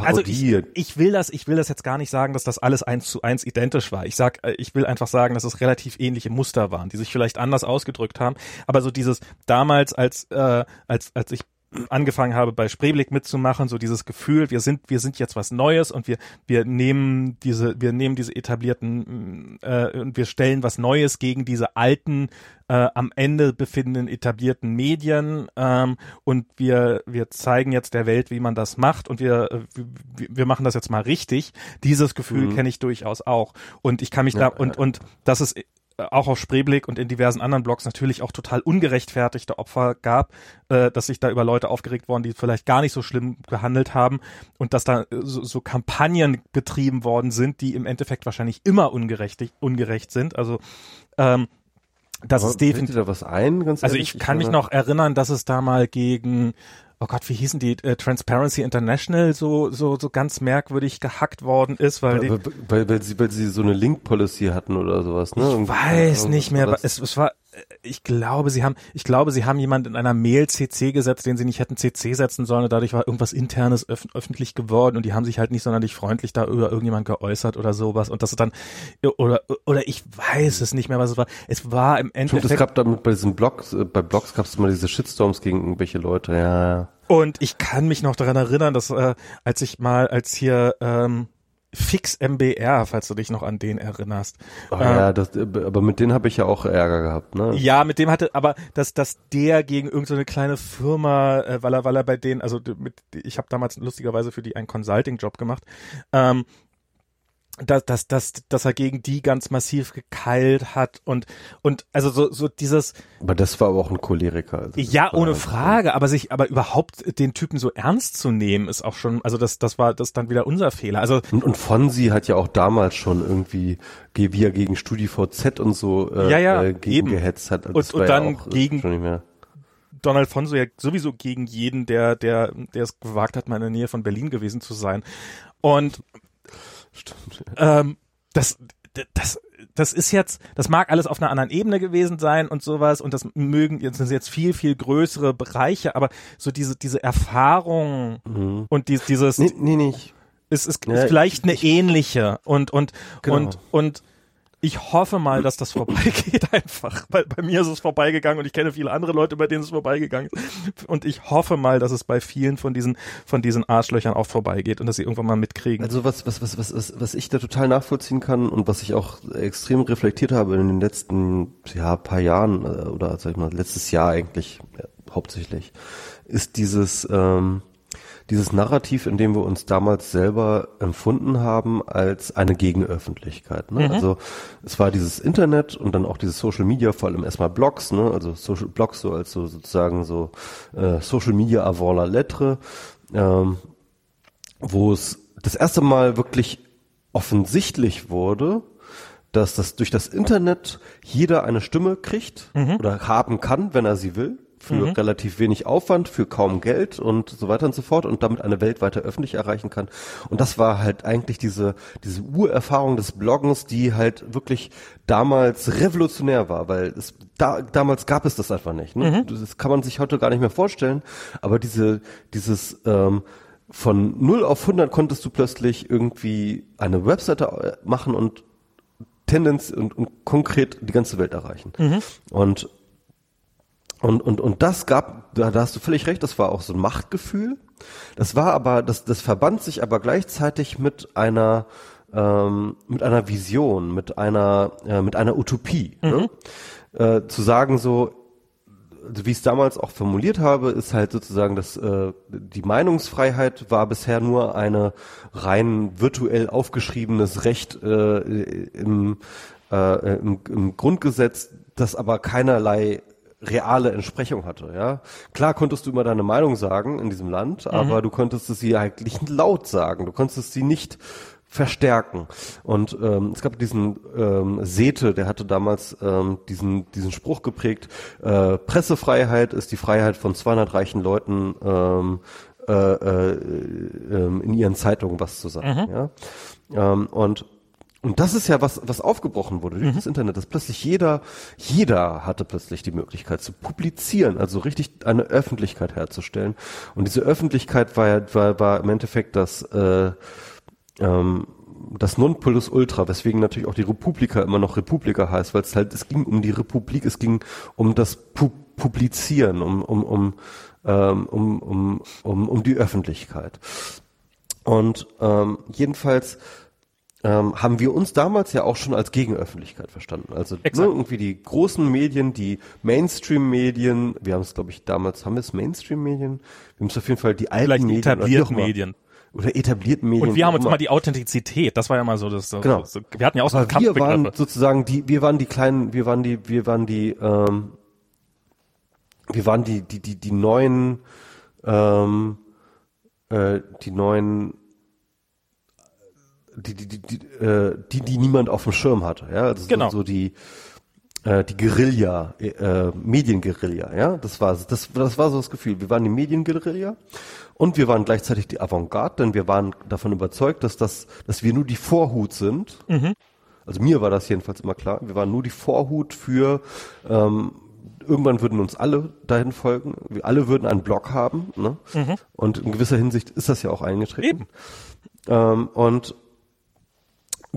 B: also ich, ich will das, ich will das jetzt gar nicht sagen, dass das alles eins zu eins identisch war. Ich sag, äh, ich will einfach sagen, dass es relativ ähnliche Muster waren, die sich vielleicht anders ausgedrückt haben, aber so dieses damals als äh, als als ich angefangen habe, bei Spreeblick mitzumachen, so dieses Gefühl, wir sind, wir sind jetzt was Neues und wir, wir nehmen diese, wir nehmen diese etablierten, äh, und wir stellen was Neues gegen diese alten, äh, am Ende befindenden etablierten Medien ähm, und wir, wir zeigen jetzt der Welt, wie man das macht und wir, äh, wir, wir machen das jetzt mal richtig. Dieses Gefühl mhm. kenne ich durchaus auch. Und ich kann mich ja, da, und, und das ist auch auf Spreeblick und in diversen anderen Blogs natürlich auch total ungerechtfertigte Opfer gab, äh, dass sich da über Leute aufgeregt worden, die vielleicht gar nicht so schlimm gehandelt haben und dass da äh, so, so Kampagnen betrieben worden sind, die im Endeffekt wahrscheinlich immer ungerecht, ungerecht sind. Also ähm, das Aber ist definitiv.
A: da was ein?
B: Ganz also ich kann mich noch erinnern, dass es da mal gegen oh Gott, wie hießen die, äh, Transparency International so, so, so ganz merkwürdig gehackt worden ist, weil,
A: die, weil, weil, sie, weil sie so eine Link-Policy hatten oder sowas, ne?
B: Ich weiß nicht mehr, es, es war, ich glaube, sie haben, ich glaube, sie haben jemand in einer Mail CC gesetzt, den sie nicht hätten CC setzen sollen. Und dadurch war irgendwas internes öf öffentlich geworden und die haben sich halt nicht sonderlich freundlich da über irgendjemand geäußert oder sowas. Und das ist dann, oder, oder ich weiß es nicht mehr, was es war. Es war im Endeffekt.
A: Es gab damit bei diesen Blogs, äh, bei Blogs gab es immer diese Shitstorms gegen irgendwelche Leute, ja.
B: Und ich kann mich noch daran erinnern, dass äh, als ich mal, als hier ähm, Fix MBR, falls du dich noch an den erinnerst.
A: Oh, ähm, ja, das, aber mit denen habe ich ja auch Ärger gehabt, ne?
B: Ja, mit dem hatte, aber dass, dass der gegen irgendeine so kleine Firma, äh, weil er, weil er bei denen, also mit, ich habe damals lustigerweise für die einen Consulting-Job gemacht, ähm, dass, dass, dass, dass er gegen die ganz massiv gekeilt hat und und also so so dieses
A: aber das war aber auch ein Choleriker
B: also ja ohne Frage aber sich aber überhaupt den Typen so ernst zu nehmen ist auch schon also das das war das dann wieder unser Fehler. Also
A: und, und Fonsi hat ja auch damals schon irgendwie wie er gegen StudiVZ und so äh,
B: ja, ja,
A: äh, gegen eben. gehetzt hat.
B: Und, und dann ja auch, äh, gegen Donald Fonso ja sowieso gegen jeden der der der es gewagt hat mal in der Nähe von Berlin gewesen zu sein. Und Stimmt. Ähm, das, das, das ist jetzt, das mag alles auf einer anderen Ebene gewesen sein und sowas und das mögen jetzt sind jetzt viel viel größere Bereiche, aber so diese diese Erfahrung mhm. und die, dieses
A: nee, nee nicht
B: ist ist, ja, vielleicht eine ähnliche und und genau. und und ich hoffe mal, dass das vorbeigeht einfach, weil bei mir ist es vorbeigegangen und ich kenne viele andere Leute, bei denen es vorbeigegangen ist. Und ich hoffe mal, dass es bei vielen von diesen, von diesen Arschlöchern auch vorbeigeht und dass sie irgendwann mal mitkriegen.
A: Also was, was, was, was, was ich da total nachvollziehen kann und was ich auch extrem reflektiert habe in den letzten, ja, paar Jahren äh, oder sag ich mal, letztes Jahr eigentlich ja, hauptsächlich, ist dieses, ähm, dieses Narrativ, in dem wir uns damals selber empfunden haben als eine Gegenöffentlichkeit. Ne? Mhm. Also es war dieses Internet und dann auch dieses Social Media, vor allem erstmal Blogs, ne? also Social Blogs so als so sozusagen so äh, Social Media avant la lettre, ähm, wo es das erste Mal wirklich offensichtlich wurde, dass das durch das Internet jeder eine Stimme kriegt mhm. oder haben kann, wenn er sie will für mhm. relativ wenig Aufwand, für kaum Geld und so weiter und so fort und damit eine weltweite Öffentlichkeit erreichen kann. Und das war halt eigentlich diese, diese Urerfahrung des Bloggens, die halt wirklich damals revolutionär war, weil es da, damals gab es das einfach nicht. Ne? Mhm. Das kann man sich heute gar nicht mehr vorstellen, aber diese, dieses, ähm, von 0 auf 100 konntest du plötzlich irgendwie eine Webseite äh, machen und Tendenz und, und konkret die ganze Welt erreichen. Mhm. Und und, und, und das gab, da, da hast du völlig recht, das war auch so ein Machtgefühl. Das war aber, das, das verband sich aber gleichzeitig mit einer, ähm, mit einer Vision, mit einer, äh, mit einer Utopie. Ne? Mhm. Ne? Äh, zu sagen so, wie ich es damals auch formuliert habe, ist halt sozusagen, dass äh, die Meinungsfreiheit war bisher nur eine rein virtuell aufgeschriebenes Recht äh, im, äh, im, im Grundgesetz, das aber keinerlei reale Entsprechung hatte. Ja, klar konntest du immer deine Meinung sagen in diesem Land, mhm. aber du konntest es sie eigentlich laut sagen. Du konntest sie nicht verstärken. Und ähm, es gab diesen ähm, Sete, der hatte damals ähm, diesen diesen Spruch geprägt: äh, Pressefreiheit ist die Freiheit von 200 reichen Leuten ähm, äh, äh, ähm, in ihren Zeitungen was zu sagen. Mhm. Ja? Ähm, und und das ist ja was, was aufgebrochen wurde durch mhm. das Internet, dass plötzlich jeder, jeder hatte plötzlich die Möglichkeit zu publizieren, also richtig eine Öffentlichkeit herzustellen. Und diese Öffentlichkeit war ja, war, war im Endeffekt das, äh, ähm, das Nonplusultra, weswegen natürlich auch die Republika immer noch Republika heißt, weil es halt, es ging um die Republik, es ging um das Pu Publizieren, um, um, um, ähm, um, um, um, um die Öffentlichkeit. Und ähm, jedenfalls ähm, haben wir uns damals ja auch schon als Gegenöffentlichkeit verstanden. Also ne, irgendwie die großen Medien, die Mainstream-Medien, wir haben es, glaube ich, damals, haben wir es Mainstream-Medien? Wir haben es auf jeden Fall die alten Vielleicht
B: Medien. etablierten Medien.
A: Oder etablierten Medien.
B: Und wir haben uns immer die Authentizität, das war ja mal so das. So,
A: genau.
B: So, wir hatten ja auch so
A: wir waren sozusagen die, wir waren die kleinen, wir waren die, wir waren die, ähm, wir waren die, die, die, die neuen, ähm, äh, die neuen die, die, die, die, äh, die, die niemand auf dem Schirm hatte. Ja, also
B: genau.
A: so, so die äh, die Guerilla, äh, Medienguerilla, ja, das war das, das war so das Gefühl. Wir waren die Medienguerilla und wir waren gleichzeitig die Avantgarde, denn wir waren davon überzeugt, dass das, dass wir nur die Vorhut sind. Mhm. Also mir war das jedenfalls immer klar. Wir waren nur die Vorhut für ähm, irgendwann würden uns alle dahin folgen. Wir alle würden einen Blog haben. Ne? Mhm. Und in gewisser Hinsicht ist das ja auch eingetreten. Eben. Ähm, und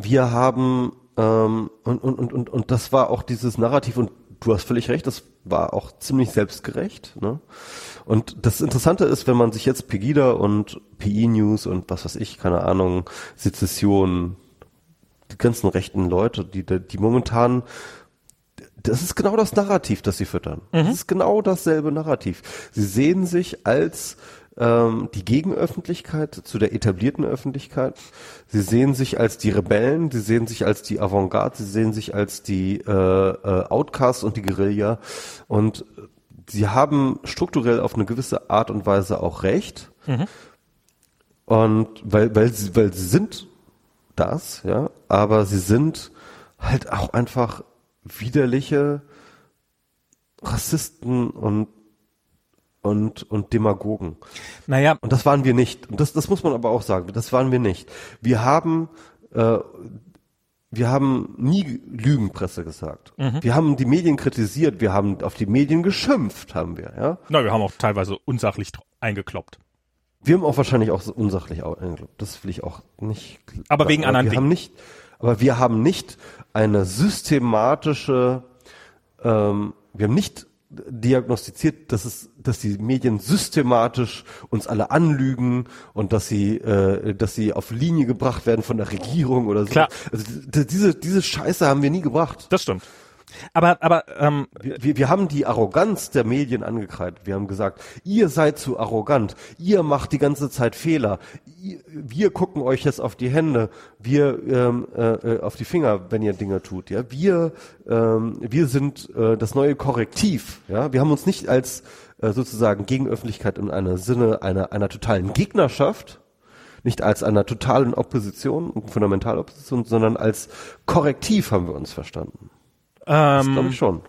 A: wir haben ähm, und, und, und, und, und das war auch dieses Narrativ und du hast völlig recht, das war auch ziemlich selbstgerecht. Ne? Und das Interessante ist, wenn man sich jetzt Pegida und PI News und was weiß ich, keine Ahnung, Sezession, die ganzen rechten Leute, die, die momentan das ist genau das Narrativ, das sie füttern. Mhm. Das ist genau dasselbe Narrativ. Sie sehen sich als ähm, die Gegenöffentlichkeit zu der etablierten Öffentlichkeit. Sie sehen sich als die Rebellen, sie sehen sich als die Avantgarde, sie sehen sich als die äh, äh, Outcasts und die Guerilla und sie haben strukturell auf eine gewisse Art und Weise auch recht. Mhm. Und weil, weil sie, weil sie sind das, ja, aber sie sind halt auch einfach widerliche Rassisten und und, und Demagogen.
B: Naja.
A: Und das waren wir nicht. Und das, das muss man aber auch sagen. Das waren wir nicht. Wir haben, äh, wir haben nie Lügenpresse gesagt. Mhm. Wir haben die Medien kritisiert. Wir haben auf die Medien geschimpft, haben wir, ja.
B: Na, wir haben auch teilweise unsachlich eingekloppt.
A: Wir haben auch wahrscheinlich auch unsachlich eingekloppt. Das will ich auch nicht.
B: Aber wegen anderen
A: wir Dingen. Haben nicht, aber wir haben nicht eine systematische, ähm, wir haben nicht diagnostiziert, dass es, dass die Medien systematisch uns alle anlügen und dass sie, äh, dass sie auf Linie gebracht werden von der Regierung oder so.
B: Klar.
A: Also diese diese Scheiße haben wir nie gebracht.
B: Das stimmt. Aber, aber ähm,
A: wir, wir haben die Arroganz der Medien angekreidet. Wir haben gesagt, ihr seid zu arrogant, ihr macht die ganze Zeit Fehler, wir gucken euch jetzt auf die Hände, wir ähm, äh, äh, auf die Finger, wenn ihr Dinge tut. Ja, wir ähm, wir sind äh, das neue Korrektiv. Ja, wir haben uns nicht als äh, sozusagen Gegenöffentlichkeit in einer Sinne einer einer totalen Gegnerschaft nicht als einer totalen Opposition, Fundamentalopposition, sondern als Korrektiv haben wir uns verstanden.
B: Ähm, das
A: glaube ich schon.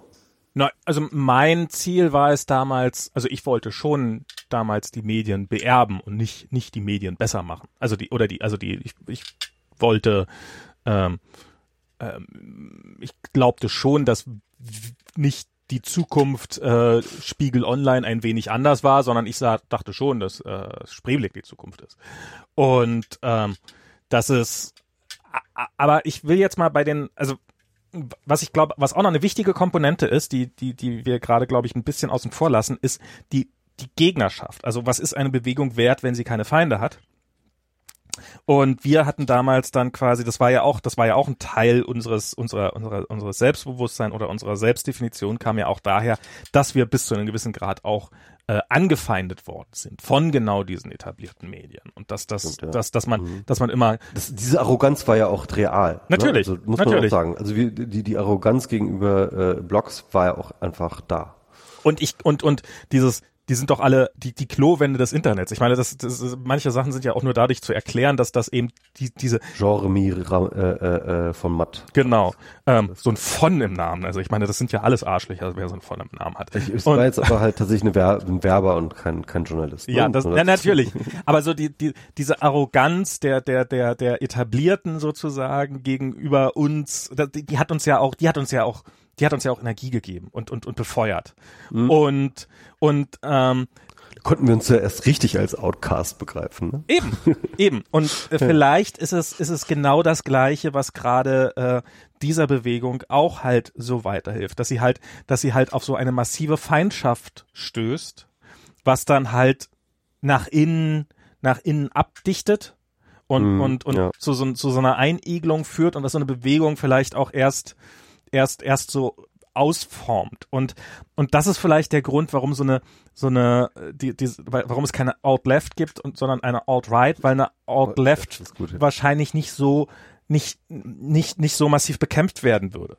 B: Na, also mein Ziel war es damals, also ich wollte schon damals die Medien beerben und nicht nicht die Medien besser machen. Also die oder die also die ich, ich wollte ähm, ähm, ich glaubte schon, dass nicht die Zukunft äh, Spiegel Online ein wenig anders war, sondern ich sah, dachte schon, dass äh, Spreeblick die Zukunft ist. Und ähm, dass es aber ich will jetzt mal bei den, also was ich glaube, was auch noch eine wichtige Komponente ist, die, die, die wir gerade, glaube ich, ein bisschen außen vor lassen, ist die, die Gegnerschaft. Also was ist eine Bewegung wert, wenn sie keine Feinde hat? Und wir hatten damals dann quasi, das war ja auch, das war ja auch ein Teil unseres, unserer, unserer, unseres Selbstbewusstsein oder unserer Selbstdefinition kam ja auch daher, dass wir bis zu einem gewissen Grad auch äh, angefeindet worden sind von genau diesen etablierten Medien und dass das, ja. dass, dass man, mhm. dass man immer
A: das, diese Arroganz war ja auch real.
B: Ne? Natürlich,
A: ne? also, muss
B: natürlich.
A: man auch sagen. Also wie, die die Arroganz gegenüber äh, Blogs war ja auch einfach da.
B: Und ich und und dieses die sind doch alle die, die Klowände des Internets. Ich meine, das, das, manche Sachen sind ja auch nur dadurch zu erklären, dass das eben die, diese
A: Genre äh, äh, äh, von Matt.
B: Genau. Ähm, so ein von im Namen. Also ich meine, das sind ja alles Arschlöcher, wer so ein von im Namen hat.
A: Ich, ich war jetzt aber halt tatsächlich Wer ein Werber und kein, kein Journalist.
B: Ne? Ja, das, ja, natürlich. aber so die, die, diese Arroganz der, der, der, der Etablierten sozusagen gegenüber uns, die, die hat uns ja auch, die hat uns ja auch die hat uns ja auch Energie gegeben und, und, und befeuert. Mhm. Und, und ähm,
A: konnten wir uns ja erst richtig als Outcast begreifen. Ne?
B: Eben, eben. Und äh, vielleicht ist es, ist es genau das Gleiche, was gerade äh, dieser Bewegung auch halt so weiterhilft, dass sie halt, dass sie halt auf so eine massive Feindschaft stößt, was dann halt nach innen, nach innen abdichtet und, mm, und, und ja. zu, so, zu so einer Einigelung führt und dass so eine Bewegung vielleicht auch erst erst erst so ausformt und und das ist vielleicht der Grund, warum so eine so eine die, die warum es keine Alt Left gibt und sondern eine Alt Right, weil eine Alt Left gut, wahrscheinlich nicht so nicht nicht nicht so massiv bekämpft werden würde.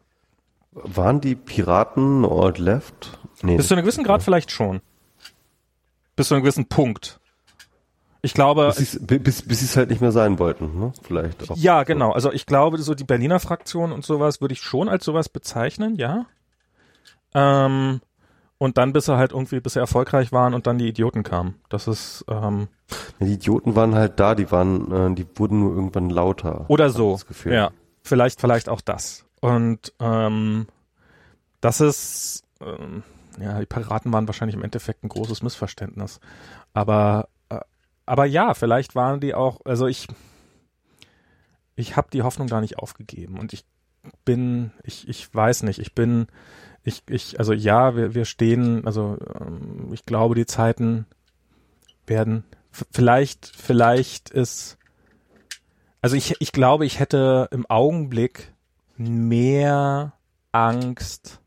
A: Waren die Piraten Alt Left?
B: Nee, Bis zu einem gewissen Grad vielleicht schon. Bis zu einem gewissen Punkt. Ich glaube.
A: Bis, bis, bis sie es halt nicht mehr sein wollten, ne? Vielleicht
B: auch. Ja, genau. Also ich glaube, so die Berliner Fraktion und sowas würde ich schon als sowas bezeichnen, ja. Ähm, und dann bis sie halt irgendwie, bis sie erfolgreich waren und dann die Idioten kamen. Das ist, ähm,
A: ja, Die Idioten waren halt da, die waren, äh, die wurden nur irgendwann lauter.
B: Oder so. Ja. Vielleicht, vielleicht auch das. Und ähm, das ist, ähm, ja, die Piraten waren wahrscheinlich im Endeffekt ein großes Missverständnis. Aber aber ja, vielleicht waren die auch, also ich, ich habe die Hoffnung da nicht aufgegeben und ich bin, ich, ich weiß nicht, ich bin, ich, ich, also ja, wir, wir stehen, also ähm, ich glaube, die Zeiten werden, vielleicht, vielleicht ist, also ich, ich glaube, ich hätte im Augenblick mehr Angst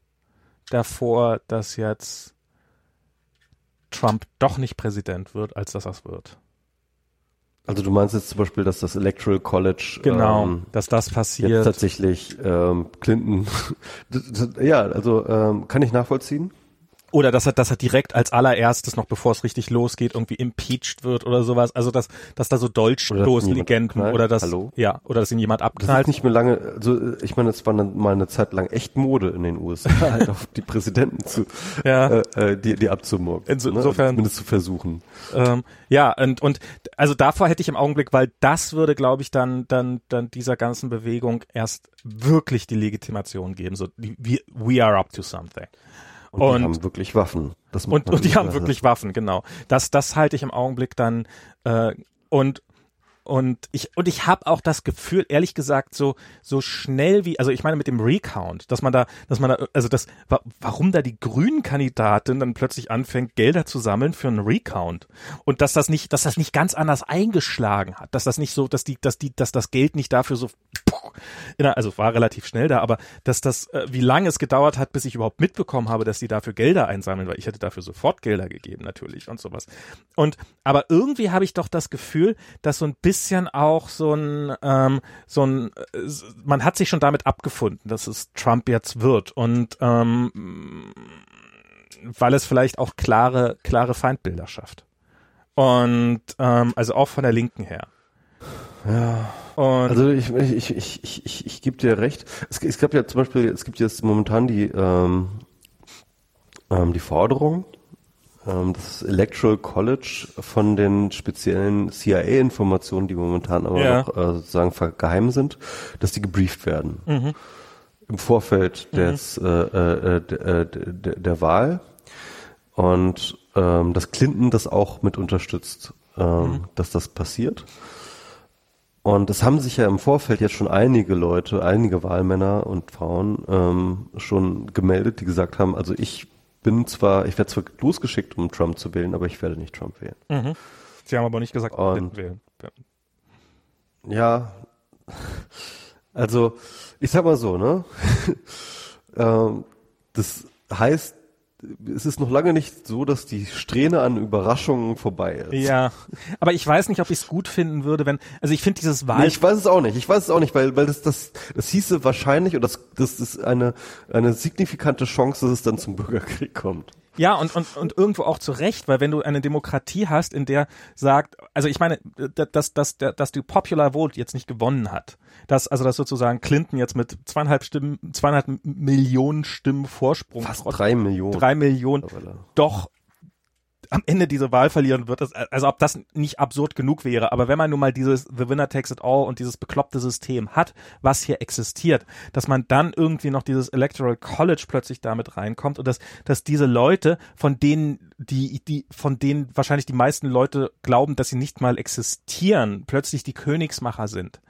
B: davor, dass jetzt Trump doch nicht Präsident wird, als dass es wird.
A: Also du meinst jetzt zum Beispiel, dass das Electoral College
B: genau, ähm, dass das passiert. Jetzt
A: tatsächlich ähm, Clinton. ja, also ähm, kann ich nachvollziehen.
B: Oder dass er, dass er direkt als allererstes, noch bevor es richtig losgeht, irgendwie impeached wird oder sowas. Also dass, dass da so Dolchstoßlegenden oder, oder das,
A: Hallo?
B: ja, oder dass ihn jemand abknallt. Das ist
A: nicht mehr lange, also ich meine, es war eine, mal eine Zeit lang echt Mode in den USA, halt auf die Präsidenten zu, ja. äh, äh die, die abzumurken.
B: Inso, ne? Insofern.
A: Zumindest zu versuchen.
B: Ähm, ja, und, und, also davor hätte ich im Augenblick, weil das würde, glaube ich, dann, dann, dann dieser ganzen Bewegung erst wirklich die Legitimation geben, so, we, we are up to something.
A: Und, und die haben wirklich Waffen.
B: Das und, und die haben wirklich Waffen, genau. Das, das halte ich im Augenblick dann äh, und und ich und ich habe auch das Gefühl, ehrlich gesagt, so so schnell wie, also ich meine mit dem Recount, dass man da, dass man da, also das, warum da die grünen Kandidatin dann plötzlich anfängt, Gelder zu sammeln für einen Recount und dass das nicht, dass das nicht ganz anders eingeschlagen hat, dass das nicht so, dass die, dass die, dass das Geld nicht dafür so also war relativ schnell da, aber dass das, äh, wie lange es gedauert hat, bis ich überhaupt mitbekommen habe, dass die dafür Gelder einsammeln, weil ich hätte dafür sofort Gelder gegeben natürlich und sowas. Und aber irgendwie habe ich doch das Gefühl, dass so ein bisschen auch so ein, ähm, so ein, äh, man hat sich schon damit abgefunden, dass es Trump jetzt wird und ähm, weil es vielleicht auch klare, klare Feindbilder schafft. Und ähm, also auch von der Linken her.
A: Ja. Und also ich, ich, ich, ich, ich, ich gebe dir recht. Es, es gab ja zum Beispiel, es gibt jetzt momentan die, ähm, ähm, die Forderung, ähm, das Electoral College von den speziellen CIA-Informationen, die momentan aber ja. noch äh, sozusagen geheim sind, dass die gebrieft werden. Mhm. Im Vorfeld mhm. des, äh, äh, der, der, der Wahl. Und ähm, dass Clinton das auch mit unterstützt, ähm, mhm. dass das passiert. Und es haben sich ja im Vorfeld jetzt schon einige Leute, einige Wahlmänner und Frauen ähm, schon gemeldet, die gesagt haben, also ich bin zwar, ich werde zwar losgeschickt, um Trump zu wählen, aber ich werde nicht Trump wählen.
B: Mhm. Sie haben aber nicht gesagt, und, wählen.
A: Ja. ja, also ich sag mal so, ne? ähm, das heißt es ist noch lange nicht so, dass die Strähne an Überraschungen vorbei ist.
B: Ja, aber ich weiß nicht, ob ich es gut finden würde, wenn, also ich finde dieses Wahl... Nee,
A: ich weiß es auch nicht, ich weiß es auch nicht, weil, weil das, das, das hieße wahrscheinlich, oder das, das ist eine, eine signifikante Chance, dass es dann zum Bürgerkrieg kommt.
B: Ja, und, und, und irgendwo auch zu Recht, weil wenn du eine Demokratie hast, in der sagt, also ich meine, dass, dass, dass, die Popular Vote jetzt nicht gewonnen hat, dass, also dass sozusagen Clinton jetzt mit zweieinhalb Stimmen, zweieinhalb Millionen Stimmen Vorsprung,
A: fast drei Millionen,
B: drei Millionen, doch am Ende diese Wahl verlieren wird, also ob das nicht absurd genug wäre, aber wenn man nun mal dieses The Winner Takes It All und dieses bekloppte System hat, was hier existiert, dass man dann irgendwie noch dieses Electoral College plötzlich damit reinkommt und dass, dass diese Leute, von denen die, die, von denen wahrscheinlich die meisten Leute glauben, dass sie nicht mal existieren, plötzlich die Königsmacher sind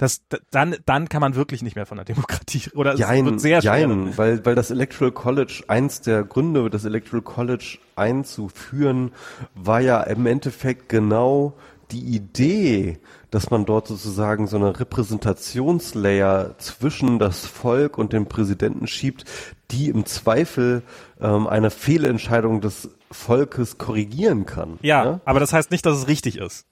B: das, dann, dann kann man wirklich nicht mehr von der Demokratie oder
A: jein, es wird sehr schwer. Jein, weil, weil das Electoral College, eins der Gründe, das Electoral College einzuführen, war ja im Endeffekt genau die Idee, dass man dort sozusagen so eine Repräsentationslayer zwischen das Volk und dem Präsidenten schiebt, die im Zweifel ähm, eine Fehlentscheidung des Volkes korrigieren kann.
B: Ja, ja, aber das heißt nicht, dass es richtig ist.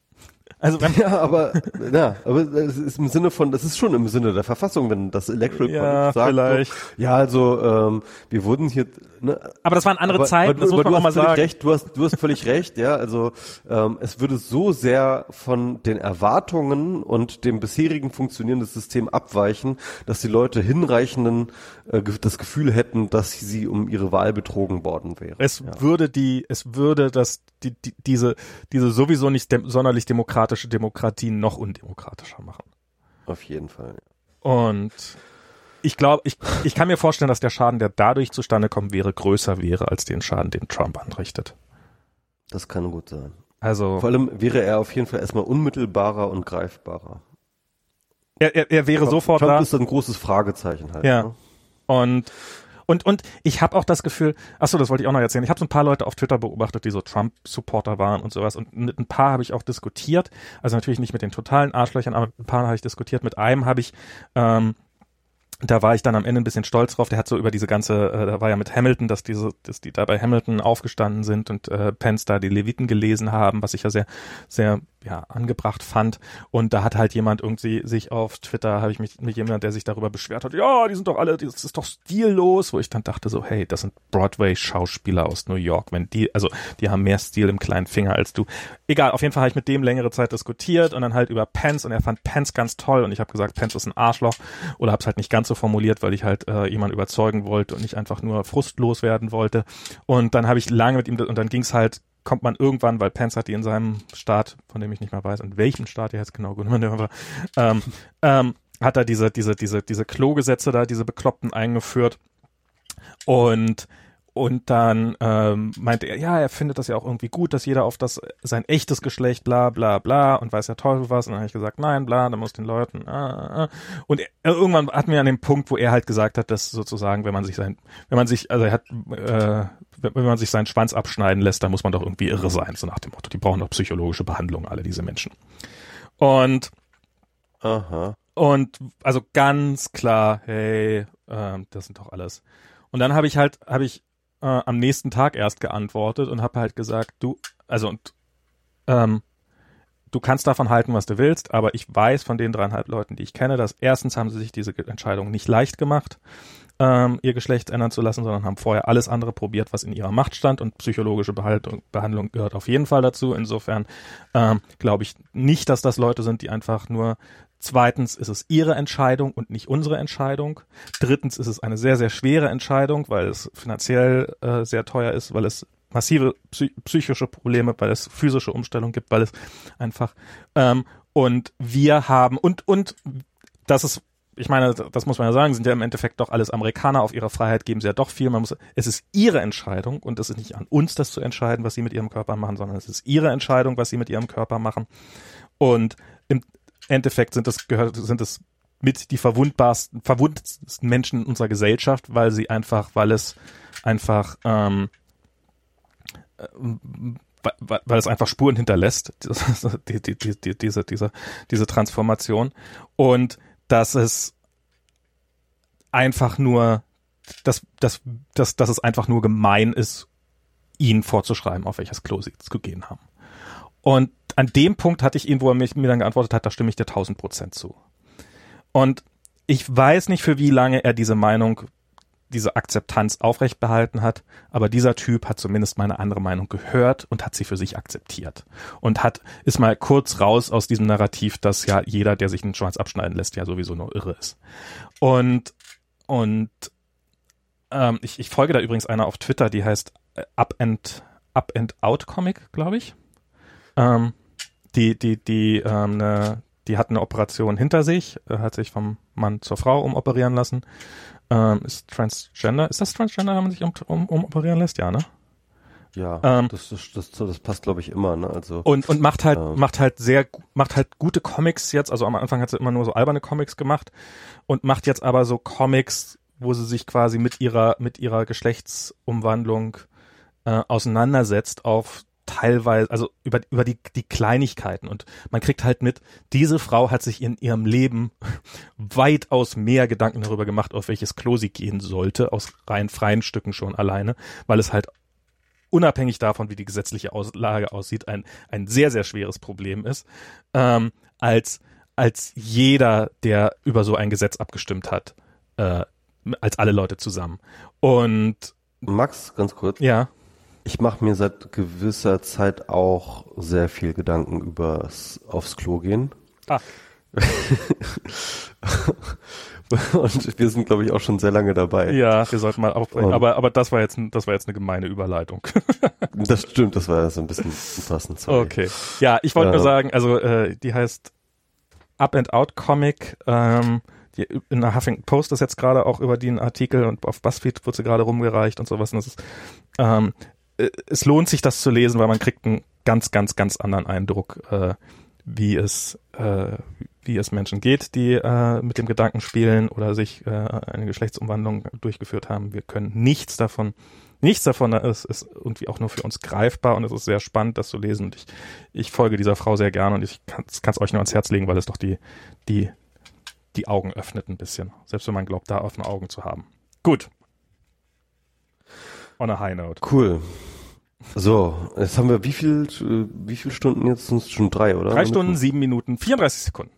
A: Also ja, aber ja, aber es ist im Sinne von, das ist schon im Sinne der Verfassung, wenn das Electoral
B: ja, sagt, vielleicht.
A: So, ja, also ähm, wir wurden hier. Ne,
B: aber das waren andere aber, Zeiten,
A: aber, das muss man auch mal sagen. Recht, du hast, du hast völlig recht, ja. Also ähm, es würde so sehr von den Erwartungen und dem bisherigen Funktionieren des Systems abweichen, dass die Leute hinreichenden äh, das Gefühl hätten, dass sie um ihre Wahl betrogen worden wären.
B: Es ja. würde die, es würde das, die, die, diese, diese sowieso nicht dem, sonderlich demokratische Demokratie noch undemokratischer machen.
A: Auf jeden Fall.
B: Und ich glaube, ich, ich kann mir vorstellen, dass der Schaden, der dadurch zustande kommt, wäre, größer wäre als den Schaden, den Trump anrichtet.
A: Das kann gut sein.
B: Also.
A: Vor allem wäre er auf jeden Fall erstmal unmittelbarer und greifbarer.
B: Er, er, er wäre
A: Trump,
B: sofort
A: Trump
B: da.
A: ist ein großes Fragezeichen halt.
B: Ja. Ne? Und und und ich habe auch das Gefühl, ach so, das wollte ich auch noch erzählen. Ich habe so ein paar Leute auf Twitter beobachtet, die so Trump-Supporter waren und sowas. Und mit ein paar habe ich auch diskutiert. Also natürlich nicht mit den totalen Arschlöchern, aber mit ein paar habe ich diskutiert. Mit einem habe ich ähm, da war ich dann am Ende ein bisschen stolz drauf. Der hat so über diese ganze, äh, da war ja mit Hamilton, dass diese, dass die da bei Hamilton aufgestanden sind und äh, Pence da die Leviten gelesen haben, was ich ja sehr, sehr ja, angebracht fand. Und da hat halt jemand irgendwie sich auf Twitter, habe ich mich mit jemand, der sich darüber beschwert hat, ja, die sind doch alle, das ist doch stillos, wo ich dann dachte so, hey, das sind Broadway-Schauspieler aus New York, wenn die, also die haben mehr Stil im kleinen Finger als du. Egal, auf jeden Fall habe ich mit dem längere Zeit diskutiert und dann halt über Pence und er fand Pence ganz toll und ich habe gesagt, Pence ist ein Arschloch oder habe es halt nicht ganz so formuliert, weil ich halt äh, jemanden überzeugen wollte und nicht einfach nur frustlos werden wollte. Und dann habe ich lange mit ihm und dann ging es halt kommt man irgendwann, weil Pence hat die in seinem Staat, von dem ich nicht mehr weiß, in welchem Staat er jetzt genau war, ähm, ähm, hat er diese, diese, diese, diese Klogesetze da, diese Bekloppten eingeführt. Und und dann ähm, meinte er, ja, er findet das ja auch irgendwie gut, dass jeder auf das sein echtes Geschlecht, bla bla bla, und weiß ja Teufel was. Und dann habe ich gesagt, nein, bla, da muss den Leuten. Ah, ah. ah. Und er, irgendwann hatten wir an dem Punkt, wo er halt gesagt hat, dass sozusagen, wenn man sich sein, wenn man sich, also er hat, äh, wenn man sich seinen Schwanz abschneiden lässt, dann muss man doch irgendwie irre sein, so nach dem Motto. Die brauchen doch psychologische Behandlung, alle diese Menschen. Und
A: Aha.
B: Und also ganz klar, hey, äh, das sind doch alles. Und dann habe ich halt, habe ich äh, am nächsten Tag erst geantwortet und habe halt gesagt, du, also und ähm, du kannst davon halten, was du willst, aber ich weiß von den dreieinhalb Leuten, die ich kenne, dass erstens haben sie sich diese Entscheidung nicht leicht gemacht, ähm, ihr Geschlecht ändern zu lassen, sondern haben vorher alles andere probiert, was in ihrer Macht stand und psychologische Behaltung, Behandlung gehört auf jeden Fall dazu. Insofern ähm, glaube ich nicht, dass das Leute sind, die einfach nur Zweitens ist es ihre Entscheidung und nicht unsere Entscheidung. Drittens ist es eine sehr, sehr schwere Entscheidung, weil es finanziell äh, sehr teuer ist, weil es massive psy psychische Probleme, weil es physische Umstellungen gibt, weil es einfach ähm, und wir haben und und das ist ich meine, das muss man ja sagen, sind ja im Endeffekt doch alles Amerikaner auf ihrer Freiheit geben sie ja doch viel. Man muss, es ist ihre Entscheidung und es ist nicht an uns, das zu entscheiden, was sie mit ihrem Körper machen, sondern es ist ihre Entscheidung, was sie mit ihrem Körper machen. Und im, Endeffekt sind das gehört, sind es mit die verwundbarsten, verwundetsten Menschen in unserer Gesellschaft, weil sie einfach, weil es einfach, ähm, äh, weil, weil es einfach Spuren hinterlässt, die, die, die, die, diese, diese, diese Transformation. Und dass es einfach nur, dass, dass, dass, dass es einfach nur gemein ist, ihnen vorzuschreiben, auf welches Klo sie zu gehen haben. Und an dem Punkt hatte ich ihn, wo er mich, mir dann geantwortet hat, da stimme ich dir 1000 Prozent zu. Und ich weiß nicht, für wie lange er diese Meinung diese Akzeptanz aufrecht behalten hat, aber dieser Typ hat zumindest meine andere Meinung gehört und hat sie für sich akzeptiert und hat ist mal kurz raus aus diesem Narrativ, dass ja jeder, der sich einen Schwanz abschneiden lässt, ja sowieso nur irre ist. Und und ähm, ich, ich folge da übrigens einer auf Twitter, die heißt äh, Up and Up and Out Comic, glaube ich. Ähm, die die die ähm, ne, die hat eine Operation hinter sich, äh, hat sich vom Mann zur Frau umoperieren lassen ähm, ist Transgender. Ist das Transgender, wenn man sich um, um, um operieren lässt? Ja, ne?
A: Ja, ähm, das, das, das, das passt, glaube ich, immer, ne? Also
B: und und macht halt ähm, macht halt sehr macht halt gute Comics jetzt. Also am Anfang hat sie immer nur so alberne Comics gemacht und macht jetzt aber so Comics, wo sie sich quasi mit ihrer mit ihrer Geschlechtsumwandlung äh, auseinandersetzt auf teilweise, also über, über die, die Kleinigkeiten und man kriegt halt mit, diese Frau hat sich in ihrem Leben weitaus mehr Gedanken darüber gemacht, auf welches Klo sie gehen sollte, aus rein freien Stücken schon alleine, weil es halt unabhängig davon, wie die gesetzliche Auslage aussieht, ein, ein sehr, sehr schweres Problem ist, ähm, als, als jeder, der über so ein Gesetz abgestimmt hat, äh, als alle Leute zusammen. Und
A: Max, ganz kurz.
B: Ja.
A: Ich mache mir seit gewisser Zeit auch sehr viel Gedanken übers aufs Klo gehen. Ah. und wir sind, glaube ich, auch schon sehr lange dabei.
B: Ja, wir sollten mal aufbrechen. Aber, aber das war jetzt, das war jetzt eine gemeine Überleitung.
A: das stimmt, das war so ein bisschen passend.
B: Sorry. Okay. Ja, ich wollte äh, nur sagen, also äh, die heißt Up and Out Comic. Ähm, die, in der Huffington Post ist jetzt gerade auch über den Artikel und auf BuzzFeed wird sie gerade rumgereicht und sowas. Und das ist ähm, äh, es lohnt sich, das zu lesen, weil man kriegt einen ganz, ganz, ganz anderen Eindruck, äh, wie es, äh, wie es Menschen geht, die äh, mit dem Gedanken spielen oder sich äh, eine Geschlechtsumwandlung durchgeführt haben. Wir können nichts davon, nichts davon ist, ist irgendwie auch nur für uns greifbar und es ist sehr spannend, das zu lesen. Und ich, ich folge dieser Frau sehr gerne und ich kann es euch nur ans Herz legen, weil es doch die, die, die Augen öffnet ein bisschen. Selbst wenn man glaubt, da offene Augen zu haben. Gut. On a high note.
A: Cool. So, jetzt haben wir wie viel, wie viel Stunden jetzt? Sind es schon drei, oder?
B: Drei Stunden, sieben Minuten, 34 Sekunden.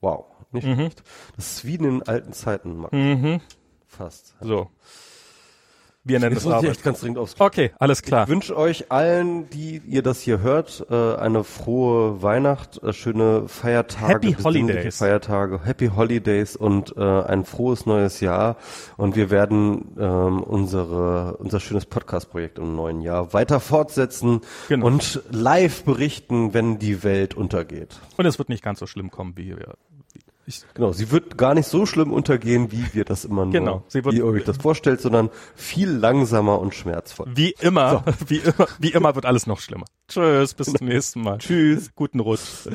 A: Wow, nicht mhm. schlecht. Das ist wie in den alten Zeiten, Max.
B: Mhm.
A: Fast.
B: So. Wir nennen
A: es auch. echt ganz dringend
B: Okay, alles klar.
A: Ich wünsche euch allen, die ihr das hier hört, äh, eine frohe Weihnacht, äh, schöne Feiertage,
B: Happy Holidays.
A: Feiertage, Happy Holidays und äh, ein frohes neues Jahr. Und wir werden ähm, unsere unser schönes Podcast-Projekt im neuen Jahr weiter fortsetzen genau. und live berichten, wenn die Welt untergeht.
B: Und es wird nicht ganz so schlimm kommen, wie wir
A: ich, genau, sie wird gar nicht so schlimm untergehen, wie wir das immer nur,
B: genau,
A: sie wird, wie ihr euch das vorstellt, sondern viel langsamer und schmerzvoll.
B: Wie immer, so. wie immer, wie immer wird alles noch schlimmer. Tschüss, bis zum nächsten Mal.
A: Tschüss.
B: Guten Rutsch.